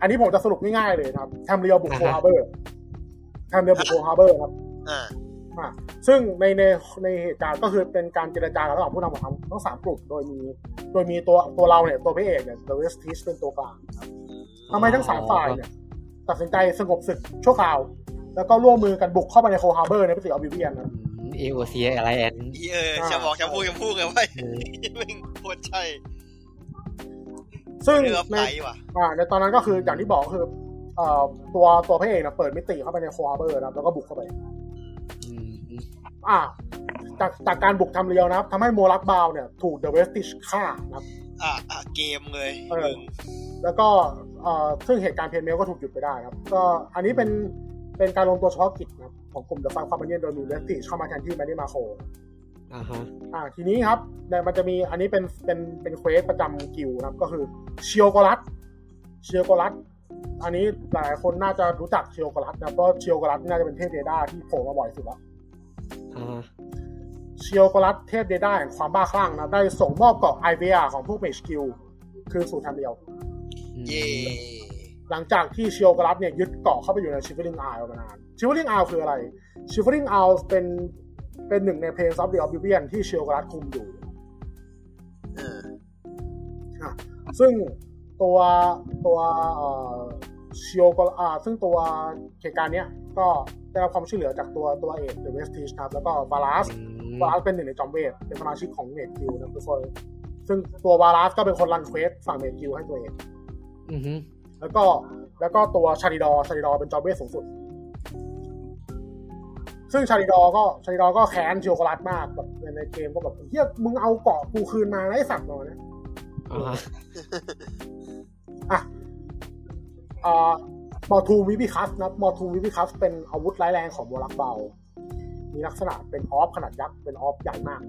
อันนี้ผมจะสรุปง่ายๆเลยนะครับ Tamriel บุก Coldharbour Tamriel บุก Coldharbour ครับอ่าอะซึ่งในในในเหตุการณ์ก็คือเป็นการเจรจาระหว่างผู้นำของทั้งทั้งสามกลุ่มโดยมีโดยมีตัวตัวเราเนี่ยตัวพระเอกเนี่ย The Vestige เป็นตัวกลางครับทำให้ทั้งสามฝ่ายเนี่ยตัดสินใจสงบศึกชั่วคราว แล้วก็ร่วมมือกันบุกเข้าไปใน Coldharbour ในมิติ Oblivion นะเอโอซีอะไรแอนอีเออจะบอกจะพูดจะพูดไงว่าเออแม่งโคตรใช่ ซึ่งเรือในไปว่ะอ่าในตอนนั้นก็คืออย่างที่บอกก็คือเอ่อตัวตัวพระเอกนะเปิดมิติเข้าไปใน Coldharbour นะครับแล้วก็บุกเข้าไปอืมอ่าจากจากการบุก Tamriel นะครับทำให้ Molag Bal เนี่ยถูก The Vestige ฆ่านะครับอะอะเกมเลยเออมึงแล้วก็เอ่อซึ่งเหตุการณ์ Planemeld ก็ถูกหยุดไปได้ครับ ก็อันนี้เป็นเป็นการรวมตัวเฉพาะกิจนะครับของกลุ่ม The Five Companions โดยมี Vestige เข้ามาแทนที่ Mannimarco อ่าฮะอ่าทีนี้ครับเนี่ยมันจะมีอันนี้เป็นเป็นเป็น quest ประจำกิลด์นะครับ ก็คือ Sheogorath Sheogorath อันนี้หลายคนน่าจะรู้จัก Sheogorath นะเพราะ Sheogorath น่าจะเป็นเทพ Daedra ที่โผล่มาบ่อยสุดแล้วอ่า Sheogorath เทพ Daedra แห่งความบ้าคลั่งนะได้ส่งมอบเกาะ Eyevea ของพวก Mages Guild คืนสู่ Tamriel อืมเย่หลังจากที่ Sheogorath เนี่ยยึดเกาะเข้าไปอยู่ในชิฟเฟอริงอ l ลมานานชิฟเฟอริงอ l ลคืออะไรShivering Isles เป็น เป็นหนึ่งใน plane of Oblivion ที่ Sheogorath คุมอยู่เอออะซึ่งตัวตัวเอ่อ Sheogo อ่าซึ่งตัวเหตุการณ์เนี้ยก็ได้รับความช่วยเหลือจากตัวตัวเอก The Vestige ครับแล้วก็ Valaste อืม Valaste เป็นหนึ่งในจอมเวทเป็นสมาชิกของ Mages Guild นะทุกคนซึ่งตัว Valaste ก็เป็นคน run quest ฝั่ง Mages Guild ให้ตัวเองอือฮึแล้วก็แล้วก็ตัวชาริดอชาริดอเป็นจอมเวทสูงสุด ซึ่งชาริดอก็ชาริดอก็แค้นชิโอโกลัสมากแบบในในเกมก็แบบเฮียมึงเอาเกาะกูคืนมานะไอ้สัตว์หน่อยนะอ่าฮะอะอ่ามอทูวิบิคัสนะมอทูวิบิคัสเป็นอาวุธร้ายแรงของโบลักเบา มีลักษณะเป็นออฟขนาดยักษ์เป็นออฟใหญ่มาก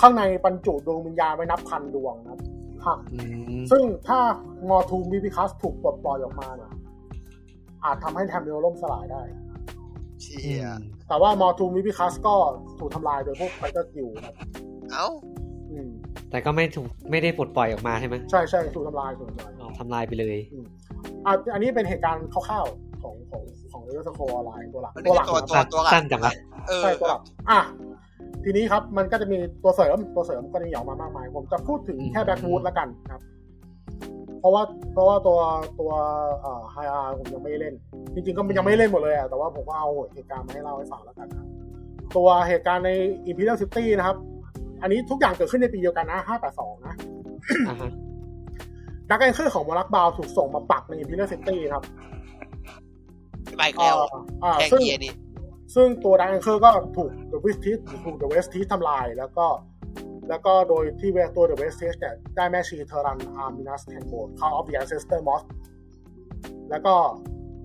ข้างในบรรจุดวงวิญญาณไว้นับพันดวงนะครับค่ะอืมซึ่งถ้า Mortuum Vivicus ถูกปลดปล่อยออกมาเนี่ยอาจทำให้ Tamriel ล่มสลายได้ เชี่อืยมแต่ว่า Mortuum Vivicus ก็ถูกทำลายโดยพวก Fighters Guild ครับเอ้าอืมแต่ก็ไม่ถูกไม่ได้ปลดปล่อยออกมาใช่ไหมใช่ใช่ถูกทำลายถูกทำลายเอาทำลายไปเลยอะอันนี้เป็นเหตุการณ์คร่าวๆของของของ Elder Scrolls On line ตัวหลักอันตันี้วหลักตัวนะครับตัวตัวหลักสั้นจังวะเออใช่ตัวหลักอะทีนี้ครับมันก็จะมีตัวเสริมตัวเสริมก็จะมีออกมามากมาย ผมจะพูดถึงแค่อืม Blackwood แล้วกันครับเพ ราะว่าเพราะว่าตัวตัวเอ่อ High Isle ผมยังไม่ได้เล่น จริงๆก็ยังไม่ได้เล่นหมดเลยอะแต่ว่าผมก็เอาเหตุการณ์มาให้เล่าให้ฟังแล้วกันครับตัวเหตุการณ์ใน Imperial City นะครับ อันนี้ทุกอย่างเกิดขึ้นในปีเดียวกันนะ 582 นะอ่าฮะ Dark Anchor ของ Molag Bal ถูกส่งมาปักใน Imperial City ครับมาอีกแล้วอ่าอ่าแข่งซึ่งเกียร์นี่ซึ่งตัวดักแอนเคิลก็ถูกเดอะเวสทิสถูกเดอะเวสทิสทำลายแล้วก็ แล้วก็โดยที่เวตัวเดอะเวสทิสเนี่ยได้แม่ชีเทอรันอาร์มินัสแทนโบดเข้าออฟเดียเซสเตอร์มอสแล้วก็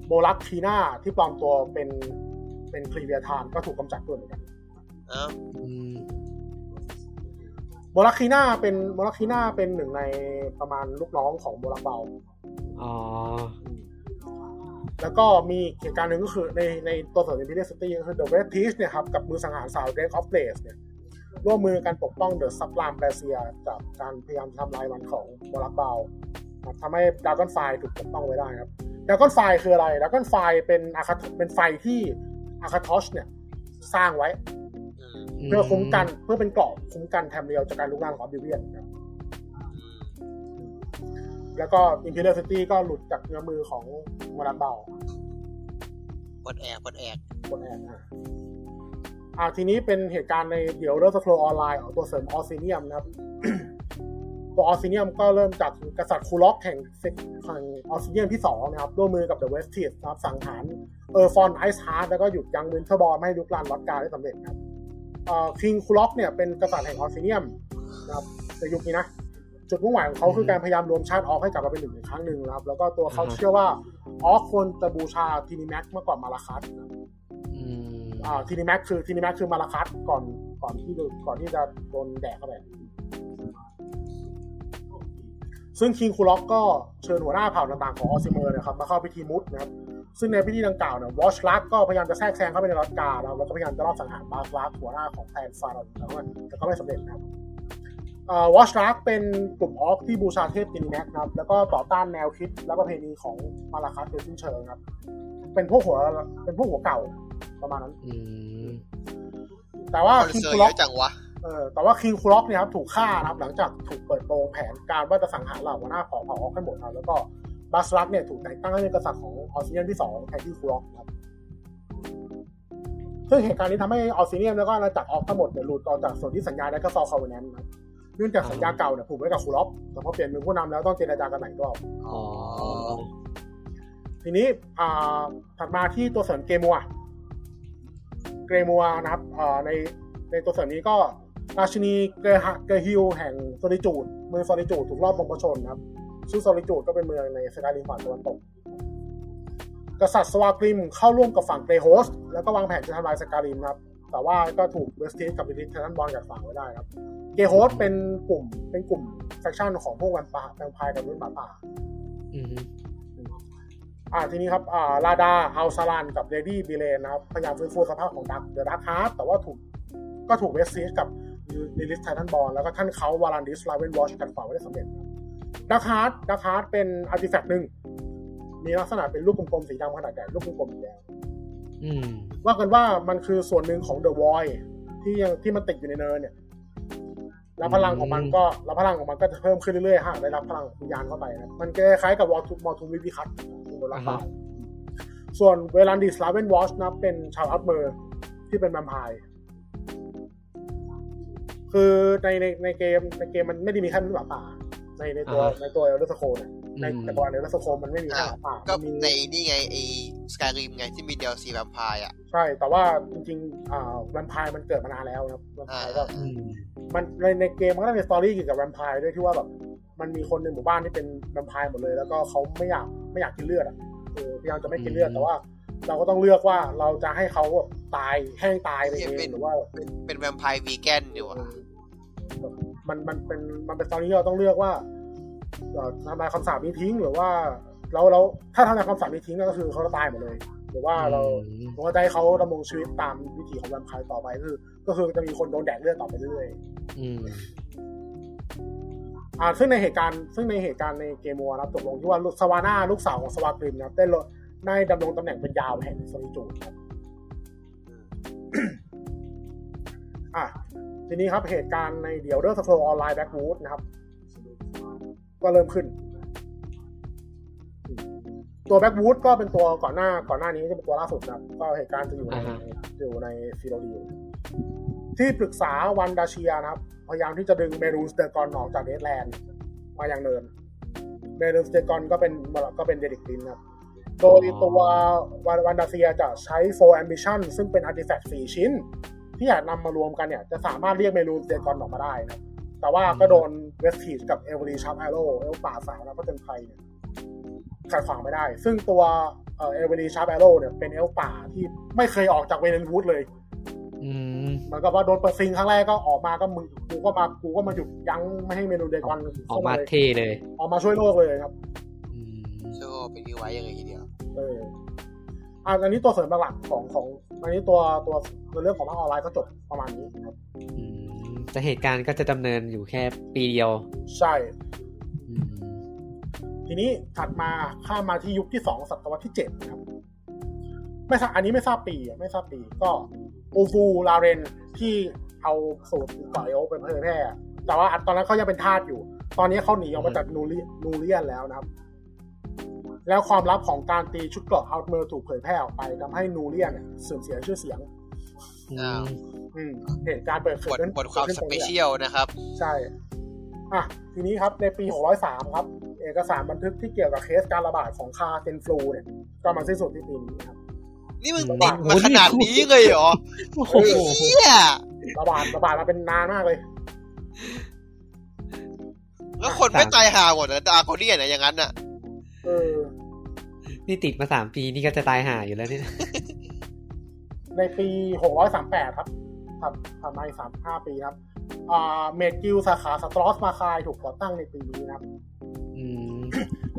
โบลักทีน่าที่ปลอมตัวเป็นเป็นคลีเวียทานก็ถูกกำจัดด้วยเหมือนกันเอ้าอืมโบลักทีน่าเป็นโบลักทีน่าเป็นหนึ่งในประมาณลูกน้องของโบลักเบาอ๋อแล้วก็มีเหตุการณ์หนึ่งก็คือในในตัวส่วน Imperial City ก็คือ The Red Teeth เนี่ยครับกับมือสังหารสาว Drake of Blaze เนี่ย ร่วมมือกันปกป้อง The Sublime b r a c i a จากการพยายามทำลายมันของบรักเบาครับทำให้ Dragon Fire ถูกปกป้องไว้ได้ครับ Dragon Fire คืออะไร Dragon Fire เป็นอาคาเป็นไฟที่อาคาทอชเนี่ยสร้างไว้อืมเพื่อคุ้มกันเพื่อเป็นเกราะคุ้มกันแทมเรียวจากการลุกลามของบิเวียนครับอืมแล้วก็ Imperial City ก็หลุดจากเงื้อมมือของ Molag Balปลดแอกปลดแอกกดแอนอะ อ่าทีนี้เป็นเหตุการณ์ใน The Elder Scrolls Online ตัวเสริม Orsinium นะครับ ตัว Orsinium ก็เริ่มจากกษัตริย์ Kurog แห่งเซกแห่ง Orsinium ที่สองนะครับร่วมมือกับ the Vestige นะครับสังหาร Urfon Ice-Heart แล้วก็หยุดยั้ง Winterborn ไม่ให้ลุกลาม Wrothgar ได้สำเร็จครับKing Kurog เนี่ยเป็นกษัตริย์แห่ง Orsinium นะครับในยุคนี้นะจุดมุ่งหมายของเขาคือการพยายามรวมชาติ Orc ให้กลับมาเป็นหนึ่งอีกครั้งหนึ่งนะครับ แล้วก็ตัวเขาเชื่อว่า Orc ควรจะบูชา Trinimac มากกว่า Malacath Trinimac คือ Trinimac คือ Malacath ก่อนก่อนที่ก่อนที่จะโดนแดกเข้าไปซึ่ง King Kurog ก็เชิญหัวหน้าเผ่าต่างๆของ Orsimer นะครับมาเข้าพิธี moot นะครับ ซึ่งในพิธีดังกล่าวเนี่ย Vosh Rakh ก็พยายามจะแทรกแซงเข้าไปใน Wrothgar นะครับแล้วก็พยายามจะลอบสังหาร Bazrag หัวหน้าของ Clan Fharun แต่ก็แต่ก็ไม่สำเร็จนะครับ Vosh Rakh เป็นกลุ่มออฟที่บูชาเทพ Trinimac นะครับแล้วก็ต่อต้านแนวคิดและประเพณีของ Malacath โดยสิ้นเชิงครับเป็นพวกหัวเป็นพวกหัวเก่า ประมาณนั้นอืมแต่ว่าคอนคิงเสิร์คูตเยล็อกอะจังวะเออแต่ว่า King Kurog เนี่ยครับถูกฆ่านะครับ หลังจากถูกเปิดโปงแผนการว่าจะสังหารเหล่าหัวหน้าของเผ่า Orc ให้หมดครับแล้วก็ Bazrag เนี่ยถูกแต่งตั้งให้เป็นกษัตริย์ของออสเตรเลียนที่สองแทนที่ Kurog ครับซึ่งเหตุการณ์นี้ทำให้ออสเตรเลียนแล้วก็อาณาจักร Orc ทั้งหมดเนี่ยหลุดออกจากสนธิสัญญา Daggerfall Covenant ครับเนื่องจากสัญญาเก่าเนี่ยผูกไว้กับ Kurog แต่พอเปลี่ยนมือผู้นำแล้วต้องเจรจากันใหม่อีกรอบอ๋อทีนี้อ่าถัดมาที่ตัวเสริม Greymoor Greymoor นะครับในในตัวเสริมนี้ก็ราชินี Gerhyld Gerhyld แห่ง Solitude เมือง Solitude ถูกลอบปลงพระชนม์ครับ ชื่อ Solitude ก็เป็นเมืองใน Skyrim ฝั่งตะวันตก กษัตริย์ Svargrim เข้าร่วมกับฝั่ง Gray Host แล้วก็วางแผนจะทำลาย Skyrim ครับ แต่ว่าก็ถูก Vestige กับ Lyris Titanborn ขัดขวางไว้ได้ครับ Gray Host เป็นกลุ่มเป็นกลุ่ม faction ของพวกแวมปาแวมไพร์กับรุ่นหมาป่า อืมอ่าทีนี้ครับอ่า Rada al-Saran กับ Lady Belain นะครับพยายามฟื้นฟูสภาพของ Dark the Dark Heart แต่ว่าถูกก็ถูกเวสซีสกับ Lyris Titanborn แล้วก็ท่านเคานต์ Verandis Ravenwatch กันฝ่าไว้ได้สำเร็จดักฮาร์ดดักฮาร์ดเป็นอาร์ติแฟกต์หนึ่ง มีลักษณะเป็นลูกกลมๆสีดำขนาดใหญ่ลูกกลมๆสีแดงอืมว่ากันว่ามันคือส่วนหนึ่งของเดอะวอยที่ยังที่มันติดอยู่ในเนินเนี่ย แล้วพลังของมันก็แล้วพลังของมันก็จะเพิ่มขึ้นเรื่อยๆฮะได้รับพลังวิญญาณเข้าไปนะมันคล้ายๆกับวอลทูมอลทูวิวิคัตของโดนรับเปล่าส่วนเวลันดิสลาเวนวอชนะเป็นชาวอัพเมอร์ที่เป็นแวมไพร์คือในในในเกมในเกมมันไม่ได้มีแค่มนุษย์หมาป่า ในในตัวอ่าฮะในตัว Elder Scroll เนี่ยในอืมแต่ก่อน Elder Scroll มันไม่มีแค่หมาป่าก็มันมีในนี่ไงไอ้ Skyrim ไงที่มี DLCแวมไพร์อะใช่แต่ว่าจริงๆอ่าแวมไพร์มันเกิดมานานแล้วนะครับแวมไพร์ก็อืมมันในในเกมมันก็จะมี story เกี่ยวกับแวมไพร์ด้วยที่ว่าแบบมันมีคนในหมู่บ้านที่เป็นแวมไพร์หมดเลย แล้วก็เขาไม่อยากไม่อยากกินเลือดอะเออพยายามจะไม่กินเลือดอืมแต่ว่าเราก็ต้องเลือกว่าเราจะให้เขาแบบตายแห้งตายไปเอเป็งนหรือว่าเป็นเป็นแวมไพร์วีแกนอยู่อะแบบ มันมันเป็นมันเป็นสตอรี่ที่เราต้องเลือกว่าเอ่อทำลายคำสาปนี้ทิ้งหรือว่าเราเราถ้าทำลายคำสาปนี้ทิ้งก็คือเขาจะตายหมดเลย หรือว่าเราอืมเราก็จะให้เขาดำรงชีวิตตามวิถีของแวมไพร์ต่อไปคือ ก็คือจะมีคนโดนแดกเลือดต่อไปเรื่อยๆอืมอ่าซึ่งในเหตุการณ์ซึ่งในเหตุการณ์ในเกมวัวนะครับตกลงที่ว่าลูกสวาน่าลูกสาวของสวากริมนะครับได้ลดได้ดำรงตำแหน่งเป็น Jarl แห่ง Solitude ครับอะ ทีนี้ครับเหตุการณ์ใน The Elder Scrolls Online Blackwood นะครับ ก็เริ่มขึ้น ตัว Blackwood ก็เป็นตัวก่อนหน้าก่อนหน้านี้จะเป็นตัวล่าสุดนะครับ ก็เหตุการณ์จะอยู่ในอ่าฮะอยู่ใน Cyrodiil ที่ปรึกษา Vandacia นะครับ พยายามที่จะดึง Mehrunes Dagon ออกจาก Deadlandsมายัง Nirn Mehrunes Dagon ก็เป็นก็เป็น Daedric Prince ครับโดยตัว Van Vandacia จะใช้ Four Ambitions ซึ่งเป็น artifact สี่ชิ้น ที่อยากนำมารวมกันเนี่ย จะสามารถเรียก Mehrunes Dagon ออกมาได้นะ แต่ว่าก็โดน Vestige กับ Eveli Sharp-Arrow เอลฟ์ป่าสาวแล้วก็เป็นไทยเนี่ยขัดขวางไว้ได้ ซึ่งตัว Eveli Sharp-Arrow เนี่ยเป็นเอลฟ์ป่าที่ไม่เคยออกจาก Valenwood เลยอืมเหมือนกับว่าโดนเปิดซิงครั้งแรกก็ออกมาก็มึงกูก็มากูก็มาหยุดยั้งไม่ให้ Mehrunes Dagon ออกเข้ามามาเลยเท่เลย ออกมาช่วยโลกเลยครับอืมโชว์เป็นที่ไว้ยังไงทีเดียวเอออะอันนี้ตัวเสริมหลักๆของของ อันนี้ตัวตัวตัวเรื่องของภาคออนไลน์ก็จบประมาณนี้ครับอืมแต่เหตุการณ์ก็จะดำเนินอยู่แค่ปีเดียว ใช่อืมทีนี้ถัดมาข้ามมาที่ยุคที่สองศตวรรษที่เจ็ดนะครับ ไม่ทราบอันนี้ไม่ทราบปีอะไม่ทราบปีก็อูฟูลาเรนที่เอาสูตรต่อยโอไปเผยแพร่อะแต่ว่าตอนนั้นเขายังเป็นทาสอยู่ ตอนนี้เขาหนีออกมาจากนูเรียนูเรียนแล้วนะครับ แล้วความลับของการตีชุดเกราะอัลเมอร์ถูกเผยแพร่ออกไปทำให้นูเรียนเนี่ยเสื่อมเสียชื่อเสียงอืมอืมเหตุการณ์เปิดบเกิดทขึ้นบทความกิดสขึ้นตรงเปนี้แหละเชียลนะครับ ใช่อะทีนี้ครับในปี 603 ครับ เอกสารบันทึกที่เกี่ยวกับเคสการระบาดของคาเซนฟลูเนี่ย ก็มาสิ้นสุดที่ปีนี้ครับ นี่มึงโอ้ติดโหมาขนาดนี้เลยเหรอโอ้โหเฮียระบาดระบาดมาเป็นนานมากเลย แล้วคนไม่ตายห่าหมดนะดาโคเนียนะอย่างนั้นน่ะ เออ นี่ติดมาสามปีนี่ก็จะตายห่าอยู่แล้วเนี่ยในปี638ครับถัดถัดมาอีก35ปีครับ อ่า เมดกิลสาขาสตรอสมาคายถูกก่อตั้งในปีนี้นะครับอืม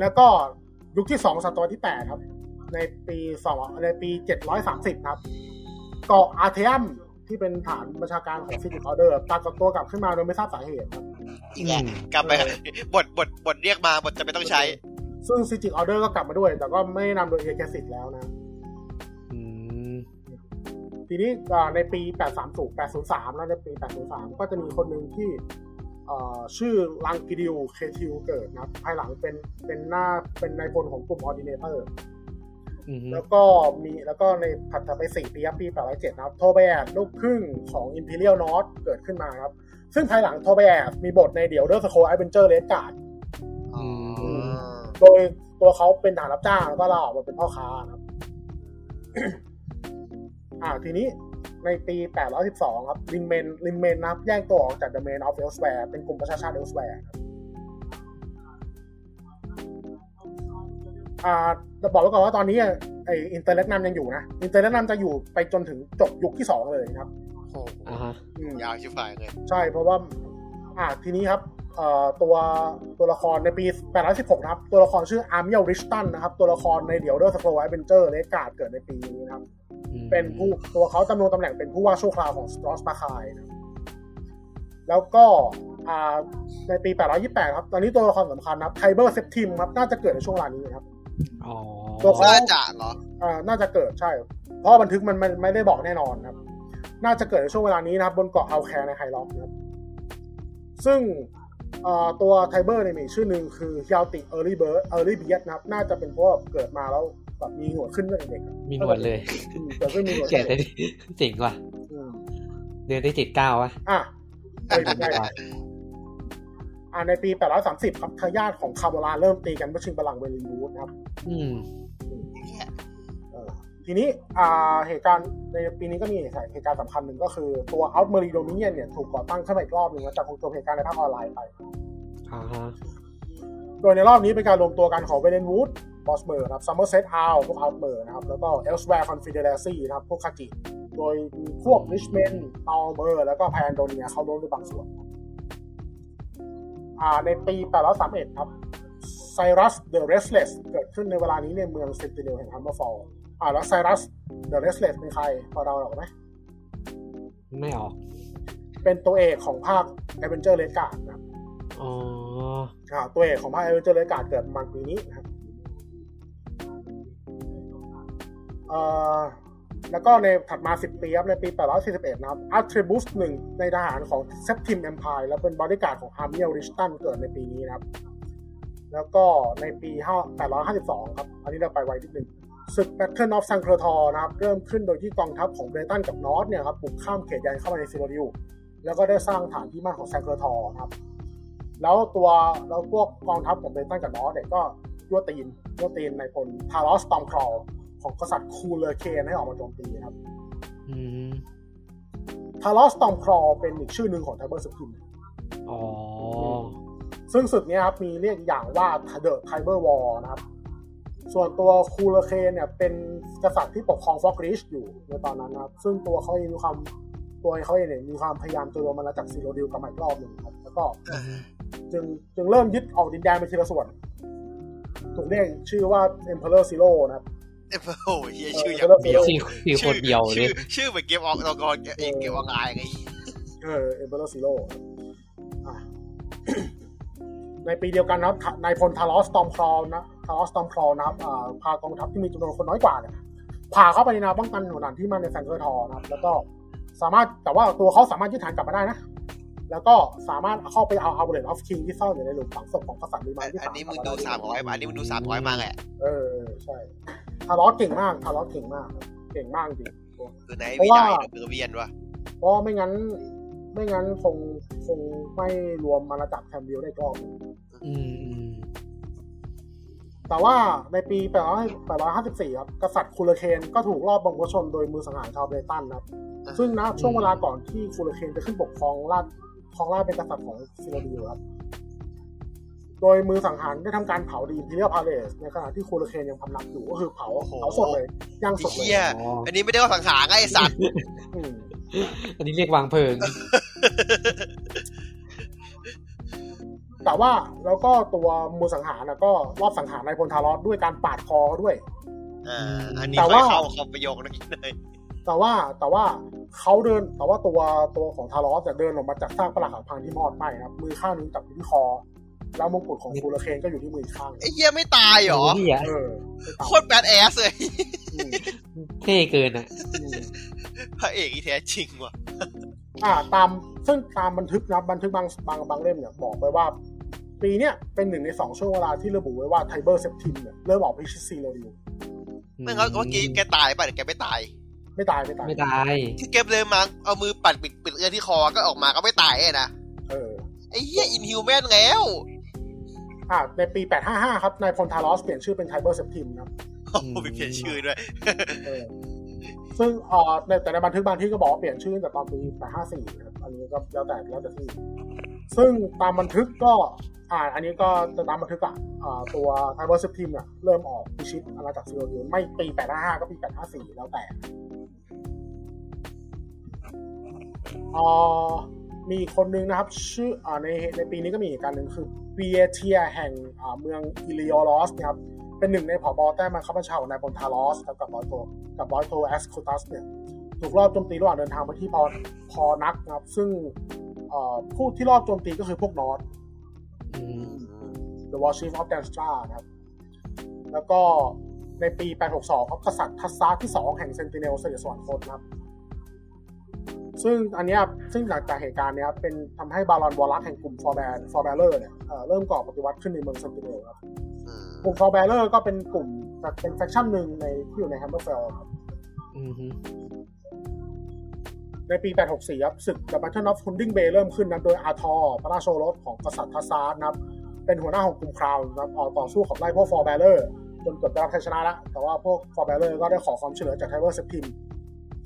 แล้วก็ยุคที่สองศตวรรษที่แปดครับ ในปีสองในปีเจ็ดร้อยสามสิบครับ เกาะอาร์เทียมที่เป็นฐานบัญชาการของฟิสิกออเดอร์ปรากฏตัวกลับขึ้นมาโดยไม่ทราบสาเหตุครับอีกแล้วกลับไปบทบทบทเรียกมาบทจะไม่ต้องใช้ ซึ่งซิจิกออเดอร์ก็กลับมาด้วย แต่ก็ไม่นำโดยเอเกสิกแล้วนะอืมทีนี้อ่าในปี 830 803 แล้วในปี 803 ก็จะมีคนหนึ่งที่เอ่อชื่อลังกิดิวเคทิวเกิดนะครับภายหลังเป็นเป็นหน้าเป็นนายพลของกลุ่ม Ordinator อืมแล้วก็มีแล้วก็ในถัดไปสี่ปีครับปี807นะครับ โทเบแอดลูกครึ่งของ Imperial Nord เกิดขึ้นมาครับ ซึ่งภายหลังโทเบแอดมีบทใน The Elder Scrolls Adventures Redguard อืม โดยตัวเขาเป็นทหารรับจ้างแล้วก็ลาออกมาเป็นพ่อค้านะครับอ่าทีนี้ในปี 812 ครับริมเมนริมเมนนะครับแยกตัวออกจาก The Mane of Elsweyr เป็นกลุ่มประชาชาติ Elsewhere ครับอ่าจะบอกไว้ก่อนว่าตอนนี้ไอ Interregnum ยังอยู่นะ Interregnum จะอยู่ไปจนถึงจบยุคที่สองเลยนะครับโอ้โหอ่าฮะอืมยาวชิบหายเลย ใช่เพราะว่า อ่าทีนี้ครับเอ่อ ตัวตัวละครในปี 816 นะครับ ตัวละครชื่ออาร์มิเอลริชตันนะครับ ตัวละครใน The Elder Scrolls Adventures Redguard เกิดในปีนี้นะครับอืมเป็นผู้ตัวเขาจำนวนตำแหน่งเป็นผู้ว่าชั่วคราวของสตรอสมาคายนะครับแล้วก็อ่าในปี 828 ครับ ตอนนี้ตัวละครสำคัญนะครับไทเบอร์เซปทิมครับ น่าจะเกิดในช่วงเวลานี้นะครับอ๋อตัวเขาน่าจะเหรออ่าน่าจะเกิดใช่ เพราะว่าบันทึกมันมันไม่ได้บอกแน่นอนครับ น่าจะเกิดในช่วงเวลานี้นะครับ บนเกาะอัลแคร์ในไฮล็อกนะครับ ซึ่งเอ่อ ตัวไทเบอร์เนี่ยมีชื่อหนึ่งคือฮิ l ติเออร์ลี่เบิร์ดเออร์ลี่เบียนะครับ น่าจะเป็นเพราะว่าเกิดมาแล้วแบบมีหนวดขึ้นตั้งแต่เด็กอะมีหนวดเลยอืมแต่ก็มีหนวดแก่แต่ดิเจ๋งว่ะอืมเดินได้เจ็ดเก้าวะอะไปถึงได้ละอ่าในปี 830 ครับทายาทของคาร์โบลาเริ่มตีกันเพื่อชิงบัลลังก์เวลิงวูดนะครับ อืมเออ ทีนี้อ่าเหตุการณ์ในปีนี้ก็มีเหตุการณ์สำคัญหนึ่งก็คือตัว Out m e r i Dominion เนี่ยถูกก่อตั้งขึ้นมาอีกรอบหนึ่งหลังจากจบเหตุการณ์ในภาคออนไลน์ไปอ่าฮะโดยในรอบนี้เป็นการรวมตัวกันของเวเลนวูดบอสเมอร์นะครับซัมเมอร์เซตอาพวกอัลเมอร์นะครับ แล้วก็เอลสแวร์ Confederacy นะครับ พวกคาจิโดยมีพวกริชเมนอัลเมอร์ แล้วก็ไพแอนโดเนียเข้าร่วมด้วยบางส่วนอ่าในปี831ครับไซรัส the Restless เกิดขึ้นในเวลานี้ในเมืองเซนติเนลแห่งแฮมเมอร์เฟล อ่าแล้วไซรัส the Restless เป็นใคร พอเดาออกไหม ไม่ออก เป็นตัวเอกของภาค Adventures Redguard นะครับอ๋ออ่าตัวเอกของภาค Adventures Redguard เกิดประมาณปีนี้นะครับเอ่อแล้วก็ในถัดมา 10 ปีครับ ในปี 841 นะครับอัลทริบุสหนึ่งในทหารของเซปติม e อมพายและเป็นบอดี้การ์ดของอาร์เมียลริชตันเกิดในปีนี้นะครับ แล้วก็ในปี 852 ครับ อันนี้เราไปไวนิดนึง ศึก Battle of Sancre Tor นะครับ เริ่มขึ้นโดยที่กองทัพของเบรตันกับนอร์ดเนี่ยครับบุกข้ามเขตแดนเข้ามาในซิโรดิวแล้วก็ได้สร้างฐานที่มั่นของ Sancre Tor นะครับ แล้วตัวแล้วพวกกองทัพของเบรตันกับนอร์ดเนี่ยก็ยั่วตีนยั่วตีนในพลทารอส Stormcrown ของกษัตริย์คูเลอร์เคนให้ออกมาโจมตีนะครับอืมทารอส Stormcrown เป็นอีกชื่อหนึ่งของไทเบอร์เซปทิมอ๋อซึ่งศึกเนี้ยครับมีเรียกอย่างว่า The Tiber War นะครับ ส่วนตัวคูลเคนเนี่ยเป็นกษัตริย์ที่ปกครองฟอลครีธอยู่ในตอนนั้นนะครับ ซึ่งตัวเขาเองมีความตัวเขาเองเนี่ยมีความพยายามจะรวมมันจากซีโรดิลกลับมาอีกรอบหนึ่งครับ แล้วก็จึงจึงเริ่มยึดออกดินแดนไปทีละส่วน ถูกเรียกชื่อว่า Emperor Zero นะครับเอ้ยโอ้ยเหี้ยชื่ออย่างเดียวสี่สี่คนเดียวเลชื่อยชื่อเหมือนเกมออกตอกรเองเกมออนไลน์ไงเออ Emperor Zero อะ ในปีเดียวกันนะครับนายพลทารอส Stormcrown นะทารอส Stormcrown นะครับอ่าพากองทัพที่มีจำนวนคนน้อยกว่าเนี่ยพาเข้าไปในแนวป้องกันหน่วยหนานที่มันในแฟงเกอร์ทอร์นะครับ แล้วก็สามารถแต่ว่าตัวเขาสามารถยึดฐานกลับมาได้นะ แล้วก็สามารถเข้าไปเอาเอาเบรดออฟคิงที่ซ่อนอยู่ในหลุมฝังศพของกษัตริย์ลีมานที่อันนี้มึงกลัดูบสามร้อยอันนี้มึงดูสามร้อยมากแหละเออเออใช่ทารอสเก่งมากทารอสเก่งมากครับเก่งมากจริงคือไหนเพวิราะว่านัยเดอร์เวียนวะเพราะไม่งั้น ไม่งั้นคงคงไม่รวมมาระจับแคมบิลได้กรอบหนึ่งอืมอืมแต่ว่าในปี854 ครับ กษัตริย์คูลเคนก็ถูกลอบปลงพระชนม์โดยมือสังหารชาวเบรตันครับ ซึ่งนะช่วงเวลาก่อนที่คูลเคนจะขึ้นปกครองราชครองราชย์เป็นกษัตริย์ของซิโรดิลครับ โดยมือสังหารได้ทำการเผา the Imperial Palace ในขณะที่คูลเคนยังพำนักอยู่ก็คือเผาเผาสดเลยย่างไอ้สดเลยเหี้ยอ๋ออันนี้ไม่ได้ว่าสังหารไงไอ้สัตว์ อืมอันนี้เรียกวางเพลิง แต่ว่าแล้วก็ตัวมือสังหารนะก็รอบสังหารนายพลทารอสด้วยการปาดคอเขาด้วยอ่าอันนี้แต่ค่อยว่าเข้าเข้าประโยคนั้นเลยแต่ว่าแต่ว่าเขาเดินแต่ว่าตัวตัวของทารอสเนี่ยเดินออกมาจากซากปรักหักพังที่มอดไหม้นะครับมือข้างหนึงจับอยู่ที่คอ แล้วมงกุฎของคูลเคนก็อยู่ที่มืออีกข้างหนึ่งไอ้เหี้ยไม่ตายเหรอเหี้ยเออไม่ต่างโคตรแบดแอสเลยอืมเท่เกินอะอืมพระเอกอีแท้จริงว่ะอ่า ตามซึ่งตามบันทึกนะบันทึกบางบางบางเล่มเนี่ยบอกไว้ว่า ปีเนี้ยเป็นหนึ่งในสองช่วงเวลาที่ระบุไว้ว่าไทเบอร์เซปทิมเนี่ยเริ่มออกพิชิตซีโรดิวไม่งั้นเมื่อกี้แกตายป่ะเดี๋ยวแกไม่ตายไม่ตายไม่ตายไม่ตายที่แกเลยมาเอามือปัดปิดปิดเลือดที่คอก็ออกมาก็ไม่ตายไงนะเออไอ้เหี้ย inhuman แล้ว อ่าในปี 855 ครับนายพลทารอสเปลี่ยนชื่อเป็นไทเบอร์เซปทิมนะครับโอ้โหมีเปลี่ยนชื่อด้วยเออซึ่งเอ่อในแต่ในบันทึกบางที่ก็บอกว่าเปลี่ยนชื่อตั้งแต่ตอนปี 854นะครับอันนี้ก็แล้วแต่แล้วแต่ที่ ซึ่งตามบันทึกก็อ่าอันนี้ก็จะตามบันทึกอะอ่าตัวไทเบอร์เซปทิมเนี่ยเริ่มออกพิชิตอาณาจักรซิโรดิวไม่ปี 855 ก็ปี 854 แล้วแต่อ่ามีอีกคนนึงนะครับ ชื่ออ่าในในปีนี้ก็มีอีกการหนึ่งคือ เบียเทียแห่งเมืองอิลิโอลอสนะครับเป็นหนึ่งในผู้ใต้บังคับบัญชาของนายพลทารอสครับกับบอยโทกับบอยโทแอสคูตัสเนี่ยถูกลอบโจมตีระหว่างเดินทางไปที่พอพอนักนะครับ ซึ่งผู้ที่ลอบโจมตีก็คือพวกนอร์ด The War Chief of Dawnstar นะครับ แล้วก็ในปี 862ครับกษัตริย์ทัสซาที่ 2 แห่งเซนติเนลเสด็จสวรรคตนะครับ ซึ่งอันเนี้ยซึ่งจากจากเหตุการณ์เนี้ยเป็นทำให้บารอนวอลัสแห่งกลุ่ม Forebear Forebear เนี่ยเอ่อเริ่มก่อปฏิวัติขึ้นในเมืองเซนติเนลครับอืมกลุ่ม Forebears ก็เป็นกลุ่มเป็น faction หนึ่งในที่อยู่ในแฮมเมอร์เฟลครับอืมฮึในปี 864 ครับศึก The Battle of Hunding Bay เริ่มขึ้นนะโดยอาทอร์พระราชโอรสของกษัตริย์ทัสซาร์นะครับ เป็นหัวหน้าของกลุ่ม Crowns นะครับออกต่อสู้ขับไล่พวก Forebears จนเกือบได้รับชัยชนะแล้ว แต่ว่าพวก Forebears ก็ได้ขอความช่วยเหลือจากไทเบอร์เซปทิม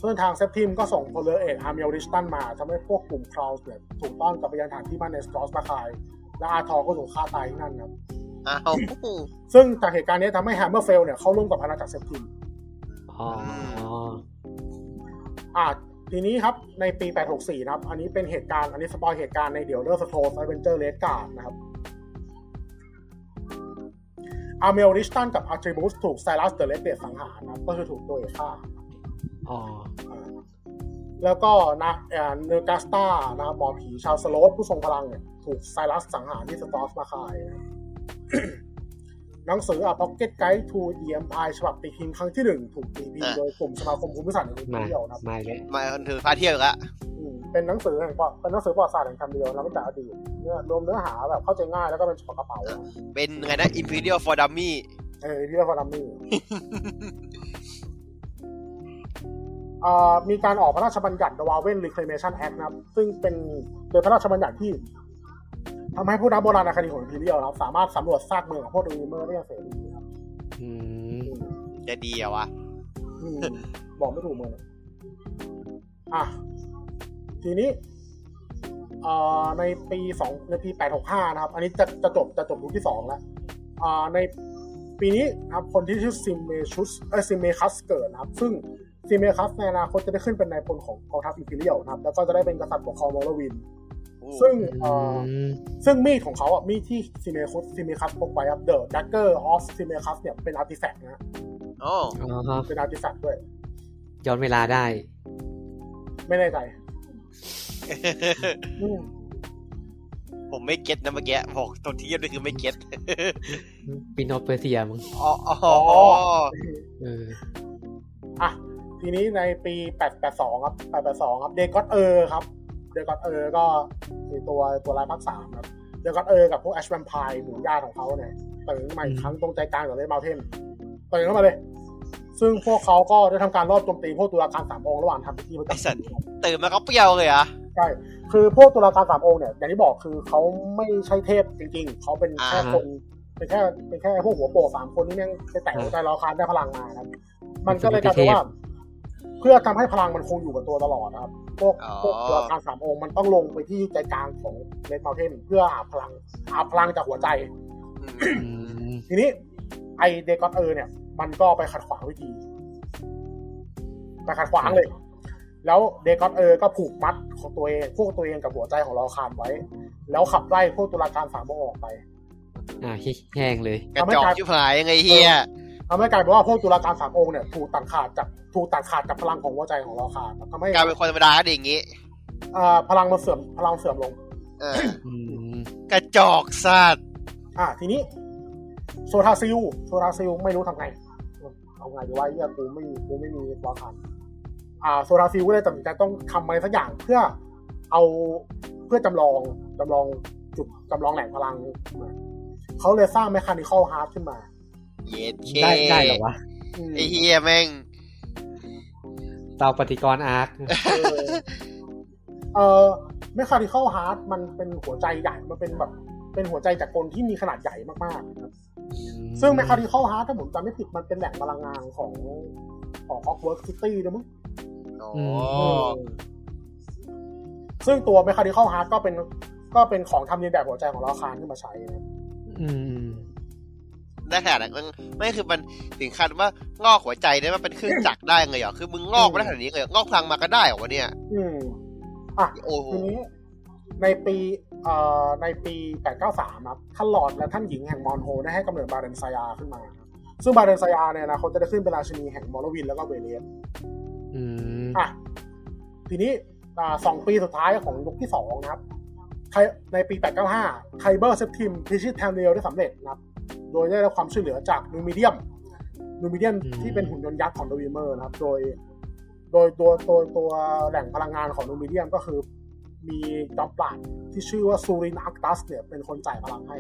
ซึ่งทางเซปทิมก็ส่งพลเรือเอกอาร์เมลริชตันมาทำให้พวกกลุ่ม Crowns เนี่ยถูกต้อนกลับไปยังฐานที่มั่นในสตรอสมาคาย และอาทอร์ก็ถูกฆ่าตายที่นั่นครับอ้าวซึ่งจากเหตุการณ์นี้ทำให้แฮมเมอร์เฟลเนี่ยเข้าร่วมกับอาณาจักรเซปทิมอ๋ออ่าทีนี้ครับในปี 864 นะครับ อันนี้เป็นเหตุการณ์ อันนี้ spoil เหตุการณ์ใน The Elder Scrolls Adventures Redguard นะครับ อาร์เมลริชตันกับอาร์ทริบูสถูก Cyrus the Restless สังหารนะครับก็คือถูกตัวเอกฆ่าอ๋ออ่า แล้วก็นะเอ่อเนอร์กาสตานะครับหมอผีชาวสโลดผู้ทรงพลังเนี่ยถูกไซรัสสังหารที่สตอสมาคายนะครับหนังสือ A Pocket Guide to the Empire ฉบับตีพิมพ์ครั้งที่หนึ่งถูกตีพิมพ์โดยกลุ่มสมาคมภูมิศาสตร์แห่งมาเที่ยวนะครับมาอีกแล้วมาถือพาเที่ยวอีกละอืมเป็นหนังสือแห่งประเป็นหนังสือประวัติศาสตร์แห่งคำเดียวนะตั้งแต่อดีตเนื้อรวมเนื้อหาแบบเข้าใจง่ายแล้วก็เป็นฉบับกระเป๋า เป็นไงนะ Imperial for Dummy เออที่เรียกว่าดั มมี่เอ่อมีการออกพระราชบัญญัติ The Waven Reclamation Act นะครับ ซึ่งเป็นโดยพระราชบัญญัติที่ทำให้ผู้นักโบราณคดีของอิมพีเรียลนะครับสามารถสำรวจซากเมืองของพวกดูเมอร์ได้อย่างเสรีครับอืมจะดีเหรอวะอืมบอกไม่ถูกเมืองเลยอะ ทีนี้เอ่อในปีสองในปีแปดหกห้านะครับ อันนี้จะจะจบจะจบยุคที่สองแล้วอ่าในปีนี้นะครับคนที่ชื่อซิมเมชุสเออซิมเมคัสเกิดนะครับ ซึ่ง ซิมเมคัสในอนาคตจะได้ขึ้นเป็นนายพลของกองทัพ Imperial นะครับ แล้วก็จะได้เป็นกษัตริย์ปกครองมอร์วิน ซึ่งเอ่ออืมซึ่งมีดของเขาอะมีดที่ซิมเมคัสซิมเมคัสพกไว้ครับ The Dagger of Symmachus เนี่ยเป็น artifact นะอ๋ออ๋อฮะเป็น artifact ด้วย ย้อนเวลาได้ ไม่แน่ใจอืมผมไม่ get นะเมื่อกี้บอกตัวที่นี่คือไม่ get Prince of Persia มึงอ๋ออ๋อเอออะ ทีนี้ในปี 882 ครับ 882 ครับ Dagoth Ur ครับ Dagoth Ur ก็คือตัวตัวร้ายภาคสามครับ Dagoth Ur กับพวก Ash Vampire หมู่ญาติของเขาเนี่ยตื่นขึ้นมาอีกครั้งตรงใจกลางของ Red Mountain ตื่นเข้ามาเลย ซึ่งพวกเขาก็ได้ทำการลอบโจมตีพวกตุลาการสามองค์ระหว่างทำพิธีประไอจำสัตว์ตื่นมาก็เปรี้ยวเลยเหรอะใช่คือพวกตุลาการสามองค์เนี่ยอย่างที่บอกคือเขาไม่ใช่เทพจริง ๆเขาเป็นแค่คนเป็นแค่เป็นแค่พวกหัวโปกสามคนที่แม่งไปแตะหัวใจ Lorkhan ได้พลังมานะครับ มันก็เลยกลายเป็นว่า เพื่อทำให้พลังมันคงอยู่กับตัวตลอดนะครับ พวกพวกตุลาการสามองค์มันต้องลงไปที่ใจกลางของ Red Mountain เพื่ออาบพลังอาบพลังจากหัวใจอืมอืมทีนี้ ไอ Dagoth Ur เนี่ย มันก็ไปขัดขวางพิธีไปขัดขวางเลย แล้วเดกอนเออร์ก็ผูกมัดของตัวเองพวกตัวเองกับหัวใจของลอคานไว้ แล้วขับไล่พวกตุลาการสามองค์ออกไปอ่าแห้งเลยกระจอกชิบหายยังไงเฮียทำให้กลายเป็นว่าพวกตุลาการสามองค์เนี่ยถูกตัดขาดจาก ถูกตัดขาดจากพลังของหัวใจของลอคานทำให้กลายเป็นคนธรรมดาก็ดีอย่างงี้อ่าพลังมันเสื่อมพลังเสื่อมลงเอออืมกระจอกสัตว์อ่า ทีนี้ โซทาซิลโซทาซิลไม่รู้ทำไงเอาไงดีว่าเฮียกูไม่มีกูไม่มีลอคานอ่าโซทาซิลก็เลยตัดสินใจต้องทำอะไรสักอย่างเพื่อเอาเพื่อจำลองจำลองจุดจำลองแหล่งพลังมาเขาเลยสร้าง m ม c h a n i c a l Heart ขึ้นมา เย็ดเคได้ได้เหรอวะอืมไอเฮียแม่ง เตาปฏิกรณ์อาร์คเออเออ m ม c h a n i c a l Heart มันเป็นหัวใจใหญ่มันเป็นแบบเป็นหัวใจจากกลที่มีขนาดใหญ่มากๆนะครับซึ่ง m ม c h a n i c a l Heart ถ้าผมจำไม่ผิดมันเป็นแหล่งพลังงานของของ Hogwarts City นะมั้งอ๋อซึ่งตัว m ม c h a n i c a l Heart ก็เป็นก็เป็นของทำเรียนแบบหัวใจของลอคานขึ้นมาใช้นะอืม ได้ขนาดนั้นมันไม่คือมันถึงขั้นว่างอกหัวใจได้ว่าเป็นเครื่องจักรได้ไงเหรอคือมึงงอกมาได้ขนาดนี้เลยเหรองอกพลังมาก็ได้เหรอวะเนี่ยอืมอะโอ้โหทีนี้ในปีเอ่อในปี 893 ครับท่านหลอร์ดและท่านหญิงแห่งมอนโฮได้ให้กำเนิดบาเรนไซยาขึ้นมาครับซึ่งบาเรนไซยาเนี่ยนะเขาจะได้ขึ้นเป็นราชินีแห่งมอร์วินแล้วก็เวเลสอืมอะทีนี้อ่าสองปีสุดท้ายของยุคที่สองนะครับไทในปี 895ไทเบอร์เซปทิมพิชิต Tamriel ได้สำเร็จนะครับ โดยได้รับความช่วยเหลือจากนูมิเดียมนูมิเดียมที่เป็นหุ่นยนต์ยักษ์ของโดวิเมอร์นะครับ โดย โดยตัวตัวตัวแหล่งพลังงานของนูมิเดียมก็คือมีจอมปราดที่ชื่อว่าซูรินอักตัสเนี่ยเป็นคนจ่ายพลังให้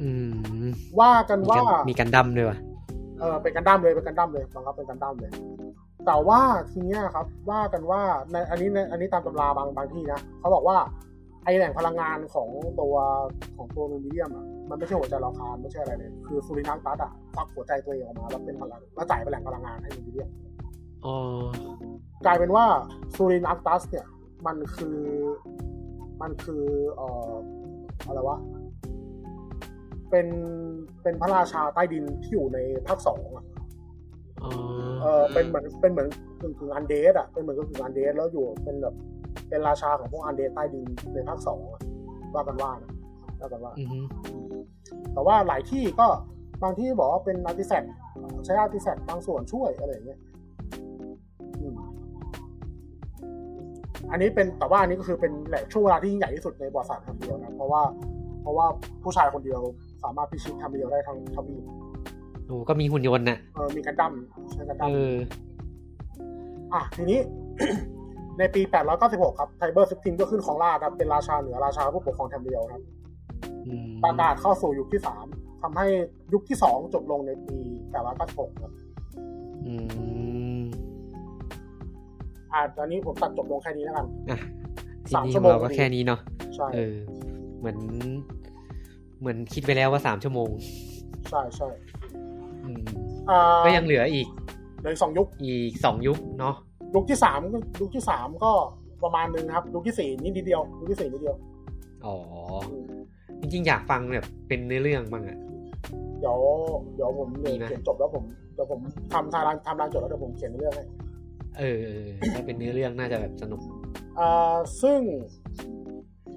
อืมว่ากันว่ามีกันดั้มด้วยวะเออเป็นกันดั้มเลยเป็นกันดั้มเลยบังคับเป็นกันดั้มเลย แต่ว่าทีเนี้ยครับ ว่ากันว่าในอันนี้ในอันนี้ตามตำราบางบางที่นะเขาบอกว่าไอแหล่งพลังงานของตัวของตัวนูมิเดียมอะ มันไม่ใช่หัวใจลอคารไม่ใช่อะไรเลย คือฟูรินักตัสอะควักหัวใจตัวเองออกมาแล้วเป็นพลังแล้วจ่ายเป็นแหล่งพลังงานให้นูมิเดียมอ๋อกลายเป็นว่าซูรินักตัสเนี่ย มันคือมันคือเอ่ออะไรวะ เป็นเป็นพระราชาใต้ดินที่อยู่ในภาคสองอะอ๋อเออเป็นเหมือนเป็นเหมือนกึ่งกึ่งอันเดสอะเป็นเหมือนกึ่งกึ่งอันเดสแล้วอยู่เป็นแบบเป็นราชาของพวกอันเดสใต้ดินในภาคสองอะว่ากันว่านะ ว่ากันว่าอือฮึแต่ว่าหลายที่ก็บางที่บอกว่าเป็น artifact ใช้ artifact บางส่วนช่วยอะไรอย่างเงี้ยอืมอันนี้เป็นแต่ว่าอันนี้ก็คือเป็นแหล่งช่วงเวลาที่ยิ่งใหญ่ที่สุดในประวัติศาสตร์ Tamriel นะเพราะว่าเพราะว่าผู้ชายคนเดียวสามารถพิชิต Tamriel ได้ทั้งทวีปโอ้ก็มีหุ่นยนต์น่ะเออมีกันดั้มใช้กันดั้เอมออะทีนี้ ในปี 896 ครับไทเบอร์เซปทิมก็ขึ้นครองราชย์ครับเป็นราชาเหนือราชาผู้ปกครอง Tamriel ครับอืม ประกาศเข้าสู่ยุคที่สามทำให้ยุคที่สองจบลงในปี896ครับอืมอะตอนนี้ผมตัดจบลงแค่นี้แล้วกันอะทีสามนี้ชั่ขวองโมงเราก็แค่นี้เนาะใช่เออ เหมือน เหมือนคิดไปแล้วว่าสามชั่วโมง ใช่ใช่อืมอ่าก็ยังเหลืออีกเหลยสองยุค อีกสองยุคเนาะยุคที่สามก็ยุคที่สามก็ประมาณนึงครับยุคที่สี่นิดเดียวยุคที่สี่นิดเดียว อ๋อ จริงๆอยากฟังแบบเป็นเนื้อเรื่องบ้างอะเดี๋ยวเดี๋ยวผมเดี๋ยวดีไหมเขียนจบแล้วผมเดี๋ยวผมทำทำร่างทำร่างจบแล้วเดี๋ยวผมเขียนเรื่องให้เออเออถ้าเป็นเนื้อเรื่องน่าจะแบบสนุกอ่าซึ่ง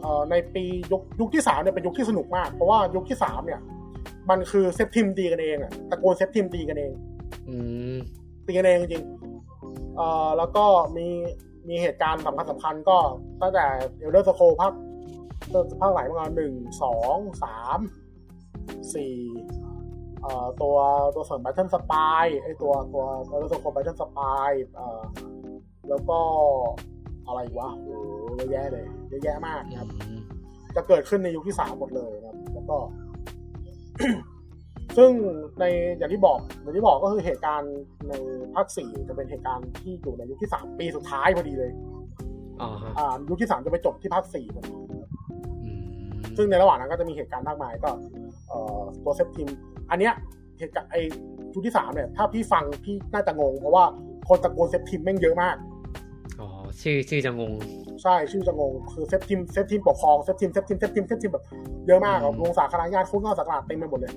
เอ่อในปียุคยุคที่สามเนี่ยเป็นยุคที่สนุกมาก เพราะว่ายุคที่สามเนี่ย มันคือเซปทิมตีกันเองอะตระกูลเซปทิมตีกันเอง อืมตีกันเองจริงๆเอ่อแล้วก็มีมีเหตุการณ์สำคัญสำคัญก็ตั้งแต่ Elder Scrolls ภาค ภาคไหนมาหนึ่งสองสามสี่เอ่อตัวตัวเสริม Battlespire ไอตัวตัว Elder Scrolls Battlespire เอ่อแล้วก็อะไรอีกวะโอ้โหเยอะแยะเลยเยอะแยะมากนะครับ จะเกิดขึ้นในยุคที่สามหมดเลยนะครับ แล้วก็ ซึ่งในอย่างที่บอกอย่างที่บอกก็คือเหตุการณ์ในภาคสี่จะเป็นเหตุการณ์ที่อยู่ในยุคที่สามปีสุดท้ายพอดีเลยอ๋อฮะอ่ายุคที่สามจะไปจบที่ภาคสี่พอดีอืม ซึ่งในระหว่างนั้นก็จะมีเหตุการณ์มากมายก็เอ่อตัวเซปทิมอันเนี้ยเหตุการณ์ไอยุคที่สามเนี่ยถ้าพี่ฟังพี่น่าจะงง เพราะว่าคนตระกูลเซปทิมแม่งเยอะมากอ๋อชื่อชื่อจะงง ใช่ชื่อจะงงคือเซปทิมเซปทิมปกครองเซปทิมเซปทิมเซปทิมเซปทิมแบบเยอะมากครับอืมวงศาคณะญาติฟุ้งเข้าสักการะเต็มไปหมดเลย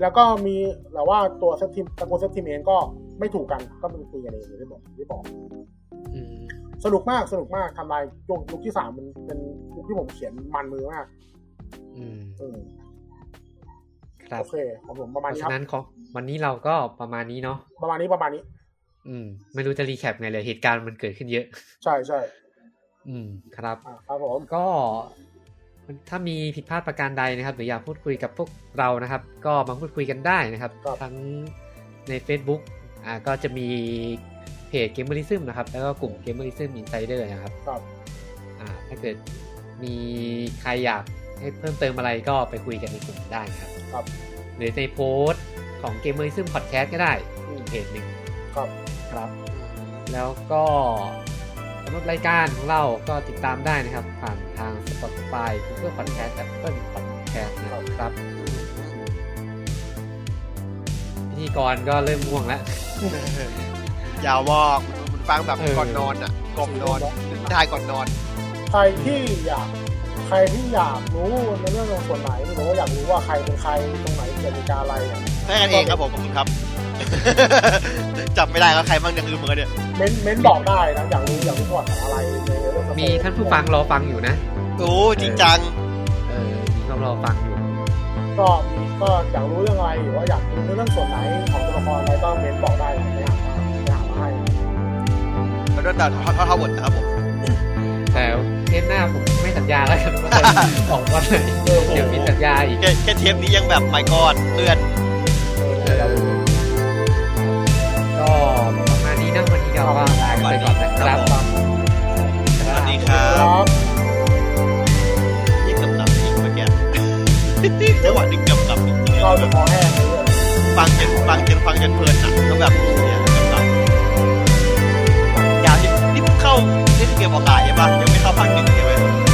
แล้วก็มีแต่ว่าตัวเซฟทีมตะโกนเซฟทีมเองก็ไม่ถูกกันก็เป็นตีกันเองอย่างที่บอกอย่างที่บอกอืม สนุกมากสนุกมากทำลายยุคยุคที่สามมันเป็นยุคที่ผมเขียนมันมือมาก อืมอืมครับโอเคของผมประเพมาณราะนี้คฉะรับนั้นของวันนี้เราก็ประมาณนี้เนาะประมาณนี้ประมาณนี้ อืม ไม่รู้จะรีแคปไงเลยเหตุการณ์มันเกิดขึ้นเยอะ ใช่ใช่อืมครับอ่าครับผมก็ถ้ามีผิดพลาดประการใดนะครับ หรืออยากพูดคุยกับพวกเรานะครับ ก็มาพูดคุยกันได้นะครับ ทั้งใน Facebook อ่าก็จะมี เพจ Gamerism นะครับ แล้วก็กลุ่ม Gamerism Insider นะครับครับอ่าถ้าเกิดมีใครอยากให้เพิ่มเติมอะไรก็ไปคุยกันในกลุ่มได้ครับครับหรือในโพสต์ของ Gamerism Podcast ก็ได้อืมอีกเพจหนึ่งครับครับ แล้วก็สำหรับรายการของเราก็ติดตามได้นะครับ ผ่านทาง Spotify Google Podcast Apple Podcast นะครับพิธีกรก็เริ่มง่วงแล้ว ยาวบอกมันฟังแบบเออก่อนนอนอะก่อนนอนได้ก่อนนอน ใครที่อยากใครที่อยากรู้ในเรื่องของส่วนไหนหรือว่าอยากรู้ว่าใครเป็นใครตรงไหนเกิดเหตุการณ์อะไรเนี่ยแค่กันเองครับผมขอบคุณครับจำไม่ได้ก็ใครบ้างยังลืมเหมือนกันเนี่ยเม้นเม้นบอกได้นะอยากรู้อยากรู้ประวัติอะไรในเรื่องของมีท่านผู้ฟังรอฟังอยู่นะโอ้จริงจังเออมีเขารอฟังอยู่ก็มีก็อยากรู้เรื่องอะไรหรือว่าอยากรู้ในเรื่องส่วนไหนของตัวละครอะไรก็เม้นบอกได้ไปหาม แล้วก็แต่เท่าเท่าหมดนะครับผมแต่เทปหน้าผมไม่สัญญาแล้วกันว่าจะออกวันไหนเดี๋ยวมีสัญญาอีกแค่แค่เทปนี้ยังแบบไม่กอดเลื่อนเออก็ประมาณนี้นะวันนี้เราก็ลากันไปก่อนนะครับสวัสดีครับครับยิงกับหลับยิงเมื่อกี้จังหวะหนึ่งกับกับจริงๆเราแล้วจะขอแห้งเลยฟังจนฟังจนฟังจนเพลินอะแล้วแบบเนี่ยแบบาวที่นี่เพิ่นเกมออกอากาศใช่ปะยังไม่เข้าภาคหนึ่งใช่ไหม